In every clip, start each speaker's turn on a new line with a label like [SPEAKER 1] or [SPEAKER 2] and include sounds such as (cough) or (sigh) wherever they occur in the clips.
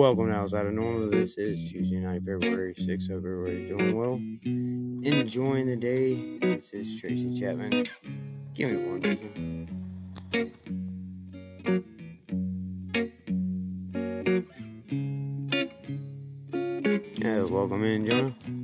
[SPEAKER 1] Welcome to Outside of Normal. This is Tuesday night, February 6th, Everybody Doing well. Enjoying the day. This is Tracy Chapman. Give me one reason. Yeah, welcome in, Jonah.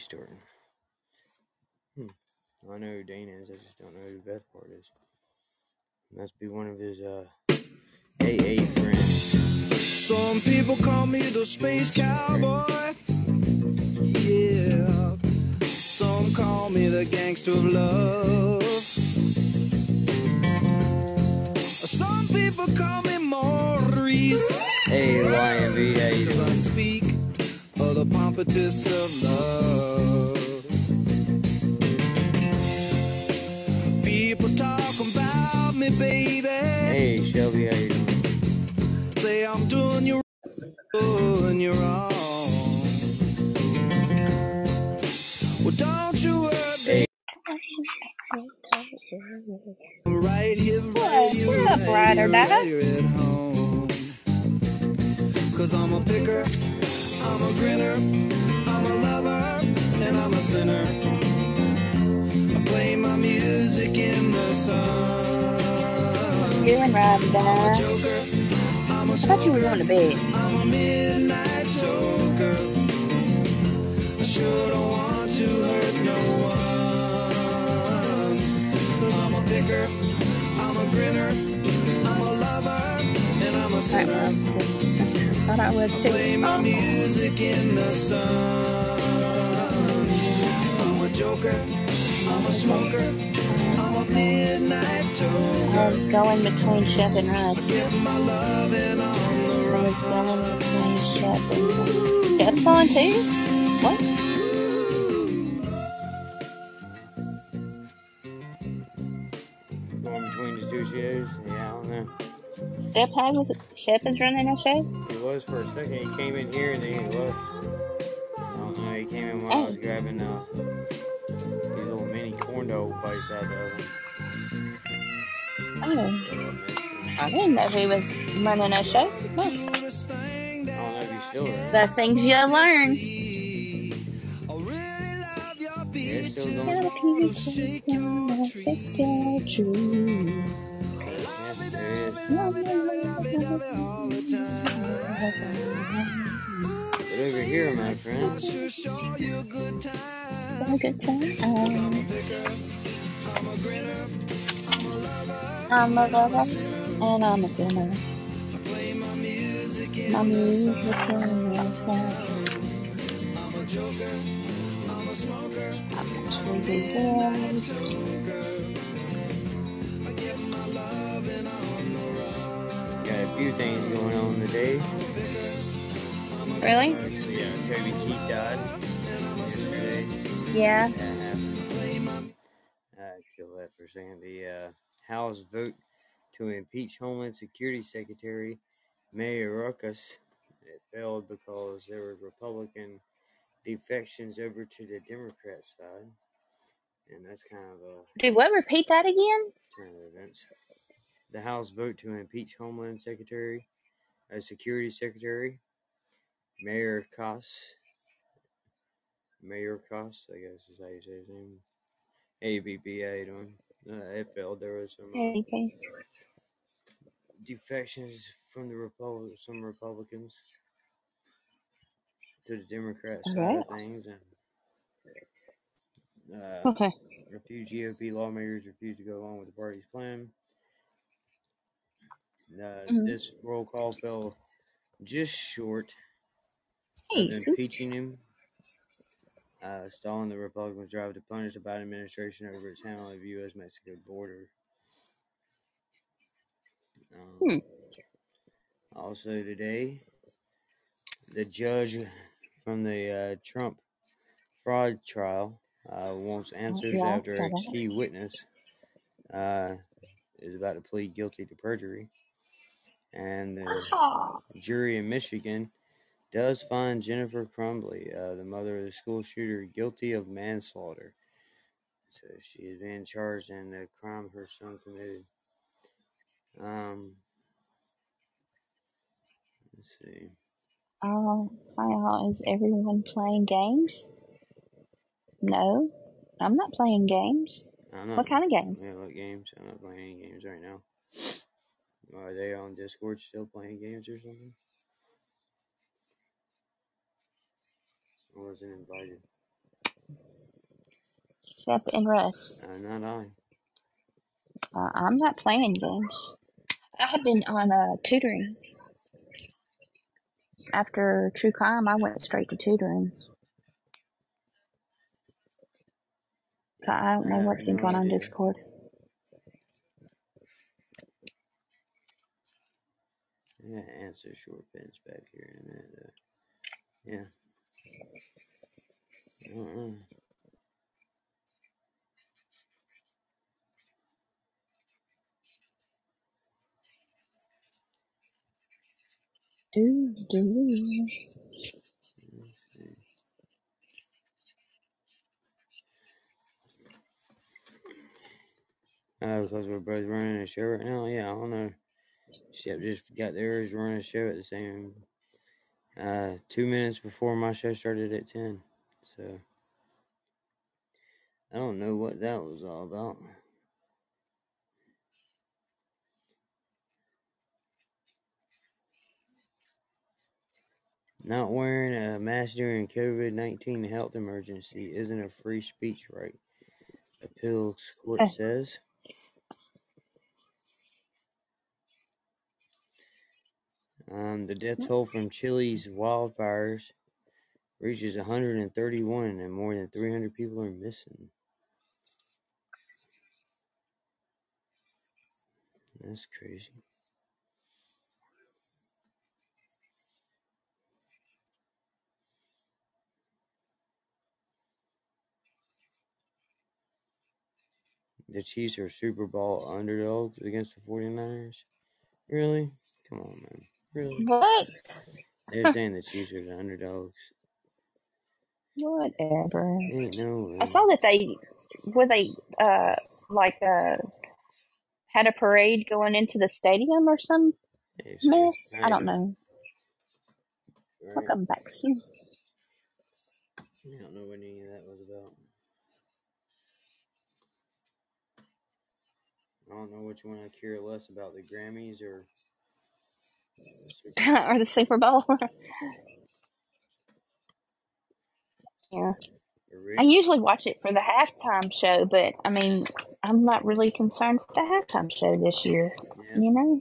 [SPEAKER 1] starting. Hmm. I know who Dane is. I just don't know who the best part is. Must be one of his uh, AA friends.
[SPEAKER 2] Some people call me the space cowboy. Yeah. Some call me the gangster of love. Some people call me Maurice.
[SPEAKER 1] Hey, lion
[SPEAKER 2] impetus of love. People talk about me, baby.
[SPEAKER 1] Hey,
[SPEAKER 2] Shelby, how you doing?
[SPEAKER 1] Say I'm doing you, doing you wrong. Well, don't you worry. Hey. Right here, right here, right here, right here at home. Cause I'm a picker. I'm a grinner, I'm a lover, and I'm a sinner. I play my music in the sun.
[SPEAKER 3] Doing right,
[SPEAKER 1] I'm a joker, I'm a
[SPEAKER 3] I thought you were going to bed.
[SPEAKER 1] I'm a midnight joker. I sure don't want to hurt no one. I'm a picker, I'm a grinner, I'm a lover, and I'm a sinner.
[SPEAKER 3] Thought I was
[SPEAKER 1] Play my music in the sun. I'm a joker, I'm a smoker, I'm a midnight
[SPEAKER 3] I was going between Shep and Russ.
[SPEAKER 1] Get my loving on the
[SPEAKER 3] I was going between Shep and Russ. Shep's on too? What? Shep has Shep is running a show?
[SPEAKER 2] He was for a second. He came in here and then he left. I don't know. He came in while I was
[SPEAKER 3] Oh,
[SPEAKER 2] grabbing uh, these little mini corn dog bites out of the oven.
[SPEAKER 3] oh.
[SPEAKER 2] I missed him.
[SPEAKER 3] I didn't know he was running a show.
[SPEAKER 2] I don't know if he's still there.
[SPEAKER 3] The things you learn.
[SPEAKER 2] Yeah, it's still
[SPEAKER 3] How
[SPEAKER 2] going.
[SPEAKER 3] Can you take down a shake your tree?
[SPEAKER 2] Yeah, there he is.
[SPEAKER 3] La, la, la, la,
[SPEAKER 2] But over here, my friend,
[SPEAKER 3] Have a good time. I'm a lover and I'm a sinner. My music the sun. I'm a sweet voice.
[SPEAKER 2] got a few things going on today.
[SPEAKER 3] Really?
[SPEAKER 2] Yeah, Toby Keith died yesterday.
[SPEAKER 3] Yeah.
[SPEAKER 2] That happened. I kill that for a second. The uh, House vote to impeach Homeland Security Secretary Mayorkas. It failed because there were Republican defections over to the Democrat side, and that's kind of a
[SPEAKER 3] Dude, what? Repeat that again?
[SPEAKER 2] turn of events. The House vote to impeach Homeland Secretary, uh, Security Secretary Mayor Koss. Mayor Koss, I guess is how you say his name. ABB, how you doing? Uh, it failed. There was some
[SPEAKER 3] Anything.
[SPEAKER 2] defections from the Republic, some Republicans to the Democrat side
[SPEAKER 3] Alright.
[SPEAKER 2] of things, and uh,
[SPEAKER 3] Okay.
[SPEAKER 2] a few GOP lawmakers refused to go along with the party's plan. Uh,
[SPEAKER 3] Mhm.
[SPEAKER 2] this roll call fell just short
[SPEAKER 3] Hey,
[SPEAKER 2] of impeaching him, uh, stalling the Republicans' drive to punish the Biden administration over its handling of the U.S. Mexico border.
[SPEAKER 3] Hmm.
[SPEAKER 2] Um, also, today, the judge from the uh, Trump fraud trial uh, wants answers
[SPEAKER 3] Yeah,
[SPEAKER 2] after a key witness uh, is about to plead guilty to perjury. And the
[SPEAKER 3] Ah.
[SPEAKER 2] jury in Michigan does find Jennifer Crumbley, uh, the mother of the school shooter, guilty of manslaughter. So she is being charged in the crime her son committed. Um, let's see.
[SPEAKER 3] Oh, wow. Is everyone playing games? No, I'm not playing games.
[SPEAKER 2] I'm not.
[SPEAKER 3] What kind of games?
[SPEAKER 2] Yeah, what games? I'm not playing any games right now. Are they on Discord still playing games or something? I wasn't invited.
[SPEAKER 3] Shep and Russ.
[SPEAKER 2] Uh, not I.
[SPEAKER 3] Uh, I'm not playing games. I have been on uh, tutoring. After True Crime, I went straight to tutoring. So I don't know what's been going on
[SPEAKER 2] idea. Yeah, answer short pins back here in a. Uh, yeah. Uh-uh.
[SPEAKER 3] Do.
[SPEAKER 2] Uh, because we're both running a show right now. Yeah, I don't know. Shep just got theirs running a show at the same uh two minutes before my show started at ten. So I don't know what that was all about. Not wearing a mask during COVID 19 health emergency isn't a free speech right, appeals court
[SPEAKER 3] Eh.
[SPEAKER 2] says. Um, the death toll from Chile's wildfires reaches 131 and more than 300 people are missing. That's crazy. The Chiefs are Super Bowl underdogs against the 49ers? Really? Come on, man. Really?
[SPEAKER 3] What?
[SPEAKER 2] They're (laughs) saying the Chiefs are the underdogs.
[SPEAKER 3] Whatever.
[SPEAKER 2] Ain't no way.
[SPEAKER 3] I saw that they were they uh like uh had a parade going into the stadium or some
[SPEAKER 2] sir.
[SPEAKER 3] mess. I don't know. I'll
[SPEAKER 2] Right?
[SPEAKER 3] come back soon.
[SPEAKER 2] I don't know what any of that was about. I don't know which one I care less about, the Grammys or the Super Bowl. (laughs)
[SPEAKER 3] or the Super Bowl. (laughs) yeah. I usually watch it for the halftime show, but I mean, I'm not really concerned with the halftime show this year.
[SPEAKER 2] Yeah.
[SPEAKER 3] You know?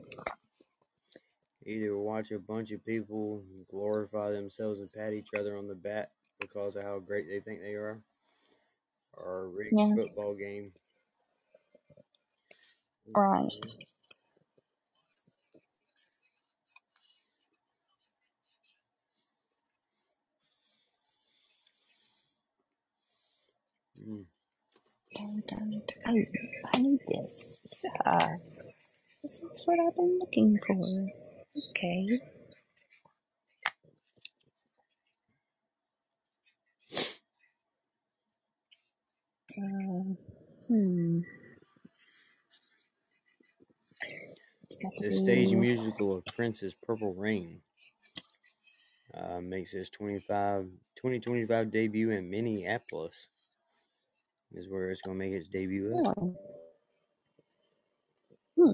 [SPEAKER 2] Either watch a bunch of people glorify themselves and pat each other on the back because of how great they think they are, or a rigged
[SPEAKER 3] Yeah.
[SPEAKER 2] football game.
[SPEAKER 3] Right. And um, I need this. This is what I've been looking for. Okay. Uh, hmm.
[SPEAKER 2] The stage musical of Prince's Purple Rain uh, makes its 25, 2025 debut in Minneapolis. Is where it's going to make its debut at.
[SPEAKER 3] Oh. Hmm.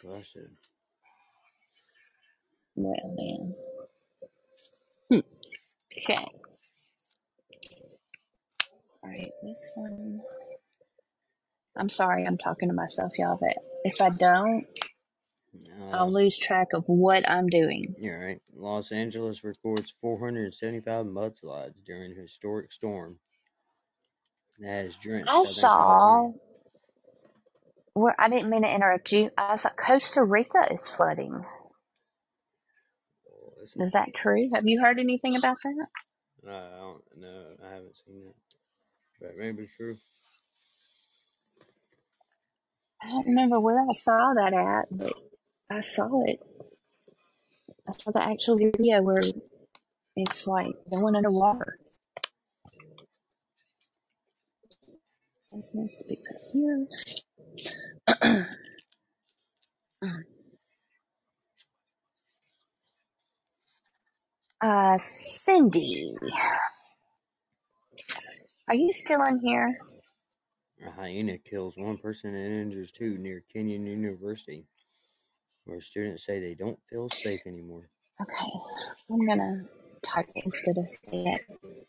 [SPEAKER 2] So I said,
[SPEAKER 3] Well then. Hmm. Okay. Alright, this one. I'm sorry, I'm talking to myself, y'all, but if I don't,
[SPEAKER 2] uh,
[SPEAKER 3] I'll lose track of what I'm doing.
[SPEAKER 2] you're right. Los Angeles records 475 mudslides during historic storm that drenched
[SPEAKER 3] I
[SPEAKER 2] Southern
[SPEAKER 3] saw
[SPEAKER 2] California.
[SPEAKER 3] where I didn't mean to interrupt you. I saw Costa Rica is flooding.
[SPEAKER 2] Oh, that's
[SPEAKER 3] Is that true? Have you heard anything about that?
[SPEAKER 2] Uh, I don't know. I haven't seen that, but maybe true.
[SPEAKER 3] I don't remember where I saw that at, but I saw it. I saw the actual video where it's like going underwater. This needs to be put here. (clears throat) Uh, Cindy, are you still in here?
[SPEAKER 2] A hyena kills one person and injures two near Kenyatta University, where students say they don't feel safe anymore.
[SPEAKER 3] Okay, I'm gonna type instead of saying it.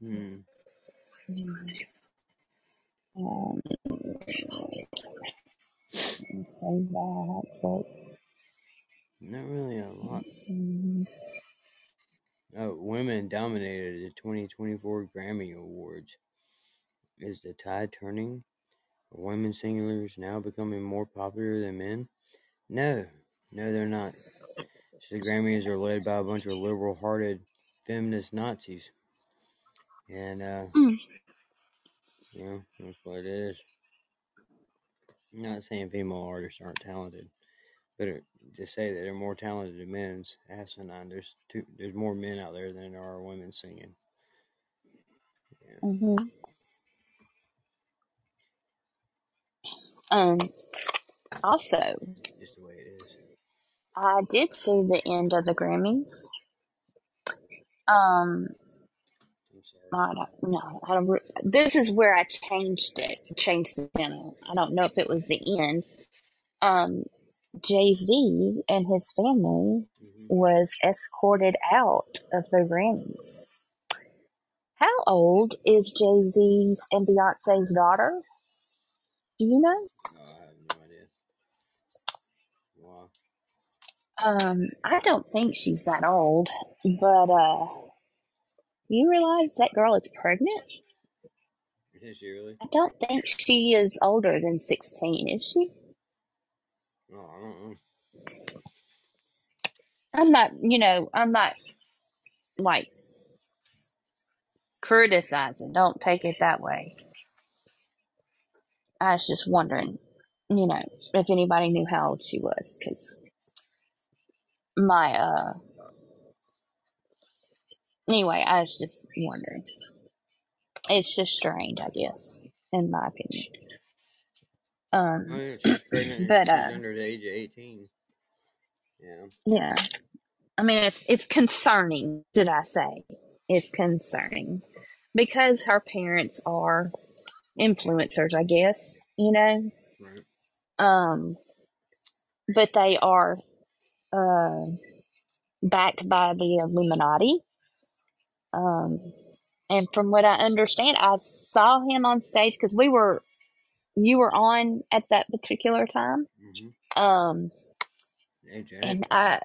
[SPEAKER 2] Hmm.
[SPEAKER 3] Um, save that, but
[SPEAKER 2] Not really a lot.
[SPEAKER 3] Mm,
[SPEAKER 2] Oh, women dominated the 2024 Grammy Awards. Is the tide turning? Are women singers now becoming more popular than men? No, no, they're not. So the Grammys are led by a bunch of liberal-hearted feminist Nazis, and uh,
[SPEAKER 3] Mm.
[SPEAKER 2] you know that's what it is. I'm not saying female artists aren't talented, but it, to say that they're more talented than men's asinine. There's two, there's more men out there than there are women singing. Yeah.
[SPEAKER 3] hmm Um, also,
[SPEAKER 2] Just the way it is.
[SPEAKER 3] I did see the end of the Grammys. Um. I don't, no, I don't, re- this is where I changed it, changed the channel. I don't know if it was the end. Um, Jay Z and his family
[SPEAKER 2] hmm
[SPEAKER 3] was escorted out of the Grammys. How old is Jay Z's and Beyonce's daughter? Do you know?
[SPEAKER 2] Oh, I have no idea. Wow.
[SPEAKER 3] Um, I don't think she's that old, but uh, you realize that girl is pregnant?
[SPEAKER 2] Is she really?
[SPEAKER 3] I don't think she is older than 16, is she?
[SPEAKER 2] Oh, I don't know.
[SPEAKER 3] I'm not, you know, I'm not like criticizing. Don't take it that way. I was just wondering, you know, if anybody knew how old she was, because my, uh, anyway, I was just wondering. It's just strange, I guess, in my opinion.
[SPEAKER 2] Oh
[SPEAKER 3] Um,
[SPEAKER 2] pregnant. (clears throat)
[SPEAKER 3] but, uh,
[SPEAKER 2] under the age of eighteen. Yeah.
[SPEAKER 3] yeah, I mean, it's, it's concerning, did I say? It's concerning because her parents are influencers, I guess, you know,
[SPEAKER 2] Right.
[SPEAKER 3] um, but they are, uh, backed by the Illuminati. Um, and from what I understand, I saw him on stage because we were, you were on at that particular time.
[SPEAKER 2] Mm-hmm.
[SPEAKER 3] Um,
[SPEAKER 2] Hey,
[SPEAKER 3] and I,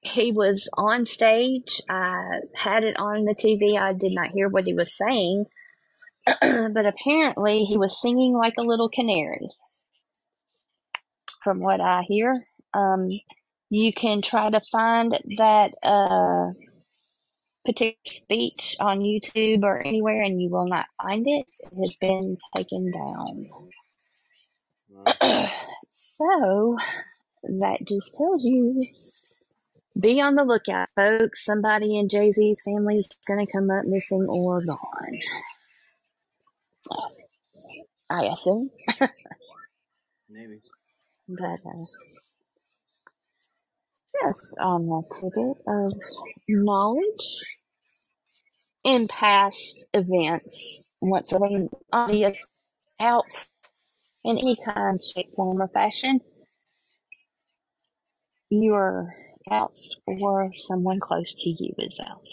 [SPEAKER 3] he was on stage. I had it on the TV. I did not hear what he was saying, (clears throat) but apparently he was singing like a little canary. From what I hear, um, you can try to find that uh, particular speech on YouTube or anywhere, and you will not find it. It has been taken down.
[SPEAKER 2] Wow. (clears throat)
[SPEAKER 3] so that just tells you be on the lookout, folks. Somebody in Jay Z's family is going to come up missing or gone. I assume.
[SPEAKER 2] Maybe. (laughs)
[SPEAKER 3] But uh, yes, on the tidbit of knowledge in past events, once an audience out in any kind, shape, form, or fashion, you are out or someone close to you is out.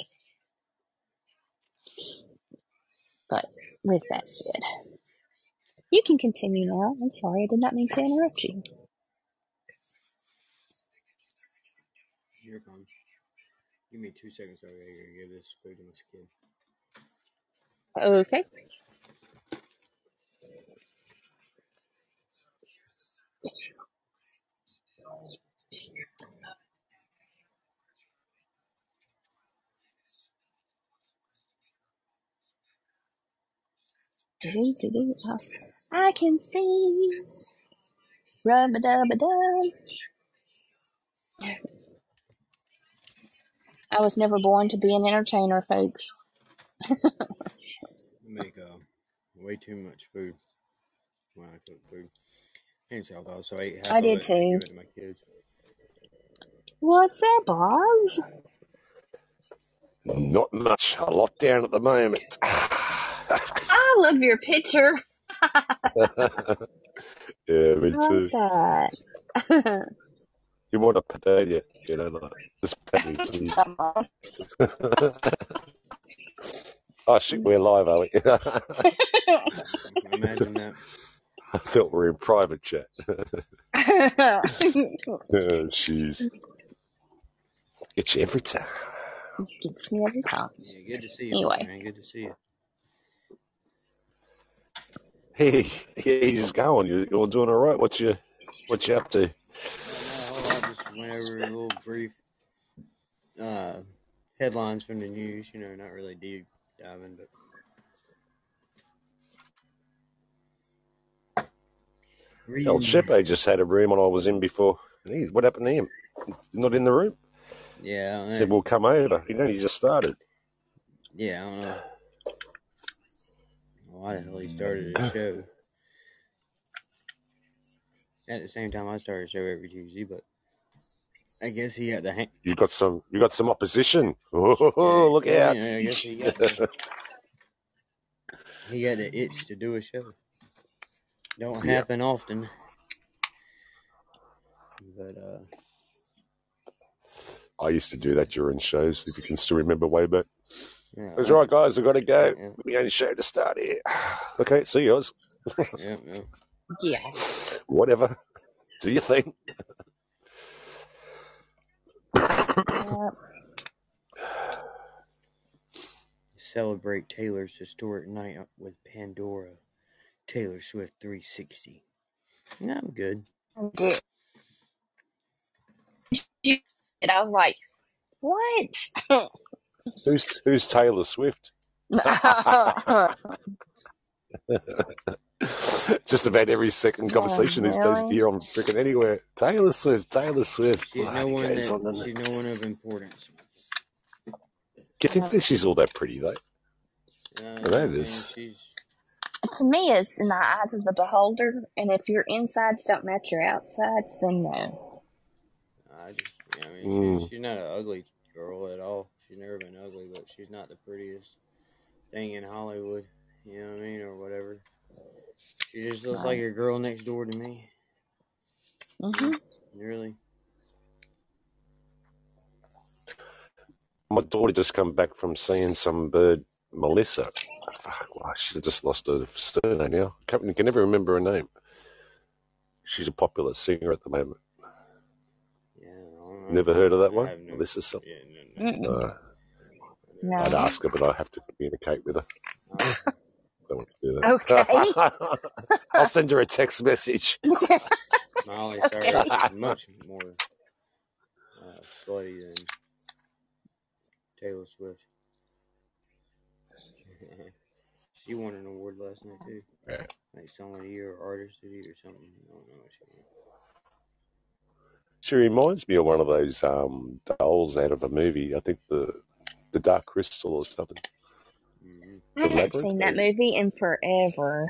[SPEAKER 3] But with that said, you can continue now. I'm sorry, I did not mean to interrupt you.
[SPEAKER 2] You're. Give me two seconds. I gotta give this food to my kid.
[SPEAKER 3] Okay. I can see. Rubba dubba dub. I was never born to be an entertainer, folks.
[SPEAKER 2] I make uh, way too much food when I cook food. And so I thought so I ate half
[SPEAKER 3] I did too.
[SPEAKER 2] to my kids.
[SPEAKER 3] What's up, Oz?
[SPEAKER 4] Not much. A lot down at the moment.
[SPEAKER 3] I love your picture. (laughs)
[SPEAKER 4] yeah, me
[SPEAKER 3] Love
[SPEAKER 4] too.
[SPEAKER 3] that. (laughs)
[SPEAKER 4] You want a potato, you know, like this patty, please. (laughs) (laughs) Oh shit, we're live, are we? (laughs)
[SPEAKER 2] Imagine that.
[SPEAKER 4] I thought we were in private chat. Oh, Jeez. Get you every time.
[SPEAKER 3] Gets me every time.
[SPEAKER 2] Yeah, good to see you,
[SPEAKER 3] Anyway,
[SPEAKER 2] man. Good to see you.
[SPEAKER 4] Hey, hey, he's going. You're, you're doing all right. What's you, what you up to?
[SPEAKER 2] Uh, not a whole lot. Just went over a little brief uh, headlines from the news. You know, not really deep diving, but
[SPEAKER 4] old. Shepe just had a room when I was in before. And what happened to him? Not in the room.
[SPEAKER 2] Yeah, I
[SPEAKER 4] Said we'll come over. You know, He just started.
[SPEAKER 2] Yeah, I don't know why the hell he started a (sighs) show. At the same time, I started a show every Tuesday, but I guess he had the hang.
[SPEAKER 4] You got some. You got some opposition. (laughs) Oh, look
[SPEAKER 2] yeah,
[SPEAKER 4] out!
[SPEAKER 2] yeah, I guess he got the he got the itch to do a show. Don't
[SPEAKER 4] yeah.
[SPEAKER 2] happen often, but uh,
[SPEAKER 4] I used to do that during shows. If you can still remember way back.
[SPEAKER 2] yeah,
[SPEAKER 4] That's
[SPEAKER 2] I,
[SPEAKER 4] right, guys. I got to go.
[SPEAKER 2] yeah,
[SPEAKER 4] We only show to start here. (sighs) okay, see yours. (laughs)
[SPEAKER 2] yeah, yeah.
[SPEAKER 3] yeah.
[SPEAKER 4] Whatever. Do your thing. (laughs)
[SPEAKER 3] Uh,
[SPEAKER 2] Celebrate Taylor's historic night with Pandora, Taylor Swift 360. Yeah, I'm good.
[SPEAKER 3] I'm good. And I was like, what? (laughs)
[SPEAKER 4] Who's who's Taylor Swift? (laughs) (laughs) (laughs) Just about every second
[SPEAKER 3] Oh,
[SPEAKER 4] conversation these days you
[SPEAKER 3] really?
[SPEAKER 4] hear on freaking anywhere. Taylor Swift, Taylor Swift.
[SPEAKER 2] She's no one that
[SPEAKER 4] on,
[SPEAKER 2] she's no one of importance.
[SPEAKER 4] Do you think that she's all that pretty though?
[SPEAKER 2] Uh,
[SPEAKER 4] I
[SPEAKER 2] I
[SPEAKER 4] know
[SPEAKER 2] mean,
[SPEAKER 4] this.
[SPEAKER 3] To me, it's in the eyes of the beholder, and if your insides don't match your outsides, then no.
[SPEAKER 2] I just, yeah, I mean, she's
[SPEAKER 4] Mm.
[SPEAKER 2] she's not an ugly girl at all. She's never been ugly, but she's not the prettiest thing in Hollywood. You know what I mean, or whatever. She just looks like
[SPEAKER 3] Right.
[SPEAKER 2] a girl next door to me.
[SPEAKER 3] hmm
[SPEAKER 2] Really.
[SPEAKER 4] My daughter just come back from seeing some bird, Melissa. Fuck, well, I should have just lost her surname now. Can't, can never remember her name. She's a popular singer at the moment.
[SPEAKER 2] Yeah, I don't know.
[SPEAKER 4] Never heard of that one?
[SPEAKER 2] have no.
[SPEAKER 4] Melissa something.
[SPEAKER 2] Yeah, no, no.
[SPEAKER 4] Uh,
[SPEAKER 3] No.
[SPEAKER 4] I'd ask her, but I have to communicate with her. Don't want to do
[SPEAKER 3] Okay. (laughs)
[SPEAKER 4] I'll send her a text message. (laughs)
[SPEAKER 2] Miley
[SPEAKER 3] okay.
[SPEAKER 2] Is much more uh, slutty than Taylor Swift. (laughs) she won an award last night too,
[SPEAKER 4] Yeah.
[SPEAKER 2] like Song of the Year or Artist of the Year or something. I don't know what she won.
[SPEAKER 4] She reminds me of one of those um, dolls out of a movie. I think the the Dark Crystal or something.
[SPEAKER 3] I
[SPEAKER 4] The
[SPEAKER 3] haven't
[SPEAKER 4] Labyrinth.
[SPEAKER 3] seen that movie in forever.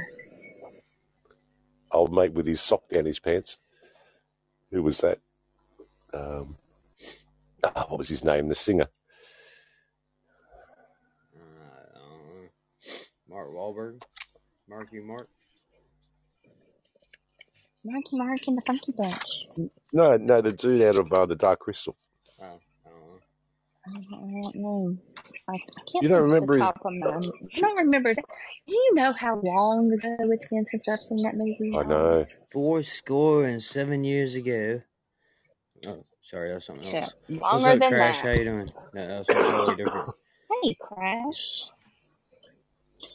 [SPEAKER 4] Old mate with his sock down his pants. Who was that? Um, ah, what was his name? The singer.
[SPEAKER 2] Uh, I don't. Mark Wahlberg, Marky Mark.
[SPEAKER 3] Marky Mark and the Funky Bunch.
[SPEAKER 4] No, no, the dude out of uh, the Dark Crystal.
[SPEAKER 2] Oh, I don't know.
[SPEAKER 3] I don't, I don't know. I, I can't
[SPEAKER 4] You don't
[SPEAKER 3] think
[SPEAKER 4] remember
[SPEAKER 3] the
[SPEAKER 4] his?
[SPEAKER 3] top of my. I don't remember that. Do you know how long ago it's been since I've seen that movie?
[SPEAKER 4] I know.
[SPEAKER 3] Alex?
[SPEAKER 2] Four score and seven years ago. Oh, sorry, that's something
[SPEAKER 3] Shit,
[SPEAKER 2] else. What's
[SPEAKER 3] longer
[SPEAKER 2] up,
[SPEAKER 3] than
[SPEAKER 2] Crash? How
[SPEAKER 3] that.
[SPEAKER 2] you doing? No, that's something totally different. (laughs)
[SPEAKER 3] Hey, Crash.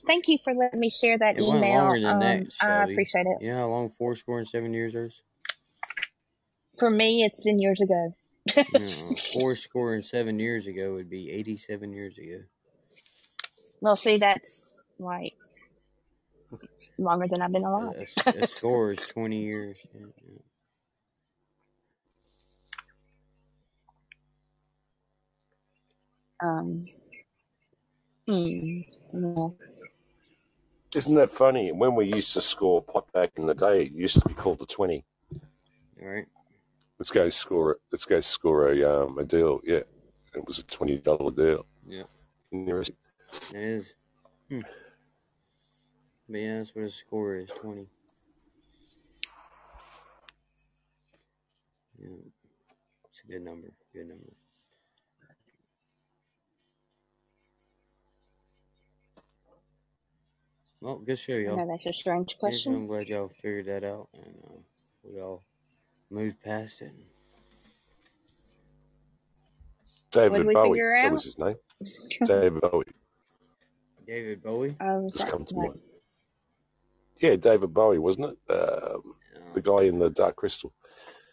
[SPEAKER 3] Thank you for letting me share that
[SPEAKER 2] It went
[SPEAKER 3] email.
[SPEAKER 2] longer than that,
[SPEAKER 3] Um, I
[SPEAKER 2] Shelby.
[SPEAKER 3] appreciate it.
[SPEAKER 2] You know how long four score and seven years is?
[SPEAKER 3] For me, it's been years ago.
[SPEAKER 2] No, (laughs) four score and seven years ago would be 87 years ago.
[SPEAKER 3] well, see, that's like longer than I've been alive.
[SPEAKER 2] a- a (laughs) score is 20 years. Yeah, yeah.
[SPEAKER 3] um, hmm, yeah.
[SPEAKER 4] Isn't that funny? When we used to score pot back in the day, it used to be called the twenty.
[SPEAKER 2] All right.
[SPEAKER 4] Let's go score it. Let's go score a um a deal. Yeah, it was a twenty dollar deal.
[SPEAKER 2] Yeah,
[SPEAKER 4] Nearest.
[SPEAKER 2] it is. Hmm. But yeah, that's what a score is 20. Yeah, it's a good number. Good number. Well, good show, y'all.
[SPEAKER 3] know that's a strange question.
[SPEAKER 2] I'm glad y'all figured that out, and uh, we all moved past it.
[SPEAKER 4] David
[SPEAKER 3] did
[SPEAKER 4] Bowie.
[SPEAKER 3] figure
[SPEAKER 4] That was his name. (laughs) David Bowie.
[SPEAKER 2] David Bowie.
[SPEAKER 3] Oh,
[SPEAKER 4] Just come to
[SPEAKER 3] right?
[SPEAKER 4] mind. Yeah, David Bowie, wasn't it? Um,
[SPEAKER 2] Oh,
[SPEAKER 4] the guy in the Dark Crystal.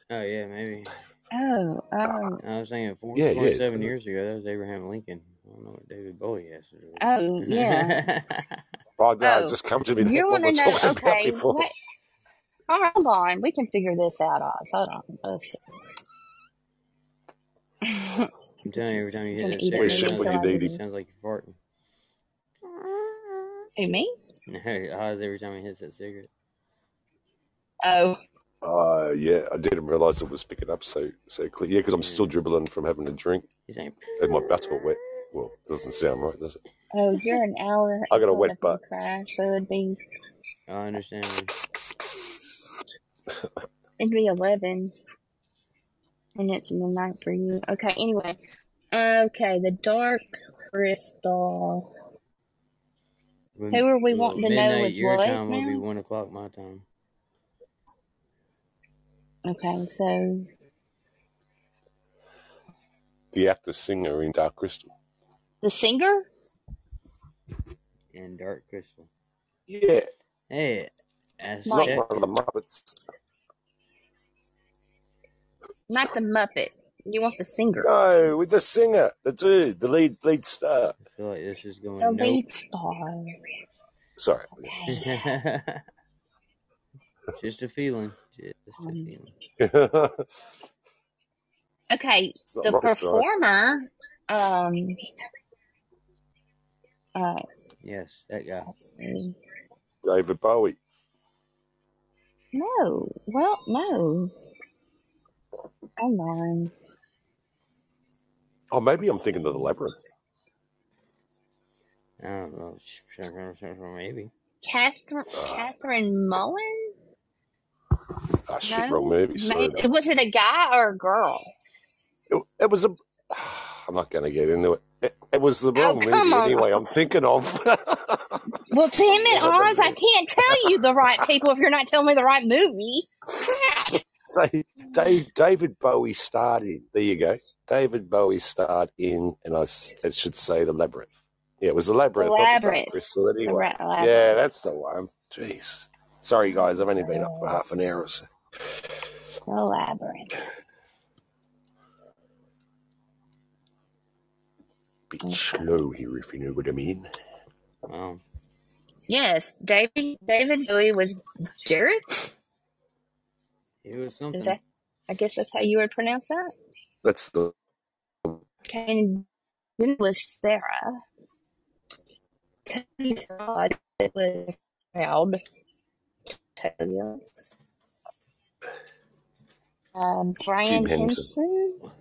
[SPEAKER 2] oh yeah, maybe.
[SPEAKER 3] Oh,
[SPEAKER 4] Ah,
[SPEAKER 3] oh,
[SPEAKER 2] I was thinking four,
[SPEAKER 4] yeah, yeah.
[SPEAKER 2] years ago. That was Abraham Lincoln. I don't know what David Bowie has to do
[SPEAKER 3] oh, yeah. (laughs)
[SPEAKER 4] Oh, no,
[SPEAKER 3] Oh,
[SPEAKER 4] it just come to me.
[SPEAKER 3] you want to know?
[SPEAKER 4] talking about
[SPEAKER 3] Okay,
[SPEAKER 4] before.
[SPEAKER 3] Hold on, we can figure this out, Oz. Hold on. Let's see. (laughs)
[SPEAKER 2] I'm telling you, every time you hit
[SPEAKER 3] Gonna
[SPEAKER 2] that
[SPEAKER 3] eat
[SPEAKER 4] We
[SPEAKER 3] it
[SPEAKER 2] it sounds
[SPEAKER 4] you
[SPEAKER 3] until
[SPEAKER 2] like, it sounds like you're farting.
[SPEAKER 3] Who me?
[SPEAKER 2] No, Oz every time he hits that cigarette.
[SPEAKER 3] Oh,
[SPEAKER 4] Uh, yeah, I didn't realise it was picking up so so clear. Yeah, because I'm still dribbling from having a drink
[SPEAKER 2] He's saying,
[SPEAKER 4] and my butt's all wet. Well, it doesn't sound right, does it?
[SPEAKER 3] oh, you're an hour
[SPEAKER 4] I got a wet butt.
[SPEAKER 3] Crash. So it'd be
[SPEAKER 2] I understand.
[SPEAKER 3] It'd be eleven, and it's midnight for you. Okay. Anyway. Okay, the dark crystal.
[SPEAKER 2] When,
[SPEAKER 3] Who are we
[SPEAKER 2] well,
[SPEAKER 3] wanting to know
[SPEAKER 2] midnight
[SPEAKER 3] is
[SPEAKER 2] your
[SPEAKER 3] what
[SPEAKER 2] time will be 1 o'clock my time.
[SPEAKER 3] Okay, so
[SPEAKER 4] The actor singer in Dark Crystal.
[SPEAKER 3] the singer,
[SPEAKER 2] In Dark Crystal.
[SPEAKER 4] Yeah,
[SPEAKER 2] Hey,
[SPEAKER 4] not
[SPEAKER 3] Mike,
[SPEAKER 4] one of the Muppets.
[SPEAKER 3] Not the Muppet. You want the singer,
[SPEAKER 4] No, with the singer, the dude, the lead lead star.
[SPEAKER 2] I feel like this is going
[SPEAKER 3] the
[SPEAKER 2] nope.
[SPEAKER 3] lead star.
[SPEAKER 4] Sorry.
[SPEAKER 3] Okay. (laughs)
[SPEAKER 2] Just a feeling. Just a
[SPEAKER 3] Um,
[SPEAKER 2] feeling. (laughs)
[SPEAKER 3] okay, the
[SPEAKER 4] rocket science.
[SPEAKER 3] performer. Um. Uh.
[SPEAKER 2] Yes, that guy.
[SPEAKER 3] Let's see.
[SPEAKER 4] David Bowie.
[SPEAKER 3] No. Well, no. Hold on.
[SPEAKER 4] Oh, maybe I'm thinking of the Labyrinth.
[SPEAKER 2] I don't know. Maybe.
[SPEAKER 3] Catherine.
[SPEAKER 4] Uh,
[SPEAKER 3] Catherine Mullen.
[SPEAKER 4] ah, shit,
[SPEAKER 3] No.
[SPEAKER 4] wrong movie. Sorry.
[SPEAKER 3] Maybe, was it a guy or a girl?
[SPEAKER 4] It, it was a. (sighs) I'm not going to get into it. it. It was the
[SPEAKER 3] Oh,
[SPEAKER 4] wrong
[SPEAKER 3] come
[SPEAKER 4] movie
[SPEAKER 3] on.
[SPEAKER 4] anyway. I'm thinking of.
[SPEAKER 3] Well, damn (laughs) it, Oz. I can't tell you the right people if you're not telling me the right movie. (laughs) (laughs) Crap.
[SPEAKER 4] Say, Dave, David Bowie starred in. There you go. David Bowie starred in, and I, it should say the Labyrinth. Yeah, it was the
[SPEAKER 3] The
[SPEAKER 4] Labyrinth, the Dark
[SPEAKER 3] Labyrinth.
[SPEAKER 4] Crystal.
[SPEAKER 3] The
[SPEAKER 4] Anyway,
[SPEAKER 3] Rat
[SPEAKER 4] yeah, that's the one. Jeez, sorry guys, I've only been up for half an hour or so.
[SPEAKER 3] The Labyrinth.
[SPEAKER 4] Bit
[SPEAKER 3] Okay.
[SPEAKER 4] slow here, if you know what I mean.
[SPEAKER 2] Wow.
[SPEAKER 3] Yes, David David Bowie was Jareth.
[SPEAKER 2] It was something.
[SPEAKER 3] that? I guess that's how you would pronounce that.
[SPEAKER 4] That's the
[SPEAKER 3] Okay, and then it was Sarah. Tony God it was proud. Yes. Um, Brian
[SPEAKER 4] Jim Henson.
[SPEAKER 3] Henson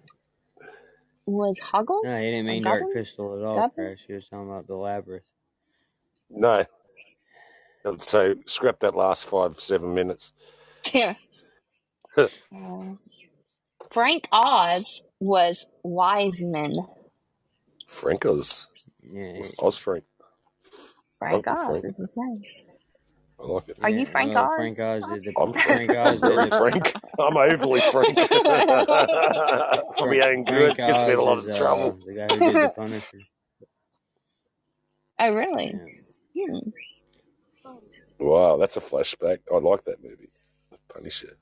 [SPEAKER 3] was Hoggle
[SPEAKER 2] No, he didn't mean Dark Crystal at all,
[SPEAKER 3] Goblin.
[SPEAKER 2] Crash. He was talking about the labyrinth.
[SPEAKER 4] no. So scrap that last five seven minutes. (laughs)
[SPEAKER 3] Yeah. Uh, (laughs) Frank Oz was Wiseman.
[SPEAKER 4] Frank Oz,
[SPEAKER 2] Yeah,
[SPEAKER 4] was Oz Frank.
[SPEAKER 3] Frank
[SPEAKER 4] Uncle
[SPEAKER 3] Oz
[SPEAKER 4] Frank.
[SPEAKER 3] is his name.
[SPEAKER 4] I like it.
[SPEAKER 3] Are you
[SPEAKER 2] yeah.
[SPEAKER 3] Frank
[SPEAKER 2] Well,
[SPEAKER 3] Oz?
[SPEAKER 2] Frank Oz did
[SPEAKER 3] Oz?
[SPEAKER 2] the
[SPEAKER 4] I'm
[SPEAKER 2] Frank Oz
[SPEAKER 4] very frank. I'm overly frank. For my own good,
[SPEAKER 2] Frank
[SPEAKER 4] gets me in a
[SPEAKER 2] Oz
[SPEAKER 4] lot
[SPEAKER 2] is
[SPEAKER 4] of
[SPEAKER 2] uh,
[SPEAKER 4] trouble.
[SPEAKER 2] the guy who did the Punisher.
[SPEAKER 3] oh, really?
[SPEAKER 2] Yeah.
[SPEAKER 3] Hmm.
[SPEAKER 4] Wow, that's a flashback. I like that movie. The Punisher.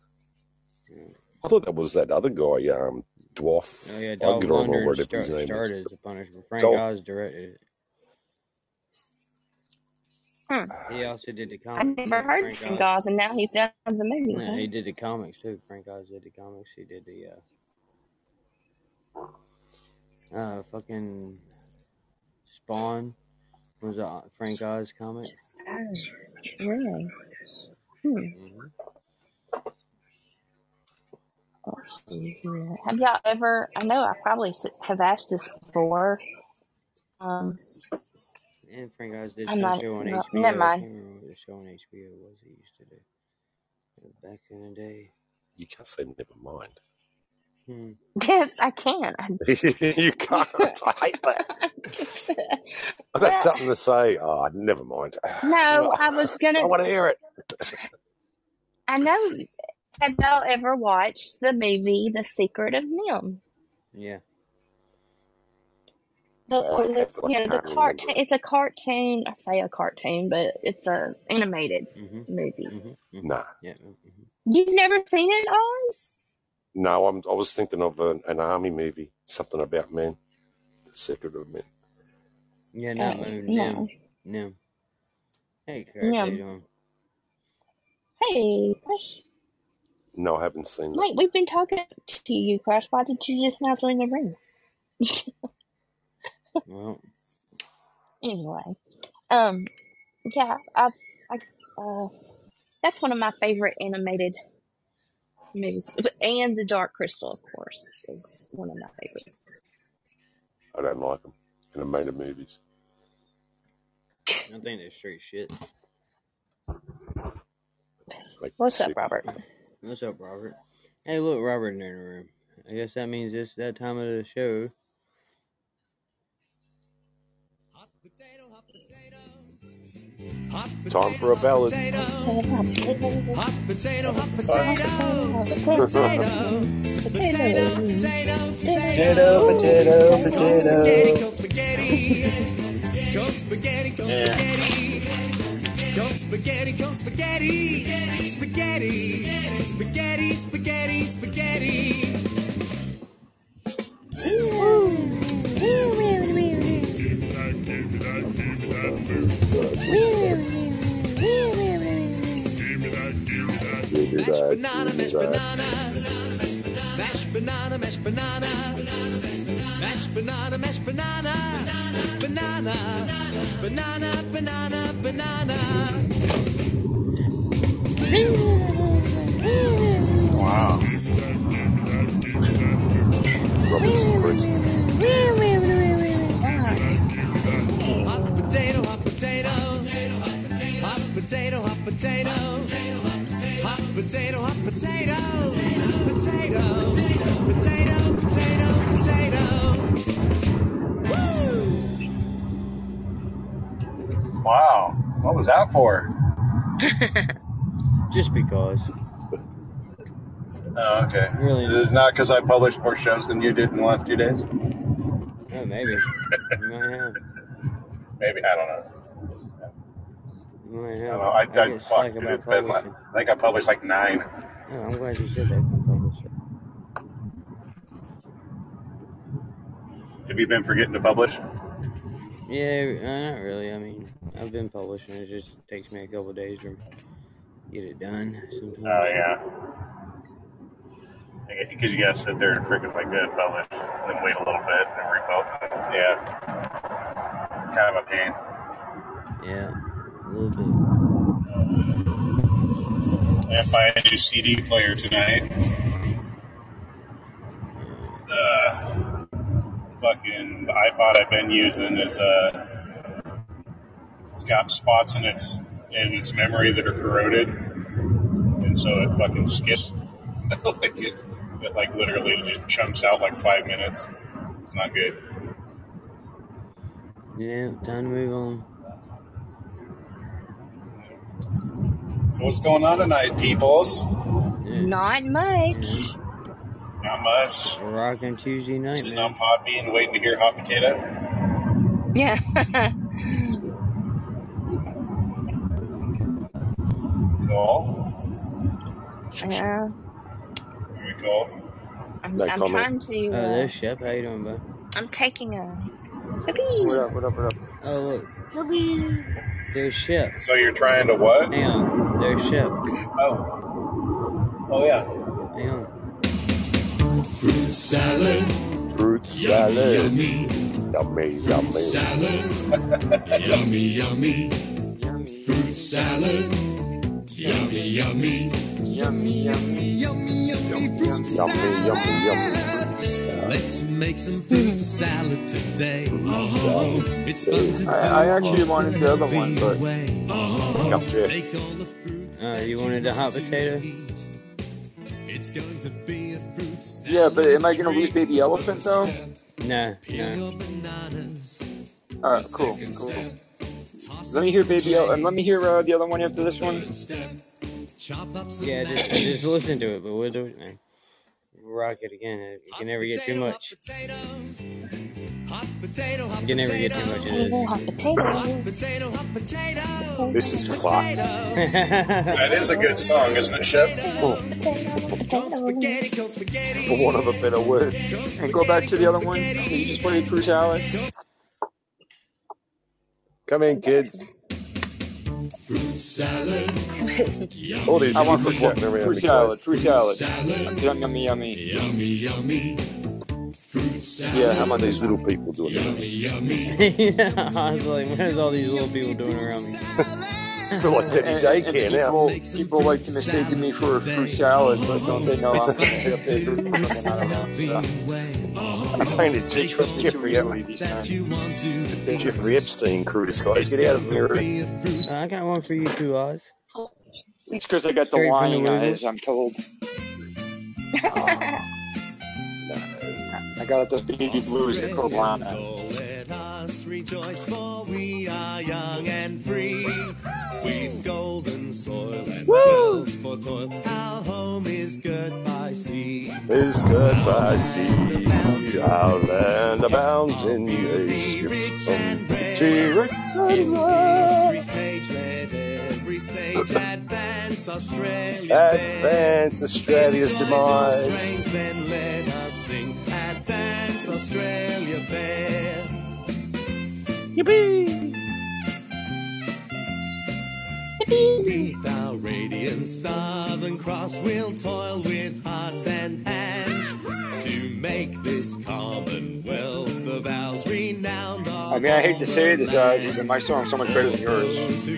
[SPEAKER 2] Yeah.
[SPEAKER 4] I thought that was that other guy, um, Dwarf.
[SPEAKER 2] Oh yeah,
[SPEAKER 4] I
[SPEAKER 2] Dolph
[SPEAKER 4] get on or
[SPEAKER 2] Lundgren
[SPEAKER 4] whatever
[SPEAKER 2] star-
[SPEAKER 4] his name
[SPEAKER 2] started as the Punisher. Frank
[SPEAKER 4] Dolph.
[SPEAKER 2] Oz directed it.
[SPEAKER 3] Hmm.
[SPEAKER 2] He also did the comics.
[SPEAKER 3] I
[SPEAKER 2] never
[SPEAKER 3] heard
[SPEAKER 2] Frank
[SPEAKER 3] Frank
[SPEAKER 2] Oz.
[SPEAKER 3] Oz, and now he's done the movies.
[SPEAKER 2] No,
[SPEAKER 3] Huh?
[SPEAKER 2] he did the comics too. Frank Oz did the comics. He did the uh, uh fucking Spawn was a Frank Oz comic.
[SPEAKER 3] Oh, really? Hmm.
[SPEAKER 2] hmm
[SPEAKER 3] Let's see here. Have y'all ever? I know I probably have asked this before. Um,
[SPEAKER 2] And Frank Oz did
[SPEAKER 3] I'm
[SPEAKER 2] some
[SPEAKER 3] not.
[SPEAKER 2] show on
[SPEAKER 3] No,
[SPEAKER 2] HBO.
[SPEAKER 3] never
[SPEAKER 2] I
[SPEAKER 3] mind.
[SPEAKER 2] can't remember what the show on HBO was he used to do back in the day.
[SPEAKER 4] You can't say never mind.
[SPEAKER 2] Hmm.
[SPEAKER 3] Yes, I can. I, (laughs) (laughs)
[SPEAKER 4] you can't. I hate that. I've got
[SPEAKER 3] well,
[SPEAKER 4] something to say. Oh, never mind. (sighs)
[SPEAKER 3] no, I was (laughs) gonna.
[SPEAKER 4] I want to hear it.
[SPEAKER 3] I know. Have y'all ever watched the movie The Secret of NIMH?
[SPEAKER 2] Yeah.
[SPEAKER 3] The,
[SPEAKER 4] I
[SPEAKER 3] the
[SPEAKER 4] have,
[SPEAKER 3] you know the cartoon. It's a cartoon. I say a cartoon, but it's a animated
[SPEAKER 2] Mhm.
[SPEAKER 3] movie.
[SPEAKER 2] Mhm. Mhm.
[SPEAKER 4] Nah.
[SPEAKER 2] Yeah. mhm.
[SPEAKER 3] You've never seen it, Oz?
[SPEAKER 4] No, I'm, I was thinking of an, an army movie, something about men, the secret of men.
[SPEAKER 2] Yeah. No.
[SPEAKER 3] Uh,
[SPEAKER 2] No.
[SPEAKER 3] no.
[SPEAKER 2] Nim. Nim. Hey, Crash. How you doing?
[SPEAKER 3] Hey, Crash.
[SPEAKER 4] No, I haven't seen that.
[SPEAKER 3] Wait, we've been talking to you, Crash. Why did you just now join the ring?
[SPEAKER 2] Well,
[SPEAKER 3] Anyway, um, yeah, I, I, uh, that's one of my favorite animated movies, and The Dark Crystal, of course, is one of my favorites.
[SPEAKER 4] I don't like them. Animated movies.
[SPEAKER 2] I think they're straight shit.
[SPEAKER 4] Like
[SPEAKER 3] What's up,
[SPEAKER 4] sick.
[SPEAKER 3] Robert?
[SPEAKER 2] What's up, Robert? Hey, look, Robert in the room. I guess that means it's that time of the show.
[SPEAKER 5] Hot potato, hot potato. Hot
[SPEAKER 4] Time for a
[SPEAKER 5] hot
[SPEAKER 4] ballad.
[SPEAKER 5] potato.
[SPEAKER 3] Potato,
[SPEAKER 5] Hot potato, hot
[SPEAKER 3] potato,
[SPEAKER 5] potato.
[SPEAKER 3] potato,
[SPEAKER 5] Potato, potato, potato,
[SPEAKER 6] Potato, potato, potato.
[SPEAKER 5] Cold spaghetti, cold spaghetti, cold
[SPEAKER 6] Yeah.
[SPEAKER 5] spaghetti, cold spaghetti, cold spaghetti, spaghetti, spaghetti, spaghetti, spaghetti. Mashed banana, mashed banana, mashed banana, mashed banana, mashed banana, mashed banana, banana, banana, banana, banana.
[SPEAKER 6] Wow.
[SPEAKER 4] Robinson Crusoe.
[SPEAKER 5] Hot potato, hot potato, hot potato, hot potato, hot potato, hot potato, potato, potato, potato, potato. Woo!
[SPEAKER 6] Wow. What was that for? (laughs)
[SPEAKER 2] Just because.
[SPEAKER 6] Oh, okay.
[SPEAKER 2] Really?
[SPEAKER 6] It is not because I published more shows than you did in the last two days?
[SPEAKER 2] Oh, maybe. (laughs) You might have.
[SPEAKER 6] Maybe. I don't know.
[SPEAKER 2] You
[SPEAKER 6] I
[SPEAKER 2] have.
[SPEAKER 6] don't know. I,
[SPEAKER 2] I
[SPEAKER 6] I, fuck, dude, it's been like. I think I published like nine.
[SPEAKER 2] Oh, I'm glad you said that. Publish it.
[SPEAKER 6] Have you been forgetting to publish?
[SPEAKER 2] Yeah, uh, not really. I mean, I've been publishing. It just takes me a couple days to get it done. Sometimes.
[SPEAKER 6] Oh, yeah. Because you gotta sit there and freaking like that, publish, and then wait a little bit and republish. Yeah. Kind of a pain.
[SPEAKER 2] Yeah, a little bit.
[SPEAKER 7] I buy a new CD player tonight. The fucking iPod I've been using is uh, it's got spots in its in its memory that are corroded, and so it fucking skips. (laughs) like it, it like literally just chunks out like five minutes. It's not good.
[SPEAKER 2] Yeah, time to move on.
[SPEAKER 7] So what's going on tonight, peoples?
[SPEAKER 3] Not much.
[SPEAKER 7] Not much.
[SPEAKER 2] we're rocking Tuesday night,
[SPEAKER 7] Sitting
[SPEAKER 2] man.
[SPEAKER 7] on Podbean, waiting to hear hot potato.
[SPEAKER 3] Yeah. (laughs)
[SPEAKER 7] Cool.
[SPEAKER 3] yeah.
[SPEAKER 7] Very cool.
[SPEAKER 3] I'm,
[SPEAKER 4] No
[SPEAKER 3] I'm
[SPEAKER 4] comment.
[SPEAKER 3] trying to.
[SPEAKER 2] Oh,
[SPEAKER 3] Uh,
[SPEAKER 2] there's Chef. How you doing, bud?
[SPEAKER 3] I'm taking a.
[SPEAKER 1] What up, what up, what up?
[SPEAKER 2] Oh, look.
[SPEAKER 3] Whoopee.
[SPEAKER 2] There's Chef.
[SPEAKER 7] So you're trying to what?
[SPEAKER 2] Hang on. There's Chef.
[SPEAKER 7] Oh. Oh yeah.
[SPEAKER 2] Hang on.
[SPEAKER 5] Fruit salad,
[SPEAKER 4] Fruit
[SPEAKER 5] yummy,
[SPEAKER 4] salad.
[SPEAKER 5] yummy.
[SPEAKER 4] Yummy, yummy.
[SPEAKER 5] Salad, (laughs) yummy, yummy.
[SPEAKER 2] Yummy.
[SPEAKER 5] Fruit salad, yummy, yummy.
[SPEAKER 2] Yummy, yummy.
[SPEAKER 5] Yummy, yummy, fruit
[SPEAKER 4] Yummy,
[SPEAKER 5] salad.
[SPEAKER 4] yummy, yummy. Fruit.
[SPEAKER 5] Let's make some fruit salad today. Oh, it's fun to do.
[SPEAKER 1] I, I actually wanted the other one, but
[SPEAKER 5] way. Oh,
[SPEAKER 4] Gotcha.
[SPEAKER 5] take all the fruit.
[SPEAKER 2] Uh, you wanted the hot potato?
[SPEAKER 5] It's going to be a fruit salad.
[SPEAKER 1] yeah, but am I gonna lose Baby Elephant though?
[SPEAKER 2] No,
[SPEAKER 5] Peel
[SPEAKER 2] no.
[SPEAKER 5] your bananas.
[SPEAKER 1] Alright, cool, cool. Let me hear Baby El- and let me hear uh, the other one after this one.
[SPEAKER 5] Third step.
[SPEAKER 2] Yeah, just, just listen to it, but we'll do it, man. Rock it again. You can never get too much. You can never get too much of
[SPEAKER 5] Potato, hot potato.
[SPEAKER 4] This is fucked.
[SPEAKER 7] That is a good song, isn't it, Shep?
[SPEAKER 5] Potato, potato.
[SPEAKER 4] For want of a better word.
[SPEAKER 8] And go back to the other one. Can you just play fruit salad?
[SPEAKER 4] Come in, kids. All these
[SPEAKER 8] I want
[SPEAKER 4] kids are
[SPEAKER 8] fruit
[SPEAKER 4] floating
[SPEAKER 8] salad.
[SPEAKER 4] around
[SPEAKER 8] Fruit
[SPEAKER 4] the
[SPEAKER 8] salad.
[SPEAKER 4] place.
[SPEAKER 8] Fruit salad. Yummy, yummy, yummy. Yeah,
[SPEAKER 4] How about these little people doing that? (laughs)
[SPEAKER 2] yeah, I was like, what is all these little people doing around me? (laughs)
[SPEAKER 4] I feel like Debbie
[SPEAKER 8] And,
[SPEAKER 4] Daycare
[SPEAKER 8] and
[SPEAKER 4] now.
[SPEAKER 8] people, people like to mistake me for a fruit salad, but don't they know I'm going to pick up their fruit? I don't know.
[SPEAKER 4] I'm saying to Jeffrey,
[SPEAKER 8] Trust
[SPEAKER 4] Jeffrey,
[SPEAKER 8] easily these times.
[SPEAKER 4] Jeffrey Epstein crew guys. Get out of here.
[SPEAKER 2] I got one for you too, Oz.
[SPEAKER 8] It's because I got the
[SPEAKER 2] Straight from the
[SPEAKER 8] lying eyes, I'm told. (laughs) I got those baby blues that called lying eyes.
[SPEAKER 9] Rejoice, for we are young and free. With golden soil and wealth for toil, our home is good by sea.
[SPEAKER 4] Is good by sea. Our land abounds in grace. From G-Rex
[SPEAKER 9] In history's page, let every stage (clears throat) advance Australia.
[SPEAKER 4] Advance Australia's demise.
[SPEAKER 9] strains, then let us sing. Advance Australia fair. Beneath our radiant Southern Cross, we'll toil with hearts and hands to make this Commonwealth of ours renowned.
[SPEAKER 8] I mean, I hate to say this, uh, but my song's so much better than yours.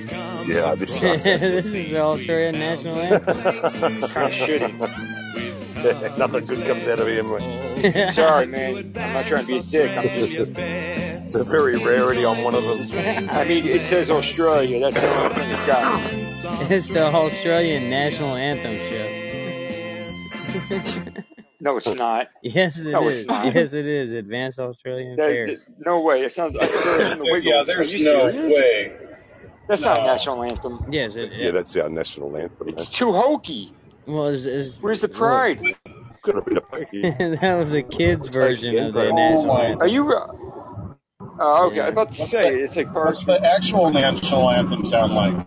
[SPEAKER 4] Yeah, this sucks. (laughs)
[SPEAKER 2] this is the Australian national anthem. (laughs)
[SPEAKER 8] kind of shitty. (laughs)
[SPEAKER 4] Nothing good comes out of him. (laughs)
[SPEAKER 8] Sorry, man. I'm not trying to be a dick. I'm just.
[SPEAKER 4] It's a very rarity on one of them.
[SPEAKER 8] I mean, it says Australia. That's the only thing it's got. (laughs)
[SPEAKER 2] It's the Australian national anthem show.
[SPEAKER 8] No, it's not.
[SPEAKER 2] Yes, it is.
[SPEAKER 8] No, it's not.
[SPEAKER 2] Yes, it is. Advanced Australian
[SPEAKER 8] That-
[SPEAKER 2] Fair.
[SPEAKER 8] that- no way. It sounds like Ferris and the Wiggles.
[SPEAKER 7] Yeah, there's no
[SPEAKER 8] serious?
[SPEAKER 7] way.
[SPEAKER 8] That's not a national anthem.
[SPEAKER 2] Yes, it,
[SPEAKER 4] Yeah, that's our national anthem.
[SPEAKER 8] It's too hokey.
[SPEAKER 2] Well, it's, it's,
[SPEAKER 8] Where's the pride? (laughs)
[SPEAKER 4] Got a bit (laughs)
[SPEAKER 2] that was a kid's
[SPEAKER 4] It's like
[SPEAKER 2] version of the
[SPEAKER 4] Edinburgh.
[SPEAKER 2] national
[SPEAKER 7] Oh,
[SPEAKER 2] anthem.
[SPEAKER 8] Are you? Uh, oh, okay. I was about to
[SPEAKER 7] What's
[SPEAKER 8] say
[SPEAKER 7] the-
[SPEAKER 8] it's like cards,
[SPEAKER 7] What's the actual national anthem sound like?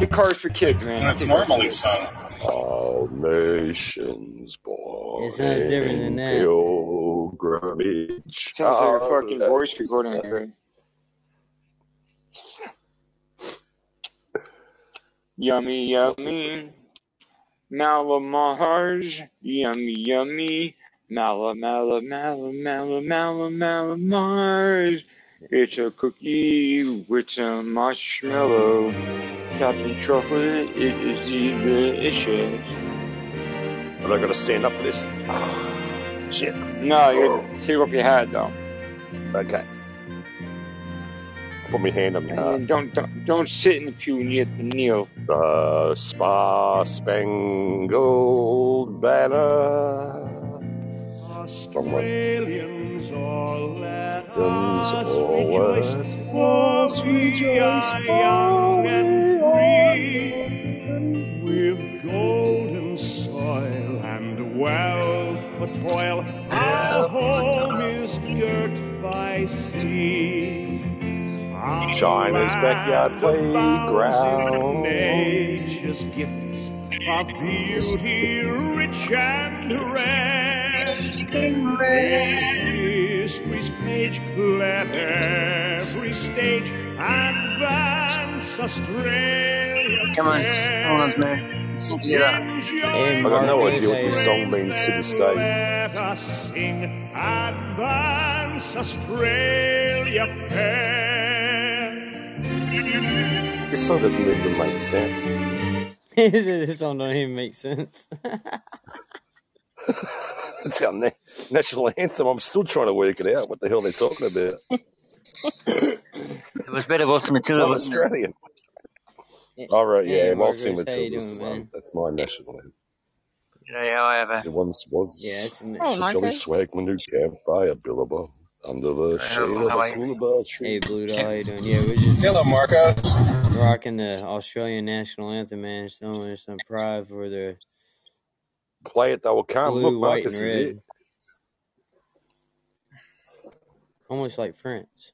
[SPEAKER 8] the cards for kids, man.
[SPEAKER 7] And it's normally sung.
[SPEAKER 4] All nations born
[SPEAKER 2] It sounds different than
[SPEAKER 4] in
[SPEAKER 2] that.
[SPEAKER 4] pilgrimage.
[SPEAKER 8] Sounds like a fucking voice recording. here. Yummy, yummy. Mallomars. Yummy, yummy. Mala, mala, mala, mala, mala, mala, Mars. It's a cookie with some marshmallow. Topped in chocolate. It is delicious.
[SPEAKER 4] Am I to stand up for this? (sighs) Shit.
[SPEAKER 8] No, you take off your hat though.
[SPEAKER 4] Okay. I'll put my hand on my
[SPEAKER 8] And
[SPEAKER 4] heart.
[SPEAKER 8] then don't, don't don't sit in the pew and you have to kneel.
[SPEAKER 4] The Spa Spangled Banner.
[SPEAKER 9] Australians all let
[SPEAKER 4] Guns
[SPEAKER 9] us rejoice, for we
[SPEAKER 4] rejoice,
[SPEAKER 9] are young and
[SPEAKER 4] for
[SPEAKER 9] free. With golden soil and wealth for toil, our home is girt by sea. Our
[SPEAKER 4] China's backyard
[SPEAKER 9] land abounds in
[SPEAKER 4] playground.
[SPEAKER 9] Nature's gifts of beauty rich and rare. History's page, let every stage advance Australia.
[SPEAKER 10] Come on, come on, man. Let's sing together.
[SPEAKER 2] Hey,
[SPEAKER 4] I got no
[SPEAKER 2] Mark,
[SPEAKER 4] idea what this song means to this day.
[SPEAKER 9] Let us sing Advance Australia Fair.
[SPEAKER 4] This song doesn't even make sense. (laughs)
[SPEAKER 2] this song don't even make sense. (laughs)
[SPEAKER 4] It's our na- national anthem. I'm still trying to work it out. What the hell they're talking about?
[SPEAKER 10] It was better Waltzing Matilda.
[SPEAKER 4] I'm
[SPEAKER 10] wasn't it?
[SPEAKER 4] Australian. All right,
[SPEAKER 2] Hey,
[SPEAKER 4] yeah,
[SPEAKER 2] Marcus,
[SPEAKER 4] Waltzing
[SPEAKER 2] how you
[SPEAKER 4] Matilda's
[SPEAKER 2] doing,
[SPEAKER 4] the one. That's my national anthem.
[SPEAKER 10] You know how I have
[SPEAKER 4] It once was
[SPEAKER 2] Yeah, it's
[SPEAKER 5] Hey,
[SPEAKER 4] the Jolly Swagman who camped by a billabong under the shade of
[SPEAKER 10] how
[SPEAKER 4] a
[SPEAKER 10] I-
[SPEAKER 4] tree.
[SPEAKER 2] Hey,
[SPEAKER 4] tree.
[SPEAKER 2] Blue Dog, how you doing? Yeah, (laughs) we're just
[SPEAKER 7] Hello, Marcos.
[SPEAKER 2] rocking the Australian national anthem, man, showing some pride for the
[SPEAKER 4] Play it, they will come.
[SPEAKER 2] blue,
[SPEAKER 4] Look,
[SPEAKER 2] white,
[SPEAKER 4] Marcus
[SPEAKER 2] and
[SPEAKER 4] is
[SPEAKER 2] red.
[SPEAKER 4] it.
[SPEAKER 2] Almost like France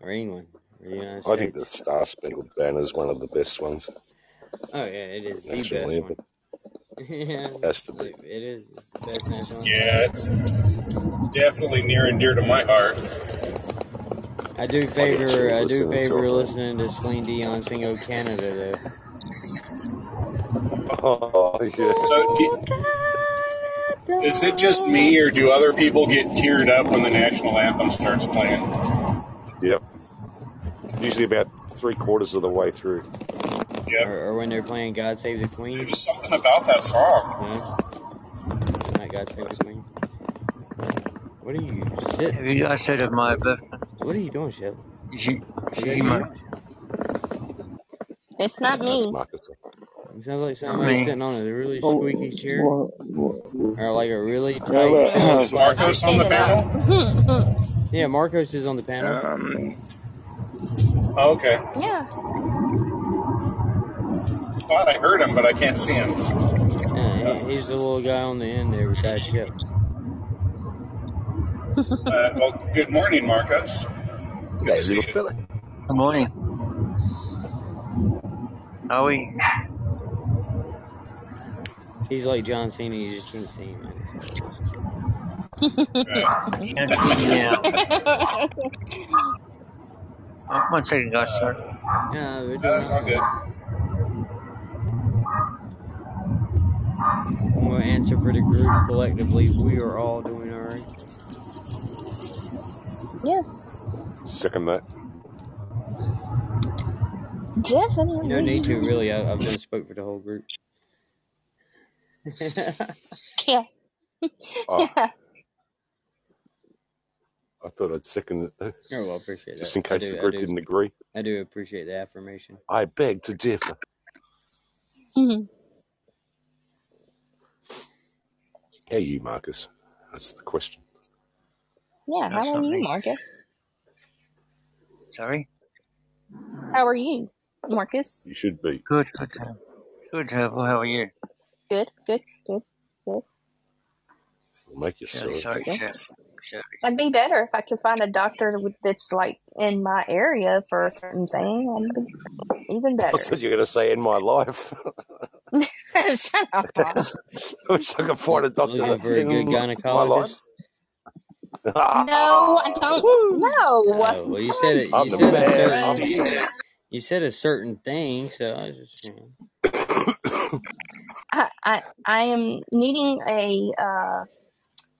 [SPEAKER 2] or England or the United
[SPEAKER 4] I think the
[SPEAKER 2] States.
[SPEAKER 4] Star Spangled Banner is one of the best ones.
[SPEAKER 2] Oh yeah, it is the
[SPEAKER 4] National
[SPEAKER 2] best
[SPEAKER 4] anthem.
[SPEAKER 2] one. Yeah,
[SPEAKER 4] Has to be.
[SPEAKER 2] it it is. It's the best national anthem.
[SPEAKER 7] Yeah, it's definitely near and dear to my heart.
[SPEAKER 2] I do favor.
[SPEAKER 4] chills
[SPEAKER 2] I do
[SPEAKER 4] listening to
[SPEAKER 2] favor listening to Celine Dion sing "Oh Canada" though.
[SPEAKER 4] Oh, yeah.
[SPEAKER 7] So, is it just me, or do other people get teared up when the national anthem starts playing?
[SPEAKER 4] Yep. Usually about three quarters of the way through.
[SPEAKER 7] Yep.
[SPEAKER 2] Or, or when they're playing "God Save the Queen."
[SPEAKER 7] There's something about that song.
[SPEAKER 2] Yeah. Not God Save the Queen. What are you sit?
[SPEAKER 10] Have you guys heard of my birthday?
[SPEAKER 2] What are you doing, Shep?
[SPEAKER 10] Is you,
[SPEAKER 2] Is
[SPEAKER 10] is
[SPEAKER 2] that
[SPEAKER 10] you my,
[SPEAKER 2] you?
[SPEAKER 3] It's not
[SPEAKER 4] That's
[SPEAKER 3] me.
[SPEAKER 4] Marcus.
[SPEAKER 2] It sounds like
[SPEAKER 10] not
[SPEAKER 2] somebody
[SPEAKER 10] me.
[SPEAKER 2] sitting on a really
[SPEAKER 11] Oh,
[SPEAKER 2] squeaky chair,
[SPEAKER 11] well, well,
[SPEAKER 2] or like a really tight
[SPEAKER 11] well.
[SPEAKER 7] Is Marcos on the panel? (laughs)
[SPEAKER 2] Yeah, Marcos is on the panel.
[SPEAKER 10] Um,
[SPEAKER 7] Oh, okay.
[SPEAKER 3] Yeah.
[SPEAKER 7] Thought I heard him, but I can't see him.
[SPEAKER 2] Yeah, he, he's the little guy on the end there beside Shep.
[SPEAKER 7] Uh, well, good morning, Marcos. It's good to see
[SPEAKER 4] little
[SPEAKER 7] you.
[SPEAKER 4] fella.
[SPEAKER 10] good morning. Are we?
[SPEAKER 2] He's like John Cena. You just can't see him. Man.
[SPEAKER 7] Yeah.
[SPEAKER 10] Can't see me now. Oh, one second, guys. Sorry.
[SPEAKER 2] Yeah, we're doing
[SPEAKER 7] Uh, all good.
[SPEAKER 2] I'm gonna answer for the group collectively. We are all doing all right.
[SPEAKER 3] Yes.
[SPEAKER 4] Second that.
[SPEAKER 3] Definitely.
[SPEAKER 2] No need to really. I, I've done spoke for the whole group. (laughs)
[SPEAKER 3] Yeah. (laughs)
[SPEAKER 4] Oh,
[SPEAKER 3] Yeah.
[SPEAKER 4] I thought I'd second it though,
[SPEAKER 2] Oh well, appreciate
[SPEAKER 4] just
[SPEAKER 2] that.
[SPEAKER 4] in case
[SPEAKER 2] do.
[SPEAKER 4] the group didn't agree.
[SPEAKER 2] I do appreciate the affirmation.
[SPEAKER 4] I beg to differ.
[SPEAKER 3] Mhm.
[SPEAKER 4] How are you, Marcus? That's the question.
[SPEAKER 3] Yeah.
[SPEAKER 10] That's
[SPEAKER 3] How are
[SPEAKER 10] not
[SPEAKER 3] you,
[SPEAKER 10] me.
[SPEAKER 3] Marcus?
[SPEAKER 10] Sorry.
[SPEAKER 3] How are you, Marcus?
[SPEAKER 4] You should be.
[SPEAKER 10] Good. Good. uh, Good. Well, how are you?
[SPEAKER 3] Good. Good. Good. Good.
[SPEAKER 4] It'll make you
[SPEAKER 10] Sorry.
[SPEAKER 4] silly.
[SPEAKER 10] Sorry.
[SPEAKER 3] Yeah.
[SPEAKER 10] Sorry. Sorry.
[SPEAKER 3] It'd be better if I could find a doctor that's like in my area for a certain thing. That'd be even
[SPEAKER 4] I
[SPEAKER 3] better.
[SPEAKER 4] said you're going to say in my life. (laughs) (laughs)
[SPEAKER 3] Shut up. (laughs)
[SPEAKER 4] I wish I could find a doctor
[SPEAKER 2] Looking for a good
[SPEAKER 4] in my life.
[SPEAKER 2] gynecologist.
[SPEAKER 3] No, I don't.
[SPEAKER 4] Woo!
[SPEAKER 3] No.
[SPEAKER 2] Oh well, you said it.
[SPEAKER 4] I'm
[SPEAKER 2] You
[SPEAKER 4] the
[SPEAKER 2] said a
[SPEAKER 4] man,
[SPEAKER 3] Right.
[SPEAKER 2] certain.
[SPEAKER 4] Steve.
[SPEAKER 2] You said a certain thing, so I was just. You know. (coughs)
[SPEAKER 3] I, I I am needing a uh,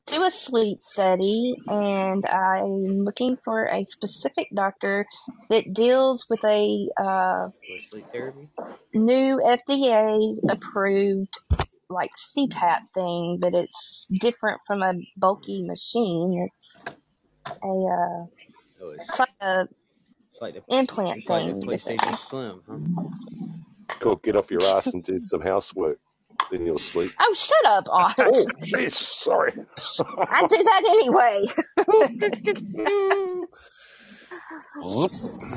[SPEAKER 3] do a sleep study, and I'm looking for a specific doctor that deals with a uh,
[SPEAKER 2] sleep therapy.
[SPEAKER 3] new FDA approved like CPAP thing, but it's different from a bulky machine. It's a uh,
[SPEAKER 2] Oh, it's,
[SPEAKER 3] it's like a
[SPEAKER 2] it's like the
[SPEAKER 3] implant
[SPEAKER 2] it's
[SPEAKER 3] thing. It's a,
[SPEAKER 2] PlayStation Slim, huh?
[SPEAKER 4] Cool. Get off your ass and do some housework. Then you'll sleep.
[SPEAKER 3] oh, shut up, Oz!
[SPEAKER 4] Oh, jeez. Sorry.
[SPEAKER 3] I do that anyway. (laughs)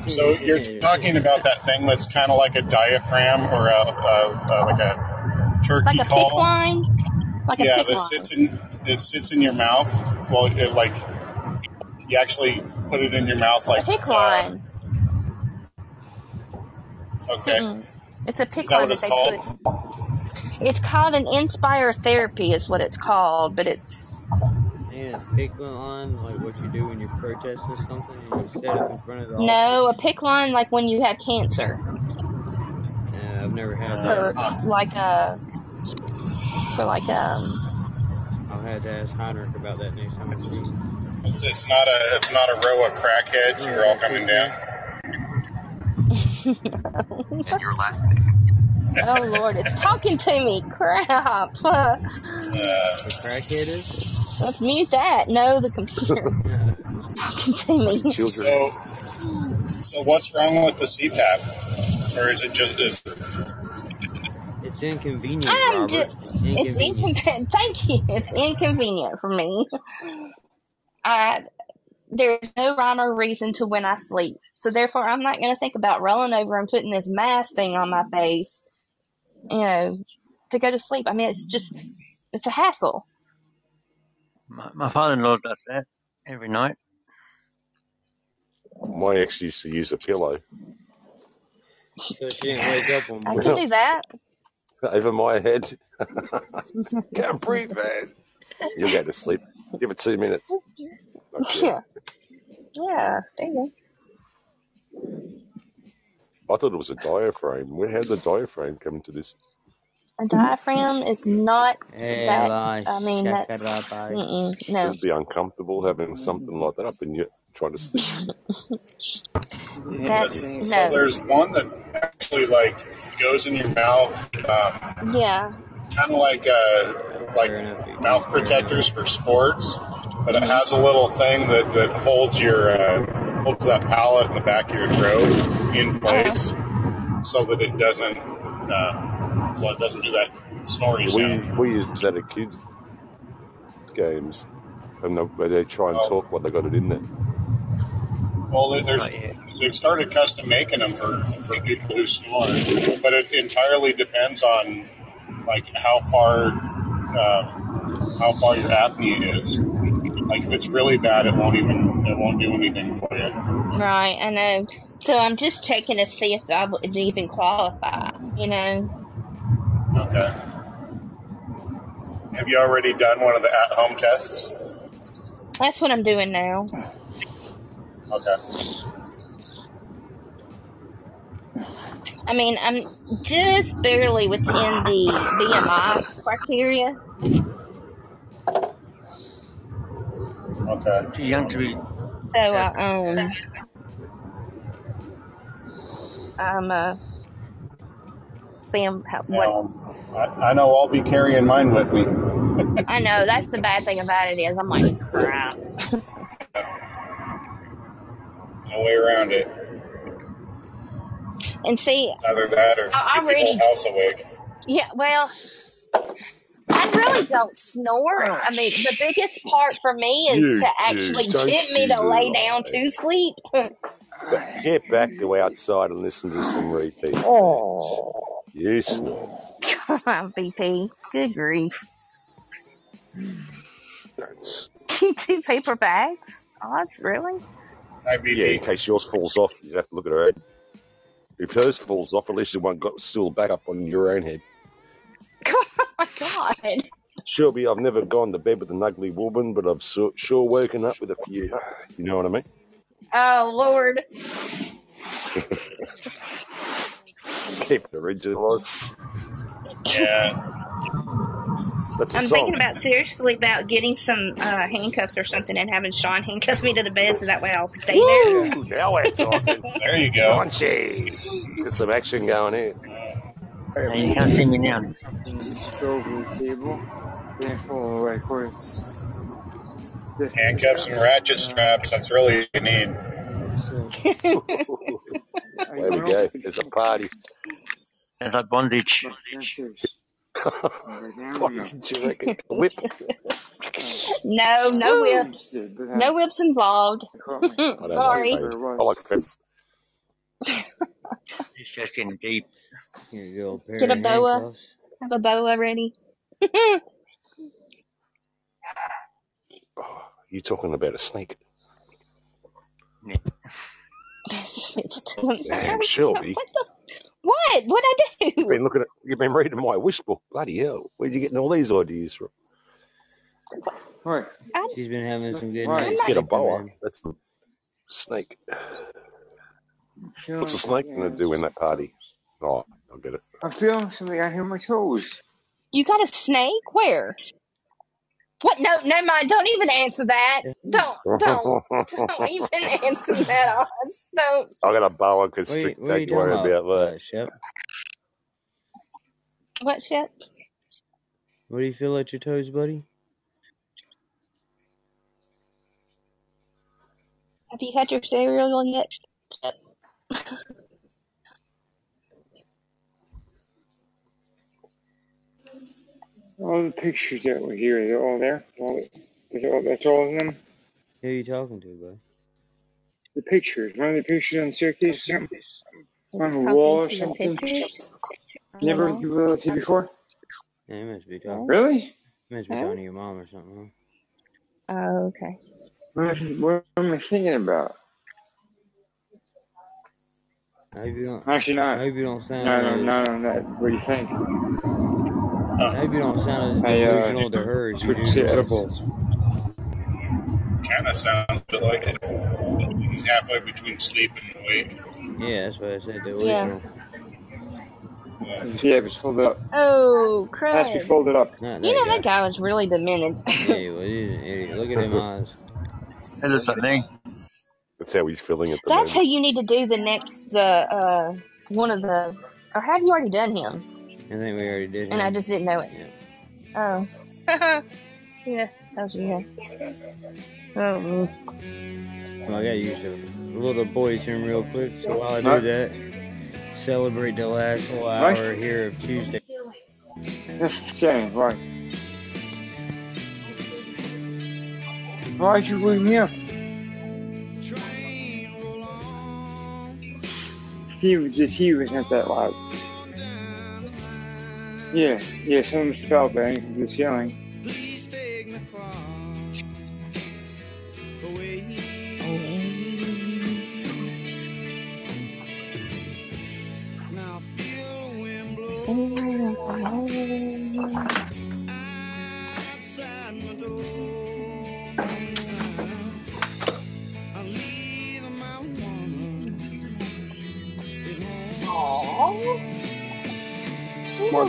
[SPEAKER 7] So you're talking about that thing that's kind of like a diaphragm or a, a, a like a turkey
[SPEAKER 3] like a PICC
[SPEAKER 7] call.
[SPEAKER 3] line, like a
[SPEAKER 7] Yeah,
[SPEAKER 3] PICC
[SPEAKER 7] that
[SPEAKER 3] line.
[SPEAKER 7] sits in it sits in your mouth. Well, it like you actually put it in your mouth,
[SPEAKER 3] A
[SPEAKER 7] like
[SPEAKER 3] PICC
[SPEAKER 7] uh,
[SPEAKER 3] line.
[SPEAKER 7] okay,
[SPEAKER 3] Mm-mm. It's a
[SPEAKER 7] is
[SPEAKER 3] PICC
[SPEAKER 7] that
[SPEAKER 3] line
[SPEAKER 7] what
[SPEAKER 3] that they
[SPEAKER 7] called?
[SPEAKER 3] put. It's called an Inspire therapy, is what it's called, but it's
[SPEAKER 2] And a pick line, like what you do when you're protesting something, and you set up in front of the
[SPEAKER 3] no a
[SPEAKER 2] office.
[SPEAKER 3] PICC line like when you have cancer,
[SPEAKER 2] Yeah, I've never had
[SPEAKER 3] for
[SPEAKER 2] that.
[SPEAKER 7] Uh,
[SPEAKER 3] like a for like um.
[SPEAKER 2] I'll have to ask Heinrich about that next time I see him.
[SPEAKER 7] it's, it's not a it's not a row of crackheads who are all coming down. (laughs)
[SPEAKER 12] And your last name.
[SPEAKER 3] Oh Lord, it's talking to me. Crap.
[SPEAKER 7] Uh,
[SPEAKER 2] The crackhead is?
[SPEAKER 3] Let's mute that. No, the computer (laughs) talking to me.
[SPEAKER 4] Children.
[SPEAKER 7] so so what's wrong with the CPAP, or is it just this?
[SPEAKER 2] It's inconvenient,
[SPEAKER 3] I'm
[SPEAKER 2] Robert.
[SPEAKER 3] just. It's
[SPEAKER 2] Inconvenient.
[SPEAKER 3] inconvenient. Thank you. It's inconvenient for me. I there's no rhyme or reason to when I sleep. So therefore, I'm not going to think about rolling over and putting this mask thing on my face, you know, to go to sleep. I mean, it's just, it's a hassle.
[SPEAKER 10] My, my father-in-law does that every night.
[SPEAKER 4] My ex used to use a pillow
[SPEAKER 2] So she didn't wake up on
[SPEAKER 3] I can do that. (laughs)
[SPEAKER 4] over my head. (laughs) Can't breathe, man. You'll go to sleep. Give it two minutes. Knock you out.
[SPEAKER 3] Yeah. Yeah. There you
[SPEAKER 4] I thought it was a diaphragm. Where had the diaphragm come into this?
[SPEAKER 3] A diaphragm is not that, I mean, that's, no.
[SPEAKER 4] It'd be uncomfortable having something like that up in you trying to sleep. (laughs)
[SPEAKER 3] That's,
[SPEAKER 7] So
[SPEAKER 3] no.
[SPEAKER 7] there's one that actually like goes in your mouth, um,
[SPEAKER 3] Yeah.
[SPEAKER 7] kind of like uh, like mouth protectors for sports, but it has a little thing that, that holds your uh, holds that pallet in the back of your throat in place, so that it doesn't uh, so it doesn't do that snoring
[SPEAKER 4] We
[SPEAKER 7] sound.
[SPEAKER 4] we use that at kids games, and they- where they try and
[SPEAKER 7] Oh.
[SPEAKER 4] talk what they got it in there.
[SPEAKER 7] Well, there's they've started custom making them for, for people who snore, but it entirely depends on like how far um, how far your apnea is. Like if it's really bad, it won't even it won't do anything for you.
[SPEAKER 3] Right, I know. So I'm just checking to see if I would even qualify, you know?
[SPEAKER 7] Okay. Have you already done one of the at-home tests?
[SPEAKER 3] That's what I'm doing now.
[SPEAKER 7] Okay.
[SPEAKER 3] I mean, I'm just barely within the BMI criteria.
[SPEAKER 7] Okay.
[SPEAKER 10] Too young to be.
[SPEAKER 3] So I, um, I'm, uh, seeing how, what,
[SPEAKER 7] Um, I, I know I'll be carrying mine with me.
[SPEAKER 3] I know, that's the bad thing about it is I'm like, crap.
[SPEAKER 7] No way around it.
[SPEAKER 3] And see,
[SPEAKER 7] It's either that or
[SPEAKER 3] I- I'm
[SPEAKER 7] keep
[SPEAKER 3] ready.
[SPEAKER 7] whole house awake.
[SPEAKER 3] Yeah, well, I really don't snore. Oh, I mean, the biggest part for me is
[SPEAKER 4] You
[SPEAKER 3] to
[SPEAKER 4] do,
[SPEAKER 3] actually
[SPEAKER 4] don't
[SPEAKER 3] get me
[SPEAKER 4] you
[SPEAKER 3] to lay
[SPEAKER 4] lie.
[SPEAKER 3] down to sleep. (laughs)
[SPEAKER 4] Get back, to outside and listen to some repeats.
[SPEAKER 3] Oh,
[SPEAKER 4] You snore.
[SPEAKER 3] Come on, BP. Good grief.
[SPEAKER 4] That's, (laughs)
[SPEAKER 3] Two paper bags? Oh, Odds, really?
[SPEAKER 7] Hi,
[SPEAKER 4] yeah, in case yours falls off, you have to look at her head. If hers falls off, at least the one got still back up on your own head. (laughs)
[SPEAKER 3] Oh my god.
[SPEAKER 4] Sure, be I've never gone to bed with an ugly woman, but I've so, sure woken up with a few. You know what I mean?
[SPEAKER 3] Oh, Lord. (laughs)
[SPEAKER 4] Keep it original, Oz.
[SPEAKER 7] Yeah.
[SPEAKER 4] That's a
[SPEAKER 3] I'm
[SPEAKER 4] song.
[SPEAKER 3] thinking about seriously about getting some uh, handcuffs or something and having Sean handcuff me to the bed so that way I'll stay there.
[SPEAKER 4] Now we're talking.
[SPEAKER 7] There you go.
[SPEAKER 4] Punchy. Let's get some action going here.
[SPEAKER 10] Now you can't see me now.
[SPEAKER 1] Something over the table. Therefore, right for.
[SPEAKER 7] Handcuffs and ratchet straps. That's really what you need. (laughs)
[SPEAKER 4] There we go. There's a party.
[SPEAKER 10] It's like bondage.
[SPEAKER 4] What (laughs) did you reckon? A whip? (laughs)
[SPEAKER 3] No, no whips. No whips involved. Sorry.
[SPEAKER 4] I like fence.
[SPEAKER 10] It's just getting deep.
[SPEAKER 2] Here you go, pair
[SPEAKER 3] Get a
[SPEAKER 2] of
[SPEAKER 3] boa.
[SPEAKER 2] handcuffs.
[SPEAKER 3] Have a boa ready.
[SPEAKER 4] Oh, (laughs) you talking about a snake? (laughs) Damn, Shelby.
[SPEAKER 3] What? What I do?
[SPEAKER 4] You've
[SPEAKER 3] do?
[SPEAKER 4] been looking at. You've been reading my wish book. Bloody hell! Where'd you getting all these ideas from?
[SPEAKER 1] Right.
[SPEAKER 2] She's been having some good
[SPEAKER 1] Right.
[SPEAKER 2] nights.
[SPEAKER 4] Get a
[SPEAKER 2] sleeping,
[SPEAKER 4] boa. That's the snake. What's a snake going to do in that party? Oh, I'll get it.
[SPEAKER 1] I'm feeling something out here on my toes.
[SPEAKER 3] You got a snake? Where? What? No, never mind. Don't even answer that. Don't, don't, don't even (laughs) answer that. Oz. Don't.
[SPEAKER 4] I got a boa
[SPEAKER 2] What are you,
[SPEAKER 4] constrictor.
[SPEAKER 2] what are you
[SPEAKER 4] Don't worry
[SPEAKER 2] talking
[SPEAKER 4] about
[SPEAKER 2] about,
[SPEAKER 4] that.
[SPEAKER 2] uh, Shep?
[SPEAKER 3] What shit?
[SPEAKER 2] What do you feel at your toes, buddy?
[SPEAKER 3] Have you had your cereal yet? (laughs)
[SPEAKER 1] All the pictures that were here, they're all there. All, that's all, that's all of them.
[SPEAKER 2] Who are you talking to, bud?
[SPEAKER 1] The pictures. One of the pictures on the staircase or something?
[SPEAKER 3] It's
[SPEAKER 1] On the wall
[SPEAKER 3] talking
[SPEAKER 1] or
[SPEAKER 3] the
[SPEAKER 1] something?
[SPEAKER 3] pictures.
[SPEAKER 1] Never
[SPEAKER 3] don't know.
[SPEAKER 1] revealed it before?
[SPEAKER 2] Yeah, he must be talking.
[SPEAKER 1] Really?
[SPEAKER 2] He must be
[SPEAKER 3] Huh?
[SPEAKER 2] talking to your mom or something.
[SPEAKER 3] Oh, okay.
[SPEAKER 1] What, what am I thinking about?
[SPEAKER 2] Huh? I hope you don't.
[SPEAKER 1] Actually, not.
[SPEAKER 2] I
[SPEAKER 1] not.
[SPEAKER 2] hope you don't sound.
[SPEAKER 1] No, no,
[SPEAKER 2] as,
[SPEAKER 1] no, no, no. What do you think?
[SPEAKER 2] I hope you don't sound as
[SPEAKER 1] I, uh,
[SPEAKER 2] delusional to her as you
[SPEAKER 1] switched
[SPEAKER 2] do
[SPEAKER 1] to
[SPEAKER 2] to
[SPEAKER 1] edibles.
[SPEAKER 7] Kind of sounds a bit like it. He's halfway between sleep and awake.
[SPEAKER 2] Yeah, that's what I said.
[SPEAKER 3] Yeah.
[SPEAKER 2] Delusional.
[SPEAKER 7] Yeah.
[SPEAKER 1] Yeah, it was folded up.
[SPEAKER 3] Oh,
[SPEAKER 1] It has to be folded up.
[SPEAKER 2] Not
[SPEAKER 3] You
[SPEAKER 2] that
[SPEAKER 3] know,
[SPEAKER 2] guy.
[SPEAKER 3] that guy was really demented.
[SPEAKER 2] Yeah, well, he's an idiot. Look at them eyes. (laughs)
[SPEAKER 10] It looks like me.
[SPEAKER 4] That's how he's feeling at the
[SPEAKER 3] That's who
[SPEAKER 4] moment.
[SPEAKER 3] you need to do the next, the, uh, one of the, or have you already done him?
[SPEAKER 2] I think we already did it.
[SPEAKER 3] And I just didn't know it.
[SPEAKER 2] Yeah.
[SPEAKER 3] Oh. (laughs) yeah, that was you guys. Oh.
[SPEAKER 2] Well, I gotta use the little boys room real quick. So while I do
[SPEAKER 1] Right.
[SPEAKER 2] that, celebrate the last little
[SPEAKER 1] Right.
[SPEAKER 2] hour here of Tuesday. (laughs)
[SPEAKER 1] Same, right. Why'd you wake me up? TV, the TV was not that loud. Yeah, yeah, someone's fell banging from the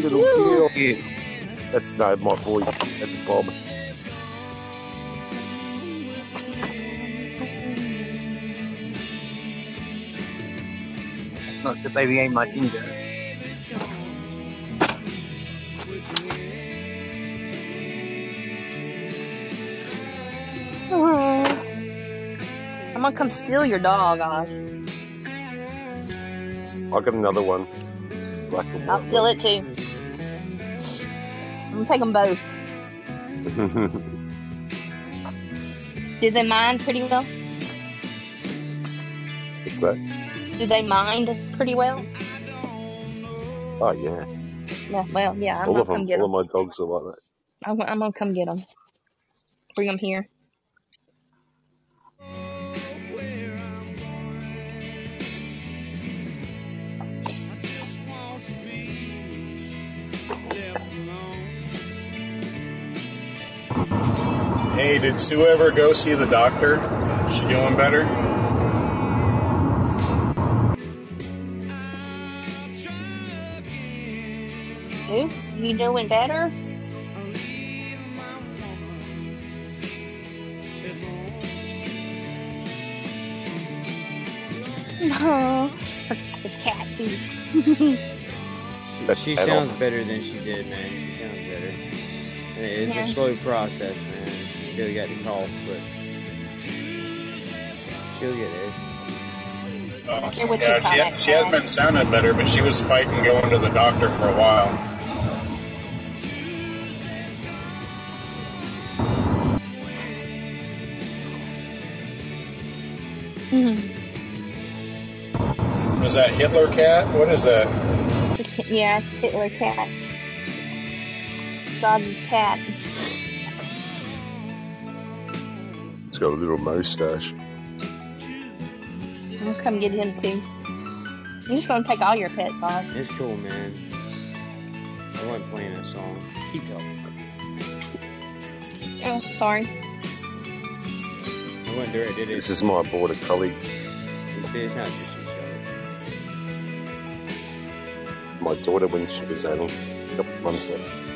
[SPEAKER 1] ceiling.
[SPEAKER 4] Little girl. Yeah. That's no, my boy. That's Bob.
[SPEAKER 10] Not the baby ain't my ginger.
[SPEAKER 3] I'm gonna come steal your dog, Oz.
[SPEAKER 4] I got another one. Black and
[SPEAKER 3] I'll steal it too. I'm gonna take them both. (laughs) Do they mind pretty well?
[SPEAKER 4] What's that?
[SPEAKER 3] Do they mind pretty well?
[SPEAKER 4] Oh yeah.
[SPEAKER 3] Yeah, well, yeah, I'm
[SPEAKER 4] all
[SPEAKER 3] gonna
[SPEAKER 4] of
[SPEAKER 3] come
[SPEAKER 4] them.
[SPEAKER 3] get
[SPEAKER 4] All
[SPEAKER 3] them.
[SPEAKER 4] of my dogs are like that.
[SPEAKER 3] I'm, I'm gonna come get them. Bring them here.
[SPEAKER 7] Hey, did Sue ever go see the doctor? Is she doing better?
[SPEAKER 3] Who? You doing better? No. It's cat too.
[SPEAKER 4] That's
[SPEAKER 2] She sounds better than she did, man. She sounds better. It's
[SPEAKER 3] Yeah.
[SPEAKER 2] a slow process, man. She still got the cough, but she'll get there.
[SPEAKER 7] Oh,
[SPEAKER 3] care
[SPEAKER 7] yeah, she,
[SPEAKER 3] that
[SPEAKER 7] she has
[SPEAKER 3] cat.
[SPEAKER 7] been sounding better, but she was fighting going to the doctor for a while. Hmm. Was that Hitler cat? What is that? (laughs)
[SPEAKER 3] yeah, Hitler Cat. Doggy cat.
[SPEAKER 4] Got a little mustache.
[SPEAKER 3] I'm gonna come get him too. I'm just gonna take all your pets, Oz.
[SPEAKER 2] It's cool, man. I wasn't playing that song. Keep talking.
[SPEAKER 3] Oh, sorry.
[SPEAKER 2] I wasn't directed at
[SPEAKER 4] This is my border collie.
[SPEAKER 2] You see, it's not just each
[SPEAKER 4] My daughter when she was only a couple months old.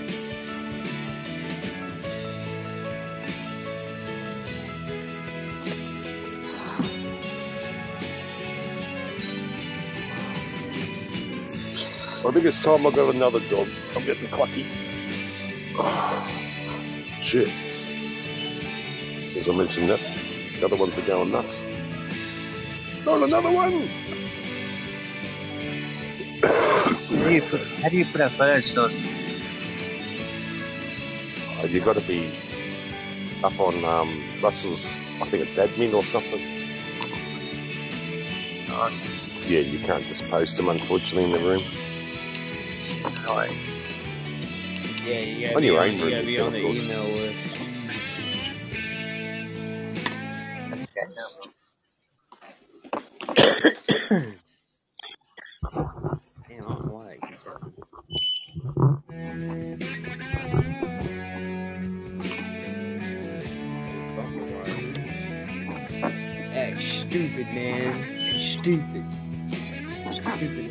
[SPEAKER 4] I think it's time I got another dog. I'm getting clucky. (sighs) Shit. As I mentioned that, the other ones are going nuts. Not another one!
[SPEAKER 10] How do you put, how do you put a first on?
[SPEAKER 4] Uh, you got to be up on um, Russell's I think it's admin or something.
[SPEAKER 8] Oh,
[SPEAKER 4] Yeah, you can't just post them, unfortunately, in the room.
[SPEAKER 8] Right.
[SPEAKER 2] Yeah, you gotta
[SPEAKER 4] On
[SPEAKER 2] be
[SPEAKER 4] your
[SPEAKER 2] on,
[SPEAKER 4] own
[SPEAKER 2] you gotta be on the email list. Damn, I don't know why that keeps happening. Bumper wires. That's stupid, man. Stupid. Stupid,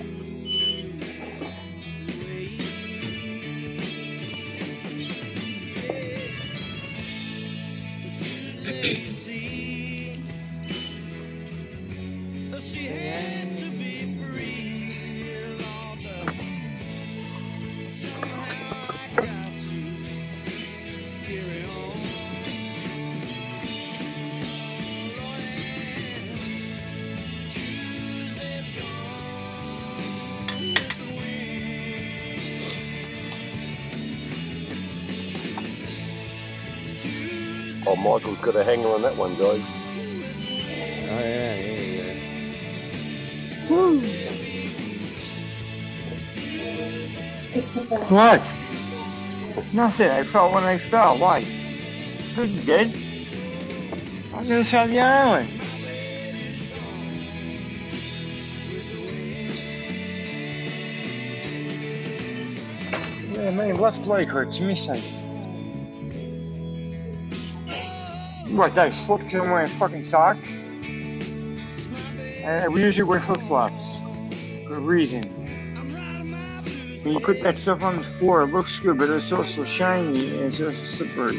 [SPEAKER 4] Michael's got a hanger on that one, guys.
[SPEAKER 2] Oh yeah, yeah,
[SPEAKER 8] What? Nothing. I fell when I fell. Why? Good, you did. I'm gonna side the island. Yeah, my left leg hurts. Let me see. What, did I slipped because I'm wearing fucking socks? And we usually wear flip flops. For a reason. When you put that stuff on the floor, it looks good, but it's also shiny and it's also slippery.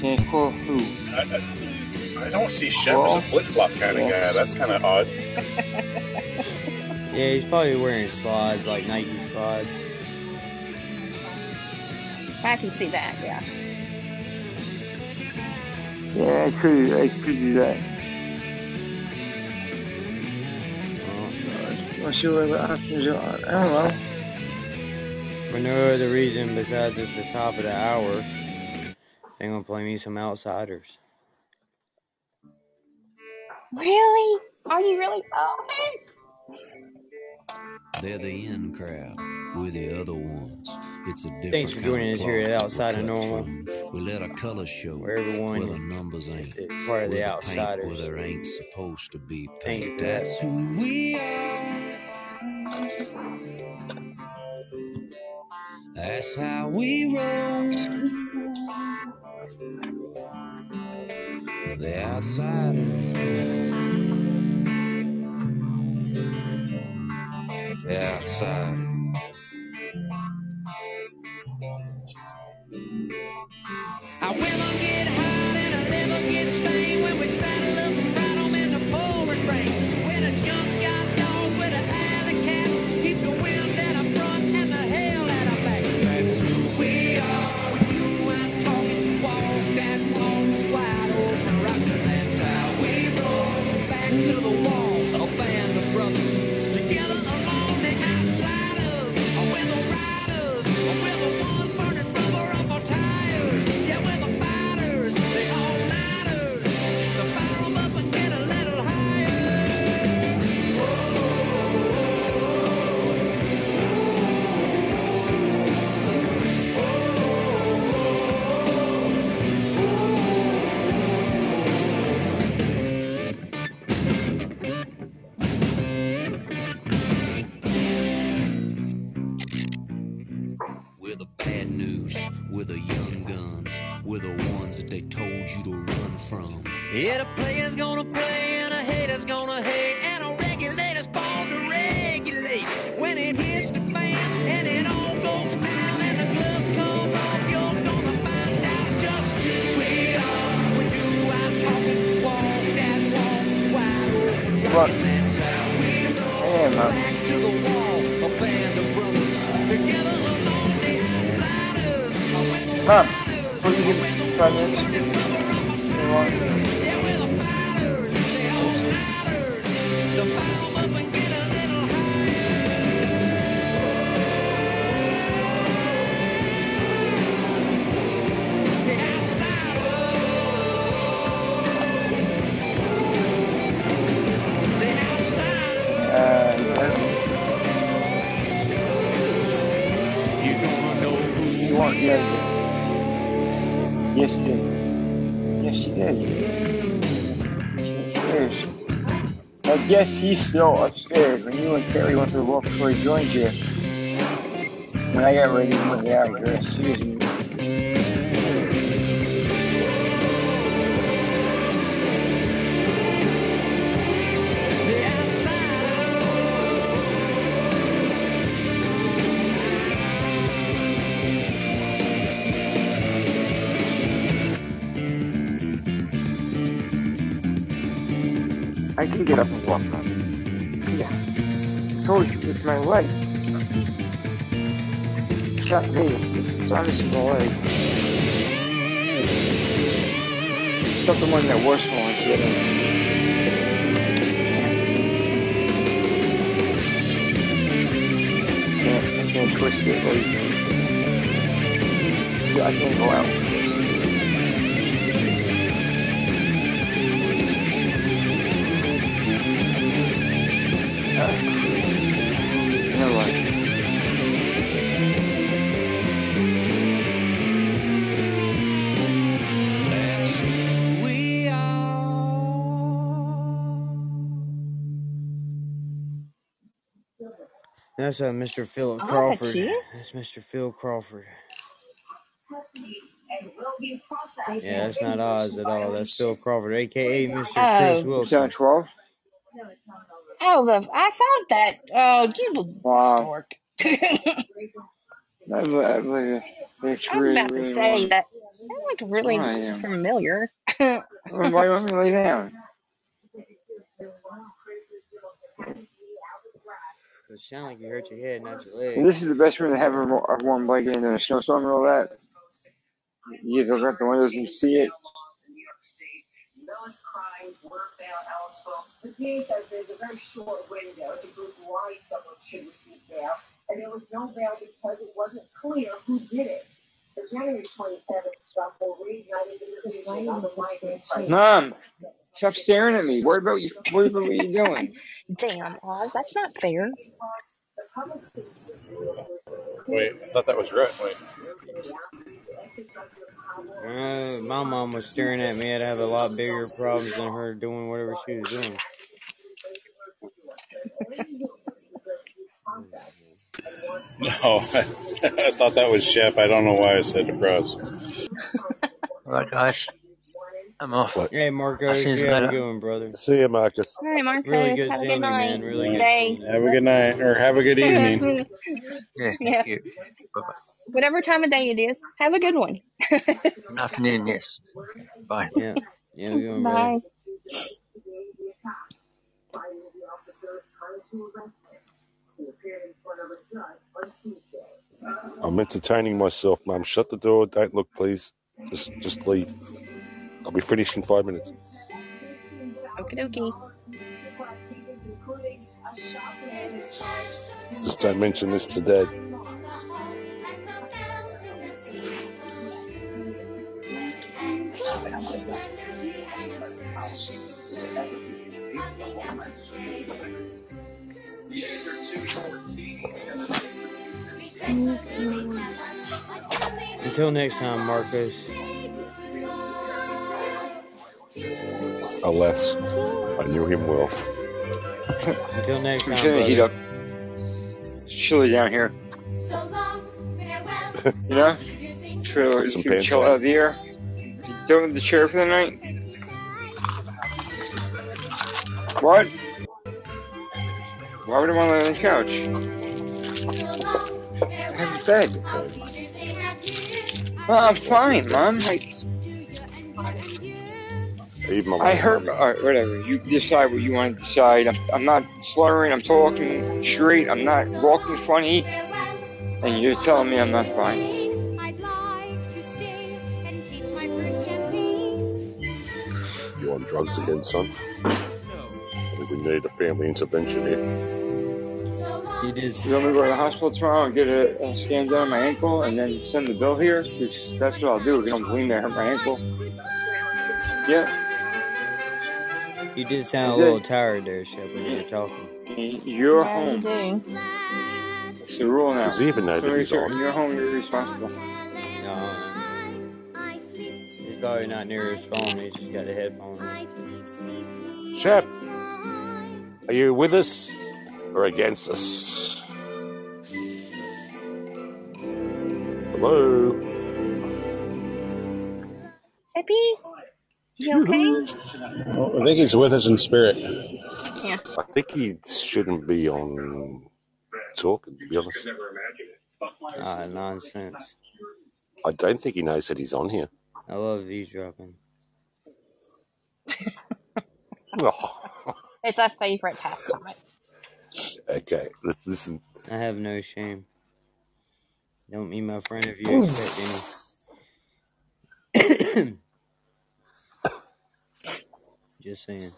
[SPEAKER 8] Can't call who?
[SPEAKER 7] I, I, I don't see Shep as a flip flop kind of guy. That's kind of odd.
[SPEAKER 2] yeah. (laughs) Yeah, he's probably wearing slides, like Nike slides.
[SPEAKER 3] I can see that, yeah.
[SPEAKER 8] Yeah, I could, I could do that.
[SPEAKER 2] Oh,
[SPEAKER 8] Let's see what the options are. I don't know.
[SPEAKER 2] For no other reason besides it's the top of the hour, they're gonna play me some outsiders.
[SPEAKER 3] Really? Are you really? Oh, man.
[SPEAKER 13] They're the in crowd. We're the other ones. It's a different
[SPEAKER 2] Thanks for joining us here at Outside of Normal.
[SPEAKER 13] We let our colors show
[SPEAKER 2] Where everyone
[SPEAKER 13] where the numbers ain't.
[SPEAKER 2] part of the
[SPEAKER 13] the paint where there ain't supposed to be paint.
[SPEAKER 2] that.
[SPEAKER 13] That's who we are. That's how we roll. The outsiders. The outsider.
[SPEAKER 5] Uh, I will get We're the
[SPEAKER 13] young guns. We're the ones that they told you to run from.
[SPEAKER 5] Yeah, the player's gonna play and a hater's gonna hate
[SPEAKER 8] Mom, will you give me I guess he's still upstairs. When you and Terry went to the walk before he joined you, when I got ready to move out of here, I can get up and walk up. Yeah. I told you, it's my leg. It's not me, it's, it's honestly my leg. It's not the one that worse ones that can't, I can't twist it or I can't go out.
[SPEAKER 2] That's uh, Mr. Philip
[SPEAKER 3] Oh,
[SPEAKER 2] Crawford.
[SPEAKER 3] that's?
[SPEAKER 2] That's Mr. Phil Crawford. Yeah, that's not Oz at all. That's Phil Crawford, aka Mr. Chris
[SPEAKER 3] Oh.
[SPEAKER 8] It's
[SPEAKER 2] Wilson.
[SPEAKER 8] 12?
[SPEAKER 3] Oh, the, I thought that. Oh, you little
[SPEAKER 8] Wow.
[SPEAKER 3] dork. (laughs) I
[SPEAKER 8] I believe, I believe it.
[SPEAKER 3] Was
[SPEAKER 8] really,
[SPEAKER 3] about to
[SPEAKER 8] really
[SPEAKER 3] say
[SPEAKER 8] warm.
[SPEAKER 3] that. That looked really
[SPEAKER 8] I
[SPEAKER 3] familiar.
[SPEAKER 8] Well, (laughs) Why do you want me to lay down?
[SPEAKER 2] It sounded like you hurt your head, not your leg.
[SPEAKER 8] This is the best room to have a wa- a warm blanket in a snowstorm and all that. You just look out the windows and see it.
[SPEAKER 14] Those crimes were found eligible. The DA says there's a very short window to prove why someone should receive bail, and there was no bail because it wasn't clear who did it. The January 27th stop will reignite the decision on the migrant crisis.
[SPEAKER 8] Mom, stop staring at me. Worry about you. Worry about what you're doing. (laughs)
[SPEAKER 3] Damn, Oz, that's not fair.
[SPEAKER 7] Wait, I thought that was right. Wait.
[SPEAKER 2] Uh, my mom was staring at me. I'd have a lot bigger problems than her doing whatever she was doing. (laughs)
[SPEAKER 7] No, (laughs) I thought that was Shep. I don't know why I said DeBrus.
[SPEAKER 10] Alright, guys. I'm off.
[SPEAKER 4] What?
[SPEAKER 2] Hey, Marcos,
[SPEAKER 10] see you
[SPEAKER 2] you have
[SPEAKER 10] later.
[SPEAKER 2] good brother.
[SPEAKER 4] See you, Marcus.
[SPEAKER 3] All right, Marcus.
[SPEAKER 2] Really good
[SPEAKER 3] have a
[SPEAKER 2] seeing
[SPEAKER 3] good
[SPEAKER 2] you,
[SPEAKER 3] night.
[SPEAKER 2] man. Really
[SPEAKER 3] Good
[SPEAKER 2] good
[SPEAKER 3] day.
[SPEAKER 2] seeing.
[SPEAKER 7] Have a good night, or have a good (laughs) evening.
[SPEAKER 10] Yeah,
[SPEAKER 3] Yeah.
[SPEAKER 10] you. Bye-bye.
[SPEAKER 3] Whatever time of day it is, have a good one.
[SPEAKER 10] Good afternoon, yes. Bye.
[SPEAKER 2] Yeah, yeah, have a good one, brother.
[SPEAKER 3] Bye.
[SPEAKER 4] I'm entertaining myself, Mum. Shut the door. Don't look, please. Just, just leave. I'll be finished in five minutes.
[SPEAKER 3] Okie dokie.
[SPEAKER 4] Just don't mention this to Dad.
[SPEAKER 2] Until next time, Marcos.
[SPEAKER 4] Alas, I knew him well.
[SPEAKER 2] Until next
[SPEAKER 8] I'm
[SPEAKER 2] time,
[SPEAKER 8] turning heat up. It's chilly down here. (laughs) You know? Chill,
[SPEAKER 4] Put
[SPEAKER 8] just
[SPEAKER 4] some
[SPEAKER 8] chill
[SPEAKER 4] on.
[SPEAKER 8] out of the air. Done with the chair for the night? What? Why would I want to lay on the couch? I have a bed. Oh, I'm fine, Mom. I,
[SPEAKER 4] even
[SPEAKER 8] I heard, whatever. You decide what you want to decide. I'm, I'm not slurring. I'm talking straight. I'm not walking funny. And you're telling me I'm not fine.
[SPEAKER 15] You on
[SPEAKER 4] drugs again, son? I think we need a family intervention here.
[SPEAKER 2] It is.
[SPEAKER 8] You want me to go to the hospital tomorrow and get a, a scan done on my ankle and then send the bill here? That's what I'll do. If you don't believe me, I hurt my ankle. Yeah.
[SPEAKER 2] You did sound a little tired there, Shep, when you were talking.
[SPEAKER 8] You're
[SPEAKER 3] Yeah,
[SPEAKER 8] home.
[SPEAKER 3] do.
[SPEAKER 8] It's the rule now.
[SPEAKER 4] Does he even know
[SPEAKER 8] So
[SPEAKER 4] that he's
[SPEAKER 8] you're,
[SPEAKER 4] on?
[SPEAKER 8] you're home, you're responsible.
[SPEAKER 2] No, he's probably not near his phone. He's just got the headphones.
[SPEAKER 4] Shep, are you with us or against us? Hello?
[SPEAKER 3] Peppy, you okay?
[SPEAKER 7] Well, I think he's with us in spirit.
[SPEAKER 3] Yeah.
[SPEAKER 4] I think he shouldn't be on talking, to be honest.
[SPEAKER 2] Ah, nonsense.
[SPEAKER 4] I don't think he knows that he's on here.
[SPEAKER 2] I love eavesdropping.
[SPEAKER 4] Oh, (laughs)
[SPEAKER 3] It's our favorite pastime.
[SPEAKER 4] okay, let's listen.
[SPEAKER 2] I have no shame. Don't meet my friend if you expect any. (clears throat) Just saying.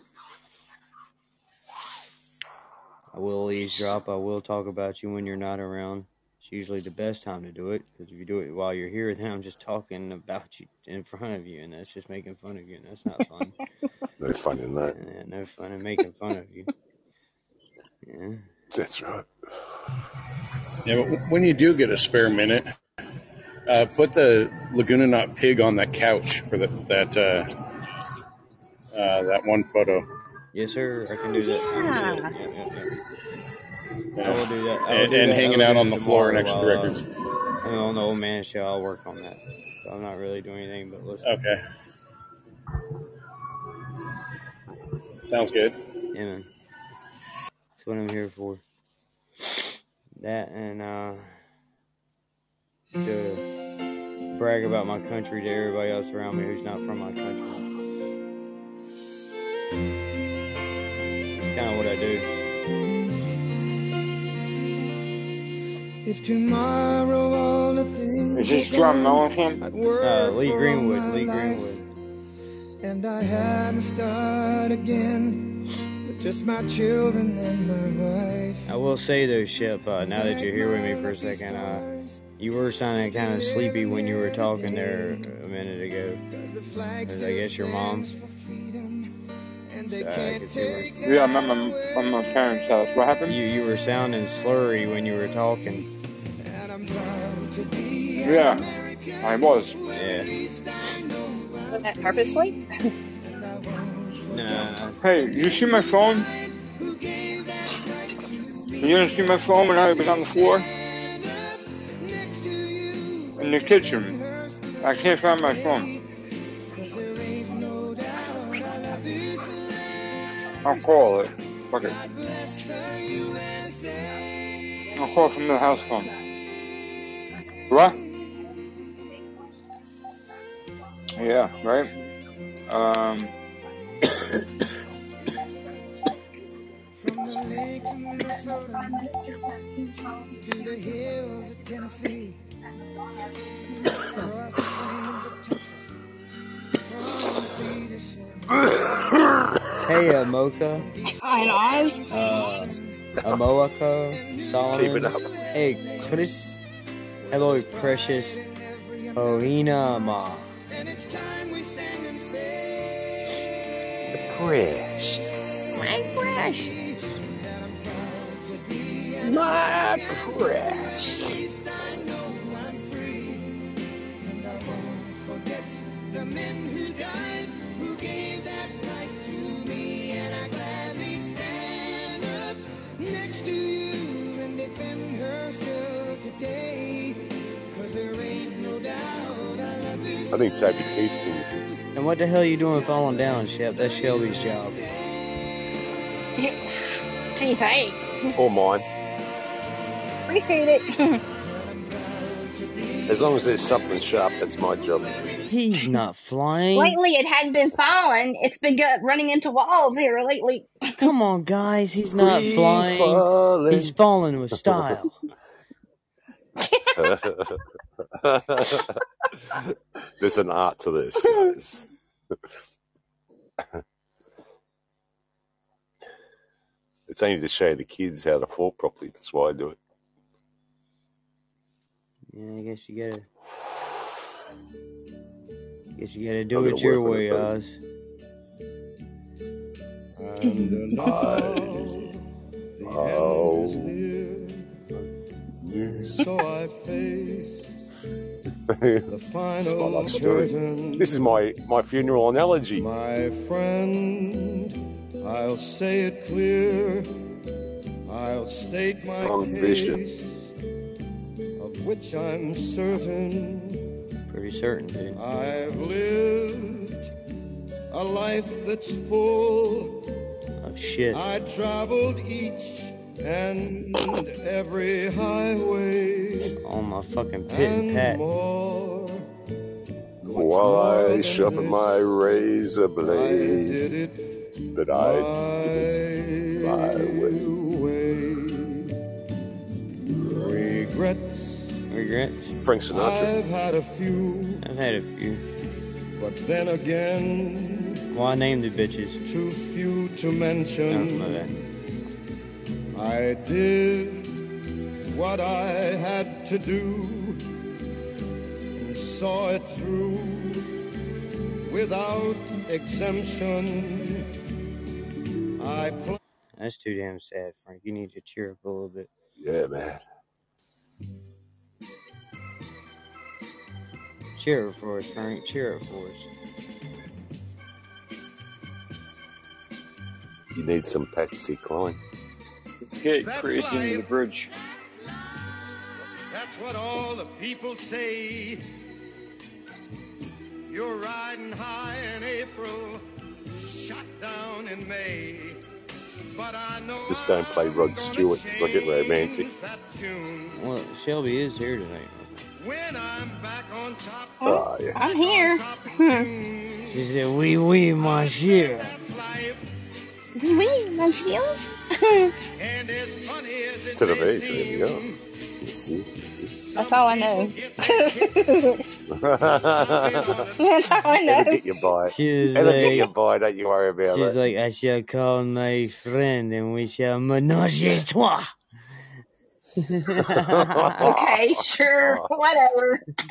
[SPEAKER 2] I will eavesdrop. I will talk about you when you're not around. It's usually the best time to do it because if you do it while you're here, then I'm just talking about you in front of you, and that's just making fun of you, and that's not fun. (laughs)
[SPEAKER 4] No fun in that.
[SPEAKER 2] Yeah, no fun in making fun of you. Yeah.
[SPEAKER 4] That's right.
[SPEAKER 7] Yeah, but when you do get a spare minute, uh, put the Laguna Knot pig on that couch for the, that uh, uh, that one photo.
[SPEAKER 2] Yes, sir. I can do that. I can do that. Yeah, yeah, yeah. I will do that. Will
[SPEAKER 7] And,
[SPEAKER 2] do
[SPEAKER 7] and
[SPEAKER 2] that.
[SPEAKER 7] Hanging out on the floor next to the
[SPEAKER 2] while, uh,
[SPEAKER 7] records.
[SPEAKER 2] I'm on the old man show. I'll work on that. So I'm not really doing anything but listen.
[SPEAKER 7] Okay. Sounds good.
[SPEAKER 2] Yeah, man. That's what I'm here for. That and uh, to brag about my country to everybody else around me who's not from my country. Kind of what I do.
[SPEAKER 1] If tomorrow all the things
[SPEAKER 8] Is this
[SPEAKER 1] were
[SPEAKER 8] John
[SPEAKER 1] gone,
[SPEAKER 8] Mellencamp?
[SPEAKER 1] I'd work
[SPEAKER 2] Uh, Lee Greenwood. Lee
[SPEAKER 1] life,
[SPEAKER 2] Greenwood.
[SPEAKER 1] And I had to start again with just my children and my wife.
[SPEAKER 2] I will say though, Shep, uh, now that you're here with me for a second, uh, you were sounding kind of sleepy when you were talking there a minute ago. I guess your mom.
[SPEAKER 8] Yeah, I'm at my, I'm at my parents' house. What happened?
[SPEAKER 2] you you were sounding slurry when you were talking.
[SPEAKER 1] and I'm proud to be
[SPEAKER 8] Yeah, I was.
[SPEAKER 2] Yeah.
[SPEAKER 3] Was that purposely? (laughs)
[SPEAKER 2] Nah.
[SPEAKER 8] Hey, you see my phone? You didn't see my phone when I was on the floor? In the kitchen. I can't find my phone. I'll call it. Fuck it. I'll call from the house phone. What? Yeah, right? Um,
[SPEAKER 2] Hey, Amoka.
[SPEAKER 3] Hi, Oz.
[SPEAKER 2] Uh, Amoaka. Solomon.
[SPEAKER 4] Keep it up.
[SPEAKER 2] Hey, Chris. Hello, precious. Oinama.
[SPEAKER 1] And it's time we stand and say,
[SPEAKER 4] Precious.
[SPEAKER 2] My precious.
[SPEAKER 1] that I'm proud to be an
[SPEAKER 4] My precious.
[SPEAKER 1] East. I know I'm free, and I won't forget the men who died, today. 'Cause there ain't no doubt I love this
[SPEAKER 4] I think Toby Keith sings this.
[SPEAKER 2] And what the hell are you doing falling down, Shep? That's Shelby's job.
[SPEAKER 3] Gee, thanks.
[SPEAKER 4] Or mine.
[SPEAKER 3] Appreciate it. (laughs)
[SPEAKER 4] As long as there's something sharp, that's my job.
[SPEAKER 2] He's not flying.
[SPEAKER 3] lately, it hadn't been falling. It's been go- running into walls here lately. (laughs)
[SPEAKER 2] Come on, guys. He's not
[SPEAKER 4] Free
[SPEAKER 2] flying.
[SPEAKER 4] falling.
[SPEAKER 2] He's falling with style. (laughs) (laughs)
[SPEAKER 4] There's an art to this, guys. (laughs) it's only to show the kids how to fall properly. That's why I do it.
[SPEAKER 2] Yeah, I guess you gotta. Guess you gotta do it your way, Oz.
[SPEAKER 16] And uh, (laughs) the night,
[SPEAKER 4] oh
[SPEAKER 16] end is near, so I face (laughs) the final
[SPEAKER 4] life story.
[SPEAKER 16] curtain.
[SPEAKER 4] This is my, my funeral analogy.
[SPEAKER 16] My friend, I'll say it clear. I'll state my
[SPEAKER 4] Wrong vision.
[SPEAKER 16] case, of which I'm certain.
[SPEAKER 2] Pretty certain, dude.
[SPEAKER 16] I've lived a life that's full.
[SPEAKER 2] Of shit.
[SPEAKER 16] I traveled each and every highway
[SPEAKER 2] On my fucking pit and
[SPEAKER 16] and
[SPEAKER 2] pat.
[SPEAKER 16] more.
[SPEAKER 4] While I sharpen my razor
[SPEAKER 16] I
[SPEAKER 4] blade,
[SPEAKER 16] did it
[SPEAKER 4] but I did it
[SPEAKER 16] my
[SPEAKER 4] my way.
[SPEAKER 16] way. Regrets,
[SPEAKER 2] Regrets?
[SPEAKER 4] Frank Sinatra.
[SPEAKER 16] I've had a few,
[SPEAKER 2] I've had a few.
[SPEAKER 16] but then again,
[SPEAKER 2] Well, I named the bitches.
[SPEAKER 16] too few to
[SPEAKER 2] Oh, my
[SPEAKER 16] mention.
[SPEAKER 2] Bad.
[SPEAKER 16] I did what I had to do and saw it through without exemption. I pl-
[SPEAKER 2] That's too damn sad, Frank. You need to cheer up a little bit.
[SPEAKER 4] Yeah, man.
[SPEAKER 2] Cheer up for us, Frank. Cheer up for us.
[SPEAKER 4] You need some Patsy Cline.
[SPEAKER 8] Hit
[SPEAKER 16] That's
[SPEAKER 8] Chris into the bridge.
[SPEAKER 16] That's what all the people say. You're riding high in April, shot down in May. But I know
[SPEAKER 4] Just don't play Rod Stewart
[SPEAKER 16] gonna
[SPEAKER 4] 'cause I get romantic.
[SPEAKER 16] change.
[SPEAKER 2] Well, Shelby is here tonight.
[SPEAKER 16] When I'm back on top,
[SPEAKER 4] Oh, yeah.
[SPEAKER 3] I'm here.
[SPEAKER 16] top of hmm. June.
[SPEAKER 2] She said, "Oui, oui, monsieur."
[SPEAKER 16] That's life,
[SPEAKER 3] Oui, monsieur.
[SPEAKER 16] And as funny as it
[SPEAKER 4] To the
[SPEAKER 16] may
[SPEAKER 4] base, there you go. You see, you see.
[SPEAKER 3] That's all I know.
[SPEAKER 16] get that kick. (laughs)
[SPEAKER 3] That's all I
[SPEAKER 4] It'll
[SPEAKER 3] know.
[SPEAKER 4] get you by.
[SPEAKER 2] She was
[SPEAKER 4] It'll get you
[SPEAKER 2] like,
[SPEAKER 4] by. Don't you worry about
[SPEAKER 2] she's
[SPEAKER 4] it.
[SPEAKER 2] like, I shall call my friend and we shall menage a trois.
[SPEAKER 3] Okay, sure, (laughs) whatever. (laughs)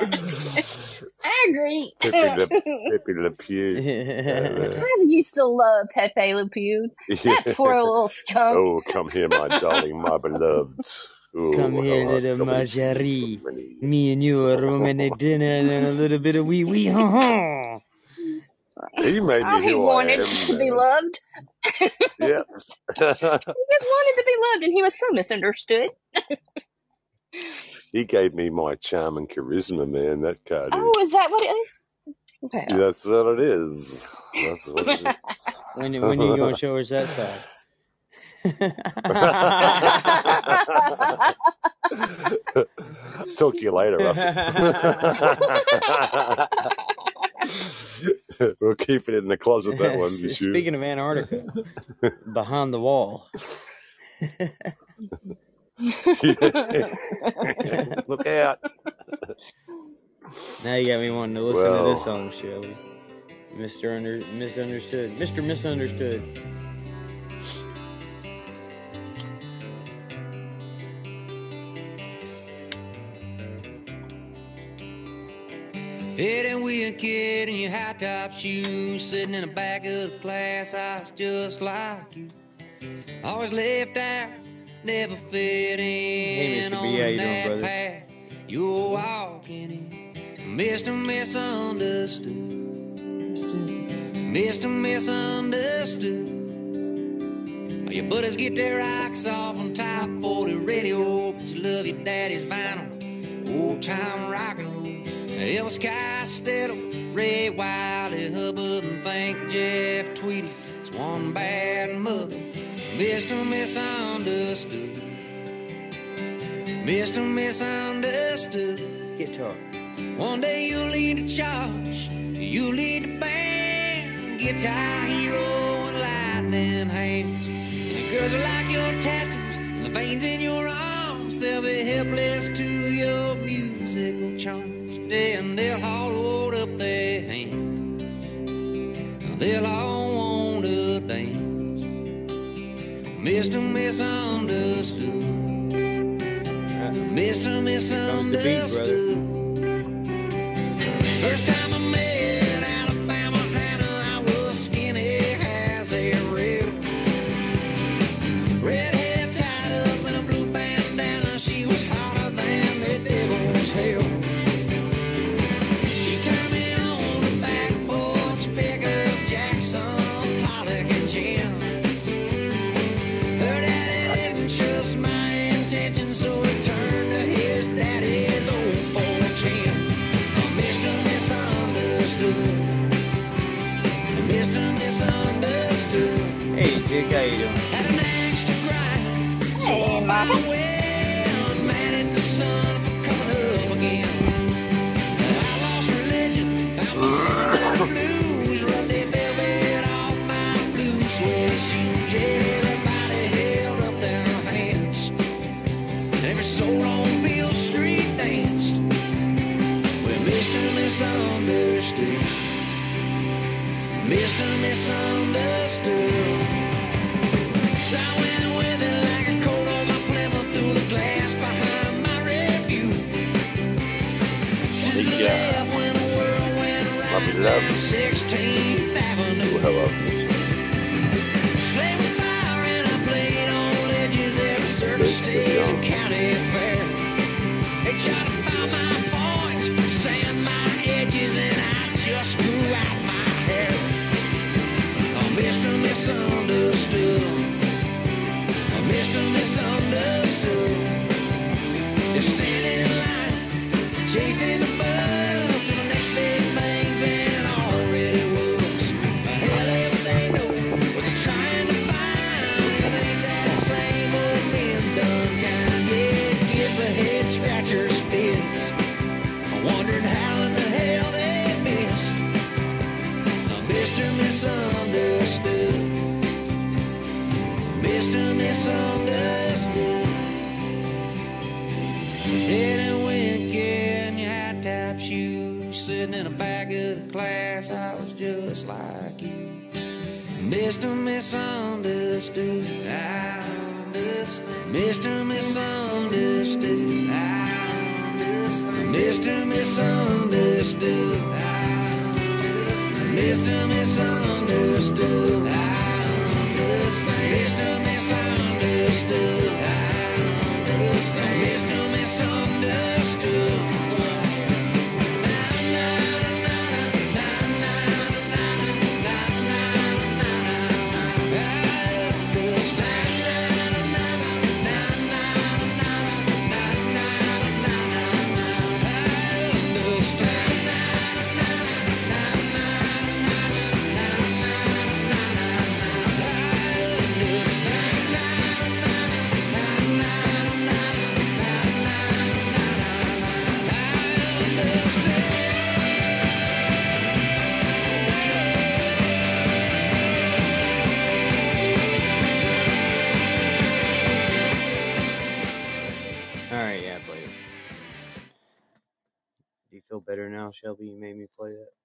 [SPEAKER 3] I agree.
[SPEAKER 4] Pepe Le, (laughs) Pepe Le Pew.
[SPEAKER 3] I used to love Pepe Le Pew. That poor little skunk.
[SPEAKER 4] Oh, come here, my darling, my beloved. Oh,
[SPEAKER 2] Come here,
[SPEAKER 4] how I've
[SPEAKER 2] little Marjorie. Me and you are rooming at dinner and a little bit of wee wee. Ha ha.
[SPEAKER 4] He made me
[SPEAKER 3] he
[SPEAKER 4] who I
[SPEAKER 3] wanted
[SPEAKER 4] am. (laughs)
[SPEAKER 3] to be loved.
[SPEAKER 4] Yeah. (laughs)
[SPEAKER 3] He just wanted to be loved, and he was so misunderstood.
[SPEAKER 4] he gave me my charm and charisma, man. That card is.
[SPEAKER 3] Oh, is that what it is? Okay.
[SPEAKER 4] That's what it is. That's what it is. (laughs)
[SPEAKER 2] When, when are you going to show us that side?
[SPEAKER 4] Talk to you later, Russell. (laughs) we'll keep it in the closet, that (laughs) one.
[SPEAKER 2] Speaking of Antarctica, (laughs) behind the wall.
[SPEAKER 4] Look out.
[SPEAKER 2] Now you got me wanting to listen to this song, Shelby. Mr. Under, misunderstood. Mr. Misunderstood.
[SPEAKER 5] Heading with a kid in your high top shoes, sitting in the back of the class, I was just like you. Always left out, never fit in
[SPEAKER 2] Mr.
[SPEAKER 5] on
[SPEAKER 2] B, how you doing, brother?
[SPEAKER 5] path you were walking in. Mr. Misunderstood. Mr. Misunderstood. Your buddies get their rocks off on top 40 radio, but you love your daddy's vinyl. Old time rock and roll. Elvis Costello, Ray Wylie, Hubbard, and think Jeff Tweedy. It's one bad mother, Mr. Misunderstood. Mr. Misunderstood.
[SPEAKER 2] Guitar.
[SPEAKER 5] One day you'll lead the charge, you'll lead the band, guitar hero and lightning hands. And the girls are like your tattoos, and the veins in your arms, they'll be helpless to your musical charms. Then they'll all hold up their hands, they'll all want to dance.
[SPEAKER 11] Mr. Misunderstood. Mr.
[SPEAKER 2] Comes the beat, brother.
[SPEAKER 11] Misunderstood. First time I met
[SPEAKER 4] love.
[SPEAKER 11] down 16th Avenue. With Mr. Misunderstood. I understand. Mr. Misunderstood. I understand. Mr. Misunderstood. I. Mr. Misunderstood.
[SPEAKER 2] Shelby? You made me play that.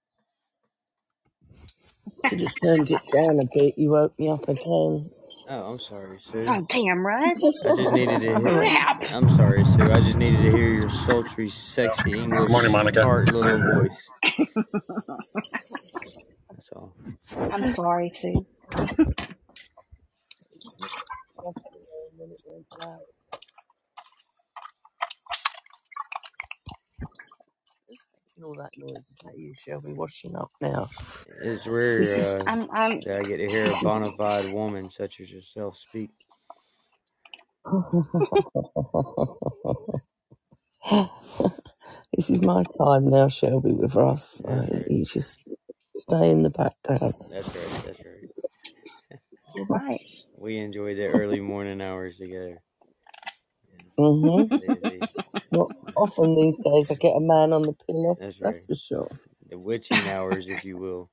[SPEAKER 17] Could have turned it down a bit. You woke me up again.
[SPEAKER 2] Oh, I'm sorry, Sue.
[SPEAKER 3] Oh, damn, Russ.
[SPEAKER 2] I just needed to hear.
[SPEAKER 3] Crap.
[SPEAKER 2] I'm sorry, Sue. I just needed to hear your sultry, sexy English,
[SPEAKER 7] Morning, Monica.
[SPEAKER 2] smart little voice. That's all.
[SPEAKER 3] I'm sorry, Sue. (laughs)
[SPEAKER 17] Making all that noise. Is that you, Shelby, washing up now?
[SPEAKER 2] It's rare
[SPEAKER 17] This is.
[SPEAKER 2] uh,
[SPEAKER 3] I'm, I'm,
[SPEAKER 2] that I get to hear a bona fide woman such as yourself speak. (laughs)
[SPEAKER 17] this is my time now, Shelby, with Ross.
[SPEAKER 2] That's
[SPEAKER 17] So
[SPEAKER 2] right.
[SPEAKER 17] you just stay in the background.
[SPEAKER 2] That's right. That's right.
[SPEAKER 3] you're right. (laughs)
[SPEAKER 2] We enjoy the early morning hours together.
[SPEAKER 17] hmm
[SPEAKER 2] They, they,
[SPEAKER 17] Not often these days I get a man on the pillow.
[SPEAKER 2] that's
[SPEAKER 17] That's
[SPEAKER 2] right.
[SPEAKER 17] for sure.
[SPEAKER 2] The witching hours, if you will.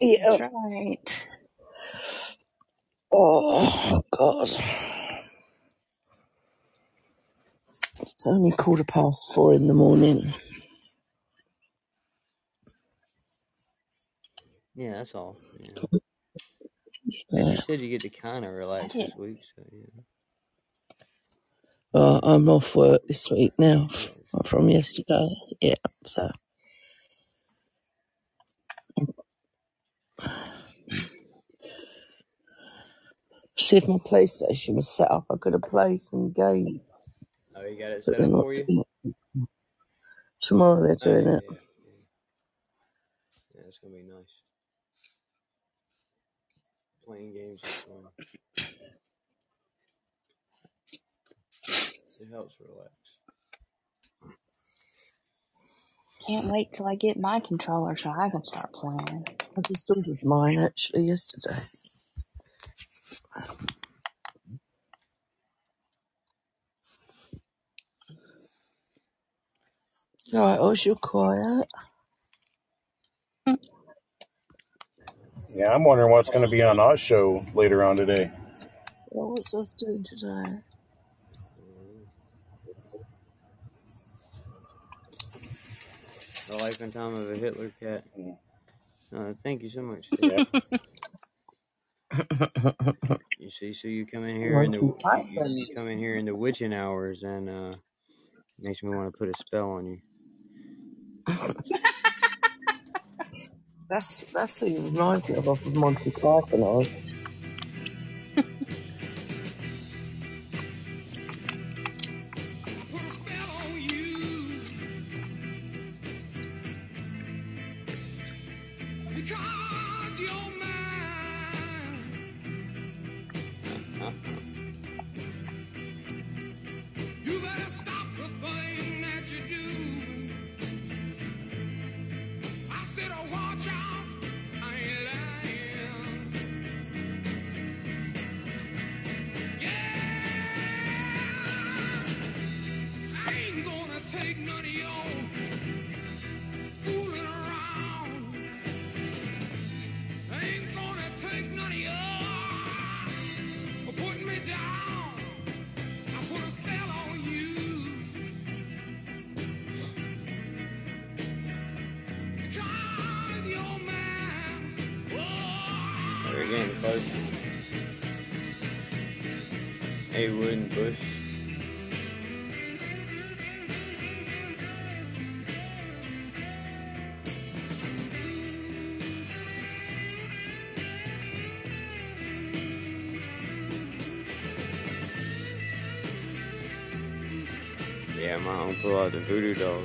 [SPEAKER 17] Yeah.
[SPEAKER 3] That's right.
[SPEAKER 17] Oh God. It's only quarter past four in the morning.
[SPEAKER 2] Yeah, that's all. Yeah. (laughs)
[SPEAKER 17] Yeah.
[SPEAKER 2] You said you get to kind of relax
[SPEAKER 3] did.
[SPEAKER 2] this week, so yeah.
[SPEAKER 17] Uh, I'm off work this week now from yesterday. Yeah, so see if my PlayStation was set up, I could have played some games,
[SPEAKER 2] Oh, you got it
[SPEAKER 17] but
[SPEAKER 2] set
[SPEAKER 17] they're
[SPEAKER 2] up
[SPEAKER 17] not
[SPEAKER 2] for you?
[SPEAKER 17] doing it. Tomorrow they're
[SPEAKER 2] Oh,
[SPEAKER 17] doing it.
[SPEAKER 2] yeah, yeah. It's gonna be nice. Playing games is fun. It helps relax.
[SPEAKER 3] Can't wait till I get my controller so I can start playing.
[SPEAKER 17] I just ordered mine actually yesterday. Alright, Oz, you're quiet.
[SPEAKER 7] Yeah, I'm wondering what's going to be on our show later on today.
[SPEAKER 17] Yeah, what's Oz doing today?
[SPEAKER 2] The life and time of a Hitler cat. Uh, thank you so much.
[SPEAKER 7] Yeah. (laughs)
[SPEAKER 2] You see, so you come in here in the you, you come in here in the witching hours, and uh, makes me want to put a spell on you. (laughs)
[SPEAKER 17] That's that's who you remind me of, of Monty Python. Oz.
[SPEAKER 11] Put
[SPEAKER 2] voodoo dolls.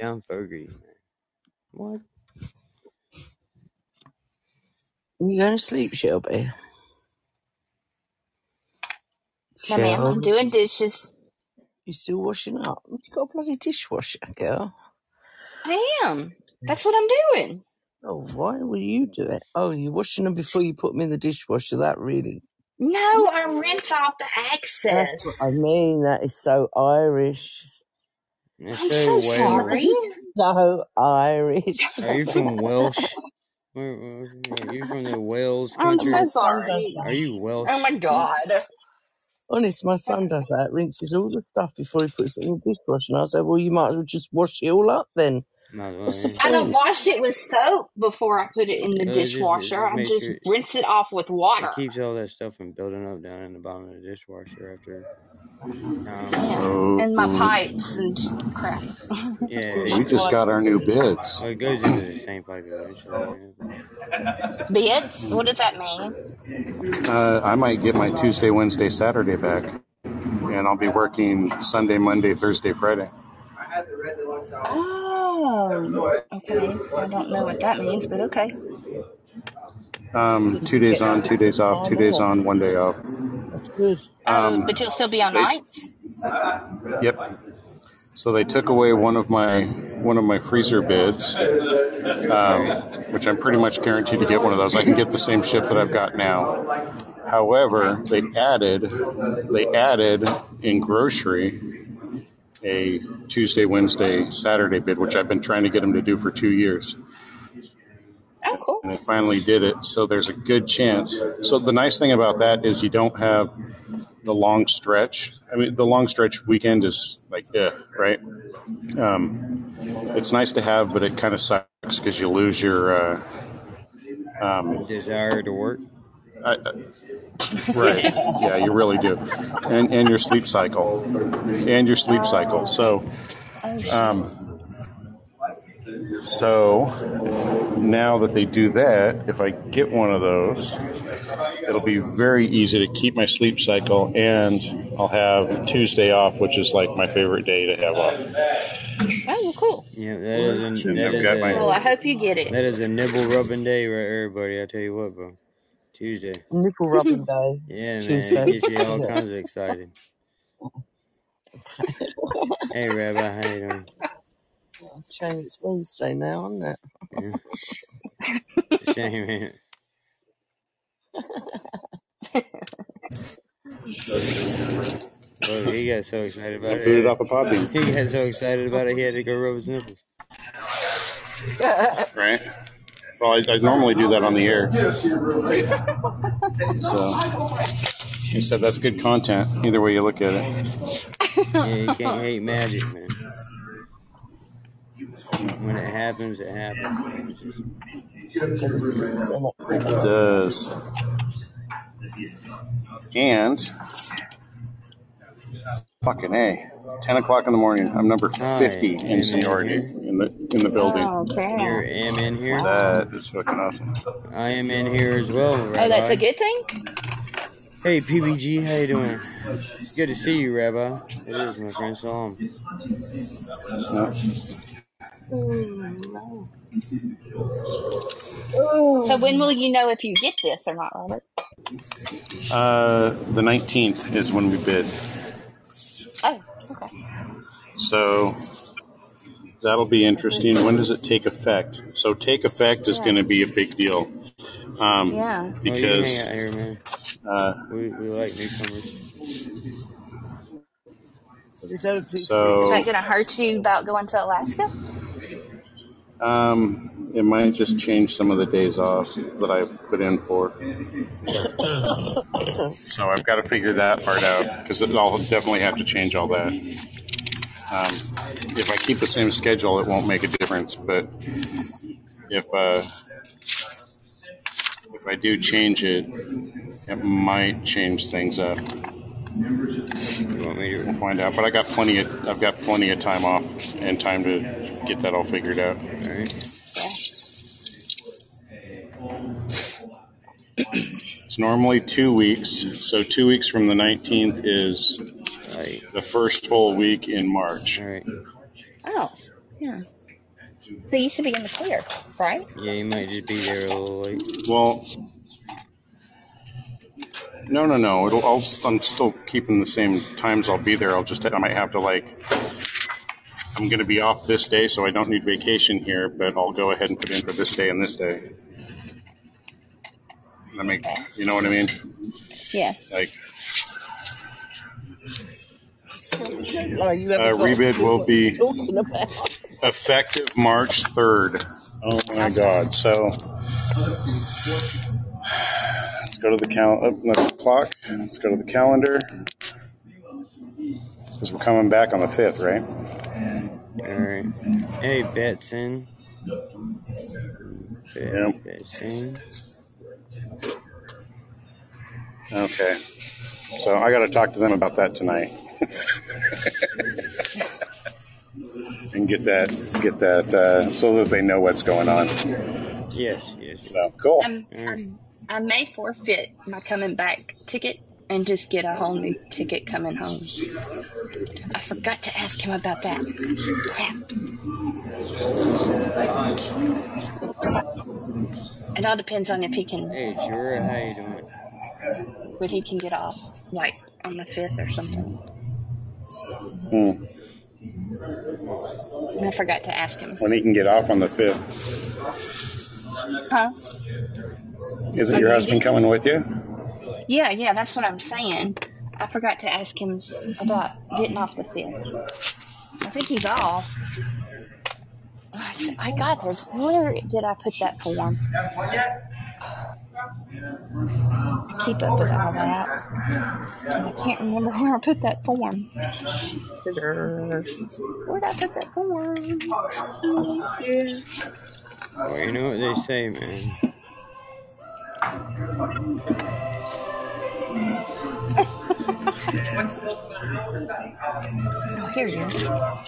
[SPEAKER 2] John Fogerty, man. What?
[SPEAKER 17] You going to sleep, Shelby?
[SPEAKER 3] No, ma'am, I'm
[SPEAKER 17] Shelby,
[SPEAKER 3] doing dishes.
[SPEAKER 17] you still washing up? You got a bloody dishwasher, girl.
[SPEAKER 3] I am. That's what I'm doing.
[SPEAKER 17] Oh, why will you do it? Oh, you're washing them before you put them in the dishwasher. That really.
[SPEAKER 3] No, I rinse off the
[SPEAKER 17] That's what
[SPEAKER 3] excess.
[SPEAKER 17] I mean. That is so Irish.
[SPEAKER 2] It's
[SPEAKER 3] I'm
[SPEAKER 2] so
[SPEAKER 3] so
[SPEAKER 2] Welsh.
[SPEAKER 3] sorry.
[SPEAKER 17] So Irish.
[SPEAKER 2] Are you from Welsh? Where, where, are you from the Wales country?
[SPEAKER 3] I'm so sorry.
[SPEAKER 2] Are you Welsh?
[SPEAKER 3] Oh my god.
[SPEAKER 17] Honest, my son does that. Rinses all the stuff before he puts it in the dishwasher. And I say, well, you might as well just wash it all up then.
[SPEAKER 2] Might as well,
[SPEAKER 17] What's.
[SPEAKER 3] I don't wash it with soap before I put it in the
[SPEAKER 2] So it just, it
[SPEAKER 3] dishwasher.
[SPEAKER 2] just
[SPEAKER 3] I
[SPEAKER 2] makes
[SPEAKER 3] just
[SPEAKER 2] sure
[SPEAKER 3] rinse it off with
[SPEAKER 2] it
[SPEAKER 3] water.
[SPEAKER 2] keeps all that stuff from building up down in the bottom of the dishwasher after. Um,
[SPEAKER 3] Yeah.
[SPEAKER 7] Oh,
[SPEAKER 3] And my pipes and crap.
[SPEAKER 2] yeah, (laughs)
[SPEAKER 7] we
[SPEAKER 2] it,
[SPEAKER 7] just got our new bids.
[SPEAKER 2] well, it goes into the same pipe eventually. Yeah.
[SPEAKER 3] Bits? What does that mean?
[SPEAKER 7] Uh, I might get my Tuesday, Wednesday, Saturday back, and I'll be working Sunday, Monday, Thursday, Friday.
[SPEAKER 3] Oh, okay. I don't know what that means, but okay.
[SPEAKER 7] Um, two days on, two days off, two days on, one day off.
[SPEAKER 17] That's good.
[SPEAKER 3] Oh,
[SPEAKER 7] Um,
[SPEAKER 3] but you'll still be on
[SPEAKER 7] they,
[SPEAKER 3] nights?
[SPEAKER 7] yep. So they took away one of my one of my freezer bids, um, which I'm pretty much guaranteed to get one of those. I can get the same ship that I've got now. However, they added they added in grocery a Tuesday, Wednesday, Saturday bid, which I've been trying to get them to do for two years.
[SPEAKER 3] Oh, cool.
[SPEAKER 7] and they finally did it. So there's a good chance. So the nice thing about that is you don't have the long stretch. I mean, the long stretch weekend is like, yeah, right? Um, it's nice to have, but it kind of sucks because you lose your. Uh, um,
[SPEAKER 2] Desire to work.
[SPEAKER 7] I, I- right? (laughs) Yeah, you really do, and and your sleep cycle, and your sleep cycle. So. Um, so now that they do that, if I get one of those, it'll be very easy to keep my sleep cycle, and I'll have Tuesday off, which is like my favorite day to have off.
[SPEAKER 3] Oh, well, cool.
[SPEAKER 2] Yeah, that is a,
[SPEAKER 7] And
[SPEAKER 2] that
[SPEAKER 7] I've
[SPEAKER 2] is
[SPEAKER 3] Well, I hope you get it.
[SPEAKER 2] that is a nibble rubbing day right everybody. buddy. I tell you what, bro. Tuesday.
[SPEAKER 17] Nipple rubbing (laughs) day.
[SPEAKER 2] Yeah, man,
[SPEAKER 17] Tuesday.
[SPEAKER 2] it gets you all (laughs)
[SPEAKER 17] Yeah.
[SPEAKER 2] kinds of excited. Hey, Rabbi, how you doing?
[SPEAKER 17] Shame it's Wednesday now, isn't it?
[SPEAKER 2] Yeah. (laughs) Shame, man. Well, he got so excited
[SPEAKER 7] I
[SPEAKER 2] about
[SPEAKER 7] booted
[SPEAKER 2] it.
[SPEAKER 7] off a Podbean,
[SPEAKER 2] He got so excited about it, he had to go rub his nipples.
[SPEAKER 7] right? Well, I, I normally do that on the air, so he said that's good content. Either way you look at it.
[SPEAKER 2] Yeah, you can't hate magic, man. When it happens, it happens.
[SPEAKER 17] Gotta sleep so much.
[SPEAKER 7] It does. And fucking a, ten o'clock in the morning. I'm number fifty
[SPEAKER 2] am
[SPEAKER 7] in
[SPEAKER 2] in
[SPEAKER 7] seniority
[SPEAKER 2] here.
[SPEAKER 7] in the in the building.
[SPEAKER 3] Oh,
[SPEAKER 2] You're
[SPEAKER 3] okay.
[SPEAKER 2] am in here.
[SPEAKER 7] That is fucking awesome.
[SPEAKER 2] I am in here as well,
[SPEAKER 3] Oh, that's a good thing?
[SPEAKER 2] Hey, PBG, how you doing? Good to see you, Rabbi. It is, my friend Salam.
[SPEAKER 7] Yeah.
[SPEAKER 3] So when will you know if you get this or not, Robert?
[SPEAKER 7] Uh, the nineteenth is when we bid,
[SPEAKER 3] Oh, okay.
[SPEAKER 7] so that'll be interesting. When does it take effect? So take effect is
[SPEAKER 3] Yeah.
[SPEAKER 7] going to be a big deal um,
[SPEAKER 3] Yeah.
[SPEAKER 2] You can hang
[SPEAKER 7] because
[SPEAKER 2] out here,
[SPEAKER 7] uh,
[SPEAKER 2] We, we like newcomers.
[SPEAKER 17] But it don't
[SPEAKER 3] Is that going to hurt you about going to Alaska?
[SPEAKER 7] Um, it might just change some of the days off that I put in for. So I've got to figure that part out because I'll definitely have to change all that. Um, if I keep the same schedule, it won't make a difference. But if uh, if I do change it, it might change things up.
[SPEAKER 2] You want me
[SPEAKER 7] We'll
[SPEAKER 2] to?
[SPEAKER 7] find out. But I got plenty of I've got plenty of time off and time to get that all figured out.
[SPEAKER 2] All right.
[SPEAKER 3] Yeah.
[SPEAKER 7] It's normally two weeks, so two weeks from the 19th is
[SPEAKER 2] Like,
[SPEAKER 7] the first full week in March.
[SPEAKER 2] all right.
[SPEAKER 3] Oh, Yeah. So you should be in the clear, right?
[SPEAKER 2] Yeah, you might just be there a little late.
[SPEAKER 7] Well, no, no, no. It'll. I'll, I'm still keeping the same times. I'll be there. I'll just. I might have to like. I'm going to be off this day, so I don't need vacation here. But I'll go ahead and put in for this day and this day. I mean, you know what I mean?
[SPEAKER 3] Yes.
[SPEAKER 7] Like,
[SPEAKER 11] Like you haven't
[SPEAKER 7] uh,
[SPEAKER 11] a
[SPEAKER 7] rebid
[SPEAKER 11] clue
[SPEAKER 7] will be (laughs) effective March 3rd. Oh my God! So let's go to the cal. Oh, let's clock. Let's go to the calendar because we're coming back on the 5th, right?
[SPEAKER 2] Alright. Hey, Betson. Bet,
[SPEAKER 7] Yep.
[SPEAKER 2] Betson.
[SPEAKER 7] Okay. So I got to talk to them about that tonight. (laughs) and get that get that uh, so that they know what's going on.
[SPEAKER 2] Yes, yes.
[SPEAKER 7] So cool.
[SPEAKER 3] I'm, I'm, I may forfeit my coming back ticket and just get a whole new ticket coming home. I forgot to ask him about that. Crap. It all depends on if he can,
[SPEAKER 2] Hey, Jura, how you doing?
[SPEAKER 3] when he can get off, like on the fifth or something.
[SPEAKER 7] Hmm.
[SPEAKER 3] I forgot to ask him.
[SPEAKER 7] When he can get off on the fifth,
[SPEAKER 3] Huh?
[SPEAKER 7] isn't your husband coming with you?
[SPEAKER 3] Yeah, yeah, that's what I'm saying. I forgot to ask him about getting off the fifth. I think he's off. I said, got this. Where did I put that form? I (sighs) keep up with all that. I can't remember (laughs) where I put that form. Where'd I put that form?
[SPEAKER 2] Well, you know what they say, man.
[SPEAKER 3] Here you go.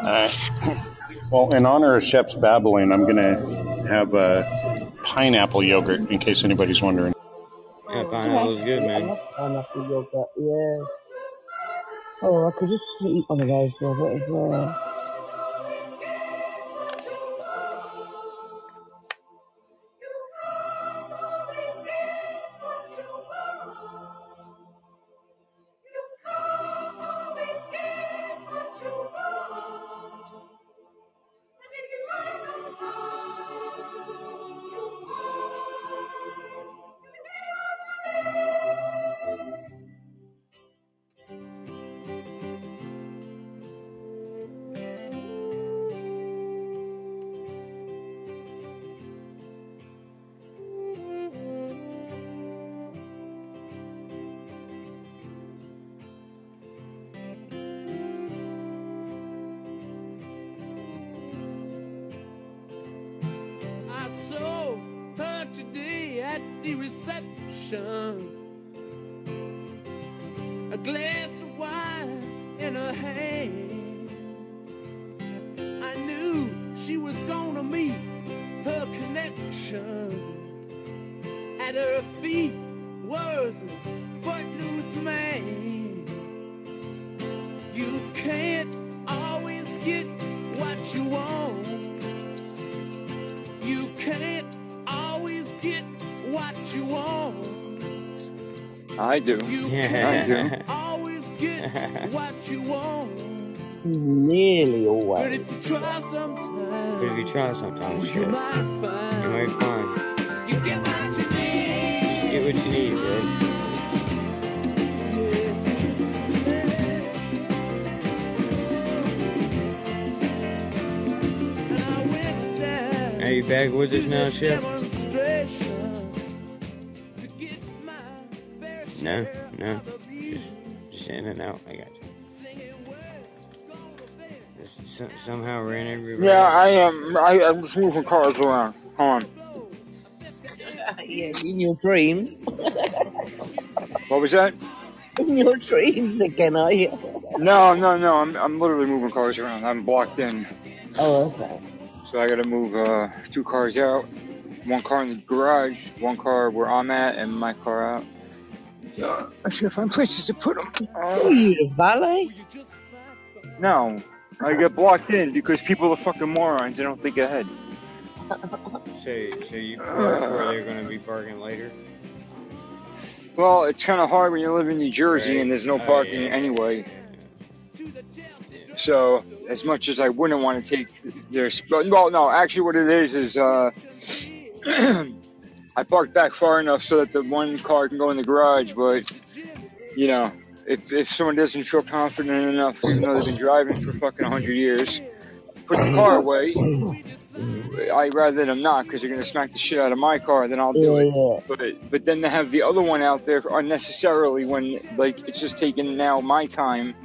[SPEAKER 7] Uh, well, in honor of Shep's babbling, I'm gonna have uh, pineapple yogurt in case anybody's wondering.
[SPEAKER 2] Yeah, pineapple's good,
[SPEAKER 11] I
[SPEAKER 2] man.
[SPEAKER 11] love pineapple yogurt. Yeah. Oh, I could just eat one of those, Robert, as well.
[SPEAKER 17] I
[SPEAKER 8] do.
[SPEAKER 17] You
[SPEAKER 8] I do.
[SPEAKER 17] can't always get what you want.
[SPEAKER 11] Nearly
[SPEAKER 17] But
[SPEAKER 11] always.
[SPEAKER 17] if you try sometimes,
[SPEAKER 2] But if you try sometimes,
[SPEAKER 17] you
[SPEAKER 2] shit,
[SPEAKER 17] might
[SPEAKER 2] you
[SPEAKER 17] find
[SPEAKER 2] might find
[SPEAKER 17] you get what you need.
[SPEAKER 2] you get what you need, bro. Are you back with us now, Chef? No, no. Just, just in and out. I got you. Just so- somehow ran everywhere.
[SPEAKER 8] Yeah, I am. I, I'm just moving cars around. Hold on. (laughs)
[SPEAKER 11] yeah, in your dreams. (laughs)
[SPEAKER 8] What was that?
[SPEAKER 11] In your dreams again, are you?
[SPEAKER 8] No, no, no. I'm I'm literally moving cars around. I'm blocked in,
[SPEAKER 11] Oh, okay.
[SPEAKER 8] so I got to move uh, two cars out. One car in the garage, one car where I'm at, and my car out. Yeah, I should find places to put them.
[SPEAKER 11] Oh, you the valet?
[SPEAKER 8] No, I get blocked in because people are fucking morons. They don't think ahead.
[SPEAKER 2] So, so you park where they're going to be parking later?
[SPEAKER 8] Well, it's kind of hard when you live in New Jersey and there's no
[SPEAKER 2] Oh,
[SPEAKER 8] parking
[SPEAKER 2] yeah.
[SPEAKER 8] anyway. So, as much as I wouldn't want to take their spot, well, no, actually, what it is is uh, (clears throat) I parked back far enough so that the one car can go in the garage. But you know, if if someone doesn't feel confident enough, even though they've been driving for fucking hundred years, put the car away. I'd rather them not because they're gonna smack the shit out of my car. Then I'll do it. But but then to have the other one out there unnecessarily when like it's just taking now my time,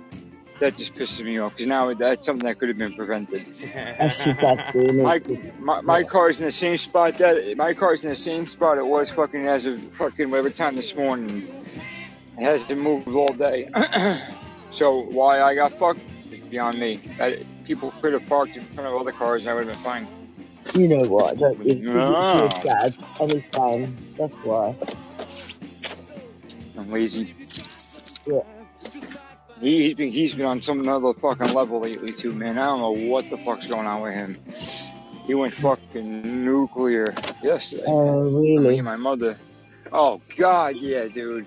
[SPEAKER 8] that just pisses me off because now that's something that could have been prevented.
[SPEAKER 17] Actually, (laughs) that's doing
[SPEAKER 8] My, my my car's in the same spot that my car's in the same spot it was fucking as of fucking whatever time this morning. It hasn't moved all day. (clears throat) so why I got fucked is beyond me. I, people could have parked in front of other cars and I would have been fine.
[SPEAKER 17] You know what? I because
[SPEAKER 8] No.
[SPEAKER 17] it's your dad anytime. That's why.
[SPEAKER 8] I'm lazy.
[SPEAKER 17] Yeah.
[SPEAKER 8] He, he's been he's been on some other fucking level lately too, man. I don't know what the fuck's going on with him. He went fucking nuclear yesterday.
[SPEAKER 17] Oh,
[SPEAKER 8] Me
[SPEAKER 17] really?
[SPEAKER 8] and my mother. Oh God, yeah, dude.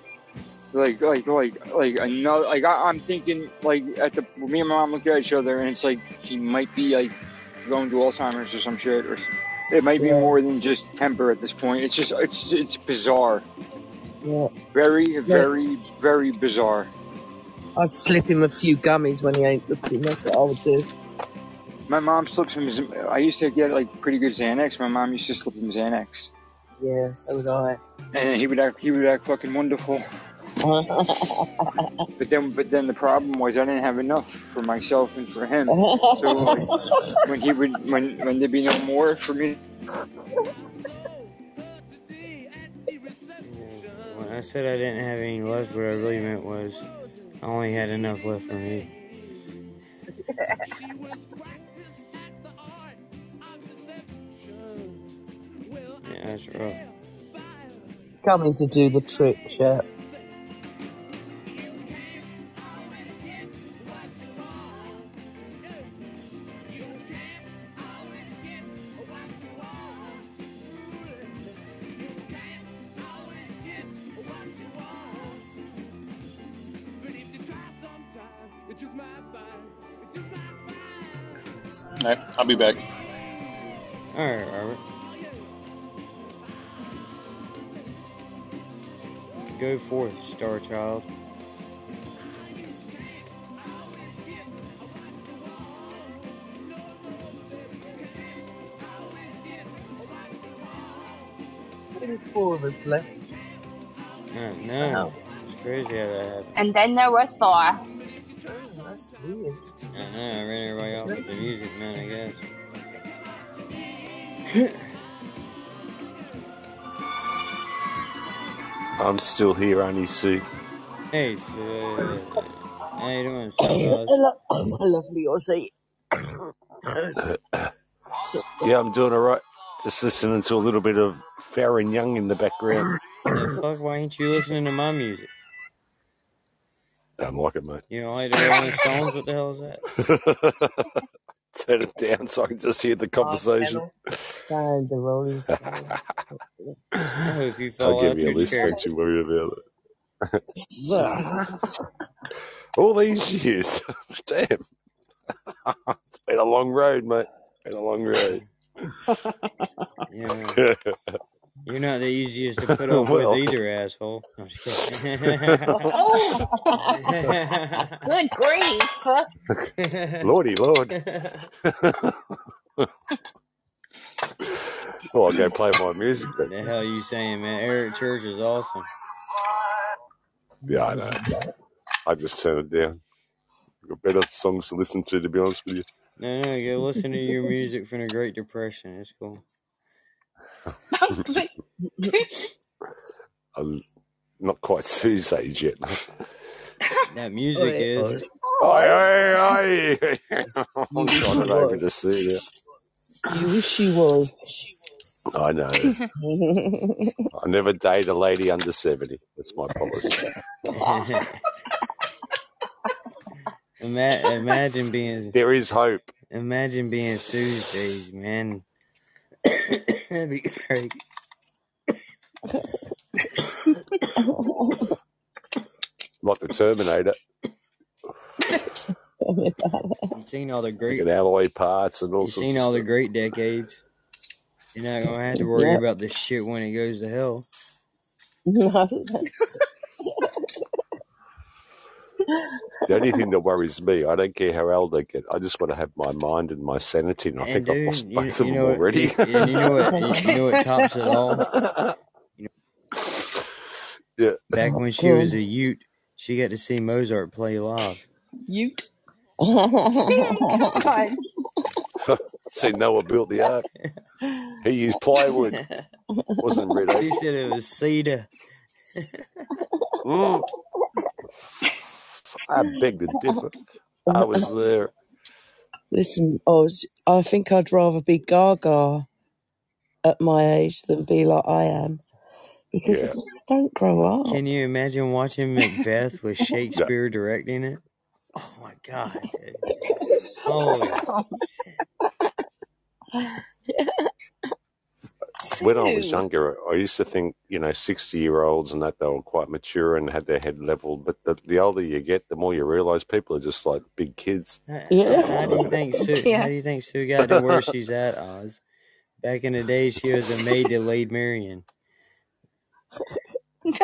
[SPEAKER 8] Like, like, like, like another. Like, I, I'm thinking, like, at the me and my mom look at each other, and it's like she might be like going to Alzheimer's or some shit, or it might be
[SPEAKER 17] Yeah.
[SPEAKER 8] more than just temper at this point. It's just, it's, it's bizarre.
[SPEAKER 17] Yeah.
[SPEAKER 8] Very, very, very bizarre.
[SPEAKER 17] I'd slip him a few gummies when he ain't looking. That's what I would do.
[SPEAKER 8] My mom slips him. I used to get like pretty good Xanax. My mom used to slip him Xanax,
[SPEAKER 17] Yeah, so would I.
[SPEAKER 8] and he would act. He would act fucking wonderful. (laughs) But then, but then the problem was I didn't have enough for myself and for him. So like, (laughs) when he would, when when there'd be no more for me,
[SPEAKER 2] When I said I didn't have any left, what I really meant was I only had enough left for me. (laughs) Yeah, that's rough.
[SPEAKER 17] Gummies to do the trick, chap.
[SPEAKER 7] Right, I'll be back.
[SPEAKER 2] Alright, Robert. Go forth, Star Child.
[SPEAKER 17] Only four of us left.
[SPEAKER 2] No, no. It's crazy how that happened.
[SPEAKER 3] And then there was four.
[SPEAKER 17] That's weird.
[SPEAKER 2] I know, I ran everybody off with the music, man, I guess. (laughs)
[SPEAKER 4] I'm still here, Annie Sue.
[SPEAKER 2] Hey, so, how you doing, (coughs)
[SPEAKER 17] Hello,
[SPEAKER 2] Stardust?
[SPEAKER 17] my lovely Aussie.
[SPEAKER 4] Yeah, I'm doing all right. Just listening to a little bit of Faron Young in the background.
[SPEAKER 2] The fuck, why ain't you listening to my music?
[SPEAKER 4] Don't like it, mate.
[SPEAKER 2] You know, I don't like the Rolling Stones? What the hell is that? (laughs)
[SPEAKER 4] Turn it down so I can just hear the conversation.
[SPEAKER 17] Stand the Rolling
[SPEAKER 2] I hope you
[SPEAKER 4] I'll give you a list,
[SPEAKER 2] chair.
[SPEAKER 4] don't you worry about it. (laughs) (laughs) All these years. Damn. it's been a long road, mate. Been a long road.
[SPEAKER 2] Yeah. You're not the easiest to (laughs) put up
[SPEAKER 4] Well.
[SPEAKER 2] with either, asshole. No, I'm just oh! kidding. (laughs)
[SPEAKER 3] Good grief. (laughs)
[SPEAKER 4] Lordy Lord. well, I'll go play my music
[SPEAKER 2] What the hell are you saying, man? Eric Church is awesome.
[SPEAKER 4] Yeah, I know. I just turn it down. Got better songs to listen to, to be honest with you.
[SPEAKER 2] No, no, go listen to your music from the Great Depression. It's cool. (laughs)
[SPEAKER 4] I'm not quite (laughs) Sue's age yet.
[SPEAKER 2] That music is.
[SPEAKER 4] Aye, aye, aye. I'm trying it over to Sue now.
[SPEAKER 17] You wish she was.
[SPEAKER 4] I know. (laughs) I never date a lady under 70. That's my policy.
[SPEAKER 2] Ima- imagine being
[SPEAKER 4] There is hope.
[SPEAKER 2] imagine being Sue's days, man. (coughs) That'd be great.
[SPEAKER 4] Like the Terminator.
[SPEAKER 2] You've seen all the
[SPEAKER 4] You
[SPEAKER 2] great
[SPEAKER 4] get alloy parts and all
[SPEAKER 2] you've
[SPEAKER 4] sorts
[SPEAKER 2] seen
[SPEAKER 4] of
[SPEAKER 2] all the
[SPEAKER 4] stuff.
[SPEAKER 2] great decades. You're not gonna have to worry
[SPEAKER 17] yeah.
[SPEAKER 2] about this shit when it goes to hell.
[SPEAKER 17] No, that's (laughs)
[SPEAKER 4] The only thing that worries me, I don't care how old I get. I just want to have my mind and my sanity, and I
[SPEAKER 2] And
[SPEAKER 4] think I've lost
[SPEAKER 2] dude, you,
[SPEAKER 4] both of
[SPEAKER 2] you
[SPEAKER 4] them
[SPEAKER 2] what?
[SPEAKER 4] already.
[SPEAKER 2] You, you know what? You, you know what tops it all? You (laughs) know,
[SPEAKER 4] yeah.
[SPEAKER 2] back when she was a Ute, she got to see Mozart play live.
[SPEAKER 3] Ute. God. (laughs)
[SPEAKER 4] See, Noah built the ark. He used plywood, It wasn't red
[SPEAKER 2] She
[SPEAKER 4] oak.
[SPEAKER 2] said it was cedar.
[SPEAKER 4] Mm, I beg to differ. I uh, was there.
[SPEAKER 17] Listen, I, I think I'd rather be Gaga at my age than be like I am because
[SPEAKER 4] Yeah.
[SPEAKER 17] I don't grow up.
[SPEAKER 2] Can you imagine watching Macbeth with (laughs)
[SPEAKER 4] No.
[SPEAKER 2] Shakespeare directing it? Oh my god, dude. (laughs) Holy (laughs) (laughs)
[SPEAKER 4] When I was younger, I used to think, you know, 60 year olds and that they were quite mature and had their head leveled. But the, the older you get, the more you realize people are just like big kids.
[SPEAKER 17] Yeah.
[SPEAKER 2] how, how do you (laughs) think Sue? How
[SPEAKER 3] Yeah.
[SPEAKER 2] do you think Sue got to where she's at, Oz? Back in the day, she was a maid to Lady Marian. (laughs)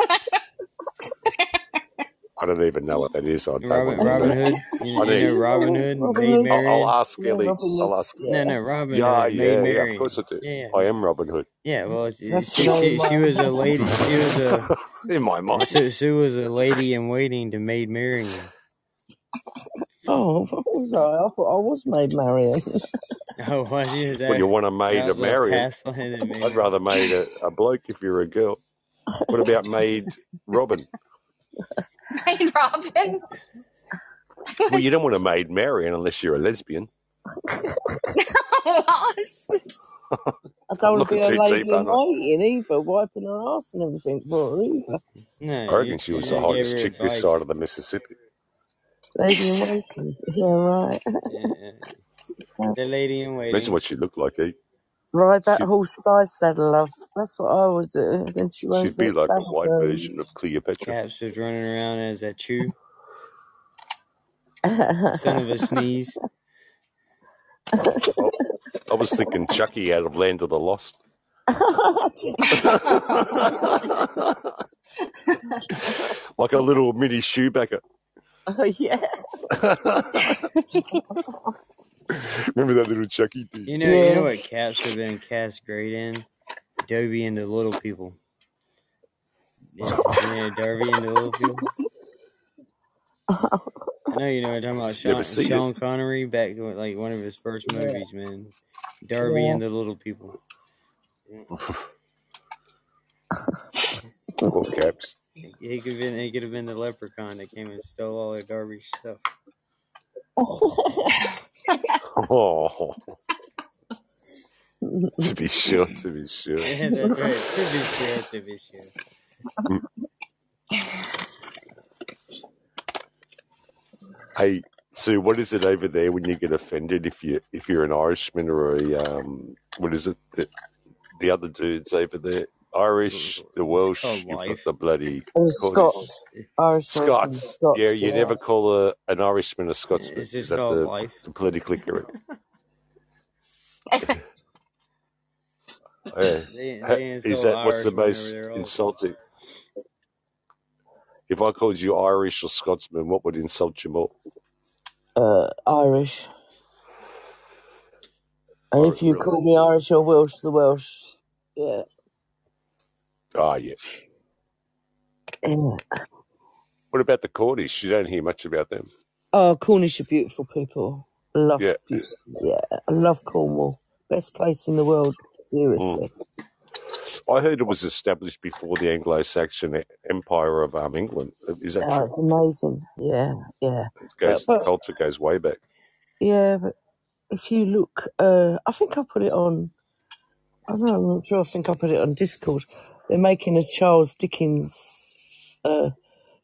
[SPEAKER 4] I don't even know what that is. I don't
[SPEAKER 2] Robin
[SPEAKER 4] want
[SPEAKER 2] Robin
[SPEAKER 4] know.
[SPEAKER 2] Hood. (laughs) You,
[SPEAKER 4] I
[SPEAKER 2] you know
[SPEAKER 4] know.
[SPEAKER 2] Robin Hood,
[SPEAKER 17] Robin
[SPEAKER 2] Maid
[SPEAKER 17] Hood.
[SPEAKER 4] I'll, I'll
[SPEAKER 2] Marian.
[SPEAKER 4] ask
[SPEAKER 17] Yeah,
[SPEAKER 4] Ellie.
[SPEAKER 17] Robin
[SPEAKER 4] I'll
[SPEAKER 17] Hood.
[SPEAKER 4] ask.
[SPEAKER 2] No, no, Robin
[SPEAKER 4] Yeah,
[SPEAKER 2] Hood, Maid
[SPEAKER 4] yeah, yeah. Of course I do.
[SPEAKER 2] Yeah,
[SPEAKER 4] I am Robin Hood.
[SPEAKER 2] yeah. Well, she she (laughs) she, was a lady. She was a
[SPEAKER 4] In my mind.
[SPEAKER 2] Sue, Sue was a lady in waiting to Maid Marian.
[SPEAKER 17] Oh, what was I? I thought I was Maid Marian. (laughs)
[SPEAKER 2] Oh, was you? Is
[SPEAKER 4] Well, you want a maid
[SPEAKER 2] that
[SPEAKER 4] a
[SPEAKER 2] was those
[SPEAKER 4] Marion?
[SPEAKER 2] past land and
[SPEAKER 4] I'd rather maid a, a bloke if you're a girl. What about maid Robin? (laughs)
[SPEAKER 3] Hey, Robin.
[SPEAKER 4] Well, you don't want a maid Marian unless you're a lesbian. (laughs)
[SPEAKER 3] Lost. (laughs)
[SPEAKER 17] I don't want to
[SPEAKER 4] looking
[SPEAKER 17] be a lady
[SPEAKER 4] deep,
[SPEAKER 17] in waiting either, wiping her ass and everything for her either.
[SPEAKER 2] No,
[SPEAKER 4] I
[SPEAKER 2] you,
[SPEAKER 4] reckon she was the hottest
[SPEAKER 2] her
[SPEAKER 4] chick this side of the Mississippi.
[SPEAKER 17] Lady in waiting. Yeah, right.
[SPEAKER 2] Yeah, the lady in waiting.
[SPEAKER 4] Imagine what she looked like, eh?
[SPEAKER 17] Ride that
[SPEAKER 4] She,
[SPEAKER 17] horse size saddle, love. That's what I would do. Then she won't
[SPEAKER 4] she'd be
[SPEAKER 17] get
[SPEAKER 4] like a
[SPEAKER 17] back
[SPEAKER 4] white version
[SPEAKER 17] burns.
[SPEAKER 4] of Cleopatra.
[SPEAKER 2] Caps was running around as a chew, son of a sneeze.
[SPEAKER 4] Oh, (laughs) I was thinking Chucky out of Land of the Lost. (laughs) like a little mini Chewbacca. (laughs)
[SPEAKER 17] oh, yeah. (laughs)
[SPEAKER 4] Remember that little Chucky thing?
[SPEAKER 2] You know, you know what cats have been cast great in? Dobie and the Little People. Yeah, (laughs) yeah, Darby and the Little People. I know you know what I'm talking about.
[SPEAKER 4] Never
[SPEAKER 2] Sean,
[SPEAKER 4] it.
[SPEAKER 2] Sean Connery back to like one of his first
[SPEAKER 17] Yeah.
[SPEAKER 2] movies, man. Darby
[SPEAKER 17] Yeah.
[SPEAKER 2] and the Little People. (laughs)
[SPEAKER 4] Poor Caps.
[SPEAKER 2] He he could have been he could have been the leprechaun that came and stole all of Darby's stuff.
[SPEAKER 4] Oh, (laughs) to be sure, to be sure.
[SPEAKER 2] Yeah, that's right. To be sure, to be sure.
[SPEAKER 4] Hey, Sue, what is it over there when you get offended if you if you're an Irishman or a um what is it the, the other dudes over there? Irish, the Welsh, you've got the bloody
[SPEAKER 17] Oh, Scots. Irish
[SPEAKER 4] Scots.
[SPEAKER 17] Scots.
[SPEAKER 4] Yeah, you
[SPEAKER 17] yeah.
[SPEAKER 4] never call a, an Irishman a Scotsman.
[SPEAKER 2] It's
[SPEAKER 4] Is
[SPEAKER 2] just
[SPEAKER 4] that
[SPEAKER 2] called
[SPEAKER 4] the,
[SPEAKER 2] life.
[SPEAKER 4] the politically correct? (laughs) Yeah.
[SPEAKER 2] They
[SPEAKER 4] Ha-
[SPEAKER 2] they
[SPEAKER 4] Is
[SPEAKER 2] insult
[SPEAKER 4] that what's the most
[SPEAKER 2] there all the time.
[SPEAKER 4] insulting? If I called you Irish or Scotsman, what would insult you more?
[SPEAKER 17] Uh, Irish. And
[SPEAKER 4] Ir-
[SPEAKER 17] if you
[SPEAKER 4] really?
[SPEAKER 17] call me Irish or Welsh, the Welsh. Yeah.
[SPEAKER 4] Ah, yeah.
[SPEAKER 17] yeah.
[SPEAKER 4] What about the Cornish? You don't hear much about them.
[SPEAKER 17] Oh, Cornish are beautiful people. Love,
[SPEAKER 4] Yeah.
[SPEAKER 17] beau- yeah, I love Cornwall. Best place in the world.
[SPEAKER 4] Mm.
[SPEAKER 17] Seriously.
[SPEAKER 4] I heard it was established before the Anglo-Saxon e- Empire of um, England. Is that
[SPEAKER 17] Oh,
[SPEAKER 4] true?
[SPEAKER 17] it's amazing. Yeah, yeah.
[SPEAKER 4] It
[SPEAKER 17] But,
[SPEAKER 4] goes, the
[SPEAKER 17] but
[SPEAKER 4] culture goes way back.
[SPEAKER 17] yeah, but if you look, uh, I think I put it on. I don't know. I'm not sure. I think I put it on Discord. They're making a Charles Dickens uh,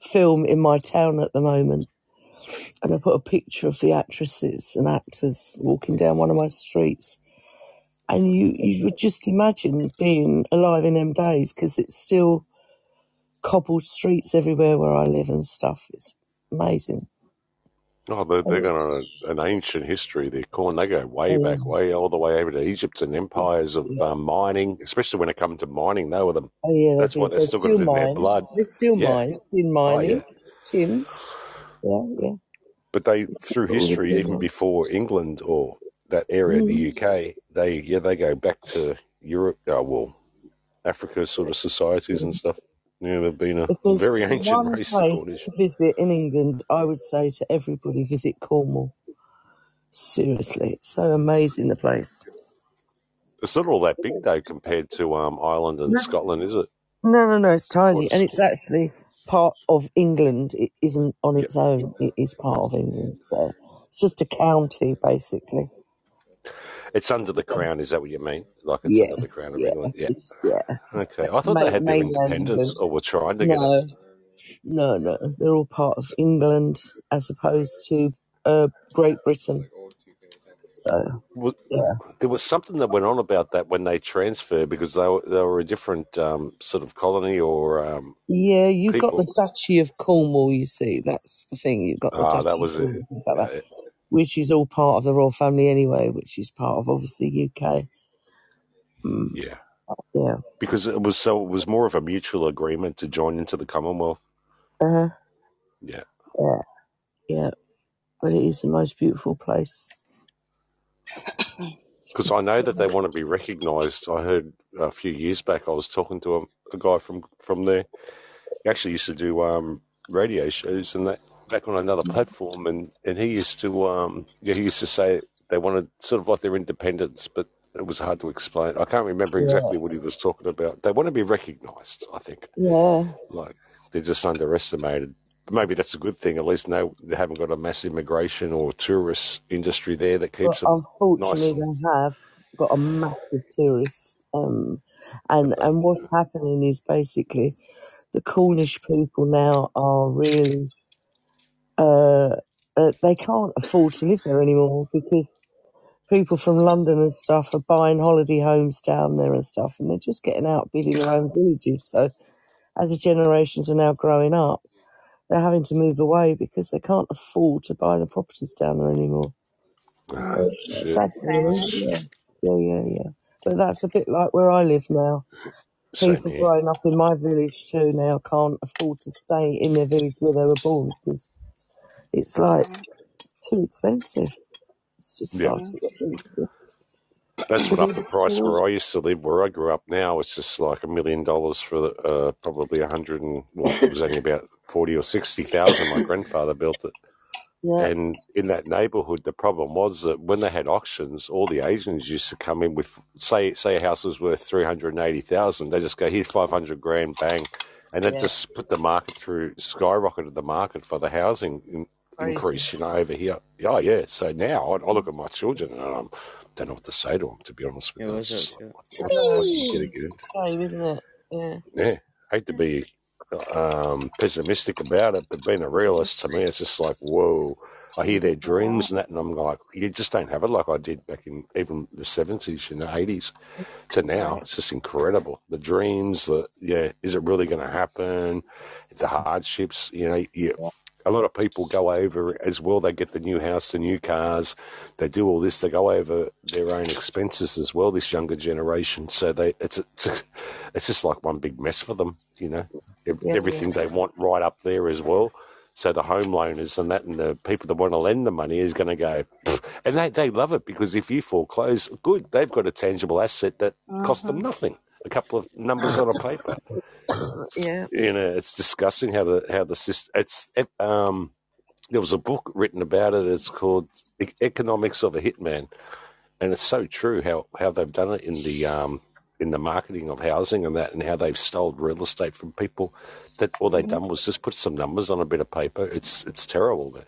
[SPEAKER 17] film in my town at the moment, and I put a picture of the actresses and actors walking down one of my streets, and you you would just imagine being alive in them days because it's still cobbled streets everywhere where I live and stuff. It's amazing.
[SPEAKER 4] Oh, they're, they're got an ancient history. They're calling, they go way
[SPEAKER 17] yeah,
[SPEAKER 4] back, way all the way over to Egypt and empires of
[SPEAKER 17] yeah.
[SPEAKER 4] um, mining, especially when it comes to mining. They were the,
[SPEAKER 17] Oh yeah,
[SPEAKER 4] that's what they've
[SPEAKER 17] They
[SPEAKER 4] still got
[SPEAKER 17] still
[SPEAKER 4] it in their blood.
[SPEAKER 17] They still
[SPEAKER 4] Yeah.
[SPEAKER 17] mine. Tin
[SPEAKER 4] Oh,
[SPEAKER 17] mining,
[SPEAKER 4] yeah.
[SPEAKER 17] tin. Yeah, yeah.
[SPEAKER 4] But they,
[SPEAKER 17] It's
[SPEAKER 4] through history, even
[SPEAKER 17] mine.
[SPEAKER 4] before England or that area,
[SPEAKER 17] Mm.
[SPEAKER 4] the UK, they, yeah, they go back to Europe, uh, well, Africa sort of societies and stuff. Yeah, they've been a
[SPEAKER 17] If there's
[SPEAKER 4] very ancient
[SPEAKER 17] one
[SPEAKER 4] race, the
[SPEAKER 17] place
[SPEAKER 4] Cornish.
[SPEAKER 17] to visit in England, I would say to everybody visit Cornwall. Seriously, it's so amazing the place.
[SPEAKER 4] It's not all that big though compared to um, Ireland and
[SPEAKER 17] No,
[SPEAKER 4] Scotland, is it?
[SPEAKER 17] no, no, no, it's tiny, and it's actually part of England. It isn't on its own. It is part of England, so it's just a county basically.
[SPEAKER 4] It's under the crown? Is that what you mean? Like it's
[SPEAKER 17] Yeah,
[SPEAKER 4] under the crown of
[SPEAKER 17] yeah,
[SPEAKER 4] England? Yeah.
[SPEAKER 17] yeah.
[SPEAKER 4] Okay. I thought
[SPEAKER 17] ma-
[SPEAKER 4] they had their independence or were trying to get it.
[SPEAKER 17] No, no, no. They're all part of England as opposed to uh, Great Britain. So
[SPEAKER 4] Well,
[SPEAKER 17] yeah,
[SPEAKER 4] there was something that went on about that when they transferred because they were, they were a different um, sort of colony or um,
[SPEAKER 17] yeah. You've got the. Duchy of Cornwall. You see, that's the thing. You've got the
[SPEAKER 4] Ah,
[SPEAKER 17] Duchy
[SPEAKER 4] that was it.
[SPEAKER 17] Cornwall, things like that, which is all part of the royal family anyway. Which is part of obviously UK. Mm,
[SPEAKER 4] yeah.
[SPEAKER 17] yeah.
[SPEAKER 4] Because it was so it was more of a mutual agreement to join into the Commonwealth.
[SPEAKER 17] Uh huh.
[SPEAKER 4] Yeah.
[SPEAKER 17] Yeah. Yeah. But it is the most beautiful place. (coughs)
[SPEAKER 4] Because I know that they want to be recognised. I heard a few years back. I was talking to a, a guy from from there. He actually used to do um, radio shows and that back on another platform, and, and he used to um, yeah he used to say they wanted sort of like their independence, but it was hard to explain. I can't remember
[SPEAKER 17] Yeah.
[SPEAKER 4] exactly what he was talking about. They want to be recognised. I think
[SPEAKER 17] Yeah.
[SPEAKER 4] like they're just underestimated. Maybe that's a good thing. At least no, they haven't got a mass immigration or tourist industry there that
[SPEAKER 17] Well,
[SPEAKER 4] keeps them nice.
[SPEAKER 17] unfortunately, they have got a massive tourist, um, and and what's happening is basically the Cornish people now are really uh, uh, they can't afford to live there anymore because people from London and stuff are buying holiday homes down there and stuff, and they're just getting out building their own villages. So as the generations are now growing up, they're having to move away because they can't afford to buy the properties down there anymore.
[SPEAKER 4] Ah,
[SPEAKER 17] So
[SPEAKER 4] shit.
[SPEAKER 17] sad, really. Yeah, yeah, yeah, yeah. But that's a bit like where I live now.
[SPEAKER 4] Same
[SPEAKER 17] People
[SPEAKER 4] here.
[SPEAKER 17] growing up in my village too now can't afford to stay in their village where they were born because it's like it's too expensive. It's just
[SPEAKER 4] Yeah.
[SPEAKER 17] far too expensive.
[SPEAKER 4] That's what up the (laughs) price where I used to live, where I grew up now. It's just like a million dollars for uh, probably a hundred and well, it was only about forty or sixty thousand. My grandfather built it,
[SPEAKER 17] Yeah,
[SPEAKER 4] and in that neighbourhood, the problem was that when they had auctions, all the Asians used to come in with say say a house was worth three hundred and eighty thousand. They just go here's five hundred grand, bang, and that
[SPEAKER 17] yeah,
[SPEAKER 4] just put the market through skyrocketed the market for the housing in,
[SPEAKER 17] crazy.
[SPEAKER 4] increase. You know over here. Oh yeah. So now I, I look at my children and I don't know what to say to them. To be honest with
[SPEAKER 2] Yeah,
[SPEAKER 4] you, it's just like
[SPEAKER 2] Chip?
[SPEAKER 4] what, the fuck are you gonna get into?
[SPEAKER 17] Isn't it? Yeah.
[SPEAKER 4] Yeah, hate to be um, pessimistic about it, but being a realist to me, it's just like, whoa. I hear their dreams and that, and I'm like, you just don't have it like I did back in even the 70s, you know, 80s to now. It's just incredible. The dreams, the, yeah, is it really going to happen? The hardships, you know, you,
[SPEAKER 17] Yeah.
[SPEAKER 4] A lot of people go over as well. They get the new house, the new cars, they do all this. They go over their own expenses as well. This younger generation, so they it's it's, it's just like one big mess for them. You know,
[SPEAKER 17] Yeah, yeah.
[SPEAKER 4] everything they want right up there as well. So the home loaners and that, and the people that want to lend the money is going to go, and they they love it because if you foreclose, good, they've got a tangible asset that cost them
[SPEAKER 17] mm-hmm.
[SPEAKER 4] nothing. A couple of numbers on a paper (coughs)
[SPEAKER 17] Yeah.
[SPEAKER 4] you know, it's disgusting how the how the system. It's it, um, there was a book written about it. It's called E- Economics of a Hitman, and it's so true how how they've done it in the um in the marketing of housing and that, and how they've stole real estate from people. That all they've done was just put some numbers on a bit of paper. It's it's terrible. Man.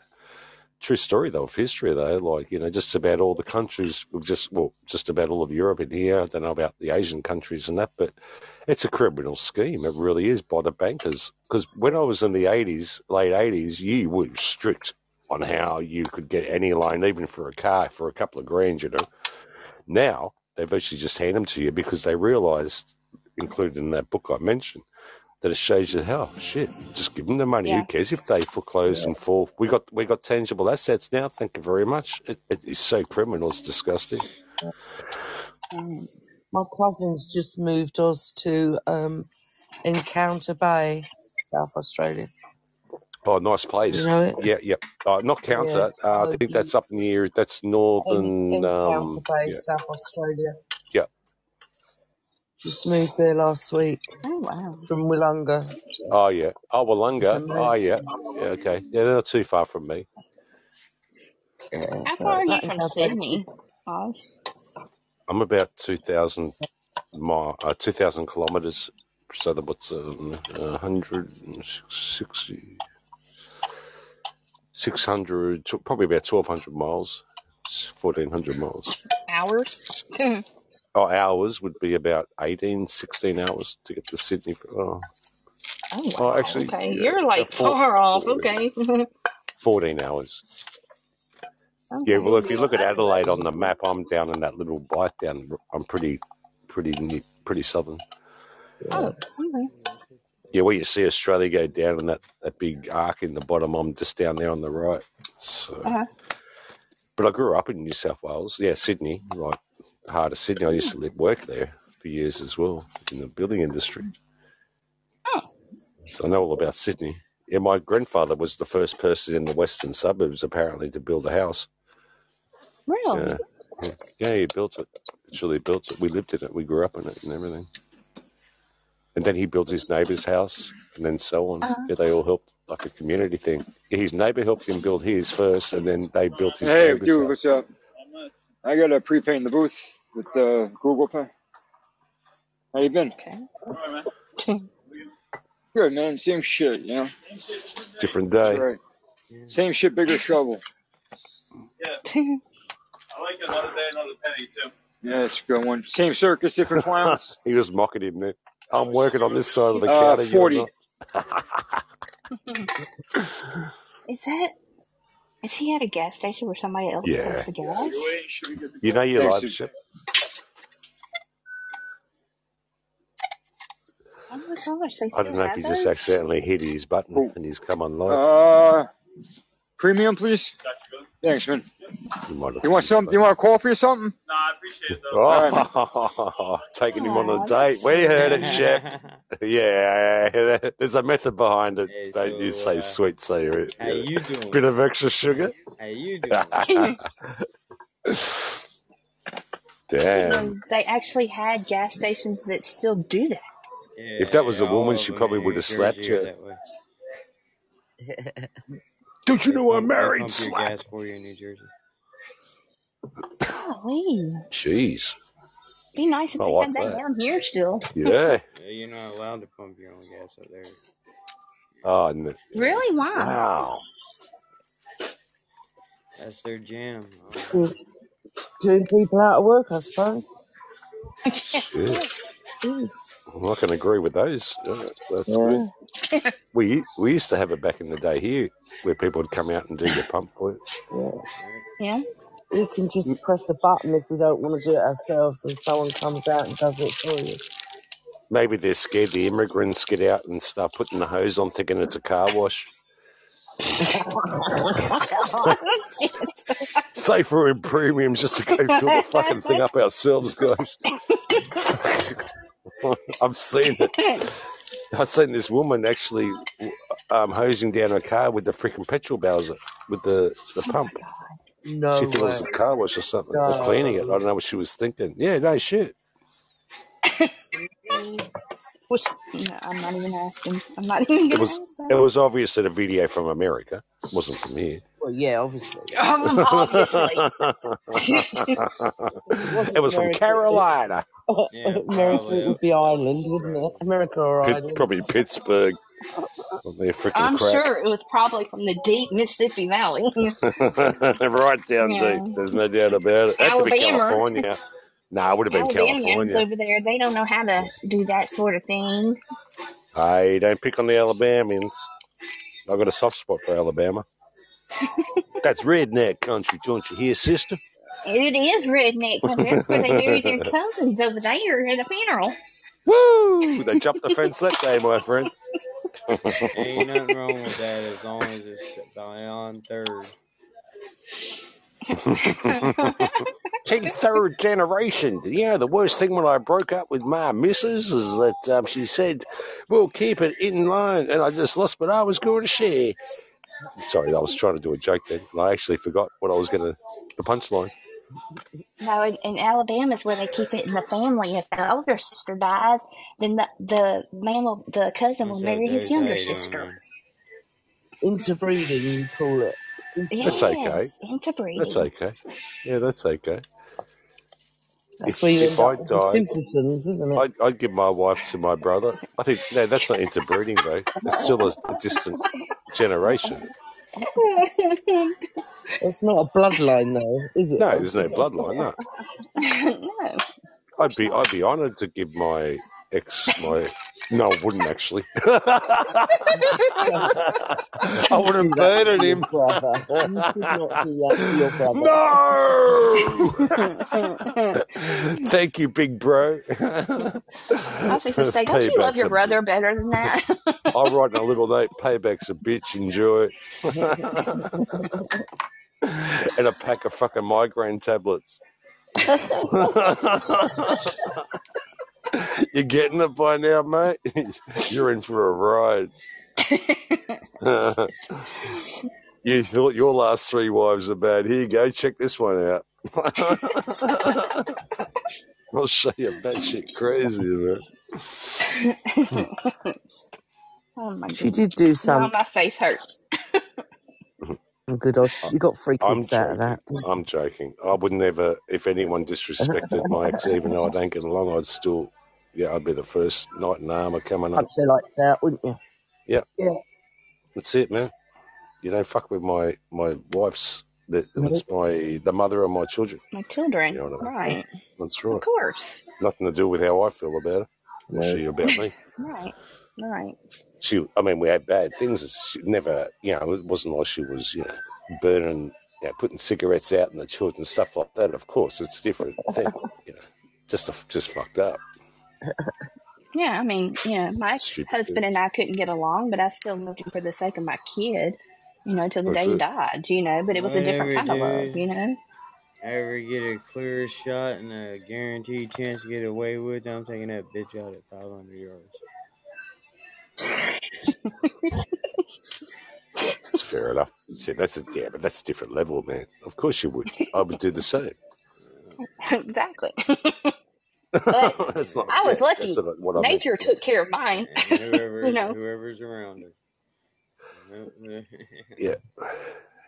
[SPEAKER 4] True story though of history though, like you know, just about all the countries, just well, just about all of Europe in here. I don't know about the Asian countries and that, but it's a criminal scheme. It really is by the bankers. Because when I was in the eighties, late eighties, you were strict. on how you could get any loan, even for a car, for a couple of grand, you know. Now they virtually just hand them to you because they realised, included in that book I mentioned, that it shows you how shit. Just give them the money.
[SPEAKER 3] Yeah.
[SPEAKER 4] Who cares if they foreclose and fall? We got we got tangible assets now. Thank you very much. It, it is so criminal. It's disgusting.
[SPEAKER 3] Mm.
[SPEAKER 17] My cousin's just moved us to um, Encounter Bay, South Australia.
[SPEAKER 4] Oh, nice
[SPEAKER 17] You
[SPEAKER 4] place.
[SPEAKER 17] know it?
[SPEAKER 4] Yeah, yeah. Uh, not
[SPEAKER 17] Yeah,
[SPEAKER 4] counter.
[SPEAKER 17] it's
[SPEAKER 4] Uh, I think that's up near. That's northern.
[SPEAKER 17] Encounter
[SPEAKER 4] Um,
[SPEAKER 17] Bay,
[SPEAKER 4] yeah,
[SPEAKER 17] South Australia.
[SPEAKER 4] Yeah.
[SPEAKER 17] Just moved there last week
[SPEAKER 3] Oh wow.
[SPEAKER 17] from Willunga.
[SPEAKER 4] Oh yeah. Oh,
[SPEAKER 17] It's
[SPEAKER 4] Wollonga. Oh
[SPEAKER 17] amazing.
[SPEAKER 4] yeah. Yeah. Okay. Yeah, they're not too far from me.
[SPEAKER 17] Yeah,
[SPEAKER 3] How
[SPEAKER 17] so
[SPEAKER 3] far are you
[SPEAKER 17] that
[SPEAKER 3] from
[SPEAKER 17] Encounter
[SPEAKER 3] Sydney, Oz?
[SPEAKER 4] I'm about two thousand mile, uh, two thousand kilometers. So that what's um, a hundred and sixty, six hundred, tw- probably about twelve hundred miles, fourteen hundred miles.
[SPEAKER 3] Hours? (laughs)
[SPEAKER 4] Oh, hours would be about 18, 16 hours to get to Sydney. Oh,
[SPEAKER 3] Oh
[SPEAKER 4] oh actually,
[SPEAKER 3] Okay,
[SPEAKER 4] yeah,
[SPEAKER 3] you're
[SPEAKER 4] about
[SPEAKER 3] like
[SPEAKER 4] four,
[SPEAKER 3] far off. Okay. (laughs)
[SPEAKER 4] 14 hours. Yeah, well, if you look at Adelaide on the map, I'm down in that little bite down. I'm pretty, pretty, ne- pretty southern.
[SPEAKER 3] Oh, okay.
[SPEAKER 4] Yeah, where you see Australia go down in that, that big arc in the bottom, I'm just down there on the right. So,
[SPEAKER 3] Uh-huh.
[SPEAKER 4] but I grew up in New South Wales. Yeah, Sydney, right, heart of Sydney. I used to live, work there for years as well in the building industry.
[SPEAKER 3] Oh,
[SPEAKER 4] So I know all about Sydney. Yeah, my grandfather was the first person in the western suburbs apparently to build a house.
[SPEAKER 3] really?
[SPEAKER 4] Yeah, yeah, yeah he built it. Literally built it. We lived in it. We grew up in it and everything. And then he built his neighbour's house, and then so on.
[SPEAKER 3] Uh-huh.
[SPEAKER 4] Yeah, they all helped, like a community thing. His neighbour helped him build his first, and then they built his
[SPEAKER 8] Hey,
[SPEAKER 4] neighbour's
[SPEAKER 8] dude,
[SPEAKER 4] house.
[SPEAKER 8] what's up? I got a prepay in the booth with uh, Google Pay. How you been?
[SPEAKER 3] Okay. (laughs)
[SPEAKER 8] Good, man. Same shit, you know.
[SPEAKER 4] Different
[SPEAKER 8] That's
[SPEAKER 4] day.
[SPEAKER 8] right. Same shit, bigger shovel. Yeah.
[SPEAKER 6] I like another day, another penny too.
[SPEAKER 8] Yeah, it's a good one. Same circus, different clowns. (laughs)
[SPEAKER 4] he was mocking him there. I'm working on this side of the
[SPEAKER 8] Uh,
[SPEAKER 4] counter. You're
[SPEAKER 8] 40.
[SPEAKER 4] not. (laughs)
[SPEAKER 3] Is that? Is he at a gas station where somebody else
[SPEAKER 4] Yeah.
[SPEAKER 3] pumps the gas?
[SPEAKER 4] You know your
[SPEAKER 8] Thanks,
[SPEAKER 4] live ship.
[SPEAKER 3] Oh my gosh, they
[SPEAKER 4] I
[SPEAKER 3] still
[SPEAKER 4] don't know if
[SPEAKER 3] have
[SPEAKER 4] he just
[SPEAKER 3] those?
[SPEAKER 4] accidentally hit his button and he's come on live.
[SPEAKER 8] Uh, premium, please. Thanks, man.
[SPEAKER 4] He
[SPEAKER 8] You want
[SPEAKER 4] his
[SPEAKER 8] something? You want a coffee or something?
[SPEAKER 6] Nah, I appreciate it though.
[SPEAKER 8] All right, man.
[SPEAKER 4] Oh, (laughs) taking him on a date. We heard it,
[SPEAKER 3] sweet.
[SPEAKER 4] Chef. Yeah, (laughs) there's a method behind it.
[SPEAKER 2] Hey,
[SPEAKER 4] Don't you say
[SPEAKER 2] uh,
[SPEAKER 4] sweet, say it.
[SPEAKER 2] how
[SPEAKER 4] Yeah.
[SPEAKER 2] you doing?
[SPEAKER 4] Bit of extra sugar.
[SPEAKER 2] How you (laughs) doing?
[SPEAKER 4] Damn.
[SPEAKER 3] No, they actually had gas stations that still do that.
[SPEAKER 2] Yeah,
[SPEAKER 4] If that was a
[SPEAKER 2] yeah, all
[SPEAKER 4] woman, she probably would have slapped you.
[SPEAKER 2] That way.
[SPEAKER 4] Don't you
[SPEAKER 2] They
[SPEAKER 4] know I'm married?
[SPEAKER 2] pump your
[SPEAKER 4] Slap.
[SPEAKER 2] gas for you in New Jersey.
[SPEAKER 3] Golly.
[SPEAKER 4] Jeez.
[SPEAKER 3] Be nice if
[SPEAKER 4] I
[SPEAKER 3] they
[SPEAKER 4] like
[SPEAKER 3] had that
[SPEAKER 4] that.
[SPEAKER 3] down here still.
[SPEAKER 4] Yeah. (laughs)
[SPEAKER 2] Yeah, you're not allowed to pump your own gas up there.
[SPEAKER 4] Oh, and
[SPEAKER 3] Really? Why?
[SPEAKER 4] wow.
[SPEAKER 2] That's their jam.
[SPEAKER 17] Do- Doing people out of work, I suppose. (laughs)
[SPEAKER 4] Shit.
[SPEAKER 17] Mm,
[SPEAKER 4] Well, I can agree with those. Yeah, that's good. (laughs) We we used to have it back in the day here, where people would come out and do your pump for you.
[SPEAKER 17] yeah.
[SPEAKER 3] yeah.
[SPEAKER 17] We can just press the button if we don't want to do it ourselves, and someone comes out and does it for you.
[SPEAKER 4] Maybe they're scared the immigrants get out and start putting the hose on, thinking it's a car wash. (laughs)
[SPEAKER 3] That's it.
[SPEAKER 4] Safer in premiums just to go fill the fucking thing up ourselves, guys. (laughs) (laughs) I've seen it. I've seen this woman actually um, hosing down her car with the freaking petrol bowser, with the, the pump.
[SPEAKER 17] No
[SPEAKER 4] she thought it was a car wash or something, or cleaning it. I don't know what she was thinking. Yeah, no shit. (laughs)
[SPEAKER 3] Which, no, I'm not even asking. I'm not even
[SPEAKER 4] It was
[SPEAKER 3] ask
[SPEAKER 4] it
[SPEAKER 3] that.
[SPEAKER 4] was obviously a video from America. It wasn't from here.
[SPEAKER 17] Well, yeah, obviously.
[SPEAKER 3] Um, (laughs) obviously.
[SPEAKER 17] It (laughs) (laughs) wasn't
[SPEAKER 4] it was from Carolina.
[SPEAKER 2] Yeah,
[SPEAKER 17] America
[SPEAKER 2] probably.
[SPEAKER 17] would be Ireland, wouldn't it? America or
[SPEAKER 4] Pit,
[SPEAKER 17] Ireland.
[SPEAKER 4] probably Pittsburgh. On their freaking
[SPEAKER 3] I'm
[SPEAKER 4] crack.
[SPEAKER 3] sure it was probably from the deep Mississippi Valley.
[SPEAKER 4] right down
[SPEAKER 3] yeah.
[SPEAKER 4] deep. There's no doubt about it. It had to be California. No, it would have been
[SPEAKER 3] Alabamians
[SPEAKER 4] California.
[SPEAKER 3] over there, they don't know how to do that sort of thing.
[SPEAKER 4] Hey, don't pick on the Alabamians. I've got a soft spot for Alabama. That's redneck country, don't you hear, sister?
[SPEAKER 3] It is redneck country. That's where they bury their (laughs) cousins over there at a funeral.
[SPEAKER 4] Woo! They jumped the fence that day, my friend.
[SPEAKER 2] Ain't nothing (laughs) wrong with that as long as it's beyond third.
[SPEAKER 4] See, third generation. You know, the worst thing when I broke up with my missus is that um, she said, we'll keep it in line. And I just lost what I was going to share. Sorry, I was trying to do a joke then. and I actually forgot what I was going to, the punchline.
[SPEAKER 3] No, in, in Alabama is where they keep it in the family. If the older sister dies, then the the man will, the cousin will marry his younger sister.
[SPEAKER 17] Interbreeding, you call it.
[SPEAKER 4] That's okay.
[SPEAKER 3] Yes, interbreeding.
[SPEAKER 4] That's okay. Yeah, that's okay.
[SPEAKER 17] That's
[SPEAKER 4] If,
[SPEAKER 17] where you
[SPEAKER 4] if
[SPEAKER 17] end
[SPEAKER 4] I
[SPEAKER 17] up with
[SPEAKER 4] died,
[SPEAKER 17] simpletons, isn't it?
[SPEAKER 4] I'd, I'd give my wife to my brother. I think, no, that's not interbreeding, though. It's still a, a distant generation. (laughs)
[SPEAKER 17] It's not a bloodline, though, is it?
[SPEAKER 4] No, there's no bloodline, no. (laughs)
[SPEAKER 3] no.
[SPEAKER 4] I'd be I'd be honoured to give my ex my no, wouldn't actually. (laughs) I wouldn't burden him.
[SPEAKER 17] brother. You should not do that to your brother.
[SPEAKER 4] No. (laughs) Thank you, big bro.
[SPEAKER 3] I was just to say, don't you love your
[SPEAKER 4] a
[SPEAKER 3] brother better than that? (laughs)
[SPEAKER 4] I'll write in a little note. Payback's a bitch. Enjoy it. and a pack of fucking migraine tablets. (laughs) You're getting it by now, mate. (laughs) You're in for a ride. (laughs) you thought your last three wives were bad. Here you go. Check this one out. I'll show you that shit crazy, man.
[SPEAKER 3] oh my
[SPEAKER 17] god.
[SPEAKER 3] She
[SPEAKER 17] did do
[SPEAKER 3] Now
[SPEAKER 17] some
[SPEAKER 3] my face hurts.
[SPEAKER 17] Oh, good. Oh, old- You got three
[SPEAKER 4] I'm
[SPEAKER 17] kids out of that.
[SPEAKER 4] I'm joking. I would never, if anyone disrespected my ex, even though I don't get along, I'd still, yeah, I'd be the first knight in armor coming up.
[SPEAKER 17] Punch her like that, wouldn't you?
[SPEAKER 4] Yeah,
[SPEAKER 17] Yeah.
[SPEAKER 4] that's it, man. You don't fuck with my my wife's. That mm-hmm. it's my the mother of my children.
[SPEAKER 3] My children.
[SPEAKER 4] You know I mean?
[SPEAKER 3] Right.
[SPEAKER 4] That's
[SPEAKER 3] Of course.
[SPEAKER 4] Nothing to do with how I feel about her or
[SPEAKER 17] No.
[SPEAKER 4] she about me. (laughs)
[SPEAKER 3] Right. Right.
[SPEAKER 4] She, I mean, we had bad things. It's she never, you know, it wasn't like she was, you know, burning, you know, putting cigarettes out in the children, stuff like that. Of course, it's different thing, (laughs) you know. Just, just fucked up.
[SPEAKER 3] Yeah, I mean, you know, my
[SPEAKER 4] Stupid
[SPEAKER 3] husband and I couldn't get along, but I still loved him for the sake of my kid, you know, till the
[SPEAKER 4] That's
[SPEAKER 3] day he died, you know, but it was a different
[SPEAKER 2] Whatever,
[SPEAKER 3] kind of love, you know?
[SPEAKER 2] Ever get a clear shot and a guaranteed chance to get away with it, I'm taking that bitch out at 500 yards.
[SPEAKER 4] That's fair enough. See, that's a yeah, but that's a different level, man. Of course you would. I would do the same. (laughs)
[SPEAKER 3] exactly. (laughs) But (laughs)
[SPEAKER 4] that's not.
[SPEAKER 3] I was lucky.
[SPEAKER 4] That's not what I meant.
[SPEAKER 3] Nature took care of mine, (laughs)
[SPEAKER 2] whoever,
[SPEAKER 3] you know?
[SPEAKER 2] whoever's around her. (laughs)
[SPEAKER 4] Yeah,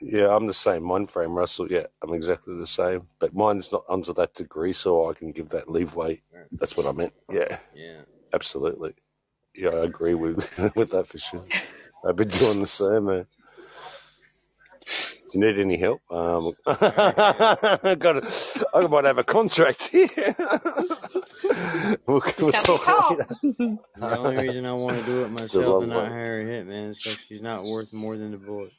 [SPEAKER 4] yeah. I'm the same mind frame, Russell. Yeah, I'm exactly the same. But mine's not under that degree, so I can give that leeway. That's what I meant. Yeah,
[SPEAKER 2] Yeah.
[SPEAKER 4] absolutely. Yeah, I agree with with that for sure. I've been doing the same, man. you need any help? Um, I got. I might have a contract here. (laughs) we'll,
[SPEAKER 3] Just
[SPEAKER 4] we'll
[SPEAKER 3] don't
[SPEAKER 4] talk
[SPEAKER 3] call.
[SPEAKER 4] later. (laughs)
[SPEAKER 2] The only reason I want to do it myself
[SPEAKER 4] long
[SPEAKER 2] and not
[SPEAKER 4] way.
[SPEAKER 2] hire a hitman is because she's not worth more than the bullet.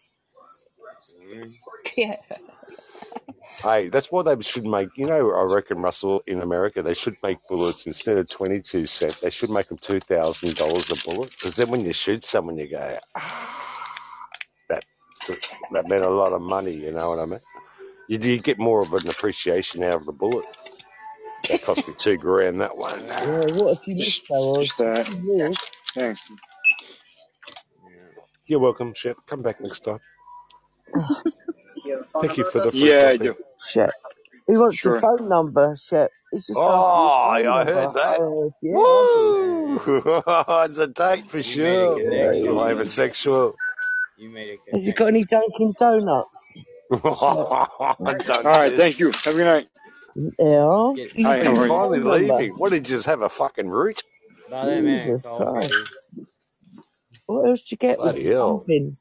[SPEAKER 3] yeah. (laughs)
[SPEAKER 4] Hey, that's why they should make. You know, I reckon Russell in America they should make bullets instead of twenty two cent. They should make them two thousand dollars a bullet because then when you shoot someone, you go, ah, that that meant a lot of money. You know what I mean? You you get more of an appreciation out of the bullet. That cost me two grand. That one. (laughs)
[SPEAKER 17] Yeah, what if you missed though? Or
[SPEAKER 8] Just that.
[SPEAKER 17] yours?
[SPEAKER 8] Thanks.
[SPEAKER 4] You're welcome, Shep. Come back next time.
[SPEAKER 12] You have a phone
[SPEAKER 4] Thank you for the free
[SPEAKER 8] Yeah, I
[SPEAKER 4] coffee.
[SPEAKER 8] do.
[SPEAKER 17] Shep. He wants
[SPEAKER 8] Sure.
[SPEAKER 17] your phone number, Shep. He's just asking
[SPEAKER 4] Oh,
[SPEAKER 17] your phone
[SPEAKER 4] I
[SPEAKER 17] number.
[SPEAKER 4] heard that.
[SPEAKER 17] Oh, yeah, I
[SPEAKER 4] Woo! (laughs) it's a date for
[SPEAKER 2] You made a
[SPEAKER 4] sure.
[SPEAKER 2] connection.
[SPEAKER 17] do.
[SPEAKER 4] I'm homosexual.
[SPEAKER 2] You made a
[SPEAKER 17] Has he got any Dunkin' Donuts? (laughs) Shep.
[SPEAKER 8] All right. Thank you. Have a good night.
[SPEAKER 17] Yeah.
[SPEAKER 2] Get,
[SPEAKER 17] You
[SPEAKER 8] Hi,
[SPEAKER 17] got
[SPEAKER 8] how
[SPEAKER 4] He's
[SPEAKER 17] his
[SPEAKER 8] you?
[SPEAKER 4] finally leaving. What did you just have a fucking root?
[SPEAKER 2] buy that man
[SPEAKER 17] Jesus
[SPEAKER 2] coffee,
[SPEAKER 17] Christ. What else do you get with
[SPEAKER 4] hell.
[SPEAKER 17] pumping?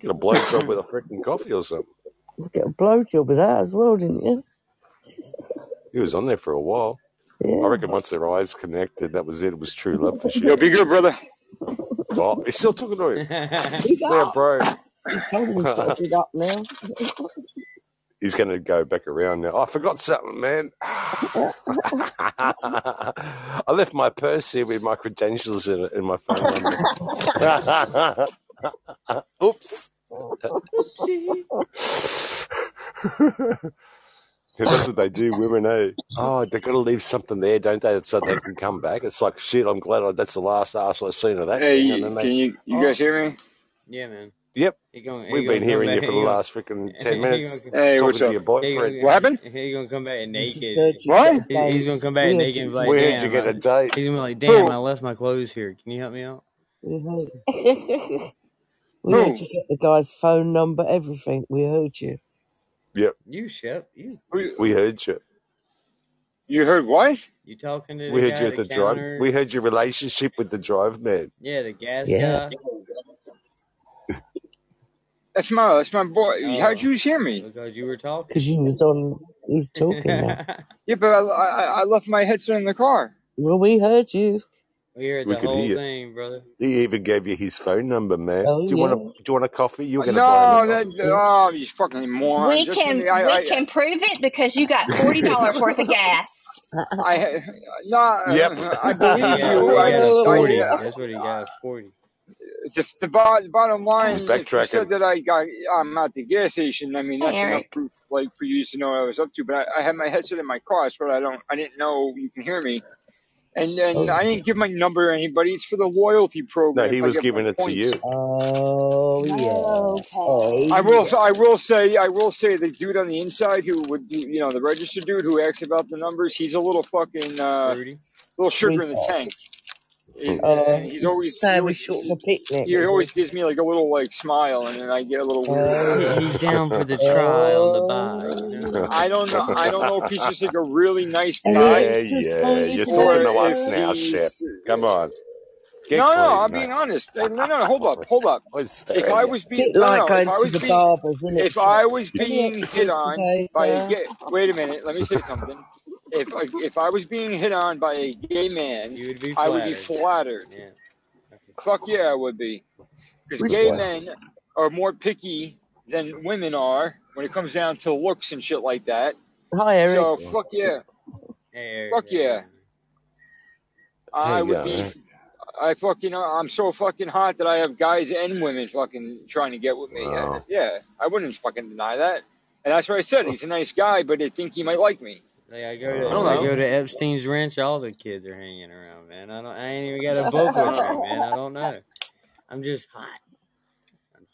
[SPEAKER 4] Get a blowjob with a freaking coffee or something.
[SPEAKER 17] You get a blowjob with that as well, didn't you?
[SPEAKER 4] He was on there for a while. I reckon once their eyes connected, that was it. It was true love for sure.
[SPEAKER 8] Yo,
[SPEAKER 4] sure.
[SPEAKER 8] be good, brother.
[SPEAKER 4] Oh, he's still talking to him.
[SPEAKER 17] Big
[SPEAKER 4] See ya,
[SPEAKER 17] up.
[SPEAKER 4] bro.
[SPEAKER 17] He's told him he's got to up now. (laughs)
[SPEAKER 4] He's going to go back around now. I forgot something, man. (laughs) I left my purse here with my credentials in it and my phone number. (laughs) Oops. Yeah, (laughs) that's what they do, women, eh? Oh, they've got to leave something there, don't they, so they can come back. It's like shit. I'm glad I, that's the last ass I've seen of that.
[SPEAKER 8] Hey,
[SPEAKER 4] thing.
[SPEAKER 8] you,
[SPEAKER 4] And then
[SPEAKER 8] can
[SPEAKER 4] they,
[SPEAKER 8] you you
[SPEAKER 2] Oh,
[SPEAKER 8] guys hear me?
[SPEAKER 2] yeah, man.
[SPEAKER 4] Yep,
[SPEAKER 2] gonna,
[SPEAKER 4] we've been hearing
[SPEAKER 2] back.
[SPEAKER 4] you for the last freaking (laughs) ten minutes
[SPEAKER 2] gonna,
[SPEAKER 8] Hey,
[SPEAKER 4] talking
[SPEAKER 8] what's
[SPEAKER 4] to
[SPEAKER 8] up?
[SPEAKER 4] your
[SPEAKER 2] he
[SPEAKER 4] boyfriend.
[SPEAKER 8] What happened?
[SPEAKER 2] gonna, gonna come back naked.
[SPEAKER 8] What?
[SPEAKER 17] get a
[SPEAKER 2] He, he's
[SPEAKER 17] date.
[SPEAKER 2] gonna come back
[SPEAKER 17] We
[SPEAKER 2] naked and
[SPEAKER 17] you.
[SPEAKER 2] be like,
[SPEAKER 4] We heard you get a
[SPEAKER 2] I,
[SPEAKER 4] date.
[SPEAKER 2] he's gonna be like, damn, I left my clothes here. Can you help me out? Mm-hmm. (laughs)
[SPEAKER 17] We heard. we heard
[SPEAKER 8] Who?
[SPEAKER 17] you get the guy's phone number, everything. We heard you.
[SPEAKER 4] Yep,
[SPEAKER 2] You, Shep, you.
[SPEAKER 4] We heard you.
[SPEAKER 8] You heard what?
[SPEAKER 2] You talking to
[SPEAKER 4] We
[SPEAKER 2] the
[SPEAKER 4] heard
[SPEAKER 2] guy
[SPEAKER 4] you
[SPEAKER 2] at
[SPEAKER 4] at
[SPEAKER 2] the
[SPEAKER 4] the drive. We heard your relationship with the drive man.
[SPEAKER 2] Yeah, the gas
[SPEAKER 17] Yeah.
[SPEAKER 2] guy.
[SPEAKER 8] That's my that's my boy. Oh. How'd
[SPEAKER 2] Oh,
[SPEAKER 8] you hear me?
[SPEAKER 2] because you were talking.
[SPEAKER 17] Because you was on, he was talking now. (laughs)
[SPEAKER 8] Yeah, but I, I I left my headset in the car.
[SPEAKER 17] Well, we heard you.
[SPEAKER 2] we heard
[SPEAKER 4] We
[SPEAKER 2] the
[SPEAKER 4] could
[SPEAKER 2] whole
[SPEAKER 4] hear.
[SPEAKER 2] thing, brother.
[SPEAKER 4] He even gave you his phone number, man.
[SPEAKER 17] Oh,
[SPEAKER 4] Do you want
[SPEAKER 17] yeah.
[SPEAKER 4] a Do you want a coffee? You're going to buy him
[SPEAKER 8] No,
[SPEAKER 4] coffee.
[SPEAKER 8] that oh, you fucking morons.
[SPEAKER 3] We
[SPEAKER 8] That's when
[SPEAKER 3] can
[SPEAKER 8] the, I
[SPEAKER 3] we
[SPEAKER 8] I
[SPEAKER 3] can prove it because you got forty dollars worth of gas.
[SPEAKER 8] I (laughs) no,
[SPEAKER 4] Yep.
[SPEAKER 8] I believe you.
[SPEAKER 2] he
[SPEAKER 8] I
[SPEAKER 2] got
[SPEAKER 8] just
[SPEAKER 2] forty.
[SPEAKER 8] I
[SPEAKER 2] That's what he got. Forty.
[SPEAKER 8] The, the, bo- the bottom line,
[SPEAKER 4] He's
[SPEAKER 8] if you said that I got I'm at the gas station, I mean
[SPEAKER 3] Hey
[SPEAKER 8] that's enough proof, like for you to know what I was up to. But I, I had my headset in my car, so I don't, I didn't know you can hear me, and and
[SPEAKER 17] Oh,
[SPEAKER 8] I didn't give my number to anybody. It's for the loyalty program.
[SPEAKER 4] No,
[SPEAKER 8] program.
[SPEAKER 4] he was giving it to you.
[SPEAKER 17] oh yeah. Oh
[SPEAKER 3] Okay.
[SPEAKER 8] I will. I will say. I will say the dude on the inside who would be, you know, the registered dude who asks about the numbers. He's a little fucking, uh, little sugar in the tank. And,
[SPEAKER 17] Uh,
[SPEAKER 8] and he's
[SPEAKER 17] he's
[SPEAKER 8] always, he
[SPEAKER 17] Sammy
[SPEAKER 8] always,
[SPEAKER 17] short of a picnic,
[SPEAKER 8] he always gives me like a little like smile, and then I get a little weird.
[SPEAKER 17] Oh,
[SPEAKER 2] He, he's down for the try on the buy.
[SPEAKER 17] oh,
[SPEAKER 2] You know. (laughs)
[SPEAKER 8] I don't know. I don't know if he's just like a really nice (laughs) guy,
[SPEAKER 4] Yeah,
[SPEAKER 17] just
[SPEAKER 4] yeah.
[SPEAKER 17] wanted
[SPEAKER 4] You're
[SPEAKER 17] to
[SPEAKER 4] talking
[SPEAKER 17] know
[SPEAKER 4] to us
[SPEAKER 8] if
[SPEAKER 4] now, Shep. Come on. Get
[SPEAKER 8] No, no, I'm
[SPEAKER 4] mate.
[SPEAKER 8] being honest. No, no, no. Hold up, hold up. (laughs)
[SPEAKER 4] What's
[SPEAKER 8] If I was being
[SPEAKER 17] bit
[SPEAKER 8] no,
[SPEAKER 17] like
[SPEAKER 8] no. If
[SPEAKER 17] going
[SPEAKER 8] I
[SPEAKER 17] to
[SPEAKER 8] was
[SPEAKER 17] the
[SPEAKER 8] being
[SPEAKER 17] barbers, isn't it,
[SPEAKER 8] if I was being hit on by a gay, wait a minute, let me say something. If if I was being hit on by a gay man,
[SPEAKER 2] would
[SPEAKER 8] I would be
[SPEAKER 2] flattered.
[SPEAKER 8] flattered.
[SPEAKER 2] Yeah.
[SPEAKER 8] Fuck yeah, I would be. Because gay
[SPEAKER 17] one?
[SPEAKER 8] men are more picky than women are when it comes down to looks and shit like that.
[SPEAKER 17] Hi, Eric.
[SPEAKER 8] So fuck yeah,
[SPEAKER 2] Hey, Eric.
[SPEAKER 8] fuck yeah,
[SPEAKER 2] doing?
[SPEAKER 8] I would
[SPEAKER 4] go.
[SPEAKER 8] be.
[SPEAKER 4] man.
[SPEAKER 8] I fucking I'm so fucking hot that I have guys and women fucking trying to get with me.
[SPEAKER 4] Wow.
[SPEAKER 8] Yeah, I wouldn't fucking deny that. And that's what I said. He's a nice guy, but I think he might like me.
[SPEAKER 2] Like I go
[SPEAKER 8] I
[SPEAKER 2] to
[SPEAKER 8] don't
[SPEAKER 2] I
[SPEAKER 8] know.
[SPEAKER 2] go to Epstein's Ranch, all the kids are hanging around, man. I don't I ain't even got a book with me, man. I don't know. I'm just hot. I'm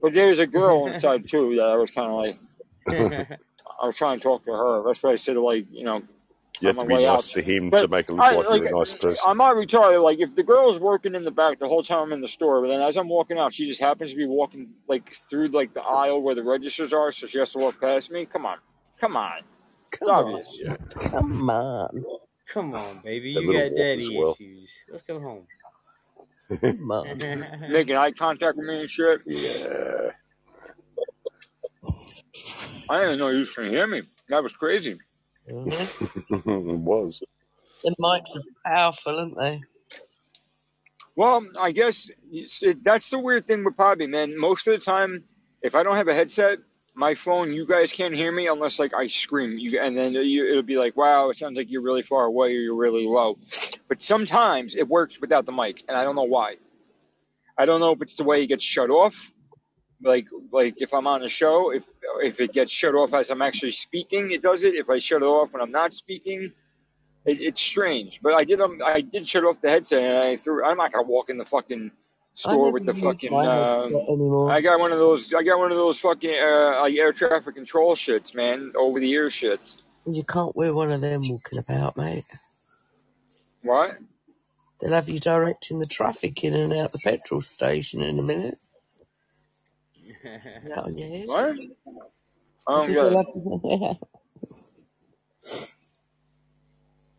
[SPEAKER 8] But there's a girl inside too that I was kind of like, (laughs) I was trying to talk to her. That's why I said like, you know,
[SPEAKER 4] You
[SPEAKER 8] on
[SPEAKER 4] have to be
[SPEAKER 8] way out.
[SPEAKER 4] nice to him to make it look
[SPEAKER 8] I
[SPEAKER 4] like
[SPEAKER 8] like,
[SPEAKER 4] you're a nice person.
[SPEAKER 8] I'm not retarded. Like if the girl's working in the back the whole time I'm in the store, but then as I'm walking out, she just happens to be walking like through like the aisle where the registers are, so she has to walk past me. Come on, come on, it's
[SPEAKER 17] Come on.
[SPEAKER 8] obvious.
[SPEAKER 4] Yeah.
[SPEAKER 17] Come on.
[SPEAKER 2] Come on, baby.
[SPEAKER 4] That
[SPEAKER 2] You got daddy
[SPEAKER 4] well.
[SPEAKER 2] issues. Let's go home.
[SPEAKER 17] Come (laughs) on.
[SPEAKER 8] Making eye contact with me and shit.
[SPEAKER 4] Yeah.
[SPEAKER 8] I didn't know you was gonna hear me. That was crazy.
[SPEAKER 17] Mhm. (laughs)
[SPEAKER 4] it was.
[SPEAKER 17] The mics are powerful, aren't they?
[SPEAKER 8] Well, I guess it, that's the weird thing with Podbean, man. Most of the time, if I don't have a headset, my phone, you guys can't hear me unless like I scream. You and then you, it'll be like, "Wow, it sounds like you're really far away or you're really low." But sometimes it works without the mic, and I don't know why. I don't know if it's the way it gets shut off. Like like if I'm on a show, if if it gets shut off as I'm actually speaking, it does it. If I shut it off when I'm not speaking, it, it's strange. But I did um, I did shut off the headset and I threw. I'm not gonna walk in the fucking store with the fucking. Uh. I got one of those. I got one of those fucking uh, like air traffic control shits, man. Over the ear shits.
[SPEAKER 17] You can't wear one of them walking about, mate.
[SPEAKER 8] What?
[SPEAKER 17] They'll have you directing the traffic in and out the petrol station in a minute. That on your head?
[SPEAKER 8] What? I
[SPEAKER 17] I
[SPEAKER 8] don't get it.
[SPEAKER 17] have (laughs)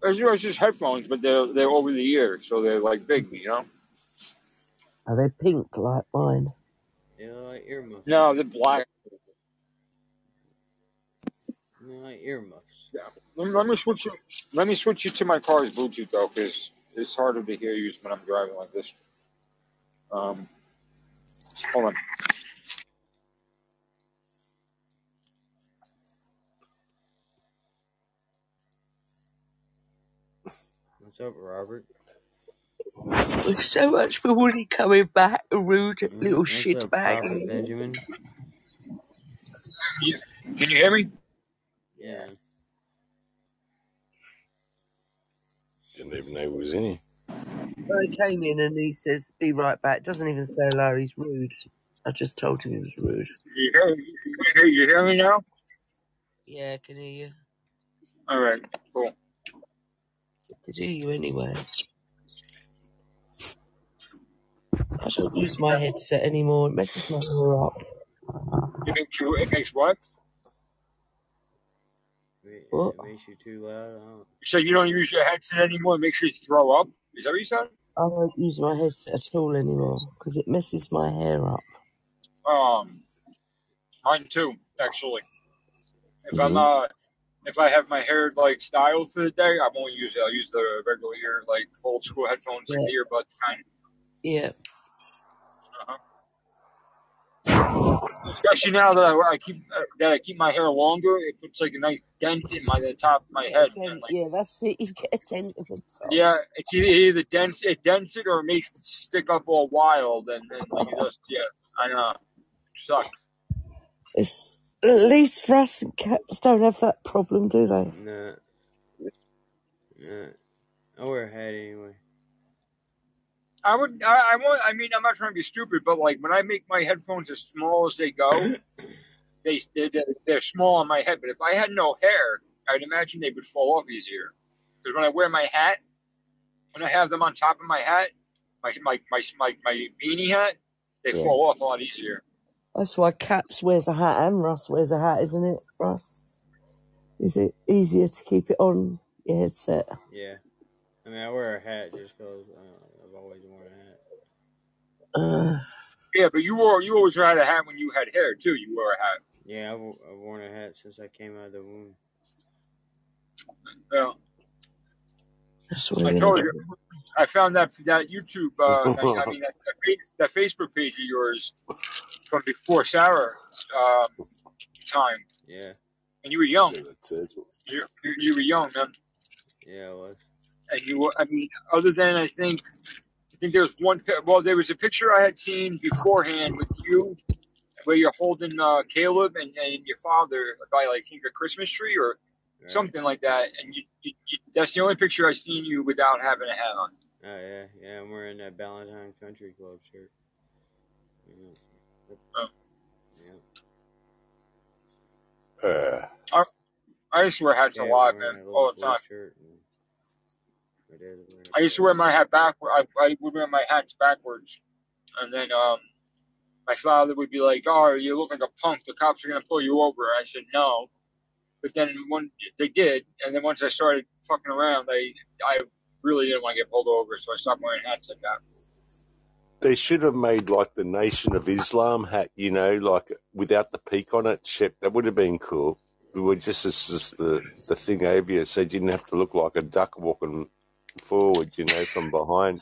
[SPEAKER 8] It's, it's just headphones, but they're they're over the ear, so they're like big, you know.
[SPEAKER 17] Are they pink like mine?
[SPEAKER 2] Yeah, like earmuffs.
[SPEAKER 8] No, the black.
[SPEAKER 2] Yeah, like earmuffs.
[SPEAKER 8] Yeah. Let me, let me switch you. Let me switch you to my car's Bluetooth though, because it's harder to hear you when I'm driving like this. Um, hold on.
[SPEAKER 2] What's up, Robert?
[SPEAKER 17] There's so much for Woody coming back, a rude little
[SPEAKER 2] What's
[SPEAKER 17] shit
[SPEAKER 2] up,
[SPEAKER 17] bag.
[SPEAKER 2] Benjamin?
[SPEAKER 8] Can you hear me?
[SPEAKER 2] Yeah.
[SPEAKER 4] Didn't even know he was in here.
[SPEAKER 17] I came in and he says, be right back. Doesn't even say hello, he's rude. I just told him he was rude.
[SPEAKER 8] You hear, you hear, you hear me now?
[SPEAKER 17] Yeah, I can hear you.
[SPEAKER 8] All right, cool.
[SPEAKER 17] I could hear you anyway. I don't use my headset anymore. It messes my ear up.
[SPEAKER 8] It makes you. It makes what?
[SPEAKER 2] It,
[SPEAKER 17] What?
[SPEAKER 2] it makes you too loud. I don't.
[SPEAKER 8] You said you don't use your headset anymore. It makes you throw up. Is that what you said?
[SPEAKER 17] I don't use my headset at all anymore because it messes my hair up.
[SPEAKER 8] Um, mine too, actually. If I'm
[SPEAKER 17] Mhm.
[SPEAKER 8] uh, if I have my hair like styled for the day, I won't use it. I'll use the regular ear, like old school headphones, like
[SPEAKER 17] Yeah,
[SPEAKER 8] the earbud kind.
[SPEAKER 17] yeah.
[SPEAKER 8] Especially now that I, I keep uh, that I keep my hair longer, it puts like a nice dent in my the top of my head.
[SPEAKER 17] dent,
[SPEAKER 8] like,
[SPEAKER 17] yeah, that's it. (laughs) You get a dent in the top.
[SPEAKER 8] yeah, it's either, either dents it dents it or it makes it stick up all wild, and then like it just yeah, I know, sucks.
[SPEAKER 17] It's at least Russ and Caps don't have that problem, do they?
[SPEAKER 2] Nah. Nah. I wear a hat anyway.
[SPEAKER 8] I would, I, I want, I mean, I'm not trying to be stupid, but like when I make my headphones as small as they go, (laughs) they they're, they're they're small on my head. But if I had no hair, I'd imagine they would fall off easier. Because when I wear my hat, when I have them on top of my hat, my my my my, my beanie hat, they
[SPEAKER 17] Yeah.
[SPEAKER 8] fall off a lot easier.
[SPEAKER 17] That's why Caps wears a hat and Russ wears a hat, isn't it, Russ? Is it easier to keep it on your headset?
[SPEAKER 2] Yeah. I mean, I wear a hat just because uh, I've always worn a hat.
[SPEAKER 17] Uh,
[SPEAKER 8] Yeah, but you wore you always had a hat when you had hair too. You wore a hat.
[SPEAKER 2] Yeah, I've, I've worn a hat since I came out of the womb.
[SPEAKER 8] Yeah,
[SPEAKER 17] that's
[SPEAKER 8] I
[SPEAKER 17] weird.
[SPEAKER 8] told you. I found that that YouTube, uh, I, I (laughs) mean that, that fa- that Facebook page of yours from before Sarah's um, time,
[SPEAKER 2] Yeah.
[SPEAKER 8] and you were young.
[SPEAKER 4] See the turtle.
[SPEAKER 8] You, you you were young, man,
[SPEAKER 2] Yeah, I was.
[SPEAKER 8] and you were. I mean, other than I think, I think there was one. Well, there was a picture I had seen beforehand with you, where you're holding uh, Caleb and, and your father by like I think a Christmas tree or
[SPEAKER 2] Right.
[SPEAKER 8] something like that, and you, you, you that's the only picture I've seen you without having a hat on.
[SPEAKER 2] Oh, yeah. Yeah, I'm wearing that Valentine Country Club shirt. Yeah.
[SPEAKER 8] Oh.
[SPEAKER 2] Yeah.
[SPEAKER 4] Uh,
[SPEAKER 8] I, I used to wear hats a lot, man,
[SPEAKER 2] a
[SPEAKER 8] all the time.
[SPEAKER 2] shirt. And my dad's wearing
[SPEAKER 8] I used to wear my hat backward. I, I would wear my hats backwards, and then um, my father would be like, "Oh, you look like a punk. The cops are gonna pull you over." I said, "No," but then when they did, and then once I started fucking around, they I really didn't want to get pulled over, so I stopped wearing hats like that.
[SPEAKER 4] they should have made like the Nation of Islam hat, you know, like without the peak on it. Shep, that would have been cool. We were just as just the the thing over you, so you didn't have to look like a duck walking forward, you know, from behind.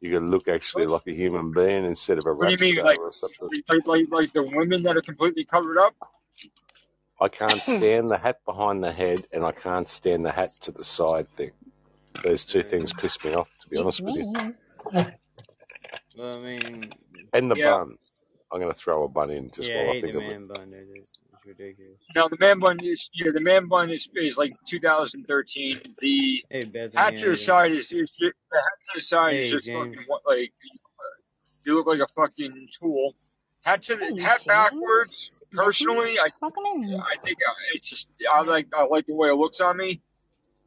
[SPEAKER 4] You got to look actually like a human being instead of a
[SPEAKER 8] What do you mean,
[SPEAKER 4] star
[SPEAKER 8] like
[SPEAKER 4] or something.
[SPEAKER 8] like like, like the women that are completely covered up?
[SPEAKER 4] I can't stand the hat behind the head, and I can't stand the hat to the side thing. Those two things piss me off, to be honest with you.
[SPEAKER 2] Well, I mean,
[SPEAKER 4] And the
[SPEAKER 8] Yeah.
[SPEAKER 4] bun. I'm going to throw a bun in just
[SPEAKER 2] yeah, I
[SPEAKER 4] while I think
[SPEAKER 2] the
[SPEAKER 4] of it.
[SPEAKER 2] man bun. Dude. It's ridiculous.
[SPEAKER 8] No, the man bun is yeah, the man bun is, is like 2013. The
[SPEAKER 2] Hey, Bethany,
[SPEAKER 8] hat to the side is, is the hat to the side is just
[SPEAKER 2] James.
[SPEAKER 8] fucking what like you look like a fucking tool. Hat to the
[SPEAKER 3] Hey,
[SPEAKER 8] hat
[SPEAKER 3] James.
[SPEAKER 8] backwards. Personally, I. I think uh, it's just I like I like the way it looks on me,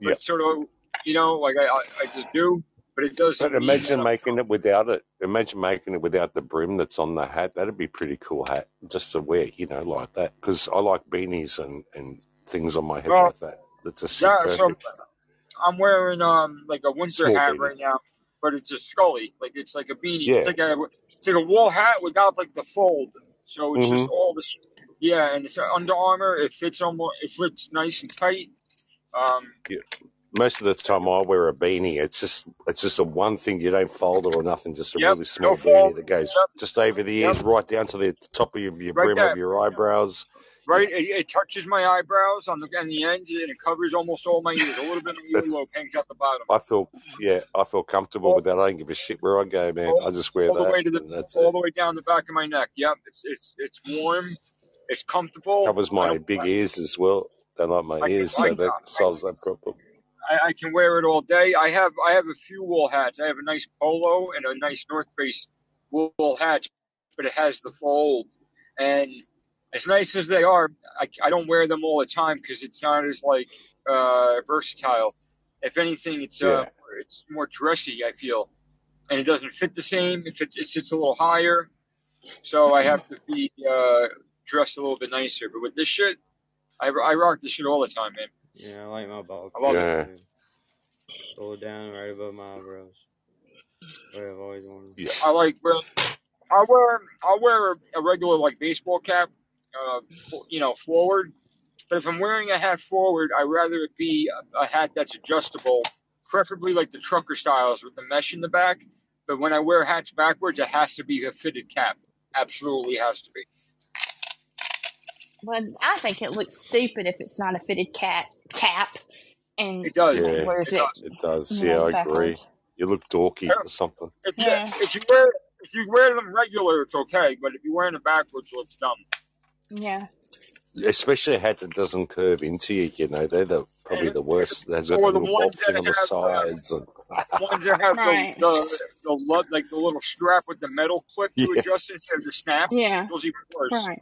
[SPEAKER 8] but
[SPEAKER 4] Yeah.
[SPEAKER 8] sort of you know like I I, I just do, but it doesn't
[SPEAKER 4] But imagine making it without it. Imagine making it without the brim that's on the hat. That'd be a pretty cool hat just to wear, you know, like that. Because I like beanies and, and things on my head
[SPEAKER 8] well
[SPEAKER 4] like that. That just
[SPEAKER 8] yeah. So. I'm wearing um like a winter
[SPEAKER 4] Small
[SPEAKER 8] hat
[SPEAKER 4] beanie.
[SPEAKER 8] right now, but it's a scully. Like it's like a beanie.
[SPEAKER 4] Yeah.
[SPEAKER 8] It's like a it's like a wool hat without like the fold. So it's
[SPEAKER 4] hmm
[SPEAKER 8] just all this. Yeah, and it's Under Armour. It fits almost. It fits nice and tight. Um,
[SPEAKER 4] Yeah. Most of the time I wear a beanie. It's just it's just a one thing you don't fold it or nothing. Just a
[SPEAKER 8] yep.
[SPEAKER 4] really small beanie that goes
[SPEAKER 8] Yep.
[SPEAKER 4] just over the
[SPEAKER 8] Yep.
[SPEAKER 4] ears, right down to the top of your, your
[SPEAKER 8] Right
[SPEAKER 4] brim
[SPEAKER 8] there.
[SPEAKER 4] of your eyebrows.
[SPEAKER 8] right? It, it touches my eyebrows on the on the end, and it covers almost all my ears. A little bit of (laughs) earlobe hangs out the bottom.
[SPEAKER 4] I feel yeah, I feel comfortable with that. I don't give a shit where I go, man. I just wear
[SPEAKER 8] all the way to the all
[SPEAKER 4] it.
[SPEAKER 8] the way down the back of my neck. Yep, it's it's it's warm, it's comfortable.
[SPEAKER 4] Covers my big ears as well. Don't like my
[SPEAKER 8] I
[SPEAKER 4] ears, so that solves that problem.
[SPEAKER 8] I, I can wear it all day. I have I have a few wool hats. I have a nice polo and a nice North Face wool hat, but it has the fold. And as nice as they are, I, I don't wear them all the time because it's not as like uh, versatile. If anything, it's uh,
[SPEAKER 4] Yeah.
[SPEAKER 8] it's more dressy. I feel, and it doesn't fit the same. If it, it sits a little higher, so I have to be uh, dressed a little bit nicer. But with this shit, I, I rock this shit all the time, man.
[SPEAKER 2] Yeah, I like my ball.
[SPEAKER 8] I love
[SPEAKER 4] Yeah.
[SPEAKER 2] it. Pull it down right above my eyebrows. What I've always wanted.
[SPEAKER 4] Yeah.
[SPEAKER 8] I like wear. I wear I wear a regular like baseball cap, uh, fo- you know, forward. But if I'm wearing a hat forward, I'd rather it be a, a hat that's adjustable, preferably like the trucker styles with the mesh in the back. But when I wear hats backwards, it has to be a fitted cap. Absolutely has to be.
[SPEAKER 3] Well, I think it looks stupid if it's not a fitted cap. Cap, and
[SPEAKER 8] It does.
[SPEAKER 3] somebody
[SPEAKER 4] Yeah.
[SPEAKER 3] wears
[SPEAKER 8] It
[SPEAKER 3] it.
[SPEAKER 8] does.
[SPEAKER 4] It does.
[SPEAKER 3] you
[SPEAKER 4] Yeah,
[SPEAKER 3] know,
[SPEAKER 4] I agree.
[SPEAKER 3] backwards.
[SPEAKER 4] You look dorky or something.
[SPEAKER 8] If you
[SPEAKER 3] Yeah.
[SPEAKER 8] if you wear if you wear them regular, it's okay. But if you're wearing it backwards, it looks dumb.
[SPEAKER 3] Yeah.
[SPEAKER 4] Especially a hat that doesn't curve into you. You know, they're the probably the worst. There's got
[SPEAKER 8] Or
[SPEAKER 4] the
[SPEAKER 8] the
[SPEAKER 4] little bob
[SPEAKER 8] ones
[SPEAKER 4] thing
[SPEAKER 8] that
[SPEAKER 4] on the
[SPEAKER 8] have uh,
[SPEAKER 4] sides, and
[SPEAKER 8] the ones that have
[SPEAKER 3] Right.
[SPEAKER 8] the, the the lo- like the little strap with the metal clip to (laughs)
[SPEAKER 4] Yeah.
[SPEAKER 8] adjust instead of the snaps.
[SPEAKER 3] Yeah.
[SPEAKER 8] Those are even worse.
[SPEAKER 3] Right.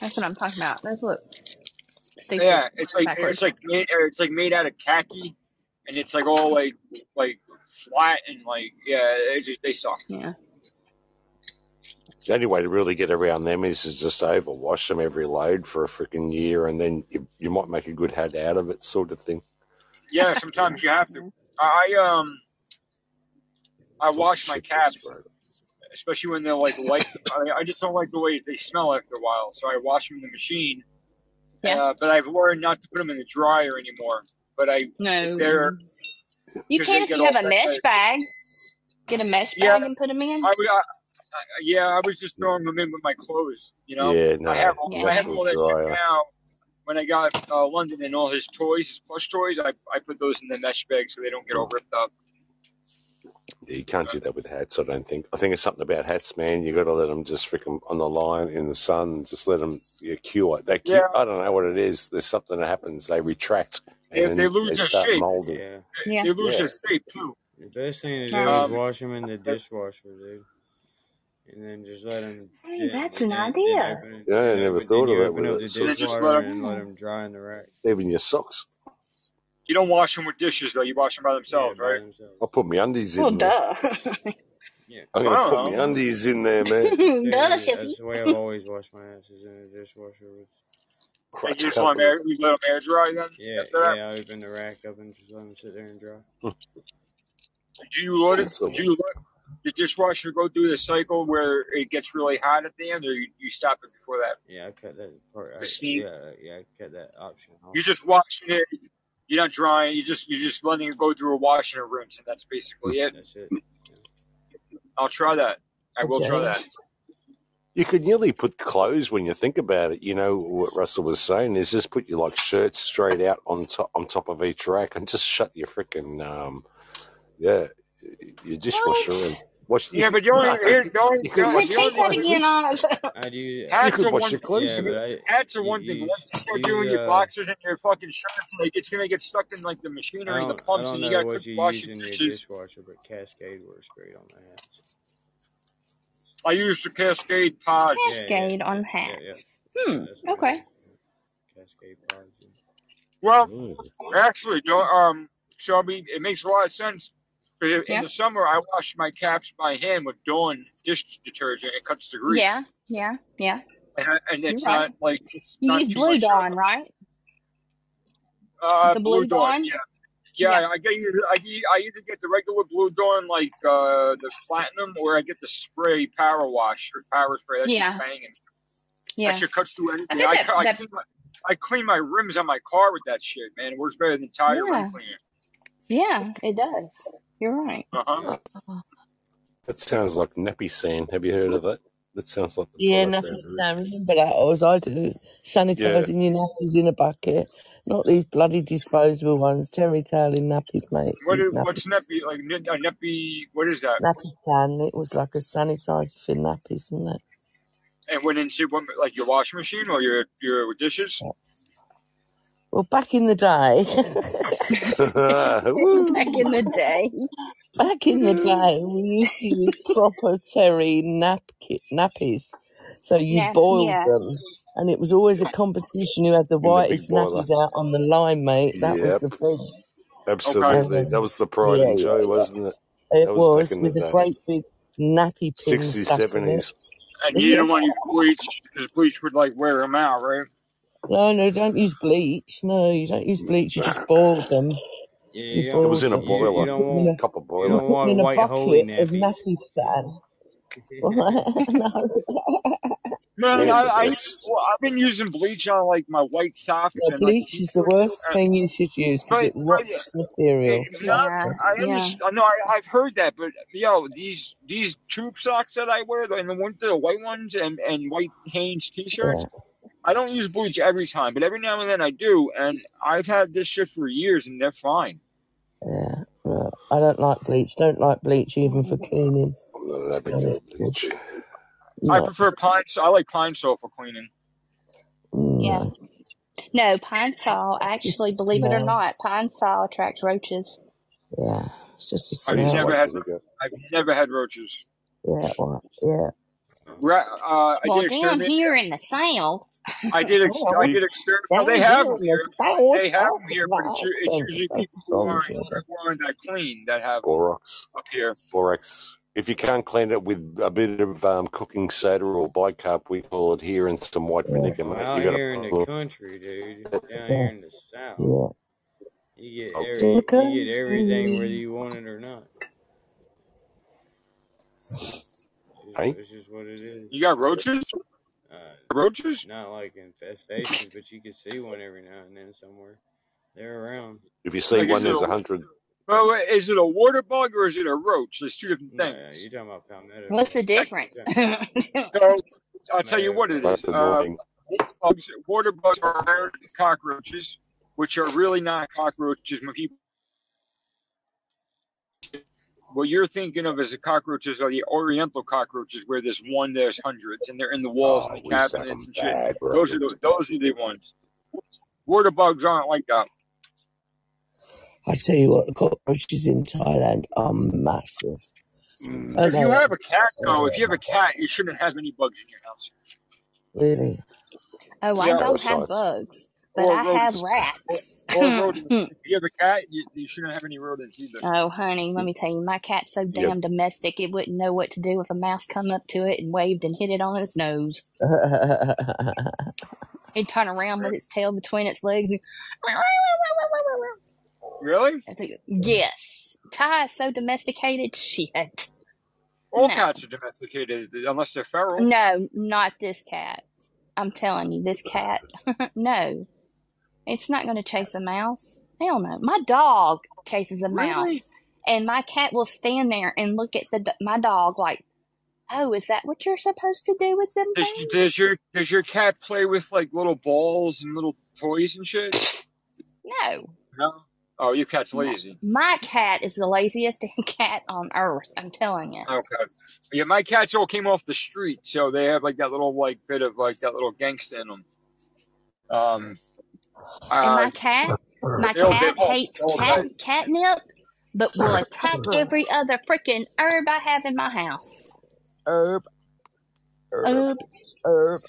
[SPEAKER 3] That's what I'm talking about. Those look stupid
[SPEAKER 8] Yeah, it's like
[SPEAKER 3] backwards.
[SPEAKER 8] it's like made or it's like made out of khaki, and it's like all like like flat and like yeah, it just they suck.
[SPEAKER 3] Yeah.
[SPEAKER 4] the only way to really get around them is, is just overwash them every load for a freaking year, and then you, you might make a good hat out of it, sort of thing.
[SPEAKER 8] Yeah, sometimes you have to. I um I
[SPEAKER 4] It's
[SPEAKER 8] wash my
[SPEAKER 4] shit
[SPEAKER 8] caps,
[SPEAKER 4] this, bro.
[SPEAKER 8] Especially when they're like light. I, I just don't like the way they smell after a while, so I wash them in the machine.
[SPEAKER 3] Yeah.
[SPEAKER 8] Uh, but I've learned not to put them in the dryer anymore. But I
[SPEAKER 3] No.
[SPEAKER 8] if they're
[SPEAKER 3] You
[SPEAKER 8] 'cause
[SPEAKER 3] can
[SPEAKER 8] they
[SPEAKER 3] if you have a mesh bag. Get a mesh
[SPEAKER 8] Yeah.
[SPEAKER 3] bag and put them in.
[SPEAKER 8] I, I, I, yeah, I was just throwing them in with my clothes. You know,
[SPEAKER 4] Yeah, no,
[SPEAKER 8] I have
[SPEAKER 3] Yeah.
[SPEAKER 8] I have all that shit
[SPEAKER 4] dryer.
[SPEAKER 8] now. When I got uh, London and all his toys, his plush toys, I I put those in the mesh bag so they don't get all ripped up.
[SPEAKER 4] Yeah, you can't do that with hats. I don't think. I think it's something about hats, man. You got to let them just freaking on the line in the sun. Just let them yeah, cure. They cure.
[SPEAKER 8] Yeah.
[SPEAKER 4] I don't know what it is. There's something that happens. They retract and
[SPEAKER 8] If
[SPEAKER 4] then
[SPEAKER 8] they lose their
[SPEAKER 4] start
[SPEAKER 8] shape,
[SPEAKER 4] molding.
[SPEAKER 2] Yeah.
[SPEAKER 3] Yeah.
[SPEAKER 8] they lose
[SPEAKER 4] Yeah.
[SPEAKER 8] their shape too.
[SPEAKER 2] The best thing to do
[SPEAKER 3] Um,
[SPEAKER 2] is wash them in the dishwasher, dude. And then just let them.
[SPEAKER 3] Hey, that's an idea.
[SPEAKER 4] Yeah, I never thought of it
[SPEAKER 2] Open
[SPEAKER 4] with
[SPEAKER 2] up
[SPEAKER 4] it.
[SPEAKER 2] the
[SPEAKER 4] So
[SPEAKER 8] just
[SPEAKER 2] dishwasher
[SPEAKER 8] let 'em-
[SPEAKER 2] and let them dry in the rack.
[SPEAKER 4] even your socks.
[SPEAKER 8] You don't wash them with dishes though. You wash them by themselves,
[SPEAKER 2] yeah, by
[SPEAKER 8] right?
[SPEAKER 2] themselves.
[SPEAKER 4] I put my undies
[SPEAKER 3] Well,
[SPEAKER 4] in there.
[SPEAKER 3] duh.
[SPEAKER 2] Yeah.
[SPEAKER 4] I'm gonna put
[SPEAKER 8] don't
[SPEAKER 4] my undies in there, man. (laughs)
[SPEAKER 2] Yeah,
[SPEAKER 3] duh,
[SPEAKER 2] that's
[SPEAKER 3] Shippy.
[SPEAKER 2] the way I've always washed my asses in the dishwasher. With,
[SPEAKER 8] And
[SPEAKER 4] Crotch
[SPEAKER 8] you just let them air, you let them air dry then.
[SPEAKER 2] yeah,
[SPEAKER 8] After that,
[SPEAKER 2] yeah. I open the rack up and just let them sit there and dry.
[SPEAKER 8] do you let it?
[SPEAKER 4] That's the
[SPEAKER 8] Do you let the dishwasher go through the cycle where it gets really hot at the end, or you, you stop it before that?
[SPEAKER 2] Yeah, I cut that part. I,
[SPEAKER 8] steam.
[SPEAKER 2] yeah, yeah, I cut that option off.
[SPEAKER 8] You just washing it. You're not drying. You just you're just letting it go through a wash and a rinse, and that's basically it.
[SPEAKER 2] That's it.
[SPEAKER 8] I'll try that. I will try that.
[SPEAKER 4] You could nearly put clothes when you think about it. You know what Russell was saying is just put your like shirts straight out on top on top of each rack and just shut your freaking um yeah your dishwasher and wash.
[SPEAKER 8] Yeah, but the only
[SPEAKER 4] no,
[SPEAKER 8] here, the only,
[SPEAKER 4] you could
[SPEAKER 8] the
[SPEAKER 4] wash
[SPEAKER 8] only
[SPEAKER 3] Repeat that
[SPEAKER 8] thing-
[SPEAKER 3] again, Oz.
[SPEAKER 2] I do.
[SPEAKER 4] you
[SPEAKER 8] hats
[SPEAKER 4] could
[SPEAKER 8] are
[SPEAKER 4] wash
[SPEAKER 8] one
[SPEAKER 4] your
[SPEAKER 8] thing.
[SPEAKER 4] clothes
[SPEAKER 2] Yeah,
[SPEAKER 4] in
[SPEAKER 2] but. I.
[SPEAKER 8] Hats are
[SPEAKER 2] You,
[SPEAKER 8] one thing. Once you start
[SPEAKER 2] you,
[SPEAKER 8] doing your
[SPEAKER 2] uh,
[SPEAKER 8] boxers and your fucking shirts, like it's gonna get stuck in like the machinery, the pumps, and you gotta
[SPEAKER 2] what
[SPEAKER 8] quick
[SPEAKER 2] you
[SPEAKER 8] wash
[SPEAKER 2] use
[SPEAKER 8] your dishes.
[SPEAKER 2] dishwasher, but Cascade works great on the hats.
[SPEAKER 8] I use the Cascade pods.
[SPEAKER 2] Yeah, yeah,
[SPEAKER 3] Cascade on hats.
[SPEAKER 2] yeah.
[SPEAKER 3] Hmm.
[SPEAKER 2] That's
[SPEAKER 3] Okay.
[SPEAKER 2] Cascade pods.
[SPEAKER 8] Well,
[SPEAKER 4] Mm.
[SPEAKER 8] actually, don't, um, Shelby, it makes a lot of sense. Because in
[SPEAKER 3] Yeah.
[SPEAKER 8] the summer, I wash my caps by hand with Dawn dish detergent. It cuts the grease.
[SPEAKER 3] Yeah. Yeah. Yeah.
[SPEAKER 8] And, I- and it's
[SPEAKER 3] right.
[SPEAKER 8] not like it's
[SPEAKER 3] You
[SPEAKER 8] not
[SPEAKER 3] use
[SPEAKER 8] too
[SPEAKER 3] Blue Dawn, right?
[SPEAKER 8] Uh,
[SPEAKER 3] The Blue Dawn?
[SPEAKER 8] Yeah. Yeah,
[SPEAKER 3] Yeah.
[SPEAKER 8] I get I, I either get the regular Blue Dawn like uh, the platinum, or I get the spray power wash or power spray. That's
[SPEAKER 3] Yeah.
[SPEAKER 8] just banging.
[SPEAKER 3] Yeah.
[SPEAKER 8] That shit cuts through anything.
[SPEAKER 3] think
[SPEAKER 8] I,
[SPEAKER 3] that,
[SPEAKER 8] I,
[SPEAKER 3] that
[SPEAKER 8] clean my, I clean my rims on my car with that shit, man. It works better than tire
[SPEAKER 3] Yeah.
[SPEAKER 8] cleaner.
[SPEAKER 3] Yeah, it does. You're right.
[SPEAKER 8] Uh huh.
[SPEAKER 4] That sounds like Napisan. Have you heard of that? That sounds like the
[SPEAKER 17] Yeah,
[SPEAKER 4] product.
[SPEAKER 17] nappy
[SPEAKER 4] Andrew.
[SPEAKER 17] Sam. Remember that? As I do.
[SPEAKER 4] Yeah.
[SPEAKER 17] Sanitising your nappies in a bucket. Not these bloody disposable ones. Terry toweling nappies, mate.
[SPEAKER 8] What
[SPEAKER 17] These
[SPEAKER 8] is, what's nappy? like? A nappy? What is that?
[SPEAKER 17] Nappy tan. It was like a sanitizer for nappies, isn't it?
[SPEAKER 8] And went into what, like your washing machine or your your dishes?
[SPEAKER 17] Well, (laughs) back in the day,
[SPEAKER 3] Back in the day.
[SPEAKER 17] back in the day, we used to use proper terry napki- nappies. So you
[SPEAKER 3] Yeah,
[SPEAKER 17] boiled
[SPEAKER 3] yeah.
[SPEAKER 17] them, and it was always a competition who had the
[SPEAKER 4] In the big
[SPEAKER 17] whitest
[SPEAKER 4] boiler.
[SPEAKER 17] nappies out on the line, mate. That was
[SPEAKER 4] Yep.
[SPEAKER 17] the thing.
[SPEAKER 8] Okay.
[SPEAKER 4] Absolutely.
[SPEAKER 17] And,
[SPEAKER 4] That
[SPEAKER 17] um,
[SPEAKER 4] was the pride
[SPEAKER 17] yeah,
[SPEAKER 4] and
[SPEAKER 17] yeah,
[SPEAKER 4] joy,
[SPEAKER 17] yeah.
[SPEAKER 4] wasn't it?
[SPEAKER 17] It
[SPEAKER 4] was back
[SPEAKER 17] was
[SPEAKER 4] in the
[SPEAKER 17] with a
[SPEAKER 4] day.
[SPEAKER 17] great big nappy pin
[SPEAKER 4] 60s,
[SPEAKER 17] stuck in it.
[SPEAKER 4] 70s.
[SPEAKER 8] And you didn't want to use bleach because bleach would like wear them out, right?
[SPEAKER 17] No, no, don't use bleach. No, you don't use bleach. You just boil them.
[SPEAKER 2] Yeah,
[SPEAKER 17] You
[SPEAKER 2] you
[SPEAKER 4] It
[SPEAKER 17] boil
[SPEAKER 4] was in a
[SPEAKER 2] don't,
[SPEAKER 17] them.
[SPEAKER 2] you, you
[SPEAKER 4] boiler,
[SPEAKER 2] don't
[SPEAKER 17] Put in
[SPEAKER 2] want
[SPEAKER 17] a,
[SPEAKER 4] copper
[SPEAKER 2] you
[SPEAKER 4] boiler.
[SPEAKER 2] don't
[SPEAKER 17] put them
[SPEAKER 2] want
[SPEAKER 17] in a
[SPEAKER 2] white holy
[SPEAKER 17] bucket of
[SPEAKER 2] nappies.
[SPEAKER 17] Napisan. (laughs) (laughs) no.
[SPEAKER 8] Man,
[SPEAKER 4] They're
[SPEAKER 8] I,
[SPEAKER 4] the
[SPEAKER 8] I
[SPEAKER 4] best.
[SPEAKER 8] well, I've been using bleach on like my white socks
[SPEAKER 17] Yeah,
[SPEAKER 8] and like
[SPEAKER 17] bleach is the
[SPEAKER 8] t-shirts,
[SPEAKER 17] worst
[SPEAKER 8] and,
[SPEAKER 17] thing you should use because
[SPEAKER 8] but
[SPEAKER 17] it
[SPEAKER 8] I,
[SPEAKER 17] rots material.
[SPEAKER 8] it, not,
[SPEAKER 3] Yeah,
[SPEAKER 8] I
[SPEAKER 3] yeah.
[SPEAKER 8] understand. No, I, I've heard that, but yo, these these tube socks that I wear, and the winter, the white ones, and and white Hanes t-shirts,
[SPEAKER 17] Yeah,
[SPEAKER 8] I don't use bleach every time, but every now and then I do, and I've had this shit for years, and they're fine.
[SPEAKER 17] yeah. No, I don't like bleach. Don't like bleach even for cleaning.
[SPEAKER 4] I'm not an
[SPEAKER 17] To be
[SPEAKER 4] advocate
[SPEAKER 17] honest
[SPEAKER 4] of
[SPEAKER 17] with you.
[SPEAKER 4] bleach.
[SPEAKER 8] I
[SPEAKER 17] No,
[SPEAKER 8] prefer pine. So I like pine sol for cleaning.
[SPEAKER 3] Yeah.
[SPEAKER 17] no.
[SPEAKER 3] No, pine sol, actually,
[SPEAKER 17] a
[SPEAKER 3] believe it or
[SPEAKER 17] smell.
[SPEAKER 3] not, pine sol attracts roaches.
[SPEAKER 17] Yeah, it's just a
[SPEAKER 8] I've
[SPEAKER 4] It is
[SPEAKER 17] smell.
[SPEAKER 8] never had. I've never had roaches.
[SPEAKER 17] Yeah, well, yeah.
[SPEAKER 8] Ra- uh, I
[SPEAKER 3] Well,
[SPEAKER 8] did
[SPEAKER 3] down
[SPEAKER 8] exterminate.
[SPEAKER 3] here in the south,
[SPEAKER 8] I did. Ex- I
[SPEAKER 17] Well,
[SPEAKER 8] did exterminate.
[SPEAKER 17] down
[SPEAKER 8] they have them here. They have them here,
[SPEAKER 17] my
[SPEAKER 8] but it's, u- it's usually people who aren't, who aren't that clean that have
[SPEAKER 4] Borax.
[SPEAKER 8] up here.
[SPEAKER 4] Borax. If you can't clean it with a bit of um, cooking soda or bicarb, we call it here, and some white vinegar, mate,
[SPEAKER 2] out
[SPEAKER 4] you got a
[SPEAKER 2] here in the country, dude, down here in the south, you get every you get everything whether you want it or not. It's just,
[SPEAKER 4] hey?
[SPEAKER 2] it's just what it is.
[SPEAKER 8] You got roaches? Roaches?
[SPEAKER 2] not like infestations, but you can see one every now and then somewhere. They're around.
[SPEAKER 4] If you see
[SPEAKER 8] Like,
[SPEAKER 4] one, there's
[SPEAKER 8] a
[SPEAKER 4] a hundred.
[SPEAKER 8] well, wait, is it a water bug or is it a roach? There's two different
[SPEAKER 2] No,
[SPEAKER 8] things.
[SPEAKER 2] you're talking about palmetto
[SPEAKER 3] what's the difference? (laughs)
[SPEAKER 8] So I'll tell you what it
[SPEAKER 2] bugs.
[SPEAKER 8] is.
[SPEAKER 4] That's
[SPEAKER 8] Uh, water bugs, water bugs are cockroaches, which are really not cockroaches. When people, what you're thinking of as the cockroaches are the Oriental cockroaches, where there's one, there's hundreds, and they're in the walls
[SPEAKER 4] Oh,
[SPEAKER 8] and the
[SPEAKER 4] we used to have
[SPEAKER 8] cabinets and shit.
[SPEAKER 4] bad.
[SPEAKER 8] Those are the those are the ones. Water bugs aren't like that.
[SPEAKER 17] I tell you what, the cockroaches in Thailand are massive.
[SPEAKER 4] Mm.
[SPEAKER 8] If you have a cat, though, if you have a cat, you shouldn't have any bugs in your house.
[SPEAKER 17] Really?
[SPEAKER 3] oh, I
[SPEAKER 8] Yeah,
[SPEAKER 3] don't have
[SPEAKER 4] Parasites.
[SPEAKER 3] bugs, but
[SPEAKER 8] or
[SPEAKER 3] I have
[SPEAKER 8] rodents. Or,
[SPEAKER 3] rats.
[SPEAKER 8] or rodents. (laughs) If you have a cat, you, you shouldn't have any rodents either.
[SPEAKER 3] Oh, honey, let me tell you, my cat's so
[SPEAKER 4] You got
[SPEAKER 3] damn domestic, it wouldn't know what to do if a mouse come up to it and waved and hit it on its nose. (laughs) It'd turn around with its tail between its legs and
[SPEAKER 8] Really?
[SPEAKER 3] Yes. Ty is so domesticated, shit.
[SPEAKER 8] All
[SPEAKER 3] No.
[SPEAKER 8] cats are domesticated unless they're feral.
[SPEAKER 3] No, not this cat. I'm telling you, this cat, (laughs) no. It's not going to chase a mouse. Hell no. My dog chases a
[SPEAKER 8] Really?
[SPEAKER 3] mouse, and my cat will stand there and look at the my dog like, "Oh, is that what you're supposed to do with them
[SPEAKER 8] Does,
[SPEAKER 3] things?"
[SPEAKER 8] does your does your cat play with like little balls and little toys and shit?
[SPEAKER 3] No.
[SPEAKER 8] No. Oh, your cat's lazy.
[SPEAKER 3] My cat is the laziest (laughs) damn cat on earth. I'm telling you.
[SPEAKER 8] Okay. Yeah, my cats all came off the street, so they have like that little like bit of like that little gangsta in them. Um.
[SPEAKER 3] And
[SPEAKER 8] Uh.
[SPEAKER 3] my cat, my cat
[SPEAKER 8] get
[SPEAKER 3] hates
[SPEAKER 8] all
[SPEAKER 3] cat
[SPEAKER 8] day.
[SPEAKER 3] catnip, but will attack (laughs) every other freaking herb I have in my house.
[SPEAKER 17] herb, herb,
[SPEAKER 3] Herb.
[SPEAKER 17] herb.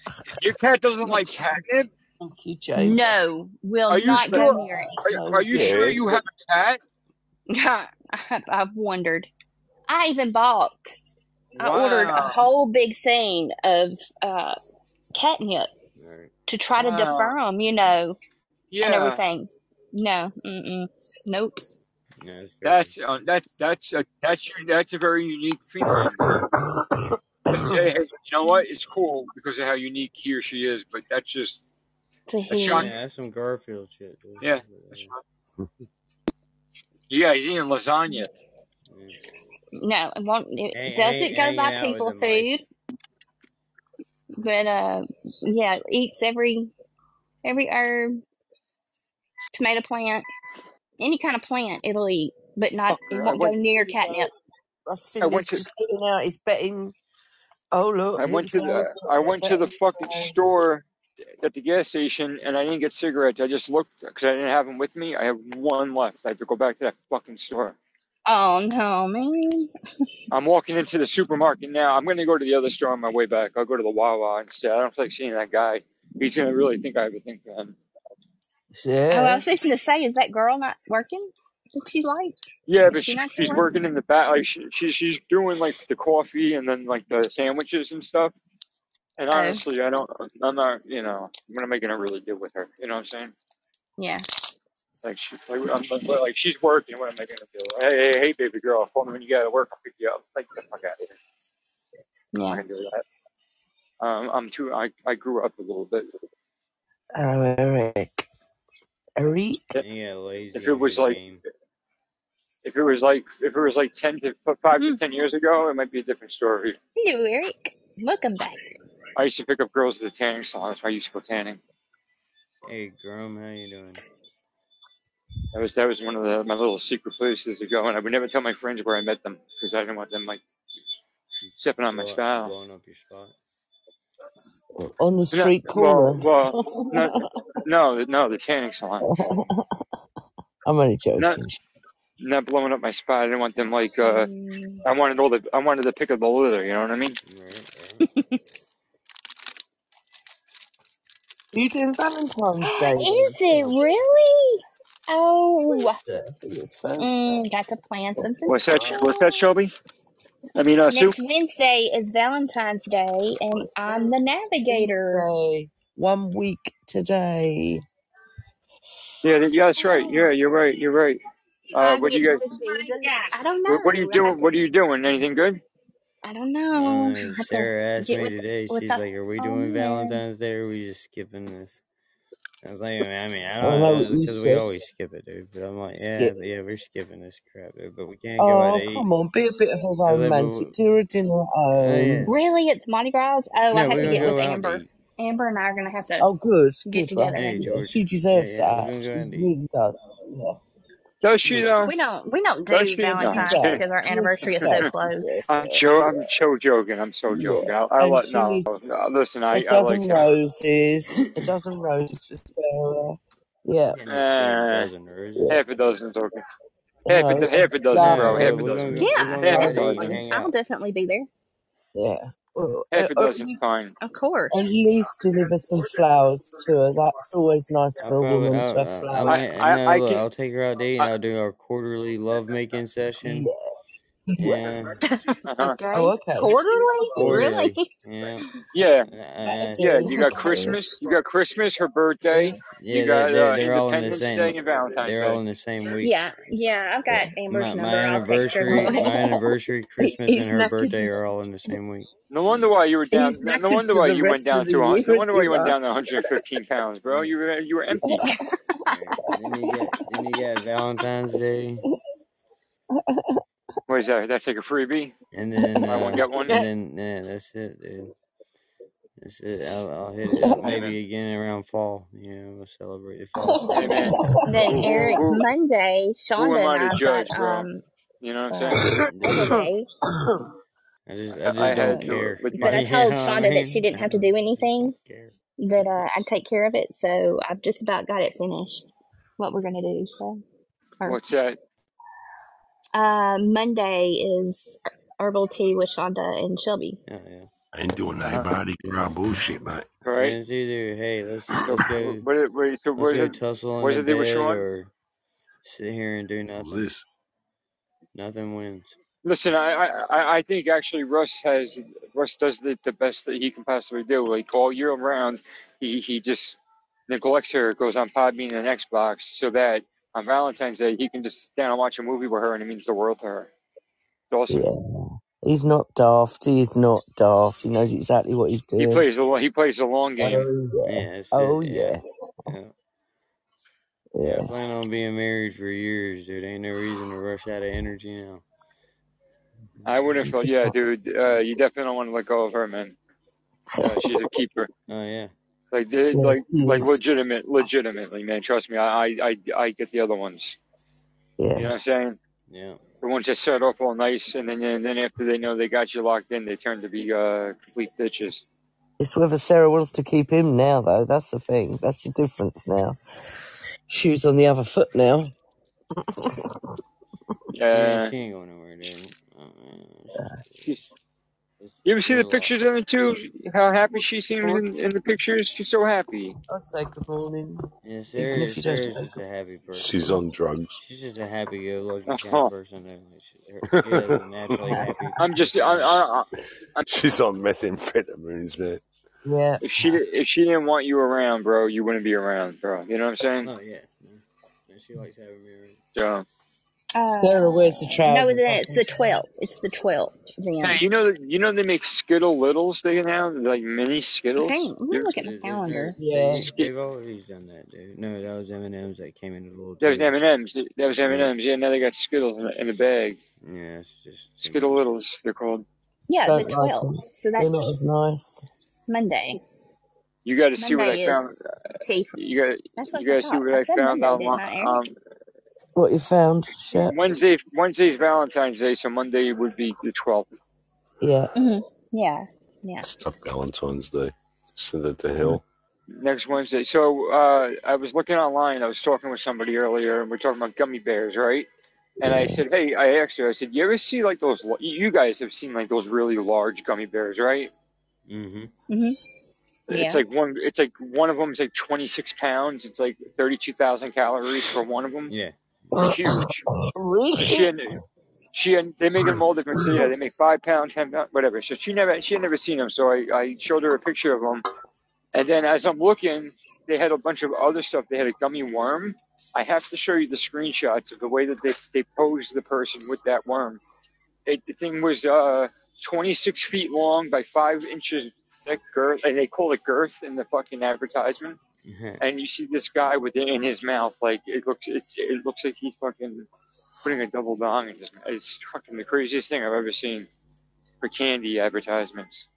[SPEAKER 8] Your cat doesn't like catnip.
[SPEAKER 17] Thank you, James.
[SPEAKER 3] No, will
[SPEAKER 8] Are you
[SPEAKER 3] not go near it.
[SPEAKER 8] Are, you-
[SPEAKER 17] No,
[SPEAKER 8] are you
[SPEAKER 17] good.
[SPEAKER 8] sure you have a cat?
[SPEAKER 3] I've (laughs) I've wondered. I even bought. I ordered a whole big thing of uh, catnip to try to
[SPEAKER 8] Wow.
[SPEAKER 3] defer them, you know, and
[SPEAKER 8] Yeah.
[SPEAKER 3] everything. No, mm-mm, nope.
[SPEAKER 2] Yeah, that's crazy.
[SPEAKER 8] That's uh, that's that's a that's your, that's a very unique feeling. That's, hey, hey, you know what? It's cool because of how unique he or she is, but that's just
[SPEAKER 3] To
[SPEAKER 8] that's
[SPEAKER 3] hear.
[SPEAKER 8] shocking.
[SPEAKER 2] Yeah, that's some Garfield shit. Dude.
[SPEAKER 8] Yeah.
[SPEAKER 2] But,
[SPEAKER 8] That's (laughs) shocking. Yeah, he's eating lasagna.
[SPEAKER 2] yeah.
[SPEAKER 3] No, it won't. It,
[SPEAKER 2] Hang,
[SPEAKER 3] does
[SPEAKER 2] hang,
[SPEAKER 3] it go by
[SPEAKER 2] out
[SPEAKER 3] people
[SPEAKER 2] the mic.
[SPEAKER 3] food? but uh, yeah, eats every every herb, tomato plant, any kind of plant it'll eat, but not oh, it
[SPEAKER 8] I
[SPEAKER 3] won't go
[SPEAKER 8] went.
[SPEAKER 3] near catnip.
[SPEAKER 17] Russ
[SPEAKER 8] I went
[SPEAKER 17] Finley's
[SPEAKER 8] to.
[SPEAKER 17] just getting out his betting. Oh look,
[SPEAKER 8] I
[SPEAKER 17] here
[SPEAKER 8] went
[SPEAKER 17] we
[SPEAKER 8] to
[SPEAKER 17] go.
[SPEAKER 8] the. I went to the fucking store at the gas station, and I didn't get cigarettes. I just looked because I didn't have them with me. I have one left. I have to go back to that fucking store.
[SPEAKER 3] Oh no, man!
[SPEAKER 8] I'm walking into the supermarket now. I'm going to go to the other store on my way back. I'll go to the Wawa instead. I don't feel like seeing that guy. He's going to really think I have a thing for him.
[SPEAKER 3] Oh, I
[SPEAKER 17] Yeah.
[SPEAKER 3] was fixing to say, is that girl not working? That she like?
[SPEAKER 8] Yeah,
[SPEAKER 3] Is
[SPEAKER 8] but
[SPEAKER 3] she
[SPEAKER 8] she, she's
[SPEAKER 3] working?
[SPEAKER 8] working in the back. Like she, she, she's doing like the coffee and then like the sandwiches and stuff. And
[SPEAKER 3] Oh,
[SPEAKER 8] honestly, I don't. I'm not. You know, I'm not making it really good with her. You know what I'm saying?
[SPEAKER 3] yeah.
[SPEAKER 8] Like she, like, I'm, like she's working. What am I gonna do? Hey, hey, hey, baby girl, me when you gotta work. I'll pick you up. Like the fuck out of here.
[SPEAKER 3] Yeah.
[SPEAKER 8] gonna do that. Um, I'm too. I, I grew up a little bit.
[SPEAKER 17] Oh, Eric. Eric.
[SPEAKER 2] You got lazy
[SPEAKER 8] If it was like,
[SPEAKER 2] game.
[SPEAKER 8] if it was like, if it was like ten to five to
[SPEAKER 3] Mm.
[SPEAKER 8] ten years ago, it might be a different story.
[SPEAKER 3] Hello, Eric. Welcome back.
[SPEAKER 8] I used to pick up girls at the tanning salon. That's why I used to go tanning.
[SPEAKER 2] Hey, Grum, how you doing?
[SPEAKER 8] That was that was one of the, my little secret places to go, and I would never tell my friends where I met them because I didn't want them like stepping on my
[SPEAKER 2] Blow,
[SPEAKER 8] style.
[SPEAKER 2] blowing up your spot.
[SPEAKER 17] On the
[SPEAKER 8] No,
[SPEAKER 17] street
[SPEAKER 8] well,
[SPEAKER 17] corner.
[SPEAKER 8] well, no, (laughs) no, no, the tanning salon. (laughs)
[SPEAKER 17] I'm only
[SPEAKER 8] Not
[SPEAKER 17] joking.
[SPEAKER 8] not blowing up my spot. I didn't want them like uh
[SPEAKER 3] Mm.
[SPEAKER 8] I wanted all the I wanted to pick of the litter, you know what I mean?
[SPEAKER 2] Right, (laughs) right.
[SPEAKER 17] You doing Valentine's Day then, (gasps)
[SPEAKER 3] Is it
[SPEAKER 17] Phil?
[SPEAKER 3] really?
[SPEAKER 17] It's
[SPEAKER 3] Oh,
[SPEAKER 17] Wednesday. I think it's Thursday.
[SPEAKER 3] mm, got to plan something
[SPEAKER 8] What's that what's that,
[SPEAKER 3] special.
[SPEAKER 8] Shelby? I mean uh Sue?
[SPEAKER 3] Next Wednesday is Valentine's Day, and I'm the navigator.
[SPEAKER 17] Wednesday. One week today.
[SPEAKER 8] Yeah, th- yeah, that's right. Yeah, you're right, you're right. Uh what do you guys
[SPEAKER 3] to. I don't
[SPEAKER 8] what, what are you
[SPEAKER 3] know. I have
[SPEAKER 8] doing what are you doing? Anything good?
[SPEAKER 3] I don't know.
[SPEAKER 2] don't
[SPEAKER 3] have to
[SPEAKER 2] Sarah asked
[SPEAKER 3] get
[SPEAKER 2] me
[SPEAKER 3] with
[SPEAKER 2] today.
[SPEAKER 3] with
[SPEAKER 2] She's
[SPEAKER 3] the
[SPEAKER 2] like, "Are we doing
[SPEAKER 3] man.
[SPEAKER 2] Valentine's Day? or Are we just skipping this?" I was like, I mean, I
[SPEAKER 17] I know what
[SPEAKER 2] don't,
[SPEAKER 17] you
[SPEAKER 2] because we always skip it, dude. But I'm like, yeah,
[SPEAKER 17] Skip.
[SPEAKER 2] yeah, we're skipping this crap, dude. But we can't go out
[SPEAKER 17] Oh,
[SPEAKER 2] to eat.
[SPEAKER 17] come on. Be a bit of a
[SPEAKER 2] was
[SPEAKER 17] romantic.
[SPEAKER 2] we-
[SPEAKER 17] Do a dinner at
[SPEAKER 2] oh yeah,
[SPEAKER 17] home.
[SPEAKER 3] Really, it's Mardi Gras. Oh, I
[SPEAKER 2] no,
[SPEAKER 3] have
[SPEAKER 2] we're
[SPEAKER 3] to
[SPEAKER 2] gonna
[SPEAKER 3] get with
[SPEAKER 2] go out to
[SPEAKER 3] Amber.
[SPEAKER 2] eat.
[SPEAKER 3] Amber and I are gonna have to
[SPEAKER 17] Oh, good.
[SPEAKER 3] get
[SPEAKER 17] Good for
[SPEAKER 3] together.
[SPEAKER 2] Hey.
[SPEAKER 17] Yeah,
[SPEAKER 2] George.
[SPEAKER 17] she
[SPEAKER 2] Yeah,
[SPEAKER 17] deserves
[SPEAKER 2] yeah, we're
[SPEAKER 17] that.
[SPEAKER 2] gonna go
[SPEAKER 17] She
[SPEAKER 2] out to eat.
[SPEAKER 17] really does. Yeah.
[SPEAKER 8] Does she
[SPEAKER 17] Yes.
[SPEAKER 8] though?
[SPEAKER 3] We don't we don't do
[SPEAKER 8] she?
[SPEAKER 3] Valentine's
[SPEAKER 8] just
[SPEAKER 17] Does.
[SPEAKER 8] kidding.
[SPEAKER 3] because our anniversary is so close.
[SPEAKER 8] I'm jo- I'm so joking. I'm so joking.
[SPEAKER 17] Yeah.
[SPEAKER 8] I, I
[SPEAKER 17] And
[SPEAKER 8] like
[SPEAKER 17] she
[SPEAKER 8] no,
[SPEAKER 17] needs
[SPEAKER 8] no. Listen, I
[SPEAKER 17] a
[SPEAKER 8] I like
[SPEAKER 17] dozen
[SPEAKER 8] Sarah.
[SPEAKER 17] roses. A (laughs) dozen roses for Sarah. Yeah.
[SPEAKER 2] Yeah, no damn
[SPEAKER 8] Uh,
[SPEAKER 2] dozen roses.
[SPEAKER 8] half a dozen's okay. Half a
[SPEAKER 17] No,
[SPEAKER 8] half a
[SPEAKER 17] a
[SPEAKER 8] dozen,
[SPEAKER 2] All
[SPEAKER 8] bro. Half a dozen.
[SPEAKER 3] Yeah,
[SPEAKER 8] Half a
[SPEAKER 2] out to eat and
[SPEAKER 8] dozen.
[SPEAKER 3] I'll definitely be there.
[SPEAKER 17] Yeah. Well,
[SPEAKER 8] Half
[SPEAKER 17] uh,
[SPEAKER 8] a
[SPEAKER 17] uh,
[SPEAKER 8] fine.
[SPEAKER 3] Of course.
[SPEAKER 17] at least deliver some flowers to her. That's always nice
[SPEAKER 2] I'll
[SPEAKER 17] for a woman to have
[SPEAKER 2] I'll, I
[SPEAKER 17] flowers.
[SPEAKER 2] might,
[SPEAKER 8] I I
[SPEAKER 2] no,
[SPEAKER 8] I
[SPEAKER 2] look,
[SPEAKER 8] can.
[SPEAKER 2] I'll take her out to eat and
[SPEAKER 8] I,
[SPEAKER 2] I'll do our quarterly lovemaking session.
[SPEAKER 17] Yeah. Yeah. (laughs)
[SPEAKER 2] Yeah,
[SPEAKER 8] uh-huh.
[SPEAKER 3] okay.
[SPEAKER 17] Oh, okay.
[SPEAKER 3] Quarterly?
[SPEAKER 17] Yeah.
[SPEAKER 3] Really?
[SPEAKER 2] quarterly. (laughs) Yeah,
[SPEAKER 8] Yeah,
[SPEAKER 2] uh,
[SPEAKER 8] yeah. You got
[SPEAKER 17] Okay.
[SPEAKER 8] Christmas. You got Christmas. Her birthday. You
[SPEAKER 2] yeah. They,
[SPEAKER 8] got
[SPEAKER 2] they're
[SPEAKER 8] uh,
[SPEAKER 2] they're all in the same.
[SPEAKER 8] Day and Valentine's
[SPEAKER 2] They're all in the same week.
[SPEAKER 3] Yeah, yeah. I've got Amber's
[SPEAKER 2] My my
[SPEAKER 3] number. I'll text her in the
[SPEAKER 2] anniversary, my anniversary, (laughs) Christmas,
[SPEAKER 17] he's
[SPEAKER 2] and her birthday are all in the same week.
[SPEAKER 8] No wonder why you were down.
[SPEAKER 17] He's
[SPEAKER 8] No no wonder why you went down
[SPEAKER 17] of
[SPEAKER 8] to. a. No wonder why you went down
[SPEAKER 17] us.
[SPEAKER 8] to 115 pounds, bro. You were you were empty.
[SPEAKER 2] Yeah. Then you got then you got Valentine's Day,
[SPEAKER 8] What is that? That's like a freebie.
[SPEAKER 2] and then
[SPEAKER 8] I one
[SPEAKER 2] uh,
[SPEAKER 8] get one.
[SPEAKER 2] and then yeah, that's it, dude. That's it. I'll, I'll hit it up
[SPEAKER 8] Hey
[SPEAKER 2] maybe again around fall. You know, we'll celebrate the fall.
[SPEAKER 8] Hey man.
[SPEAKER 3] Then
[SPEAKER 8] Who who
[SPEAKER 3] Eric,
[SPEAKER 8] who
[SPEAKER 3] Monday,
[SPEAKER 8] who am I
[SPEAKER 3] and
[SPEAKER 8] to
[SPEAKER 3] I've
[SPEAKER 8] judge,
[SPEAKER 3] got
[SPEAKER 8] bro?
[SPEAKER 3] um
[SPEAKER 8] You know what I'm
[SPEAKER 3] uh
[SPEAKER 8] saying?
[SPEAKER 3] Labor Day.
[SPEAKER 2] I just I
[SPEAKER 8] I, I
[SPEAKER 2] don't care.
[SPEAKER 8] with (laughs)
[SPEAKER 3] But
[SPEAKER 8] my
[SPEAKER 3] I
[SPEAKER 2] you
[SPEAKER 3] told
[SPEAKER 2] know what I
[SPEAKER 3] Shonda that she didn't have to
[SPEAKER 2] don't
[SPEAKER 3] anything.
[SPEAKER 2] don't.
[SPEAKER 3] That uh, I'd take care of it. So I've just about got it finished. What we're gonna do. So, or
[SPEAKER 8] what's that?
[SPEAKER 3] Uh, Monday is herbal tea with Shonda and Shelby.
[SPEAKER 2] Oh yeah.
[SPEAKER 4] I ain't doing that
[SPEAKER 8] Uh-huh.
[SPEAKER 4] Mardi Gras bullshit, mate.
[SPEAKER 8] Right.
[SPEAKER 2] it's either hey, let's
[SPEAKER 8] So
[SPEAKER 2] let's go (coughs)
[SPEAKER 8] what? it- Wait. So
[SPEAKER 2] let's
[SPEAKER 8] what?
[SPEAKER 2] go
[SPEAKER 8] is it-
[SPEAKER 2] tussle
[SPEAKER 8] What
[SPEAKER 2] in
[SPEAKER 8] does
[SPEAKER 2] the
[SPEAKER 8] it do with
[SPEAKER 2] bed
[SPEAKER 8] Sean?
[SPEAKER 2] or sit here and do nothing.
[SPEAKER 4] this?
[SPEAKER 2] Nothing wins.
[SPEAKER 8] Listen, I, I, I- I think actually Russ has Russ does the, the best that he can possibly do. Like all year round, he he just neglects her, goes on Podbean and Xbox, so that on Valentine's Day he can just stand and watch a movie with her, and it means the world to her. It's awesome.
[SPEAKER 17] Yeah. He's not daft. He's not daft. He knows exactly what he's doing.
[SPEAKER 8] He plays the he plays the long game.
[SPEAKER 17] Oh yeah.
[SPEAKER 2] Yeah,
[SPEAKER 17] Oh.
[SPEAKER 2] Yeah.
[SPEAKER 17] yeah.
[SPEAKER 2] Yeah. Yeah, I plan on being married for years, dude. Ain't no reason to rush out of energy now.
[SPEAKER 8] I wouldn't feel yeah, dude. Uh, you definitely don't want to let go of her, man. Yeah, (laughs) she's a keeper.
[SPEAKER 2] Oh yeah.
[SPEAKER 8] Like, they,
[SPEAKER 17] Yeah,
[SPEAKER 8] like,
[SPEAKER 17] he
[SPEAKER 8] like
[SPEAKER 17] is.
[SPEAKER 8] legitimate, legitimately, man. Trust me, I, I, I, I get the other ones. You know
[SPEAKER 17] Yeah.
[SPEAKER 8] what I'm saying?
[SPEAKER 2] Yeah.
[SPEAKER 8] The ones that start off all nice, and then, and then after they know they got you locked in, they turn to be uh, complete bitches.
[SPEAKER 17] It's whether Sarah wants to keep him now, though. That's the thing. That's the difference now. Shoes on the other foot now. (laughs)
[SPEAKER 2] Yeah,
[SPEAKER 8] Yeah.
[SPEAKER 2] she ain't going nowhere, dude. Man.
[SPEAKER 8] She's,
[SPEAKER 2] It's
[SPEAKER 8] you ever see the pictures of it too? How happy she seems in, in the pictures. She's so happy.
[SPEAKER 17] A say good morning,
[SPEAKER 2] Yeah, Sarah,
[SPEAKER 17] if
[SPEAKER 2] Sarah's
[SPEAKER 17] know.
[SPEAKER 2] just a happy person.
[SPEAKER 4] She's on drugs.
[SPEAKER 2] She's just a happy-go-lucky kind
[SPEAKER 8] Oh,
[SPEAKER 2] of person. Though. She, her, she naturally (laughs) happy
[SPEAKER 8] I'm just, I,
[SPEAKER 2] personality.
[SPEAKER 8] I, I, (laughs)
[SPEAKER 4] She's on methamphetamines, man.
[SPEAKER 17] Yeah.
[SPEAKER 8] if she if she didn't want you around, bro, you wouldn't be around, bro. You know what I'm oh, saying?
[SPEAKER 2] Oh yeah. yeah. She likes having me around.
[SPEAKER 8] Yeah.
[SPEAKER 17] Sarah wears the
[SPEAKER 3] Uh, no,
[SPEAKER 17] trousers.
[SPEAKER 3] then
[SPEAKER 17] I
[SPEAKER 3] it's the 12th. It's the 12th.
[SPEAKER 8] Hey,
[SPEAKER 3] Then.
[SPEAKER 8] you know, you know they make Skittle Littles. They now like mini Skittles.
[SPEAKER 3] Okay, let me
[SPEAKER 8] You
[SPEAKER 3] look at
[SPEAKER 8] see-
[SPEAKER 3] my
[SPEAKER 2] They, they,
[SPEAKER 3] calendar.
[SPEAKER 17] Yeah.
[SPEAKER 2] they,
[SPEAKER 8] Skit-
[SPEAKER 2] they've always done that, dude. No, that was M and M's that came in a little
[SPEAKER 8] That was. M and M's. That was M and M's. Yeah, now they got Skittles in a, in a bag.
[SPEAKER 2] Yeah, it's just
[SPEAKER 8] Skittle. Littles, they're called.
[SPEAKER 3] Yeah, the
[SPEAKER 17] Don't like
[SPEAKER 3] 12th.
[SPEAKER 17] them.
[SPEAKER 3] So
[SPEAKER 17] They're not
[SPEAKER 3] that's
[SPEAKER 17] as nice.
[SPEAKER 3] Monday.
[SPEAKER 8] You got to see what I found.
[SPEAKER 3] is tea.
[SPEAKER 8] You got
[SPEAKER 3] That's what
[SPEAKER 8] you
[SPEAKER 3] I
[SPEAKER 8] got to see
[SPEAKER 3] thought.
[SPEAKER 8] what
[SPEAKER 3] I
[SPEAKER 8] I found
[SPEAKER 3] Monday,
[SPEAKER 8] online.
[SPEAKER 3] I, Eric?
[SPEAKER 17] What you found, Shep?
[SPEAKER 8] Wednesday, Wednesday's Valentine's Day, so Monday would be the twelfth.
[SPEAKER 17] Yeah.
[SPEAKER 3] hmm Yeah, yeah.
[SPEAKER 4] Stuff Valentine's Day. Send it to Hill.
[SPEAKER 8] Next Wednesday. So uh, I was looking online. I was talking with somebody earlier, and we're talking about gummy bears, right? And I said, hey, I asked her. I said, you ever see like those? You guys have seen like those really large gummy bears, right?
[SPEAKER 2] Mm-hmm.
[SPEAKER 3] hmm Yeah.
[SPEAKER 8] It's like one. It's like one of them is like 26 pounds. It's like 32,000 calories for one of them.
[SPEAKER 2] Yeah.
[SPEAKER 8] They're huge.
[SPEAKER 17] Really?
[SPEAKER 8] she had, she had, they make them all different. So yeah, they make five pound, ten pound, whatever. So she never, she had never seen them. So I, I showed her a picture of them. And then as I'm looking, they had a bunch of other stuff. They had a gummy worm. I have to show you the screenshots of the way that they they posed the person with that worm. It, the thing was uh 26 feet long by five inches thick girth, and they call it girth in the fucking advertisement. Mm-hmm. And you see this guy with it in his mouth, like it looks, it's, it looks like he's fucking putting a double dong in his mouth. It's fucking the craziest thing I've ever seen for candy advertisements.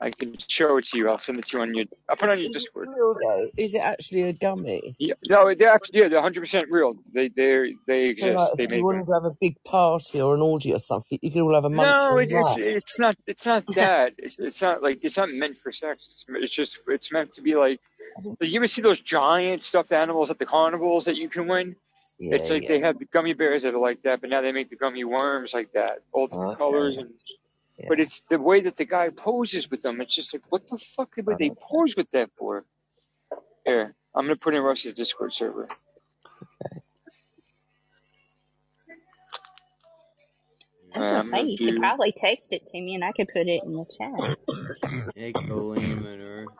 [SPEAKER 8] I can show it to you. I'll send it to you on your. I'll put it on your Discord.
[SPEAKER 17] real though? Is it actually a gummy?
[SPEAKER 8] Yeah, no, they're actually, yeah, they're 100 percent real. They they they
[SPEAKER 17] So
[SPEAKER 8] exist.
[SPEAKER 17] like,
[SPEAKER 8] They
[SPEAKER 17] if
[SPEAKER 8] make
[SPEAKER 17] you wanted to have a big party or an orgy or something, you could all have a munch
[SPEAKER 8] No, it, it's it's not it's not (laughs) that. It's it's not like it's not meant for sex. It's, it's just it's meant to be like. like, You ever see those giant stuffed animals at the carnivals that you can win?
[SPEAKER 17] Yeah,
[SPEAKER 8] It's like
[SPEAKER 17] yeah.
[SPEAKER 8] they have the gummy bears that are like that, but now they make the gummy worms like that, all different colors
[SPEAKER 17] Okay.
[SPEAKER 8] And. But it's the way that the guy poses with them. It's just like, what the fuck would they pose with that for? Here, I'm gonna put in Rusty's Discord server.
[SPEAKER 3] I
[SPEAKER 8] Uh,
[SPEAKER 3] was gonna
[SPEAKER 8] I'm
[SPEAKER 3] say
[SPEAKER 8] gonna
[SPEAKER 3] you could probably text it to me and I could put it in the chat. (coughs)
[SPEAKER 2] Yeah, Colleen and her.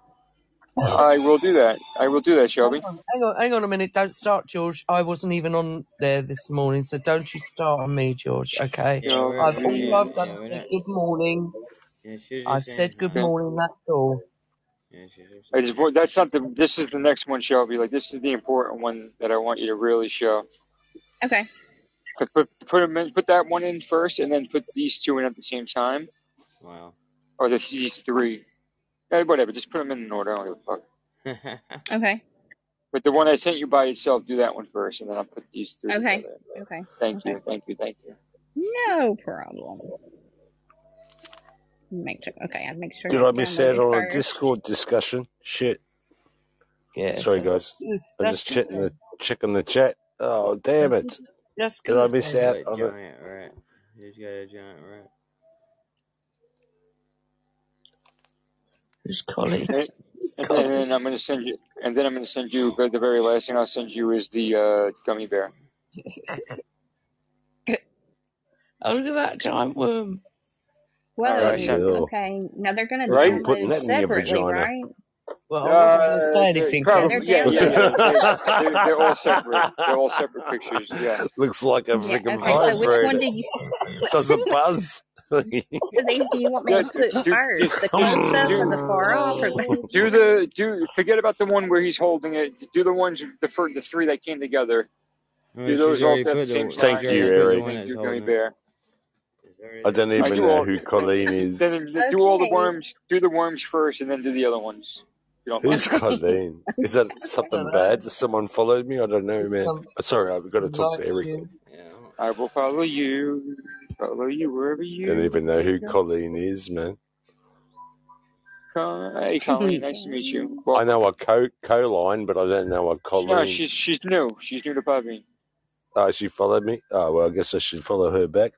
[SPEAKER 8] I will do that. I will do that, Shelby.
[SPEAKER 17] Hang on, hang on, hang on a minute. Don't start, George. I wasn't even on there this morning, so don't you start on me, George. Okay?
[SPEAKER 2] Yeah,
[SPEAKER 17] I've all
[SPEAKER 2] yeah,
[SPEAKER 17] I've done
[SPEAKER 2] yeah,
[SPEAKER 17] is
[SPEAKER 2] we're
[SPEAKER 17] said
[SPEAKER 2] not.
[SPEAKER 17] good morning.
[SPEAKER 2] Yeah,
[SPEAKER 17] I've said good
[SPEAKER 2] hi.
[SPEAKER 17] morning. That's all.
[SPEAKER 2] Yeah, she's
[SPEAKER 8] I just that's not the. This is the next one, Shelby. Like this is the important one that I want you to really show.
[SPEAKER 3] Okay.
[SPEAKER 8] Put put put, 'em in, put that one in first, and then put these two in at the same time,
[SPEAKER 2] Wow.
[SPEAKER 8] or the, these three. Eh, whatever. Just put them in an order. I don't give a fuck. (laughs)
[SPEAKER 3] Okay.
[SPEAKER 8] But the one I sent you by itself, do that one first, and then I'll put these three
[SPEAKER 3] Okay.
[SPEAKER 8] together.
[SPEAKER 3] Okay.
[SPEAKER 8] Thank
[SPEAKER 3] Okay.
[SPEAKER 8] you, thank you, thank you.
[SPEAKER 3] No problem. Make sure. Okay, I'll make sure.
[SPEAKER 4] Did
[SPEAKER 3] it's
[SPEAKER 4] I miss out on a. Discord discussion? Shit.
[SPEAKER 17] Yeah,
[SPEAKER 4] Sorry,
[SPEAKER 17] so
[SPEAKER 4] guys. I'm just checking the checking the chat. Oh, damn it!
[SPEAKER 17] That's
[SPEAKER 4] Did I
[SPEAKER 17] good
[SPEAKER 4] miss
[SPEAKER 17] then.
[SPEAKER 4] out on it?
[SPEAKER 2] giant rat? He's got a giant rat.
[SPEAKER 17] Who's Colin?
[SPEAKER 8] And, (laughs)
[SPEAKER 17] Who's
[SPEAKER 8] and
[SPEAKER 17] Colin?
[SPEAKER 8] then I'm gonna send you, and then I'm gonna send you. The the very last thing I'll send you is the uh, gummy bear. (laughs)
[SPEAKER 17] Oh, look at that giant worm.
[SPEAKER 8] All right, I
[SPEAKER 3] Whoa.
[SPEAKER 8] sent
[SPEAKER 4] Ew.
[SPEAKER 3] Okay. Now they're gonna
[SPEAKER 4] You should
[SPEAKER 8] right.
[SPEAKER 4] putting
[SPEAKER 3] download
[SPEAKER 4] that
[SPEAKER 3] separately, right?
[SPEAKER 17] Well, I wasn't going to
[SPEAKER 8] Uh,
[SPEAKER 17] say
[SPEAKER 8] uh,
[SPEAKER 17] anything.
[SPEAKER 3] They're,
[SPEAKER 8] probably, yeah, yeah,
[SPEAKER 3] downloaded.
[SPEAKER 8] yeah. They, they, they're all separate. They're all separate pictures. Yeah. (laughs)
[SPEAKER 4] Looks like a
[SPEAKER 3] Yeah.
[SPEAKER 4] freaking
[SPEAKER 3] Okay. So which one do you?
[SPEAKER 4] Does it buzz?
[SPEAKER 3] Which do you want me
[SPEAKER 8] Yeah.
[SPEAKER 3] to put
[SPEAKER 8] Do,
[SPEAKER 3] first?
[SPEAKER 8] just,
[SPEAKER 3] The
[SPEAKER 8] just
[SPEAKER 3] close up or
[SPEAKER 8] do,
[SPEAKER 3] the far off the?
[SPEAKER 8] do the do. Forget about the one where he's holding it. Do the ones the fir- the three that came together.
[SPEAKER 2] Well,
[SPEAKER 8] Do
[SPEAKER 2] she's
[SPEAKER 8] those all
[SPEAKER 2] already
[SPEAKER 8] at the same
[SPEAKER 2] the.
[SPEAKER 8] time.
[SPEAKER 4] Thank you,
[SPEAKER 2] already put the
[SPEAKER 4] Eric.
[SPEAKER 8] Thank you, gummy
[SPEAKER 2] holding it.
[SPEAKER 8] bear.
[SPEAKER 4] I don't
[SPEAKER 8] I
[SPEAKER 4] even
[SPEAKER 8] do
[SPEAKER 4] know
[SPEAKER 8] all.
[SPEAKER 4] who Colleen (laughs) is.
[SPEAKER 8] Then then do all the worms. Do the worms first, and then do the other ones. If you don't mind.
[SPEAKER 4] Who's Colleen? Is that (laughs) something bad? Does someone follow me? I don't know,
[SPEAKER 17] It's
[SPEAKER 4] man.
[SPEAKER 17] some
[SPEAKER 4] Sorry, I've got to talk to
[SPEAKER 17] like
[SPEAKER 4] Eric.
[SPEAKER 2] Yeah.
[SPEAKER 8] I will follow you. Follow you wherever you.
[SPEAKER 4] Don't even know who. Colleen is, man.
[SPEAKER 8] Col- Hey, Colleen, nice to meet you. (laughs)
[SPEAKER 4] I know a co Coline, but I don't know a
[SPEAKER 8] no,
[SPEAKER 4] Colleen.
[SPEAKER 8] she's she's new. She's new to Podbean.
[SPEAKER 4] Oh, she followed me. Oh well, I guess I should follow her back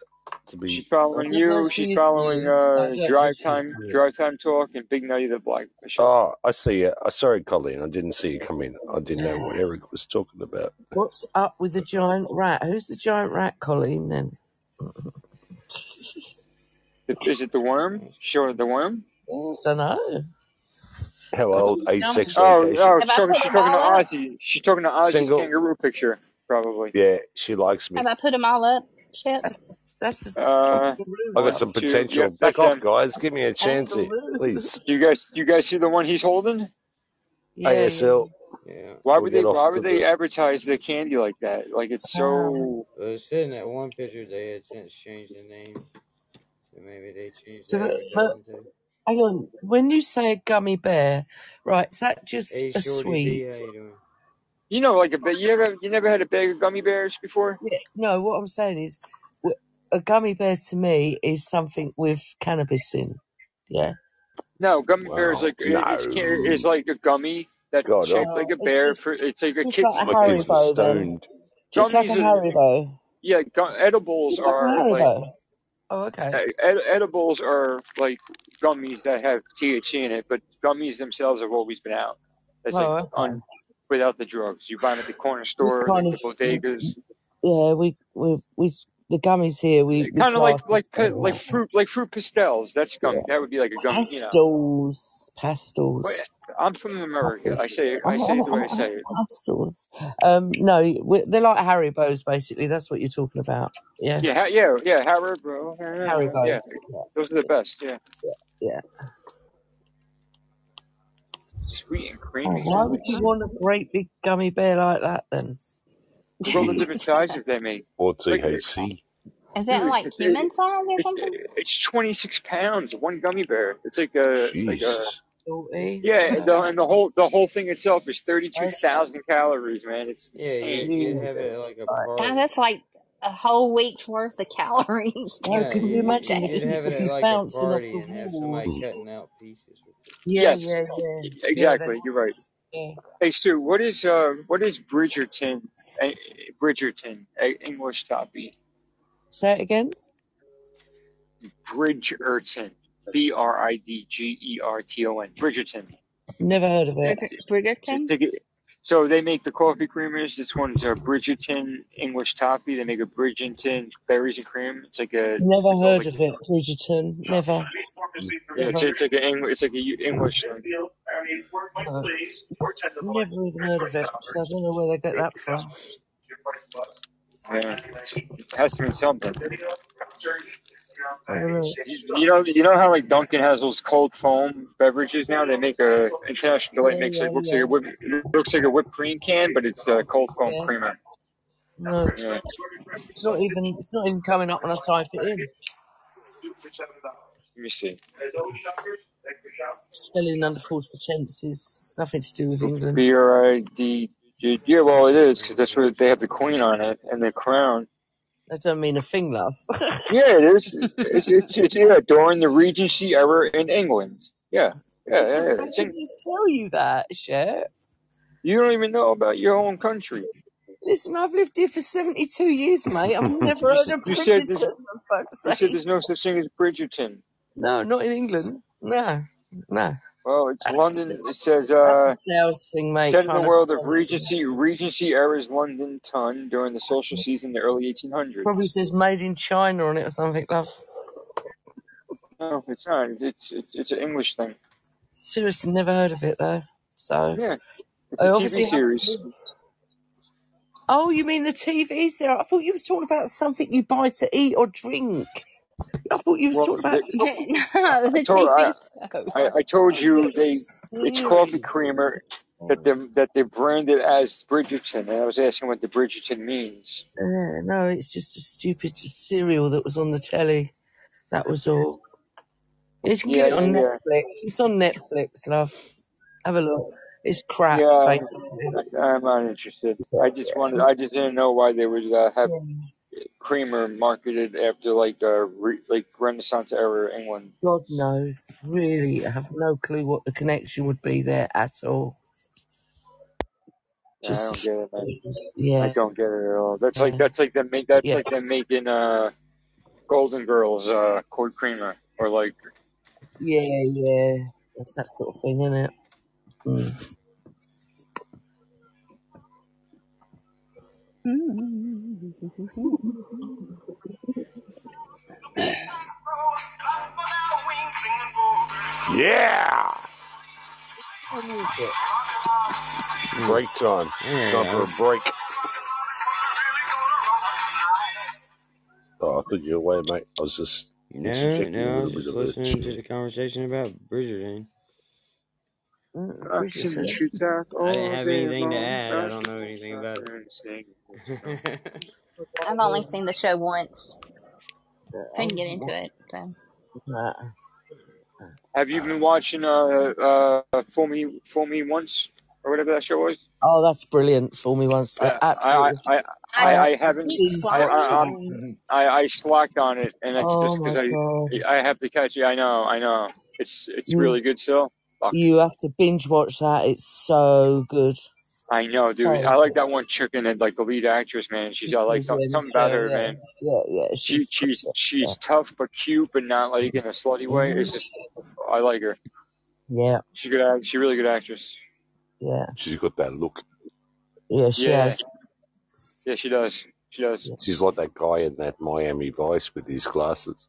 [SPEAKER 4] to be.
[SPEAKER 17] she's
[SPEAKER 8] following you. She's
[SPEAKER 17] she's
[SPEAKER 8] following
[SPEAKER 17] new.
[SPEAKER 8] Uh Drive Time. Drive Time Talk, and Big Nutty the Black Bishop.
[SPEAKER 4] Oh, I see you. Oh, sorry, Colleen. I didn't see you come in. I didn't know what Eric was talking about.
[SPEAKER 17] What's up with the giant rat? Who's the giant rat, Colleen? Then (laughs)
[SPEAKER 8] Is it the worm? Show her the worm.
[SPEAKER 17] I don't know.
[SPEAKER 4] How old? Age,
[SPEAKER 3] No.
[SPEAKER 4] sex,
[SPEAKER 8] Oh,
[SPEAKER 4] location.
[SPEAKER 8] oh,
[SPEAKER 3] Have
[SPEAKER 8] she's
[SPEAKER 3] I
[SPEAKER 8] talking.
[SPEAKER 3] put
[SPEAKER 8] She's
[SPEAKER 3] them
[SPEAKER 8] talking to
[SPEAKER 3] all up?
[SPEAKER 8] Ozzy. She's talking to Ozzy's
[SPEAKER 4] Single.
[SPEAKER 8] kangaroo picture, probably.
[SPEAKER 4] Yeah, she likes me. Have.
[SPEAKER 3] I put them all up, Shep?
[SPEAKER 17] That's the
[SPEAKER 8] Uh,
[SPEAKER 4] I got some
[SPEAKER 8] two.
[SPEAKER 4] potential.
[SPEAKER 8] Yep, that's
[SPEAKER 4] Back off,
[SPEAKER 8] him.
[SPEAKER 4] guys. Give me a chance here,
[SPEAKER 17] Kangaroo.
[SPEAKER 4] please.
[SPEAKER 8] You guys, do you guys see the one he's holding?
[SPEAKER 17] Yeah, yeah.
[SPEAKER 4] ASL.
[SPEAKER 2] Yeah.
[SPEAKER 8] Why
[SPEAKER 4] We'll
[SPEAKER 8] would
[SPEAKER 4] get
[SPEAKER 8] they?
[SPEAKER 4] off
[SPEAKER 8] Why
[SPEAKER 4] to
[SPEAKER 8] would they
[SPEAKER 4] the.
[SPEAKER 8] advertise the candy like that? Like it's so.
[SPEAKER 2] Well, it said in that one picture they had since changed the name. So maybe they changed the
[SPEAKER 17] but, but hang on. When you say a gummy bear, right? Is that just
[SPEAKER 2] Hey
[SPEAKER 17] a sweet?
[SPEAKER 2] you
[SPEAKER 8] know, like a bit. You ever, you never had a bag of gummy bears before?
[SPEAKER 17] Yeah. No, what I'm saying is, a gummy bear to me is something with cannabis in. Yeah.
[SPEAKER 8] No, gummy bear is like it- it's can- is like a gummy that's
[SPEAKER 4] God,
[SPEAKER 8] shaped
[SPEAKER 4] I,
[SPEAKER 8] like a
[SPEAKER 17] Uh,
[SPEAKER 8] bear.
[SPEAKER 17] it's
[SPEAKER 8] For it's like a
[SPEAKER 17] just
[SPEAKER 8] kid's
[SPEAKER 17] like a
[SPEAKER 4] my kids
[SPEAKER 17] Haribo
[SPEAKER 4] stoned.
[SPEAKER 17] Just like a
[SPEAKER 8] gummies. Are,
[SPEAKER 17] Haribo.
[SPEAKER 8] yeah, gu- edibles
[SPEAKER 17] Just like a
[SPEAKER 8] are like
[SPEAKER 17] Haribo. Oh, okay.
[SPEAKER 8] ed- edibles are like gummies that have THC in it, but gummies themselves have always been out. That's like
[SPEAKER 17] Oh, okay.
[SPEAKER 8] on without the drugs. You buy them at the corner
[SPEAKER 17] We
[SPEAKER 8] store,
[SPEAKER 17] kind
[SPEAKER 8] like
[SPEAKER 17] of,
[SPEAKER 8] the
[SPEAKER 17] we,
[SPEAKER 8] bodegas.
[SPEAKER 17] yeah, we, we, we, the gummies here, we, we
[SPEAKER 8] Kind of like
[SPEAKER 17] class
[SPEAKER 8] like
[SPEAKER 17] it so
[SPEAKER 8] like
[SPEAKER 17] that.
[SPEAKER 8] fruit like fruit pastels. That's gum.
[SPEAKER 17] Yeah.
[SPEAKER 8] That would be like a gummy. You know.
[SPEAKER 17] Pastels.
[SPEAKER 8] Wait,
[SPEAKER 17] Pastels.
[SPEAKER 8] I'm from America. I say. I say it the way I say it.
[SPEAKER 17] Pastels. Um, no, we, they're like Haribos, basically. That's what you're talking about. Yeah.
[SPEAKER 8] Yeah, ha- yeah, yeah. Haribo. Yeah,
[SPEAKER 17] Haribos.
[SPEAKER 8] yeah.
[SPEAKER 17] Yeah.
[SPEAKER 8] Those are the best. Yeah,
[SPEAKER 17] Yeah.
[SPEAKER 8] sweet and
[SPEAKER 17] Oh,
[SPEAKER 8] creamy.
[SPEAKER 17] why would you want a great big gummy bear like that then?
[SPEAKER 8] Look all the different (laughs) sizes they make.
[SPEAKER 4] Or
[SPEAKER 8] Like,
[SPEAKER 4] THC.
[SPEAKER 3] Is it
[SPEAKER 8] dude,
[SPEAKER 3] like
[SPEAKER 8] it's
[SPEAKER 3] human size or
[SPEAKER 8] it's
[SPEAKER 3] something?
[SPEAKER 8] it's 26 pounds one gummy bear. It's like a like a yeah, and the, and the whole the whole thing itself is 32,000 calories, man. It's
[SPEAKER 2] Yeah,
[SPEAKER 8] insane.
[SPEAKER 2] you, you'd have it like a
[SPEAKER 17] Right.
[SPEAKER 3] God, that's like a whole week's worth of (laughs) calories
[SPEAKER 17] No,
[SPEAKER 2] Yeah,
[SPEAKER 17] can you
[SPEAKER 2] you,
[SPEAKER 17] imagine the
[SPEAKER 2] you'd have it at like a
[SPEAKER 17] bouncing off
[SPEAKER 2] party
[SPEAKER 17] the
[SPEAKER 2] and have somebody cutting out pieces with it.
[SPEAKER 17] Yeah,
[SPEAKER 8] Yes,
[SPEAKER 17] yeah, yeah. Yeah,
[SPEAKER 8] exactly.
[SPEAKER 17] that's,
[SPEAKER 8] You're right.
[SPEAKER 17] yeah.
[SPEAKER 8] Hey Sue, what is uh what is Bridgerton? Uh, Bridgerton, uh, English toffee.
[SPEAKER 17] Say it again.
[SPEAKER 8] Bridgerton, B R I D G E R T O N. Bridgerton.
[SPEAKER 17] Never heard of it.
[SPEAKER 3] Brig- Bridgerton?
[SPEAKER 8] It's a- so they make the coffee creamers. This one's a Bridgerton English toffee. They make a Bridgerton berries and cream. It's like a
[SPEAKER 17] Never
[SPEAKER 8] it's all
[SPEAKER 17] heard
[SPEAKER 8] like
[SPEAKER 17] of it. Bridgerton. Never.
[SPEAKER 8] yeah, it's,
[SPEAKER 17] Never.
[SPEAKER 8] it's like an English. It's like a U- English thing.
[SPEAKER 17] Uh, never even heard of it. So I don't know where they get that from.
[SPEAKER 8] Yeah, it has to mean something.
[SPEAKER 17] I don't know.
[SPEAKER 8] You, you know, you know how like Dunkin' has those cold foam beverages now. They make a International Delight makes
[SPEAKER 17] yeah,
[SPEAKER 8] it looks
[SPEAKER 17] yeah.
[SPEAKER 8] like a whip, it looks like a whipped cream can, but it's a cold foam
[SPEAKER 17] Yeah.
[SPEAKER 8] creamer.
[SPEAKER 17] No,
[SPEAKER 8] Yeah.
[SPEAKER 17] it's not even. It's not even coming up when I type it in.
[SPEAKER 8] Let me see.
[SPEAKER 17] Spelling under false pretenses. It's nothing to do with England.
[SPEAKER 8] B R I D. Yeah, well, it is because that's what they have the queen on it and the crown.
[SPEAKER 17] That doesn't mean a thing, love. (laughs)
[SPEAKER 8] Yeah, it is. It's it's, it's yeah during the Regency era in England. Yeah, yeah, yeah. yeah.
[SPEAKER 17] I can just tell you that, Chef.
[SPEAKER 8] you don't even know about your own country.
[SPEAKER 17] Listen, I've lived here for 72 years, mate. I've (laughs) never heard of
[SPEAKER 8] you
[SPEAKER 17] Bridgerton,
[SPEAKER 8] you said there's no such thing as Bridgerton.
[SPEAKER 17] No, not in England. No, no.
[SPEAKER 8] Well, it's
[SPEAKER 17] That's,
[SPEAKER 8] London. It says uh.
[SPEAKER 17] sales thing, mate.
[SPEAKER 8] Set in the world of. Regency, Regency era's London ton during the social season in the early 1800s.
[SPEAKER 17] Probably says made in China on it or something, love.
[SPEAKER 8] No, it's not. It's it's it's an English thing.
[SPEAKER 17] Seriously, never heard of it though. So
[SPEAKER 8] Yeah, it's
[SPEAKER 17] I
[SPEAKER 8] a
[SPEAKER 17] obviously
[SPEAKER 8] TV series.
[SPEAKER 17] Oh, you mean the TV series? I thought you was talking about something you buy to eat or drink. (laughs) I thought you was
[SPEAKER 8] Well,
[SPEAKER 17] talking about.
[SPEAKER 8] they,
[SPEAKER 17] I thought, (laughs)
[SPEAKER 3] no,
[SPEAKER 8] I
[SPEAKER 3] the
[SPEAKER 8] told I, I I told you they
[SPEAKER 17] it's
[SPEAKER 8] it's coffee creamer that they that they branded as Bridgerton, and I was asking what the Bridgerton means.
[SPEAKER 17] Yeah, no, it's just a stupid cereal that was on the telly. That was all. You can
[SPEAKER 8] Yeah,
[SPEAKER 17] get it on
[SPEAKER 8] yeah, yeah.
[SPEAKER 17] Netflix. It's on Netflix, love. Have a look. It's crap,
[SPEAKER 8] Yeah,
[SPEAKER 17] basically.
[SPEAKER 8] I'm not interested. I just wanted. I just didn't know why they would uh, have Creamer marketed after like uh, re, like Renaissance era England.
[SPEAKER 17] God knows. Really, I have no clue what the connection would be there at all.
[SPEAKER 8] Yeah, I
[SPEAKER 17] Just
[SPEAKER 8] don't get it, man. I don't get it at all. That's like that's like them make that's
[SPEAKER 17] yeah,
[SPEAKER 8] like them making uh Golden Girls uh Cold Creamer or like
[SPEAKER 17] yeah, yeah. That's that sort of thing, isn't it? Mm.
[SPEAKER 4] Yeah.
[SPEAKER 17] What is it?
[SPEAKER 4] Break time. Time for a break. Oh, I thought you were away, mate. I was just
[SPEAKER 2] No,
[SPEAKER 4] interjecting a
[SPEAKER 2] no, I was just
[SPEAKER 4] of a
[SPEAKER 2] listening to the conversation about Bridgerton.
[SPEAKER 17] Mm,
[SPEAKER 8] Action
[SPEAKER 17] Bridgerton.
[SPEAKER 8] shoots out
[SPEAKER 2] I
[SPEAKER 8] all
[SPEAKER 2] didn't have
[SPEAKER 8] day
[SPEAKER 2] anything to
[SPEAKER 8] long.
[SPEAKER 2] add. I don't know anything about
[SPEAKER 8] it. (laughs)
[SPEAKER 3] I've only seen the show once.
[SPEAKER 17] Yeah,
[SPEAKER 3] Couldn't get into it. So.
[SPEAKER 8] Have you been watching uh uh Fool Me Fool Me Once or whatever that show was?
[SPEAKER 17] Oh, that's brilliant. Fool me once.
[SPEAKER 8] I
[SPEAKER 17] Uh,
[SPEAKER 8] I
[SPEAKER 17] Absolutely.
[SPEAKER 8] I I,
[SPEAKER 17] I
[SPEAKER 8] I, I
[SPEAKER 17] have to
[SPEAKER 8] haven't
[SPEAKER 17] binge
[SPEAKER 8] I
[SPEAKER 17] watch
[SPEAKER 8] I
[SPEAKER 17] it.
[SPEAKER 8] I'm- I I slacked on it and it's
[SPEAKER 17] Oh
[SPEAKER 8] just because
[SPEAKER 17] my
[SPEAKER 8] I
[SPEAKER 17] god.
[SPEAKER 8] I have to catch it. I know I know it's it's
[SPEAKER 17] You
[SPEAKER 8] really good still. Fuck.
[SPEAKER 17] you have to binge watch that. It's so good.
[SPEAKER 8] I know, dude.
[SPEAKER 17] So
[SPEAKER 8] I like that one chick in it, like the lead actress, man. She's got like
[SPEAKER 17] She's
[SPEAKER 8] some,
[SPEAKER 17] in,
[SPEAKER 8] something about her,
[SPEAKER 17] yeah,
[SPEAKER 8] man.
[SPEAKER 17] yeah, yeah.
[SPEAKER 8] She
[SPEAKER 17] She's
[SPEAKER 8] she's
[SPEAKER 17] yeah.
[SPEAKER 8] she's tough but cute, but not like in a slutty way. It's just I like her.
[SPEAKER 17] Yeah,
[SPEAKER 8] She's good. act- She's really good actress.
[SPEAKER 17] yeah,
[SPEAKER 4] She's got that look.
[SPEAKER 17] yeah. She
[SPEAKER 8] Yeah,
[SPEAKER 17] has.
[SPEAKER 8] yeah, she does. She does.
[SPEAKER 4] She's like that guy in that Miami Vice with his glasses.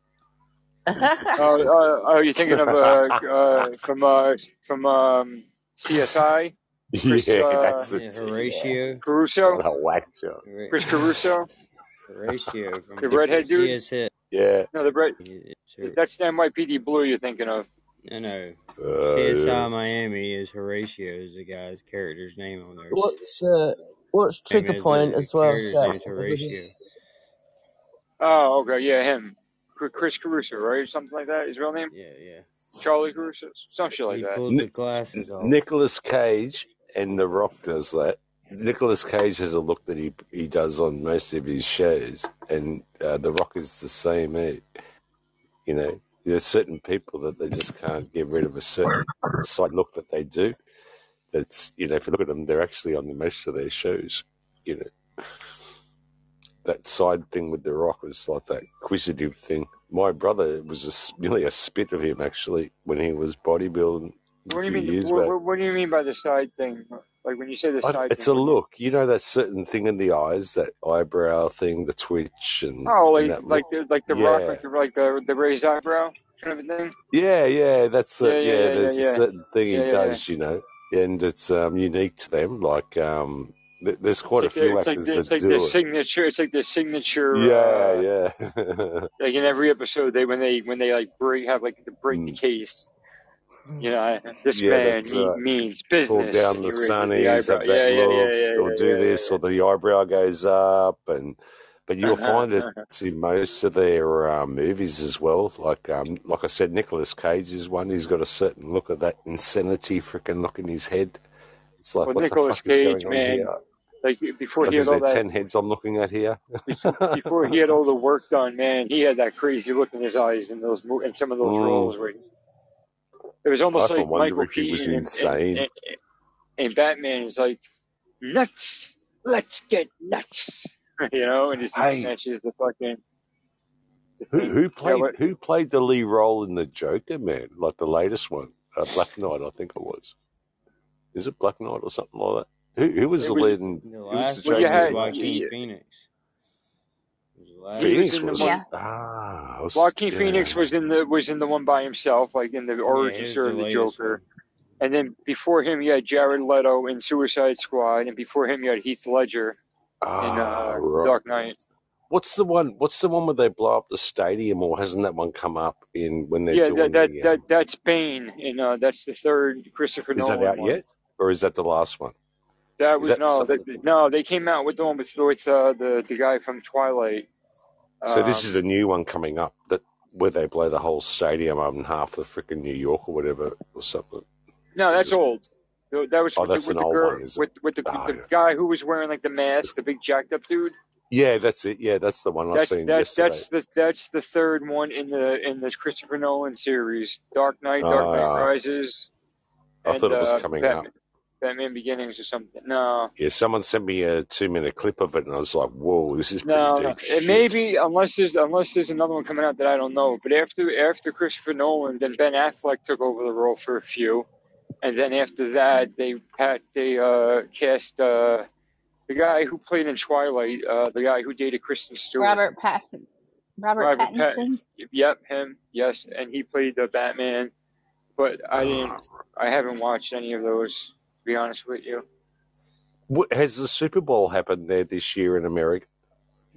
[SPEAKER 8] Oh, uh, oh, you're thinking of uh, (laughs) uh from uh from um CSI, Chris
[SPEAKER 4] yeah,
[SPEAKER 8] uh
[SPEAKER 4] that's the
[SPEAKER 2] Yeah,
[SPEAKER 4] team.
[SPEAKER 2] Horatio.
[SPEAKER 8] Caruso,
[SPEAKER 4] What a whack job.
[SPEAKER 8] Chris Caruso,
[SPEAKER 2] Horatio from
[SPEAKER 8] the redhead dude.
[SPEAKER 4] Yeah.
[SPEAKER 8] No, the red.
[SPEAKER 2] It's
[SPEAKER 8] That's the NYPD Blue you're thinking of.
[SPEAKER 2] No, no.
[SPEAKER 4] Uh,
[SPEAKER 2] CSI Miami is Horatio is the guy's character's name on there.
[SPEAKER 17] What's uh, what's
[SPEAKER 2] Same
[SPEAKER 17] trigger
[SPEAKER 2] as
[SPEAKER 17] point as well?
[SPEAKER 2] character's
[SPEAKER 17] Jack?
[SPEAKER 2] name is Horatio.
[SPEAKER 8] Oh, okay, yeah, him, Cr- Chris Caruso, right? Something like that. His real name,
[SPEAKER 2] Yeah, yeah.
[SPEAKER 8] Charlie Caruso, some shit like
[SPEAKER 2] He
[SPEAKER 8] that.
[SPEAKER 2] pulled the glasses off.
[SPEAKER 4] Nicolas Cage and The Rock does that. Nicolas Cage has a look that he he does on most of his shows, and uh, The Rock is the same. Eh? You know, there's certain people that they just can't get rid of a certain side look that they do. That's you know, if you look at them, they're actually on the most of their shows. You know, that side thing with The Rock was like that inquisitive thing. My brother was a s nearly a spit of him actually when he was bodybuilding
[SPEAKER 8] What do you mean? What, what, do you mean by the side thing? Like when you say the
[SPEAKER 4] I,
[SPEAKER 8] side
[SPEAKER 4] it's
[SPEAKER 8] thing,
[SPEAKER 4] a
[SPEAKER 8] what do you?
[SPEAKER 4] look. You know that certain thing in the eyes, that eyebrow thing, the twitch, and
[SPEAKER 8] Oh, like
[SPEAKER 4] that
[SPEAKER 8] like the like the rock, like the like the the raised eyebrow kind of thing.
[SPEAKER 4] yeah, yeah. That's
[SPEAKER 8] Yeah,
[SPEAKER 4] a,
[SPEAKER 8] yeah,
[SPEAKER 4] yeah.
[SPEAKER 8] yeah, yeah,
[SPEAKER 4] There's a
[SPEAKER 8] yeah,
[SPEAKER 4] certain thing he
[SPEAKER 8] yeah, yeah, yeah.
[SPEAKER 4] does, you know, and it's um, unique to them. Like um, th- there's
[SPEAKER 8] It's
[SPEAKER 4] quite a
[SPEAKER 8] like the,
[SPEAKER 4] few
[SPEAKER 8] it's like the, it's like
[SPEAKER 4] do
[SPEAKER 8] the signature. It's like the signature.
[SPEAKER 4] Yeah,
[SPEAKER 8] uh
[SPEAKER 4] yeah, (laughs)
[SPEAKER 8] Like in every episode, they when they when they like break have like to break the
[SPEAKER 4] Mm.
[SPEAKER 8] case. You know, this
[SPEAKER 4] yeah.
[SPEAKER 8] man he
[SPEAKER 4] right.
[SPEAKER 8] means
[SPEAKER 4] Pull
[SPEAKER 8] business,
[SPEAKER 4] down the
[SPEAKER 8] the
[SPEAKER 4] sunnies.
[SPEAKER 8] Yeah,
[SPEAKER 4] that
[SPEAKER 8] yeah,
[SPEAKER 4] look,
[SPEAKER 8] yeah, yeah,
[SPEAKER 4] or
[SPEAKER 8] yeah,
[SPEAKER 4] do
[SPEAKER 8] yeah,
[SPEAKER 4] this, or the eyebrow goes up, and but you'll (laughs) find it in most of their um, movies as well. Like um, like I said, Nicolas Cage is one. He's got a certain look of that insanity freaking look in his head. It's like,
[SPEAKER 8] Well,
[SPEAKER 4] what the fuck is
[SPEAKER 8] Cage,
[SPEAKER 4] going on here?
[SPEAKER 8] Like before he had all that
[SPEAKER 4] ten heads I'm looking at here? (laughs)
[SPEAKER 8] before, before he had all the work done, man, he had that crazy look in his eyes in those in some of those
[SPEAKER 4] Mm.
[SPEAKER 8] roles where he, it was almost
[SPEAKER 4] often
[SPEAKER 8] like Michael
[SPEAKER 4] he was
[SPEAKER 8] Keaton and, and,
[SPEAKER 4] insane.
[SPEAKER 8] and, and Batman is like nuts, let's get nuts, (laughs) you know, and just he
[SPEAKER 4] Hey,
[SPEAKER 8] snatches the fucking
[SPEAKER 4] who who played
[SPEAKER 8] what?
[SPEAKER 4] who played the lead role in the Joker, man? Like the latest one, uh, Black Knight, I think it was. Is it Black Knight or something like that? Who who was the
[SPEAKER 8] was
[SPEAKER 4] lead? In,
[SPEAKER 2] The
[SPEAKER 4] who was the
[SPEAKER 2] last
[SPEAKER 8] well, you
[SPEAKER 4] Joker?
[SPEAKER 2] was
[SPEAKER 8] had
[SPEAKER 2] Joaquin
[SPEAKER 8] you,
[SPEAKER 2] Phoenix. It was the last
[SPEAKER 8] was
[SPEAKER 4] Phoenix was
[SPEAKER 8] one.
[SPEAKER 3] Yeah.
[SPEAKER 4] ah, was
[SPEAKER 8] Joaquin
[SPEAKER 4] yeah.
[SPEAKER 8] Phoenix was in the was in the one by himself, like in the origin
[SPEAKER 2] it
[SPEAKER 8] story of the
[SPEAKER 2] latest
[SPEAKER 8] Joker.
[SPEAKER 2] one.
[SPEAKER 8] And then before him, you had Jared Leto in Suicide Squad, and before him, you had Heath Ledger in
[SPEAKER 4] Ah,
[SPEAKER 8] uh,
[SPEAKER 4] right.
[SPEAKER 8] Dark Knight.
[SPEAKER 4] What's the one? What's the one where they blow up the stadium, or hasn't that one come up in when they're
[SPEAKER 8] Yeah, that
[SPEAKER 4] doing
[SPEAKER 8] that
[SPEAKER 4] the?
[SPEAKER 8] that
[SPEAKER 4] Um,
[SPEAKER 8] that's Bane, and uh, that's the third Christopher Nolan.
[SPEAKER 4] is that out
[SPEAKER 8] one.
[SPEAKER 4] yet, or is that the last one?
[SPEAKER 8] That was
[SPEAKER 4] that
[SPEAKER 8] no, that, no, they came out with the one with with uh, the the guy from Twilight.
[SPEAKER 4] So this is
[SPEAKER 8] Um,
[SPEAKER 4] the new one coming up. That where they blow the whole stadium up and half the freaking New York or whatever or something.
[SPEAKER 8] No, that's old. That was
[SPEAKER 4] Oh,
[SPEAKER 8] with,
[SPEAKER 4] that's
[SPEAKER 8] the, with
[SPEAKER 4] an
[SPEAKER 8] the
[SPEAKER 4] old
[SPEAKER 8] girl,
[SPEAKER 4] one,
[SPEAKER 8] with with the,
[SPEAKER 4] Ah,
[SPEAKER 8] the
[SPEAKER 4] yeah.
[SPEAKER 8] guy who was wearing like the mask, the big jacked up dude.
[SPEAKER 4] Yeah, that's it. Yeah, that's the one I
[SPEAKER 8] That's
[SPEAKER 4] seen
[SPEAKER 8] that's
[SPEAKER 4] yesterday.
[SPEAKER 8] that's the that's the third one in the in the Christopher Nolan series: Dark Knight, Dark Knight
[SPEAKER 4] Ah.
[SPEAKER 8] Rises,
[SPEAKER 4] I
[SPEAKER 8] and
[SPEAKER 4] thought it was
[SPEAKER 8] uh,
[SPEAKER 4] coming
[SPEAKER 8] Batman,
[SPEAKER 4] up.
[SPEAKER 8] Batman Beginnings or something. No,
[SPEAKER 4] Yeah, someone sent me a two minute clip of it, and I was like, "Whoa, this is pretty
[SPEAKER 8] no,
[SPEAKER 4] deep
[SPEAKER 8] no. It
[SPEAKER 4] shit."
[SPEAKER 8] may be unless there's unless there's another one coming out that I don't know. But after after Christopher Nolan, then Ben Affleck took over the role for a few, and then after that they had they uh, cast uh, the guy who played in Twilight, uh, the guy who dated Kristen Stewart.
[SPEAKER 3] Robert Pattinson. Robert,
[SPEAKER 8] Robert Pat-
[SPEAKER 3] Pattinson.
[SPEAKER 8] Yep, him. Yes, and he played the Batman. But I didn't. I haven't watched any of those. To be honest with you.
[SPEAKER 4] What, has the Super Bowl happened there this year in America?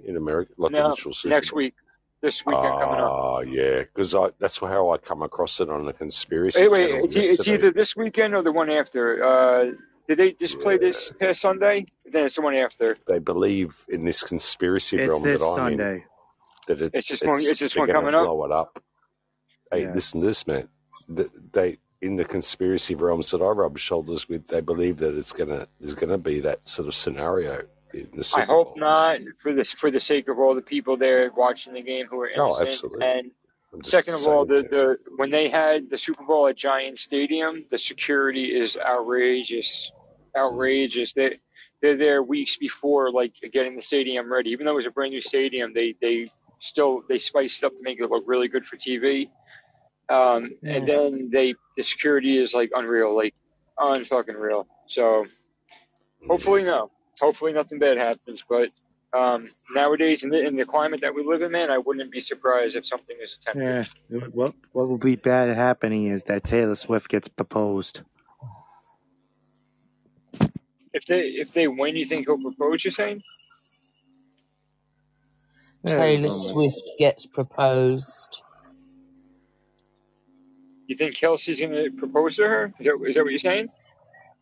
[SPEAKER 4] In America, like the
[SPEAKER 8] No,
[SPEAKER 4] Super
[SPEAKER 8] next
[SPEAKER 4] Bowl?
[SPEAKER 8] week. This weekend coming up.
[SPEAKER 4] Oh yeah, because I that's how I come across it on the conspiracy
[SPEAKER 8] Wait, wait. It's, it's either this weekend or the one after. Uh, did they just play this past Sunday? Then it's the one after.
[SPEAKER 4] They believe in this conspiracy
[SPEAKER 18] It's
[SPEAKER 4] realm
[SPEAKER 18] this
[SPEAKER 4] that I'm
[SPEAKER 18] Sunday.
[SPEAKER 4] in that it,
[SPEAKER 8] It's just one- it's just one coming up?
[SPEAKER 4] blow it up. Hey,
[SPEAKER 18] Yeah.
[SPEAKER 4] listen to this, man. The, they in the conspiracy realms that I rub shoulders with, they believe that it's gonna there's gonna be that sort of scenario in the Super
[SPEAKER 8] I hope
[SPEAKER 4] Bowl.
[SPEAKER 8] not, for the for the sake of all the people there watching the game who are
[SPEAKER 4] Oh,
[SPEAKER 8] innocent.
[SPEAKER 4] absolutely.
[SPEAKER 8] And second of all, the, the when they had the Super Bowl at Giant Stadium, the security is outrageous, outrageous. They they're there weeks before like getting the stadium ready. Even though it was a brand new stadium, they they still they spiced it up to make it look really good for TV. Um, and then they the security is like unreal, like unfucking real. So hopefully no, hopefully nothing bad happens. But um, nowadays in the, in the climate that we live in, man, I wouldn't be surprised if something is attempted.
[SPEAKER 18] Yeah. What what will be bad happening is that Taylor Swift gets proposed.
[SPEAKER 8] If they if they win, you think he'll propose? You're saying?
[SPEAKER 17] Taylor Swift gets proposed.
[SPEAKER 8] You think Kelce's going to propose to her? Is that, is that what you're saying?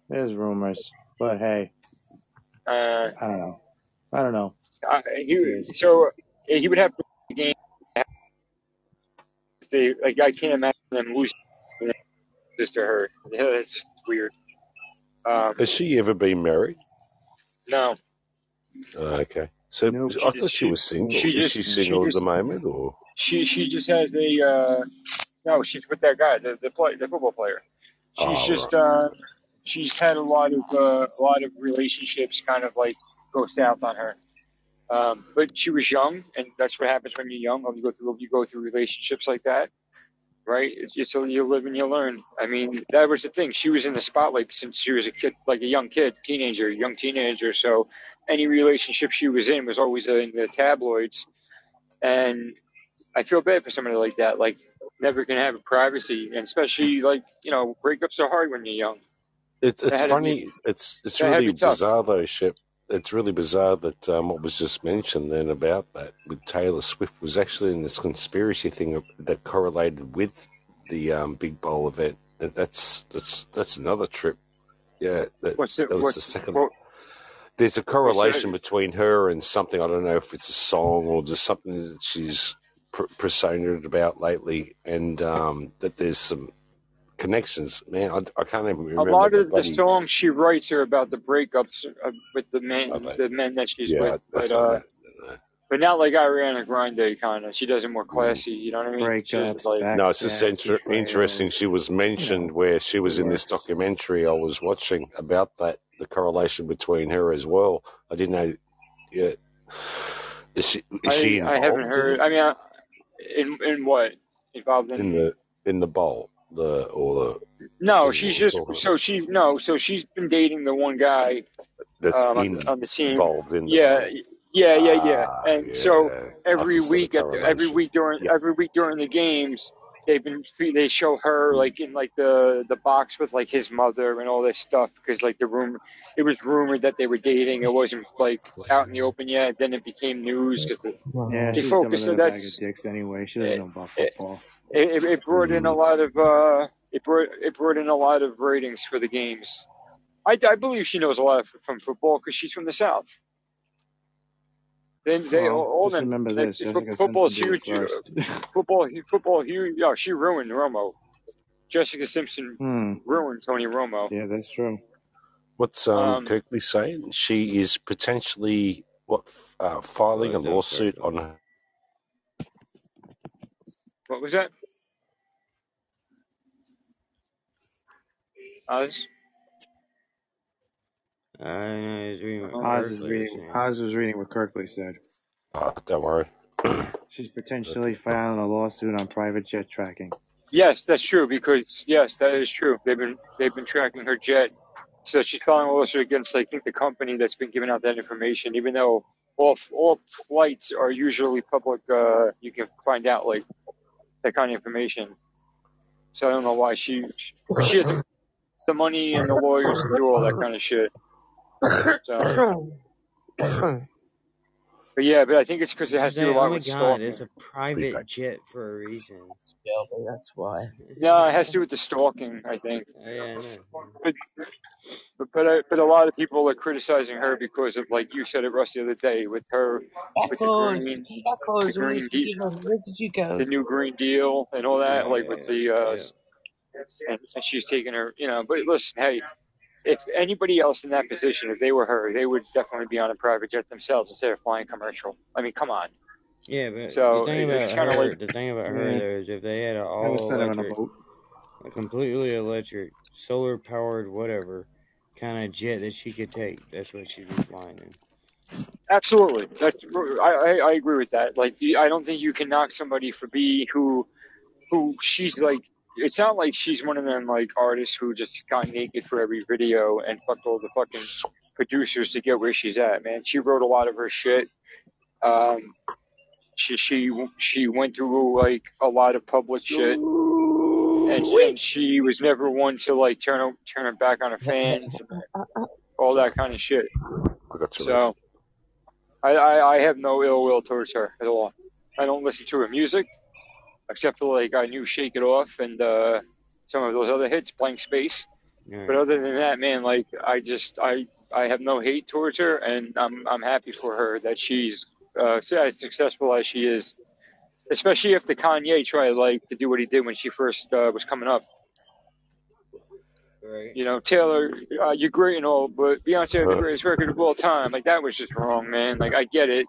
[SPEAKER 18] There's rumors, but hey,
[SPEAKER 8] Uh,
[SPEAKER 18] I don't know. I don't know.
[SPEAKER 8] I, he, so uh, he would have to win the game. If they, like I can't imagine them losing this to her. Yeah, that's weird. Um,
[SPEAKER 4] Has she ever been married?
[SPEAKER 8] no,
[SPEAKER 4] Oh, okay. So
[SPEAKER 18] Nope.
[SPEAKER 4] I thought she
[SPEAKER 8] she-
[SPEAKER 4] was single.
[SPEAKER 8] she
[SPEAKER 4] Is
[SPEAKER 8] just-
[SPEAKER 4] she
[SPEAKER 8] she
[SPEAKER 4] single
[SPEAKER 8] just-
[SPEAKER 4] at the moment, or
[SPEAKER 8] she she just has a uh, no. She's with that guy, the the play, the football player. She's
[SPEAKER 4] Oh,
[SPEAKER 8] just uh, she's had a lot of uh, a lot of relationships kind of like go south on her. Um, but she was young, and that's what happens when you're young. When you go through you go through relationships like that, right? It's so you live and you learn. I mean, that was the thing. She was in the spotlight since she was a kid, like a young kid, teenager, young teenager. So any relationship she was in was always in the tabloids, and I feel bad for somebody like that. Like never can have privacy, and especially like you know breakups are hard when you're young.
[SPEAKER 4] it's it's funny.
[SPEAKER 8] be-
[SPEAKER 4] it's it's
[SPEAKER 8] that had to
[SPEAKER 4] really bizarre though, Shep. It's really bizarre that um, what was just mentioned then about that with Taylor Swift was actually in this conspiracy thing that correlated with the um, Big Bowl event. That- That's that's that's another trip. Yeah, that,
[SPEAKER 8] What's it?
[SPEAKER 4] that was the second.
[SPEAKER 8] what,
[SPEAKER 4] There's a correlation between her and something. I don't know if it's a song or just something that she's pr- personated about lately, and um, that there's some connections. Man, I, I can't even remember.
[SPEAKER 8] a lot
[SPEAKER 4] the
[SPEAKER 8] of the songs she writes are about the breakups with the men,
[SPEAKER 4] Okay.
[SPEAKER 8] the men that she's
[SPEAKER 4] yeah,
[SPEAKER 8] with.
[SPEAKER 4] that's
[SPEAKER 8] But
[SPEAKER 4] not
[SPEAKER 8] uh,
[SPEAKER 4] that. no.
[SPEAKER 8] but not like Ariana Grande kind of. She does it more classy. You know what I mean?
[SPEAKER 18] Breakups,
[SPEAKER 8] it like
[SPEAKER 18] back-
[SPEAKER 4] No, it's just inter- interesting. She was mentioned where she was in this documentary I was watching about that, the correlation between her as well. I didn't know. Yeah, is she is she
[SPEAKER 8] I, I haven't heard. I mean, I, in in what involved in?
[SPEAKER 4] in the in the bowl the or the
[SPEAKER 8] no, she's just so she's no, so she's been dating the one guy
[SPEAKER 4] that's
[SPEAKER 8] um, on, on the team.
[SPEAKER 4] involved in
[SPEAKER 8] Yeah, yeah, yeah, yeah.
[SPEAKER 4] Ah,
[SPEAKER 8] And so every
[SPEAKER 4] I can see the
[SPEAKER 8] week, at the, every week during
[SPEAKER 4] Yeah.
[SPEAKER 8] every week during the games, they've been they show her like in like the the box with like his mother and all this stuff because like the rumor it was rumored that they were dating. It wasn't like out in the open yet. Then it became news because it,
[SPEAKER 18] Yeah,
[SPEAKER 8] They
[SPEAKER 18] she's
[SPEAKER 8] focus,
[SPEAKER 18] dumber
[SPEAKER 8] so
[SPEAKER 18] a bag of
[SPEAKER 8] that's-
[SPEAKER 18] dicks anyway. She doesn't know about
[SPEAKER 8] it-
[SPEAKER 18] football.
[SPEAKER 8] it, it brought in a lot of uh it brought it brought in a lot of ratings for the games. I, I believe she knows a lot from football because she's from the south. Then they
[SPEAKER 18] Well,
[SPEAKER 8] all, all
[SPEAKER 18] just
[SPEAKER 8] them
[SPEAKER 18] remember
[SPEAKER 8] like,
[SPEAKER 18] this:
[SPEAKER 8] fo-
[SPEAKER 18] Jessica Simpson did it
[SPEAKER 8] huge. uh. (laughs) Football, football huge. Yeah, she ruined Romo. Jessica Simpson
[SPEAKER 18] hmm.
[SPEAKER 8] ruined Tony Romo.
[SPEAKER 18] Yeah, that's true.
[SPEAKER 4] What's um,
[SPEAKER 8] Um,
[SPEAKER 4] Kirkley saying? She is potentially what uh, filing a lawsuit
[SPEAKER 2] circle.
[SPEAKER 4] on her.
[SPEAKER 8] what was that? Oz?
[SPEAKER 2] I don't know. He's reading what
[SPEAKER 18] Oz is
[SPEAKER 2] was
[SPEAKER 18] reading.
[SPEAKER 2] saying.
[SPEAKER 18] Oz was reading what Kirkley said.
[SPEAKER 4] Oh, don't worry. (clears throat)
[SPEAKER 18] She's potentially filing a lawsuit on private jet tracking.
[SPEAKER 8] Yes, that's true because yes, that is true. They've been they've been tracking her jet, so she's filing a lawsuit against I think the company that's been giving out that information. Even though all all flights are usually public, uh, you can find out like that kind of information. So I don't know why she she has the, the money and the lawyers to do all that kind of shit. So, but yeah, but I think it's because it has to do a
[SPEAKER 2] saying, oh
[SPEAKER 8] lot with
[SPEAKER 2] god,
[SPEAKER 8] stalking.
[SPEAKER 2] it's a private jet for a reason.
[SPEAKER 17] That's why.
[SPEAKER 8] No, it has to do with the stalking. I think.
[SPEAKER 2] Oh, yeah, I.
[SPEAKER 8] But but but, uh, but a lot of people are criticizing her because of like you said it, Russ, the other day with her with the
[SPEAKER 17] Backwards,
[SPEAKER 8] green the green
[SPEAKER 17] always
[SPEAKER 8] de-
[SPEAKER 17] forgiven. Where did you go?
[SPEAKER 8] the new green deal and all that,
[SPEAKER 2] Yeah,
[SPEAKER 8] like
[SPEAKER 2] yeah,
[SPEAKER 8] with
[SPEAKER 2] yeah.
[SPEAKER 8] the uh,
[SPEAKER 2] yeah.
[SPEAKER 8] and, and she's taking her, you know. But listen, hey, if anybody else in that position, if they were her, they would definitely be on a private jet themselves instead of flying commercial. I mean, come on.
[SPEAKER 2] Yeah, but the
[SPEAKER 8] So
[SPEAKER 2] thing
[SPEAKER 8] it- it's
[SPEAKER 2] about
[SPEAKER 8] kind of
[SPEAKER 2] her,
[SPEAKER 8] like
[SPEAKER 2] the thing about her
[SPEAKER 18] Yeah,
[SPEAKER 2] though is if they had an all
[SPEAKER 18] would send him on a
[SPEAKER 2] electric,
[SPEAKER 18] boat.
[SPEAKER 2] a completely electric, solar powered, whatever kind of jet that she could take, that's what she'd be flying in.
[SPEAKER 8] Absolutely, that's I, I I agree with that. Like, the- I don't think you can knock somebody for B who who she's like. It's not like she's one of them like artists who just got naked for every video and fucked all the fucking producers to get where she's at. Man, she wrote a lot of her shit. Um, she she she went through like a lot of public shit, and, and she was never one to like turn her turn her back on her fans, all that kind of shit.
[SPEAKER 4] I got Tourette's.
[SPEAKER 8] So I, I I have no ill will towards her at all. I don't listen to her music except for like I knew Shake It Off and uh, some of those other hits, Blank Space.
[SPEAKER 2] Yeah.
[SPEAKER 8] But other than that, man, like I just I I have no hate towards her, and I'm I'm happy for her that she's uh, as successful as she is. Especially if the Kanye tried like to do what he did when she first uh, was coming up.
[SPEAKER 2] Right.
[SPEAKER 8] You know, Taylor, uh, you're great and all, but Beyonce had the greatest record of all time. Like that was just wrong, man. Like I get it.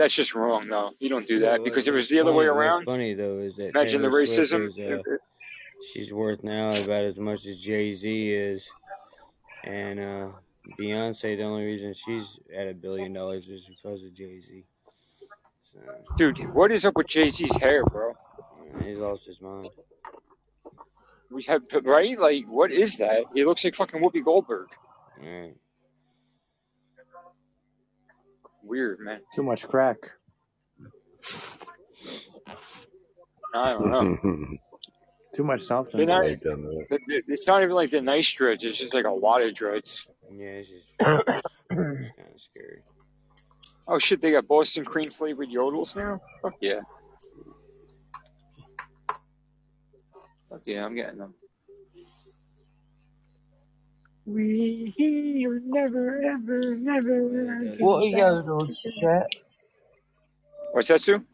[SPEAKER 8] That's just wrong, though. You don't do that
[SPEAKER 2] well,
[SPEAKER 8] because if it was the other way
[SPEAKER 2] funny,
[SPEAKER 8] around,
[SPEAKER 2] funny though is that
[SPEAKER 8] imagine the
[SPEAKER 2] Taylor Swift
[SPEAKER 8] racism.
[SPEAKER 2] is uh, she's worth now about as much as Jay Z is, and uh, Beyonce. The only reason she's at a billion dollars is because of Jay Z. So
[SPEAKER 8] Dude, what is up with Jay Z's hair, bro?
[SPEAKER 2] he's lost his mind.
[SPEAKER 8] We have right, like, what is that? He looks like fucking Whoopi Goldberg.
[SPEAKER 2] Right.
[SPEAKER 8] Weird, man.
[SPEAKER 18] Too much crack.
[SPEAKER 8] I don't know. (laughs)
[SPEAKER 18] Too much
[SPEAKER 8] They're
[SPEAKER 18] something.
[SPEAKER 8] not.
[SPEAKER 4] I done
[SPEAKER 8] it- it- It's not even like the nice dreads. It's just like a lot of dreads.
[SPEAKER 2] Yeah, it's just, (coughs) it's kind of scary.
[SPEAKER 8] Oh shit, they got Boston cream flavored yodels now. Fuck yeah. Fuck yeah, I'm getting them. We will never, ever, never.
[SPEAKER 17] What are yodels, chat?
[SPEAKER 8] What's that, Sue?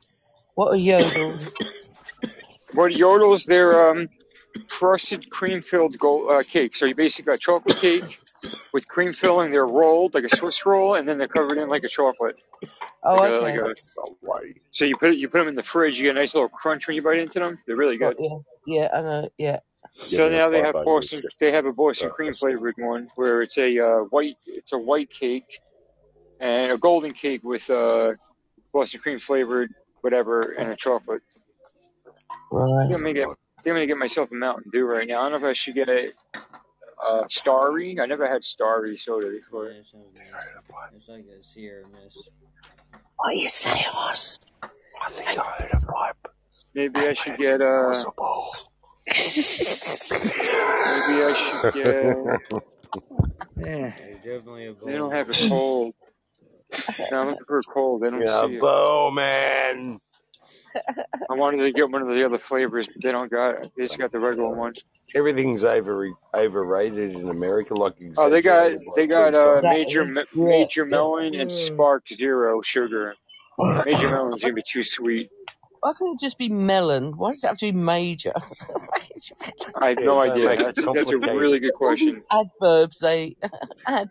[SPEAKER 17] What are yodels?
[SPEAKER 8] What yodels? They're um, frosted cream filled gold uh, cake. So you basically got chocolate cake with cream filling. They're rolled like a Swiss roll, and then they're covered in like a chocolate.
[SPEAKER 17] Oh,
[SPEAKER 8] Like a,
[SPEAKER 17] okay.
[SPEAKER 8] like a,
[SPEAKER 4] That's no way.
[SPEAKER 8] so you put it, you put them in the fridge. You get a nice little crunch when you bite into them. They're really
[SPEAKER 17] Got
[SPEAKER 8] good.
[SPEAKER 17] you. Yeah, I know. Yeah.
[SPEAKER 8] So now they have Boston. They have a Boston cream flavored one where it's a uh, white. It's a white cake and a golden cake with uh, Boston cream flavored whatever and a chocolate. I
[SPEAKER 17] Right.
[SPEAKER 8] I'm gonna get. I think I'm gonna get myself a Mountain Dew right now. I don't know if I should get a uh, Starry. I never had Starry soda before.
[SPEAKER 2] it sounds. It's like a Sierra Mist.
[SPEAKER 17] What you say, Oz?
[SPEAKER 4] I think I heard a vibe.
[SPEAKER 8] Maybe I should get uh.
[SPEAKER 4] Possible.
[SPEAKER 8] Maybe I should get.
[SPEAKER 18] Yeah.
[SPEAKER 2] Definitely a
[SPEAKER 8] They don't have a cold. No, I'm looking for a cold. They don't
[SPEAKER 4] Yeah,
[SPEAKER 8] see it.
[SPEAKER 4] bow man.
[SPEAKER 8] I wanted to get one of the other flavors, but they don't got it. They just got the regular one.
[SPEAKER 4] Everything's over overrated in America, like
[SPEAKER 8] Oh, they got they got uh, major
[SPEAKER 17] Yeah.
[SPEAKER 8] major melon and
[SPEAKER 17] Mm.
[SPEAKER 8] Spark Zero sugar. Major melon's gonna be too sweet.
[SPEAKER 17] Why can't it just be melon? Why does it have to be major? (laughs)
[SPEAKER 8] I have no idea.
[SPEAKER 4] make
[SPEAKER 8] That's, that's a really good
[SPEAKER 17] All
[SPEAKER 8] question.
[SPEAKER 17] these adverbs they (laughs) add.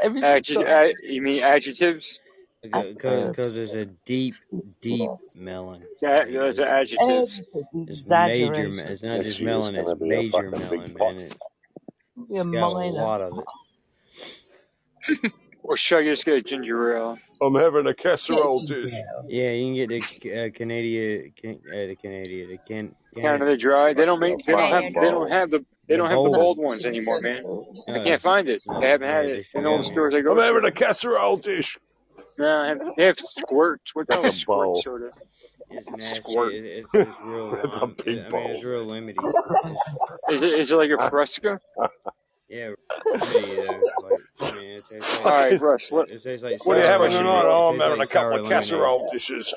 [SPEAKER 17] Every
[SPEAKER 8] Adject,
[SPEAKER 17] single
[SPEAKER 8] ad, uh, you mean adjectives?
[SPEAKER 2] Because
[SPEAKER 17] adverbs.
[SPEAKER 2] there's a deep, deep melon.
[SPEAKER 8] Yeah,
[SPEAKER 2] I mean,
[SPEAKER 8] those are
[SPEAKER 2] it's
[SPEAKER 8] adjectives.
[SPEAKER 17] Everything,
[SPEAKER 2] it's major. It's not just melon. It's
[SPEAKER 4] a
[SPEAKER 2] major
[SPEAKER 4] fucking
[SPEAKER 2] melon, man. It's,
[SPEAKER 17] a
[SPEAKER 2] it's got a lot of it.
[SPEAKER 8] Or should I just get a ginger ale?
[SPEAKER 4] I'm having a casserole dish.
[SPEAKER 2] Yeah, you can get the uh, Canadian, can, uh, the Canadian, the can, Canada,
[SPEAKER 8] Canada Dry. They don't make. They don't have.
[SPEAKER 3] Canada
[SPEAKER 8] They don't have the. They don't have the
[SPEAKER 2] bold
[SPEAKER 8] bold
[SPEAKER 2] ones.
[SPEAKER 8] ones anymore, man. I
[SPEAKER 2] Uh,
[SPEAKER 8] can't find it.
[SPEAKER 2] no,
[SPEAKER 8] They haven't had it in all the stores I go.
[SPEAKER 4] I'm
[SPEAKER 8] go
[SPEAKER 4] having a casserole dish.
[SPEAKER 8] No, they have, they have squirts. What
[SPEAKER 4] That's
[SPEAKER 8] is
[SPEAKER 4] a
[SPEAKER 8] squirt
[SPEAKER 4] bowl.
[SPEAKER 8] soda?
[SPEAKER 2] It's nasty.
[SPEAKER 8] Squirt.
[SPEAKER 2] It, it's, (laughs) it's real.
[SPEAKER 4] It's a
[SPEAKER 2] Um,
[SPEAKER 4] big
[SPEAKER 2] I mean,
[SPEAKER 4] bowl.
[SPEAKER 2] it's real limited.
[SPEAKER 8] Is it? Is it like a (laughs) Fresca?
[SPEAKER 2] Yeah, limited though. Like, I mean, it tastes
[SPEAKER 8] All
[SPEAKER 2] like
[SPEAKER 8] right, Russ. Let,
[SPEAKER 2] it tastes like
[SPEAKER 4] What are you
[SPEAKER 2] sour
[SPEAKER 4] having
[SPEAKER 8] Russ, you
[SPEAKER 4] tonight? Oh, I'm having
[SPEAKER 2] like
[SPEAKER 4] a couple of casserole dishes.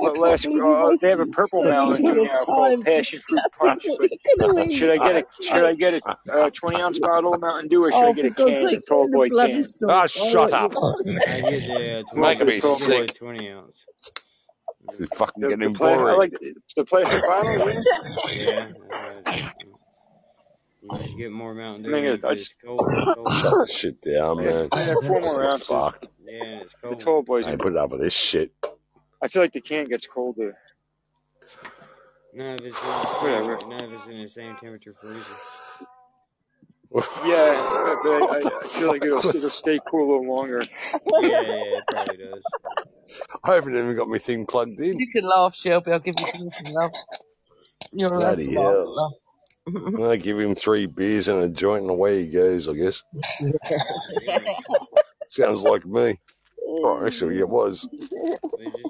[SPEAKER 17] I
[SPEAKER 8] let,
[SPEAKER 17] can't
[SPEAKER 8] last. Uh, they have a purple
[SPEAKER 17] so
[SPEAKER 8] melon
[SPEAKER 17] much of
[SPEAKER 8] coming
[SPEAKER 17] your
[SPEAKER 8] out called Passion Fruit Punch. But
[SPEAKER 17] you're going to
[SPEAKER 8] should I get a? Should I get a uh, 20 ounce bottle of Mountain Dew, or should I
[SPEAKER 17] Oh,
[SPEAKER 8] get a
[SPEAKER 17] God's
[SPEAKER 8] can, a tall boy can?
[SPEAKER 4] Ah,
[SPEAKER 17] I
[SPEAKER 4] shut up.
[SPEAKER 17] you want.
[SPEAKER 2] I get uh,
[SPEAKER 8] Come on,
[SPEAKER 2] tall
[SPEAKER 4] Making
[SPEAKER 8] get
[SPEAKER 2] boy,
[SPEAKER 8] a
[SPEAKER 4] me
[SPEAKER 8] tall
[SPEAKER 2] tall
[SPEAKER 8] boy.
[SPEAKER 2] boy
[SPEAKER 4] sick.
[SPEAKER 2] twenty ounce.
[SPEAKER 4] It's fucking
[SPEAKER 8] The, the
[SPEAKER 4] getting
[SPEAKER 8] pla- I
[SPEAKER 4] boring.
[SPEAKER 8] like the, the plastic bottle. Yeah.
[SPEAKER 2] Yeah, that's what I do. You just get more Mountain
[SPEAKER 8] I
[SPEAKER 2] Dew
[SPEAKER 8] mean,
[SPEAKER 2] when
[SPEAKER 8] I just.
[SPEAKER 2] cold. It's cold. (laughs)
[SPEAKER 4] Shut this shit down,
[SPEAKER 8] I have,
[SPEAKER 4] man.
[SPEAKER 8] I have four
[SPEAKER 4] This
[SPEAKER 8] more
[SPEAKER 4] is
[SPEAKER 8] ounces.
[SPEAKER 4] fucked.
[SPEAKER 2] Yeah, and it's
[SPEAKER 8] The
[SPEAKER 2] cold.
[SPEAKER 8] tall boys.
[SPEAKER 4] I ain't putting up with this shit.
[SPEAKER 8] I feel like the can gets colder.
[SPEAKER 2] None of it's in the
[SPEAKER 8] Whatever.
[SPEAKER 2] same. None of it's in the same temperature freezer.
[SPEAKER 8] Yeah, but, but I, I feel like it'll,
[SPEAKER 4] Fuck
[SPEAKER 8] it'll stay cool a little longer.
[SPEAKER 2] Yeah, yeah, it probably does.
[SPEAKER 4] I haven't even got my thing plugged in.
[SPEAKER 17] You can laugh, Shelby. I'll give you permission, love. You're allowed to
[SPEAKER 4] Bloody
[SPEAKER 17] laugh,
[SPEAKER 4] hell.
[SPEAKER 17] love.
[SPEAKER 4] I give him three beers and a joint and away he goes, I guess. (laughs) Sounds like me. Oh, actually, it was.
[SPEAKER 2] We just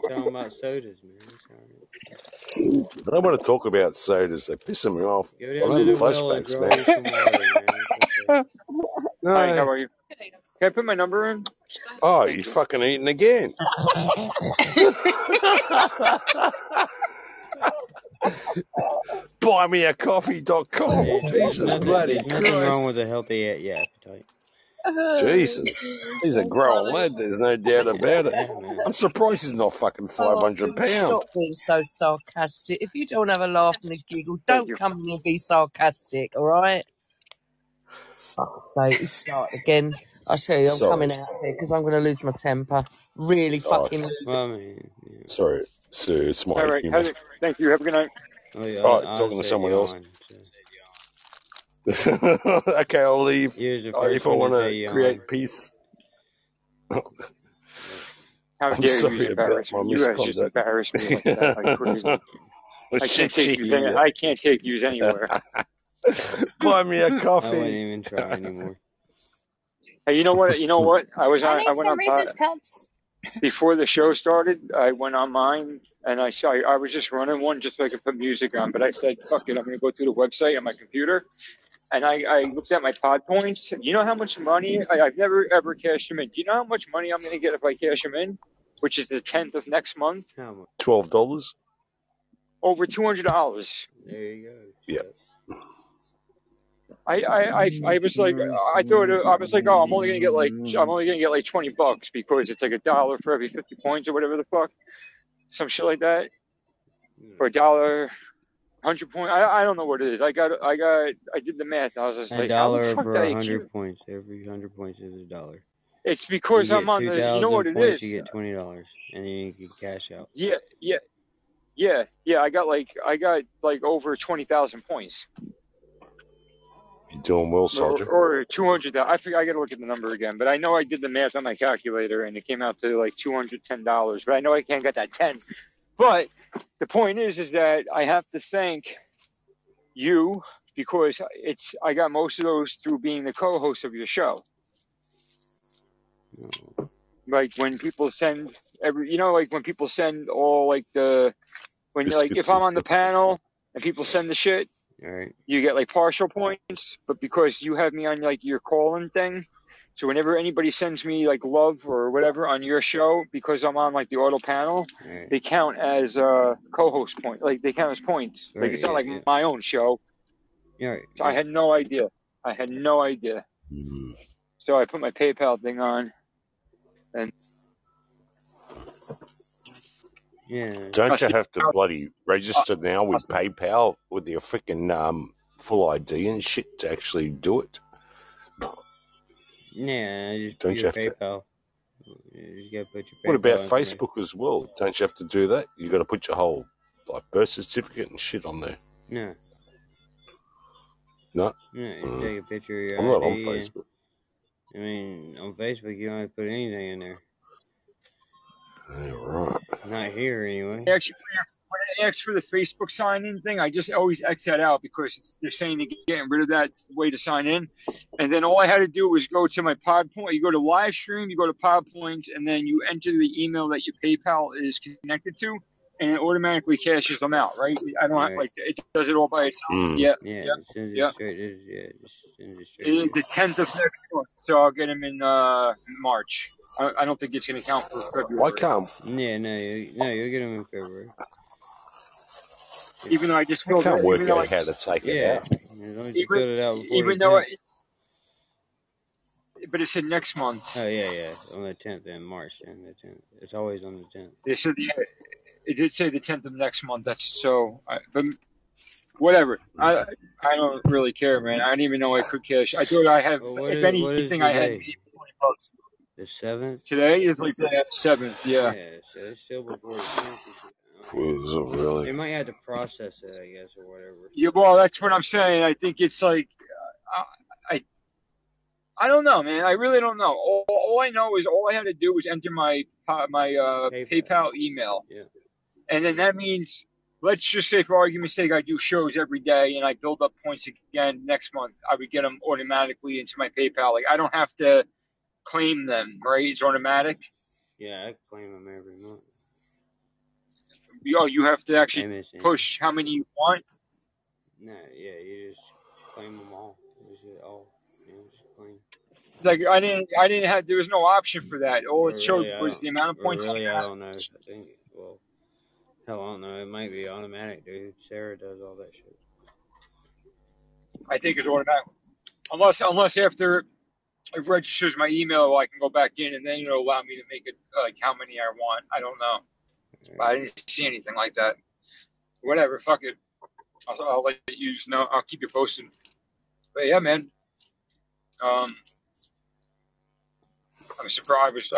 [SPEAKER 2] talking about sodas, man. That's all right.
[SPEAKER 4] I don't want to talk about sodas. They're pissing me off.
[SPEAKER 2] Go
[SPEAKER 4] I'm
[SPEAKER 2] down to
[SPEAKER 4] having
[SPEAKER 2] the well and
[SPEAKER 4] flashbacks,
[SPEAKER 2] draw
[SPEAKER 4] man.
[SPEAKER 2] you some water, man. It's okay.
[SPEAKER 8] Hi, how are you? Can I put my number in?
[SPEAKER 4] Oh, you
[SPEAKER 8] you.
[SPEAKER 4] fucking eating again. (laughs) (laughs) (laughs) Buymeacoffee.com.
[SPEAKER 2] Hey, there's
[SPEAKER 4] Jesus
[SPEAKER 2] nothing.
[SPEAKER 4] bloody
[SPEAKER 2] There's nothing wrong with a healthy uh, yeah, appetite.
[SPEAKER 4] Jesus. He's a grown lad, there's no (laughs) doubt about it. I'm surprised he's not fucking
[SPEAKER 17] Oh,
[SPEAKER 4] 500
[SPEAKER 17] can you
[SPEAKER 4] pounds.
[SPEAKER 17] stop being so sarcastic? If you don't have a laugh and a giggle, don't come in and be sarcastic, all right? Fuck's sake, he's started again. I tell you, I'm
[SPEAKER 4] Sorry.
[SPEAKER 17] coming out here because I'm going to lose my temper. Really
[SPEAKER 4] Oh,
[SPEAKER 17] fucking lose
[SPEAKER 2] Well, I mean, yeah.
[SPEAKER 4] sorry. So it's my
[SPEAKER 8] right.
[SPEAKER 4] humour.
[SPEAKER 8] Have it. Thank you. Have a good night.
[SPEAKER 2] Oh, yeah,
[SPEAKER 4] All right,
[SPEAKER 2] I, I
[SPEAKER 4] talking to someone else. (laughs) okay, I'll leave.
[SPEAKER 2] You was the first
[SPEAKER 4] if I want
[SPEAKER 2] to
[SPEAKER 4] to
[SPEAKER 2] yawn.
[SPEAKER 4] create peace,
[SPEAKER 8] How
[SPEAKER 4] I'm
[SPEAKER 8] dare
[SPEAKER 4] sorry
[SPEAKER 8] you
[SPEAKER 4] about
[SPEAKER 8] embarrass
[SPEAKER 4] my
[SPEAKER 8] me? You guys just
[SPEAKER 4] misconduct.
[SPEAKER 8] embarrass me like that, like (laughs) crazy. I can't take you. Any,
[SPEAKER 4] yeah.
[SPEAKER 8] I can't take you anywhere. (laughs)
[SPEAKER 4] Buy me a coffee.
[SPEAKER 2] I wouldn't even try anymore.
[SPEAKER 8] Hey, you know what? You know what? I was
[SPEAKER 3] I
[SPEAKER 8] on.
[SPEAKER 3] need
[SPEAKER 8] I went on
[SPEAKER 3] Reese's
[SPEAKER 8] pod,
[SPEAKER 3] cups.
[SPEAKER 8] Before the show started. I went on mine and I saw. I was just running one just so I could put music on. But I said, "Fuck it, I'm going to go through the website on my computer." And I, I looked at my pod points. You know how much money I, I've never ever cashed them in. Do you know how much money I'm going to get if I cash them in? Which is the 10th of next month.
[SPEAKER 4] Twelve dollars.
[SPEAKER 8] Over two hundred dollars.
[SPEAKER 2] There you go.
[SPEAKER 4] Yeah.
[SPEAKER 8] I, I, I, I was like, I thought, I was like, oh, I'm only gonna get like, I'm only gonna get like 20 bucks because it's like a dollar for every 50 points or whatever the fuck, some shit like that, or a dollar, hundred point. I, I don't know what it is. I got, I got, I did the math. I was just like, how the
[SPEAKER 2] dollar
[SPEAKER 8] fuck
[SPEAKER 2] for
[SPEAKER 8] did I
[SPEAKER 2] a
[SPEAKER 8] keep?
[SPEAKER 2] hundred points. Every hundred points is a dollar.
[SPEAKER 8] It's because I'm on the, you know what
[SPEAKER 2] thousand
[SPEAKER 8] it
[SPEAKER 2] points,
[SPEAKER 8] is?
[SPEAKER 2] you get twenty dollars, and then you can cash out.
[SPEAKER 8] Yeah, yeah, yeah, yeah. I got like, I got like over 20,000 points.
[SPEAKER 4] You're doing well,
[SPEAKER 8] or,
[SPEAKER 4] soldier.
[SPEAKER 8] or 200 I forget, I gotta look at the number again, but I know I did the math on my calculator and it came out to like $210, but I know I can't get that 10. But the point is, is that I have to thank you because it's, I got most of those through being the co-host of your show.
[SPEAKER 2] Oh,
[SPEAKER 8] Like when people send every, you know, like when people send all like the, when you're
[SPEAKER 4] like
[SPEAKER 8] if I'm on the panel and people send the shit,
[SPEAKER 2] all right.
[SPEAKER 8] you get like partial points, but because you have me on like your calling thing, so whenever anybody sends me like love or whatever on your show, because I'm on like the auto panel,
[SPEAKER 2] All right.
[SPEAKER 8] they count as uh co-host point, like they count as points. Like
[SPEAKER 2] Right.
[SPEAKER 8] it's not like
[SPEAKER 2] Yeah.
[SPEAKER 8] my own show.
[SPEAKER 2] All right.
[SPEAKER 8] So I had no idea. I had no idea.
[SPEAKER 4] Mm.
[SPEAKER 8] So I put my PayPal thing on, and
[SPEAKER 2] Yeah.
[SPEAKER 4] Don't
[SPEAKER 8] I
[SPEAKER 4] you have to bloody register now with PayPal with your freaking um, full ID and shit to actually do it?
[SPEAKER 2] Yeah, just
[SPEAKER 4] Don't you
[SPEAKER 2] your
[SPEAKER 4] have to-
[SPEAKER 2] PayPal. You gotta put your
[SPEAKER 4] What about
[SPEAKER 2] PayPal information.
[SPEAKER 4] Facebook as well? Don't you have to do that? You got to put your whole like birth certificate and shit on there.
[SPEAKER 2] No,
[SPEAKER 4] No,
[SPEAKER 2] no. You
[SPEAKER 4] Mm.
[SPEAKER 2] take a picture of your
[SPEAKER 4] I'm not on
[SPEAKER 2] ID. and-
[SPEAKER 4] Facebook.
[SPEAKER 2] I mean, on Facebook, you don't have to put anything in there.
[SPEAKER 4] Yeah, right.
[SPEAKER 2] Not here, anyway.
[SPEAKER 8] Actually, for your, when I asked for the Facebook sign in thing, I just always X that out because it's, they're saying they're getting rid of that way to sign in. And then all I had to do was go to my PodPoint. You go to live stream, you go to PodPoint, and then you enter the email that your PayPal is connected to, and it automatically cashes them out, right? I don't have, like, it does it all by itself.
[SPEAKER 4] Mm.
[SPEAKER 8] Yeah.
[SPEAKER 2] Yeah,
[SPEAKER 8] Yeah.
[SPEAKER 2] it sends it
[SPEAKER 8] Yeah.
[SPEAKER 2] straight. It, yeah, just sends it straight.
[SPEAKER 8] It is the 10th of next month, so I'll get them in uh, March. I, I don't think it's going to count for February.
[SPEAKER 4] Why can't
[SPEAKER 2] Yeah, no, you, no, you'll get them in February.
[SPEAKER 8] Even though I just
[SPEAKER 4] I
[SPEAKER 8] filled
[SPEAKER 4] can't
[SPEAKER 8] it,
[SPEAKER 4] work
[SPEAKER 8] even though I
[SPEAKER 4] out how to take it
[SPEAKER 2] Yeah,
[SPEAKER 4] out?
[SPEAKER 2] as long as you
[SPEAKER 8] even,
[SPEAKER 2] fill it out
[SPEAKER 8] even
[SPEAKER 2] the
[SPEAKER 8] though,
[SPEAKER 2] 10th.
[SPEAKER 8] I, but it said next month.
[SPEAKER 2] Oh yeah, yeah, on the 10th in March, and the 10th. It's always on the 10th.
[SPEAKER 8] They said yeah, it did say the 10th of next month. That's so. I, but whatever. I I don't really care, man. I didn't even know I could cash. I thought I have.
[SPEAKER 2] Well, what
[SPEAKER 8] if
[SPEAKER 2] is
[SPEAKER 8] anything, I had 20 bucks.
[SPEAKER 2] The seventh.
[SPEAKER 8] Today is like the seventh. Yeah.
[SPEAKER 2] Yeah, so it's still before the 10th.
[SPEAKER 4] Was it
[SPEAKER 2] They might have to process it, I guess, or whatever.
[SPEAKER 8] Yeah. Well, that's what I'm saying. I think it's like. uh, I, I I don't know, man. I really don't know. All, all I know is all I had to do was enter my my uh,
[SPEAKER 2] PayPal.
[SPEAKER 8] PayPal email,
[SPEAKER 2] Yeah.
[SPEAKER 8] And then that means, let's just say for argument's sake, I do shows every day, and I build up points again next month. I would get them automatically into my PayPal. Like I don't have to claim them, right? It's automatic.
[SPEAKER 2] Yeah, I claim them every month.
[SPEAKER 8] Oh, you have to actually push how many you want.
[SPEAKER 2] No, yeah, you just claim them all. Just all. You just claim.
[SPEAKER 8] Like I didn't, I didn't have. There was no option for that. All it showed
[SPEAKER 2] really, I
[SPEAKER 8] was the amount of points I
[SPEAKER 2] really, I
[SPEAKER 8] had.
[SPEAKER 2] don't know. I think. Well, hell, I don't know. It might be automatic, dude. Sarah does all that shit.
[SPEAKER 8] I think it's automatic. Unless, unless after it registers my email, I can go back in and then it'll allow me to make it like how many I want. I don't know. I didn't see anything like that. Whatever, fuck it. I'll, I'll let you just know. I'll keep you posted. But yeah, man. Um, I'm surprised. I was,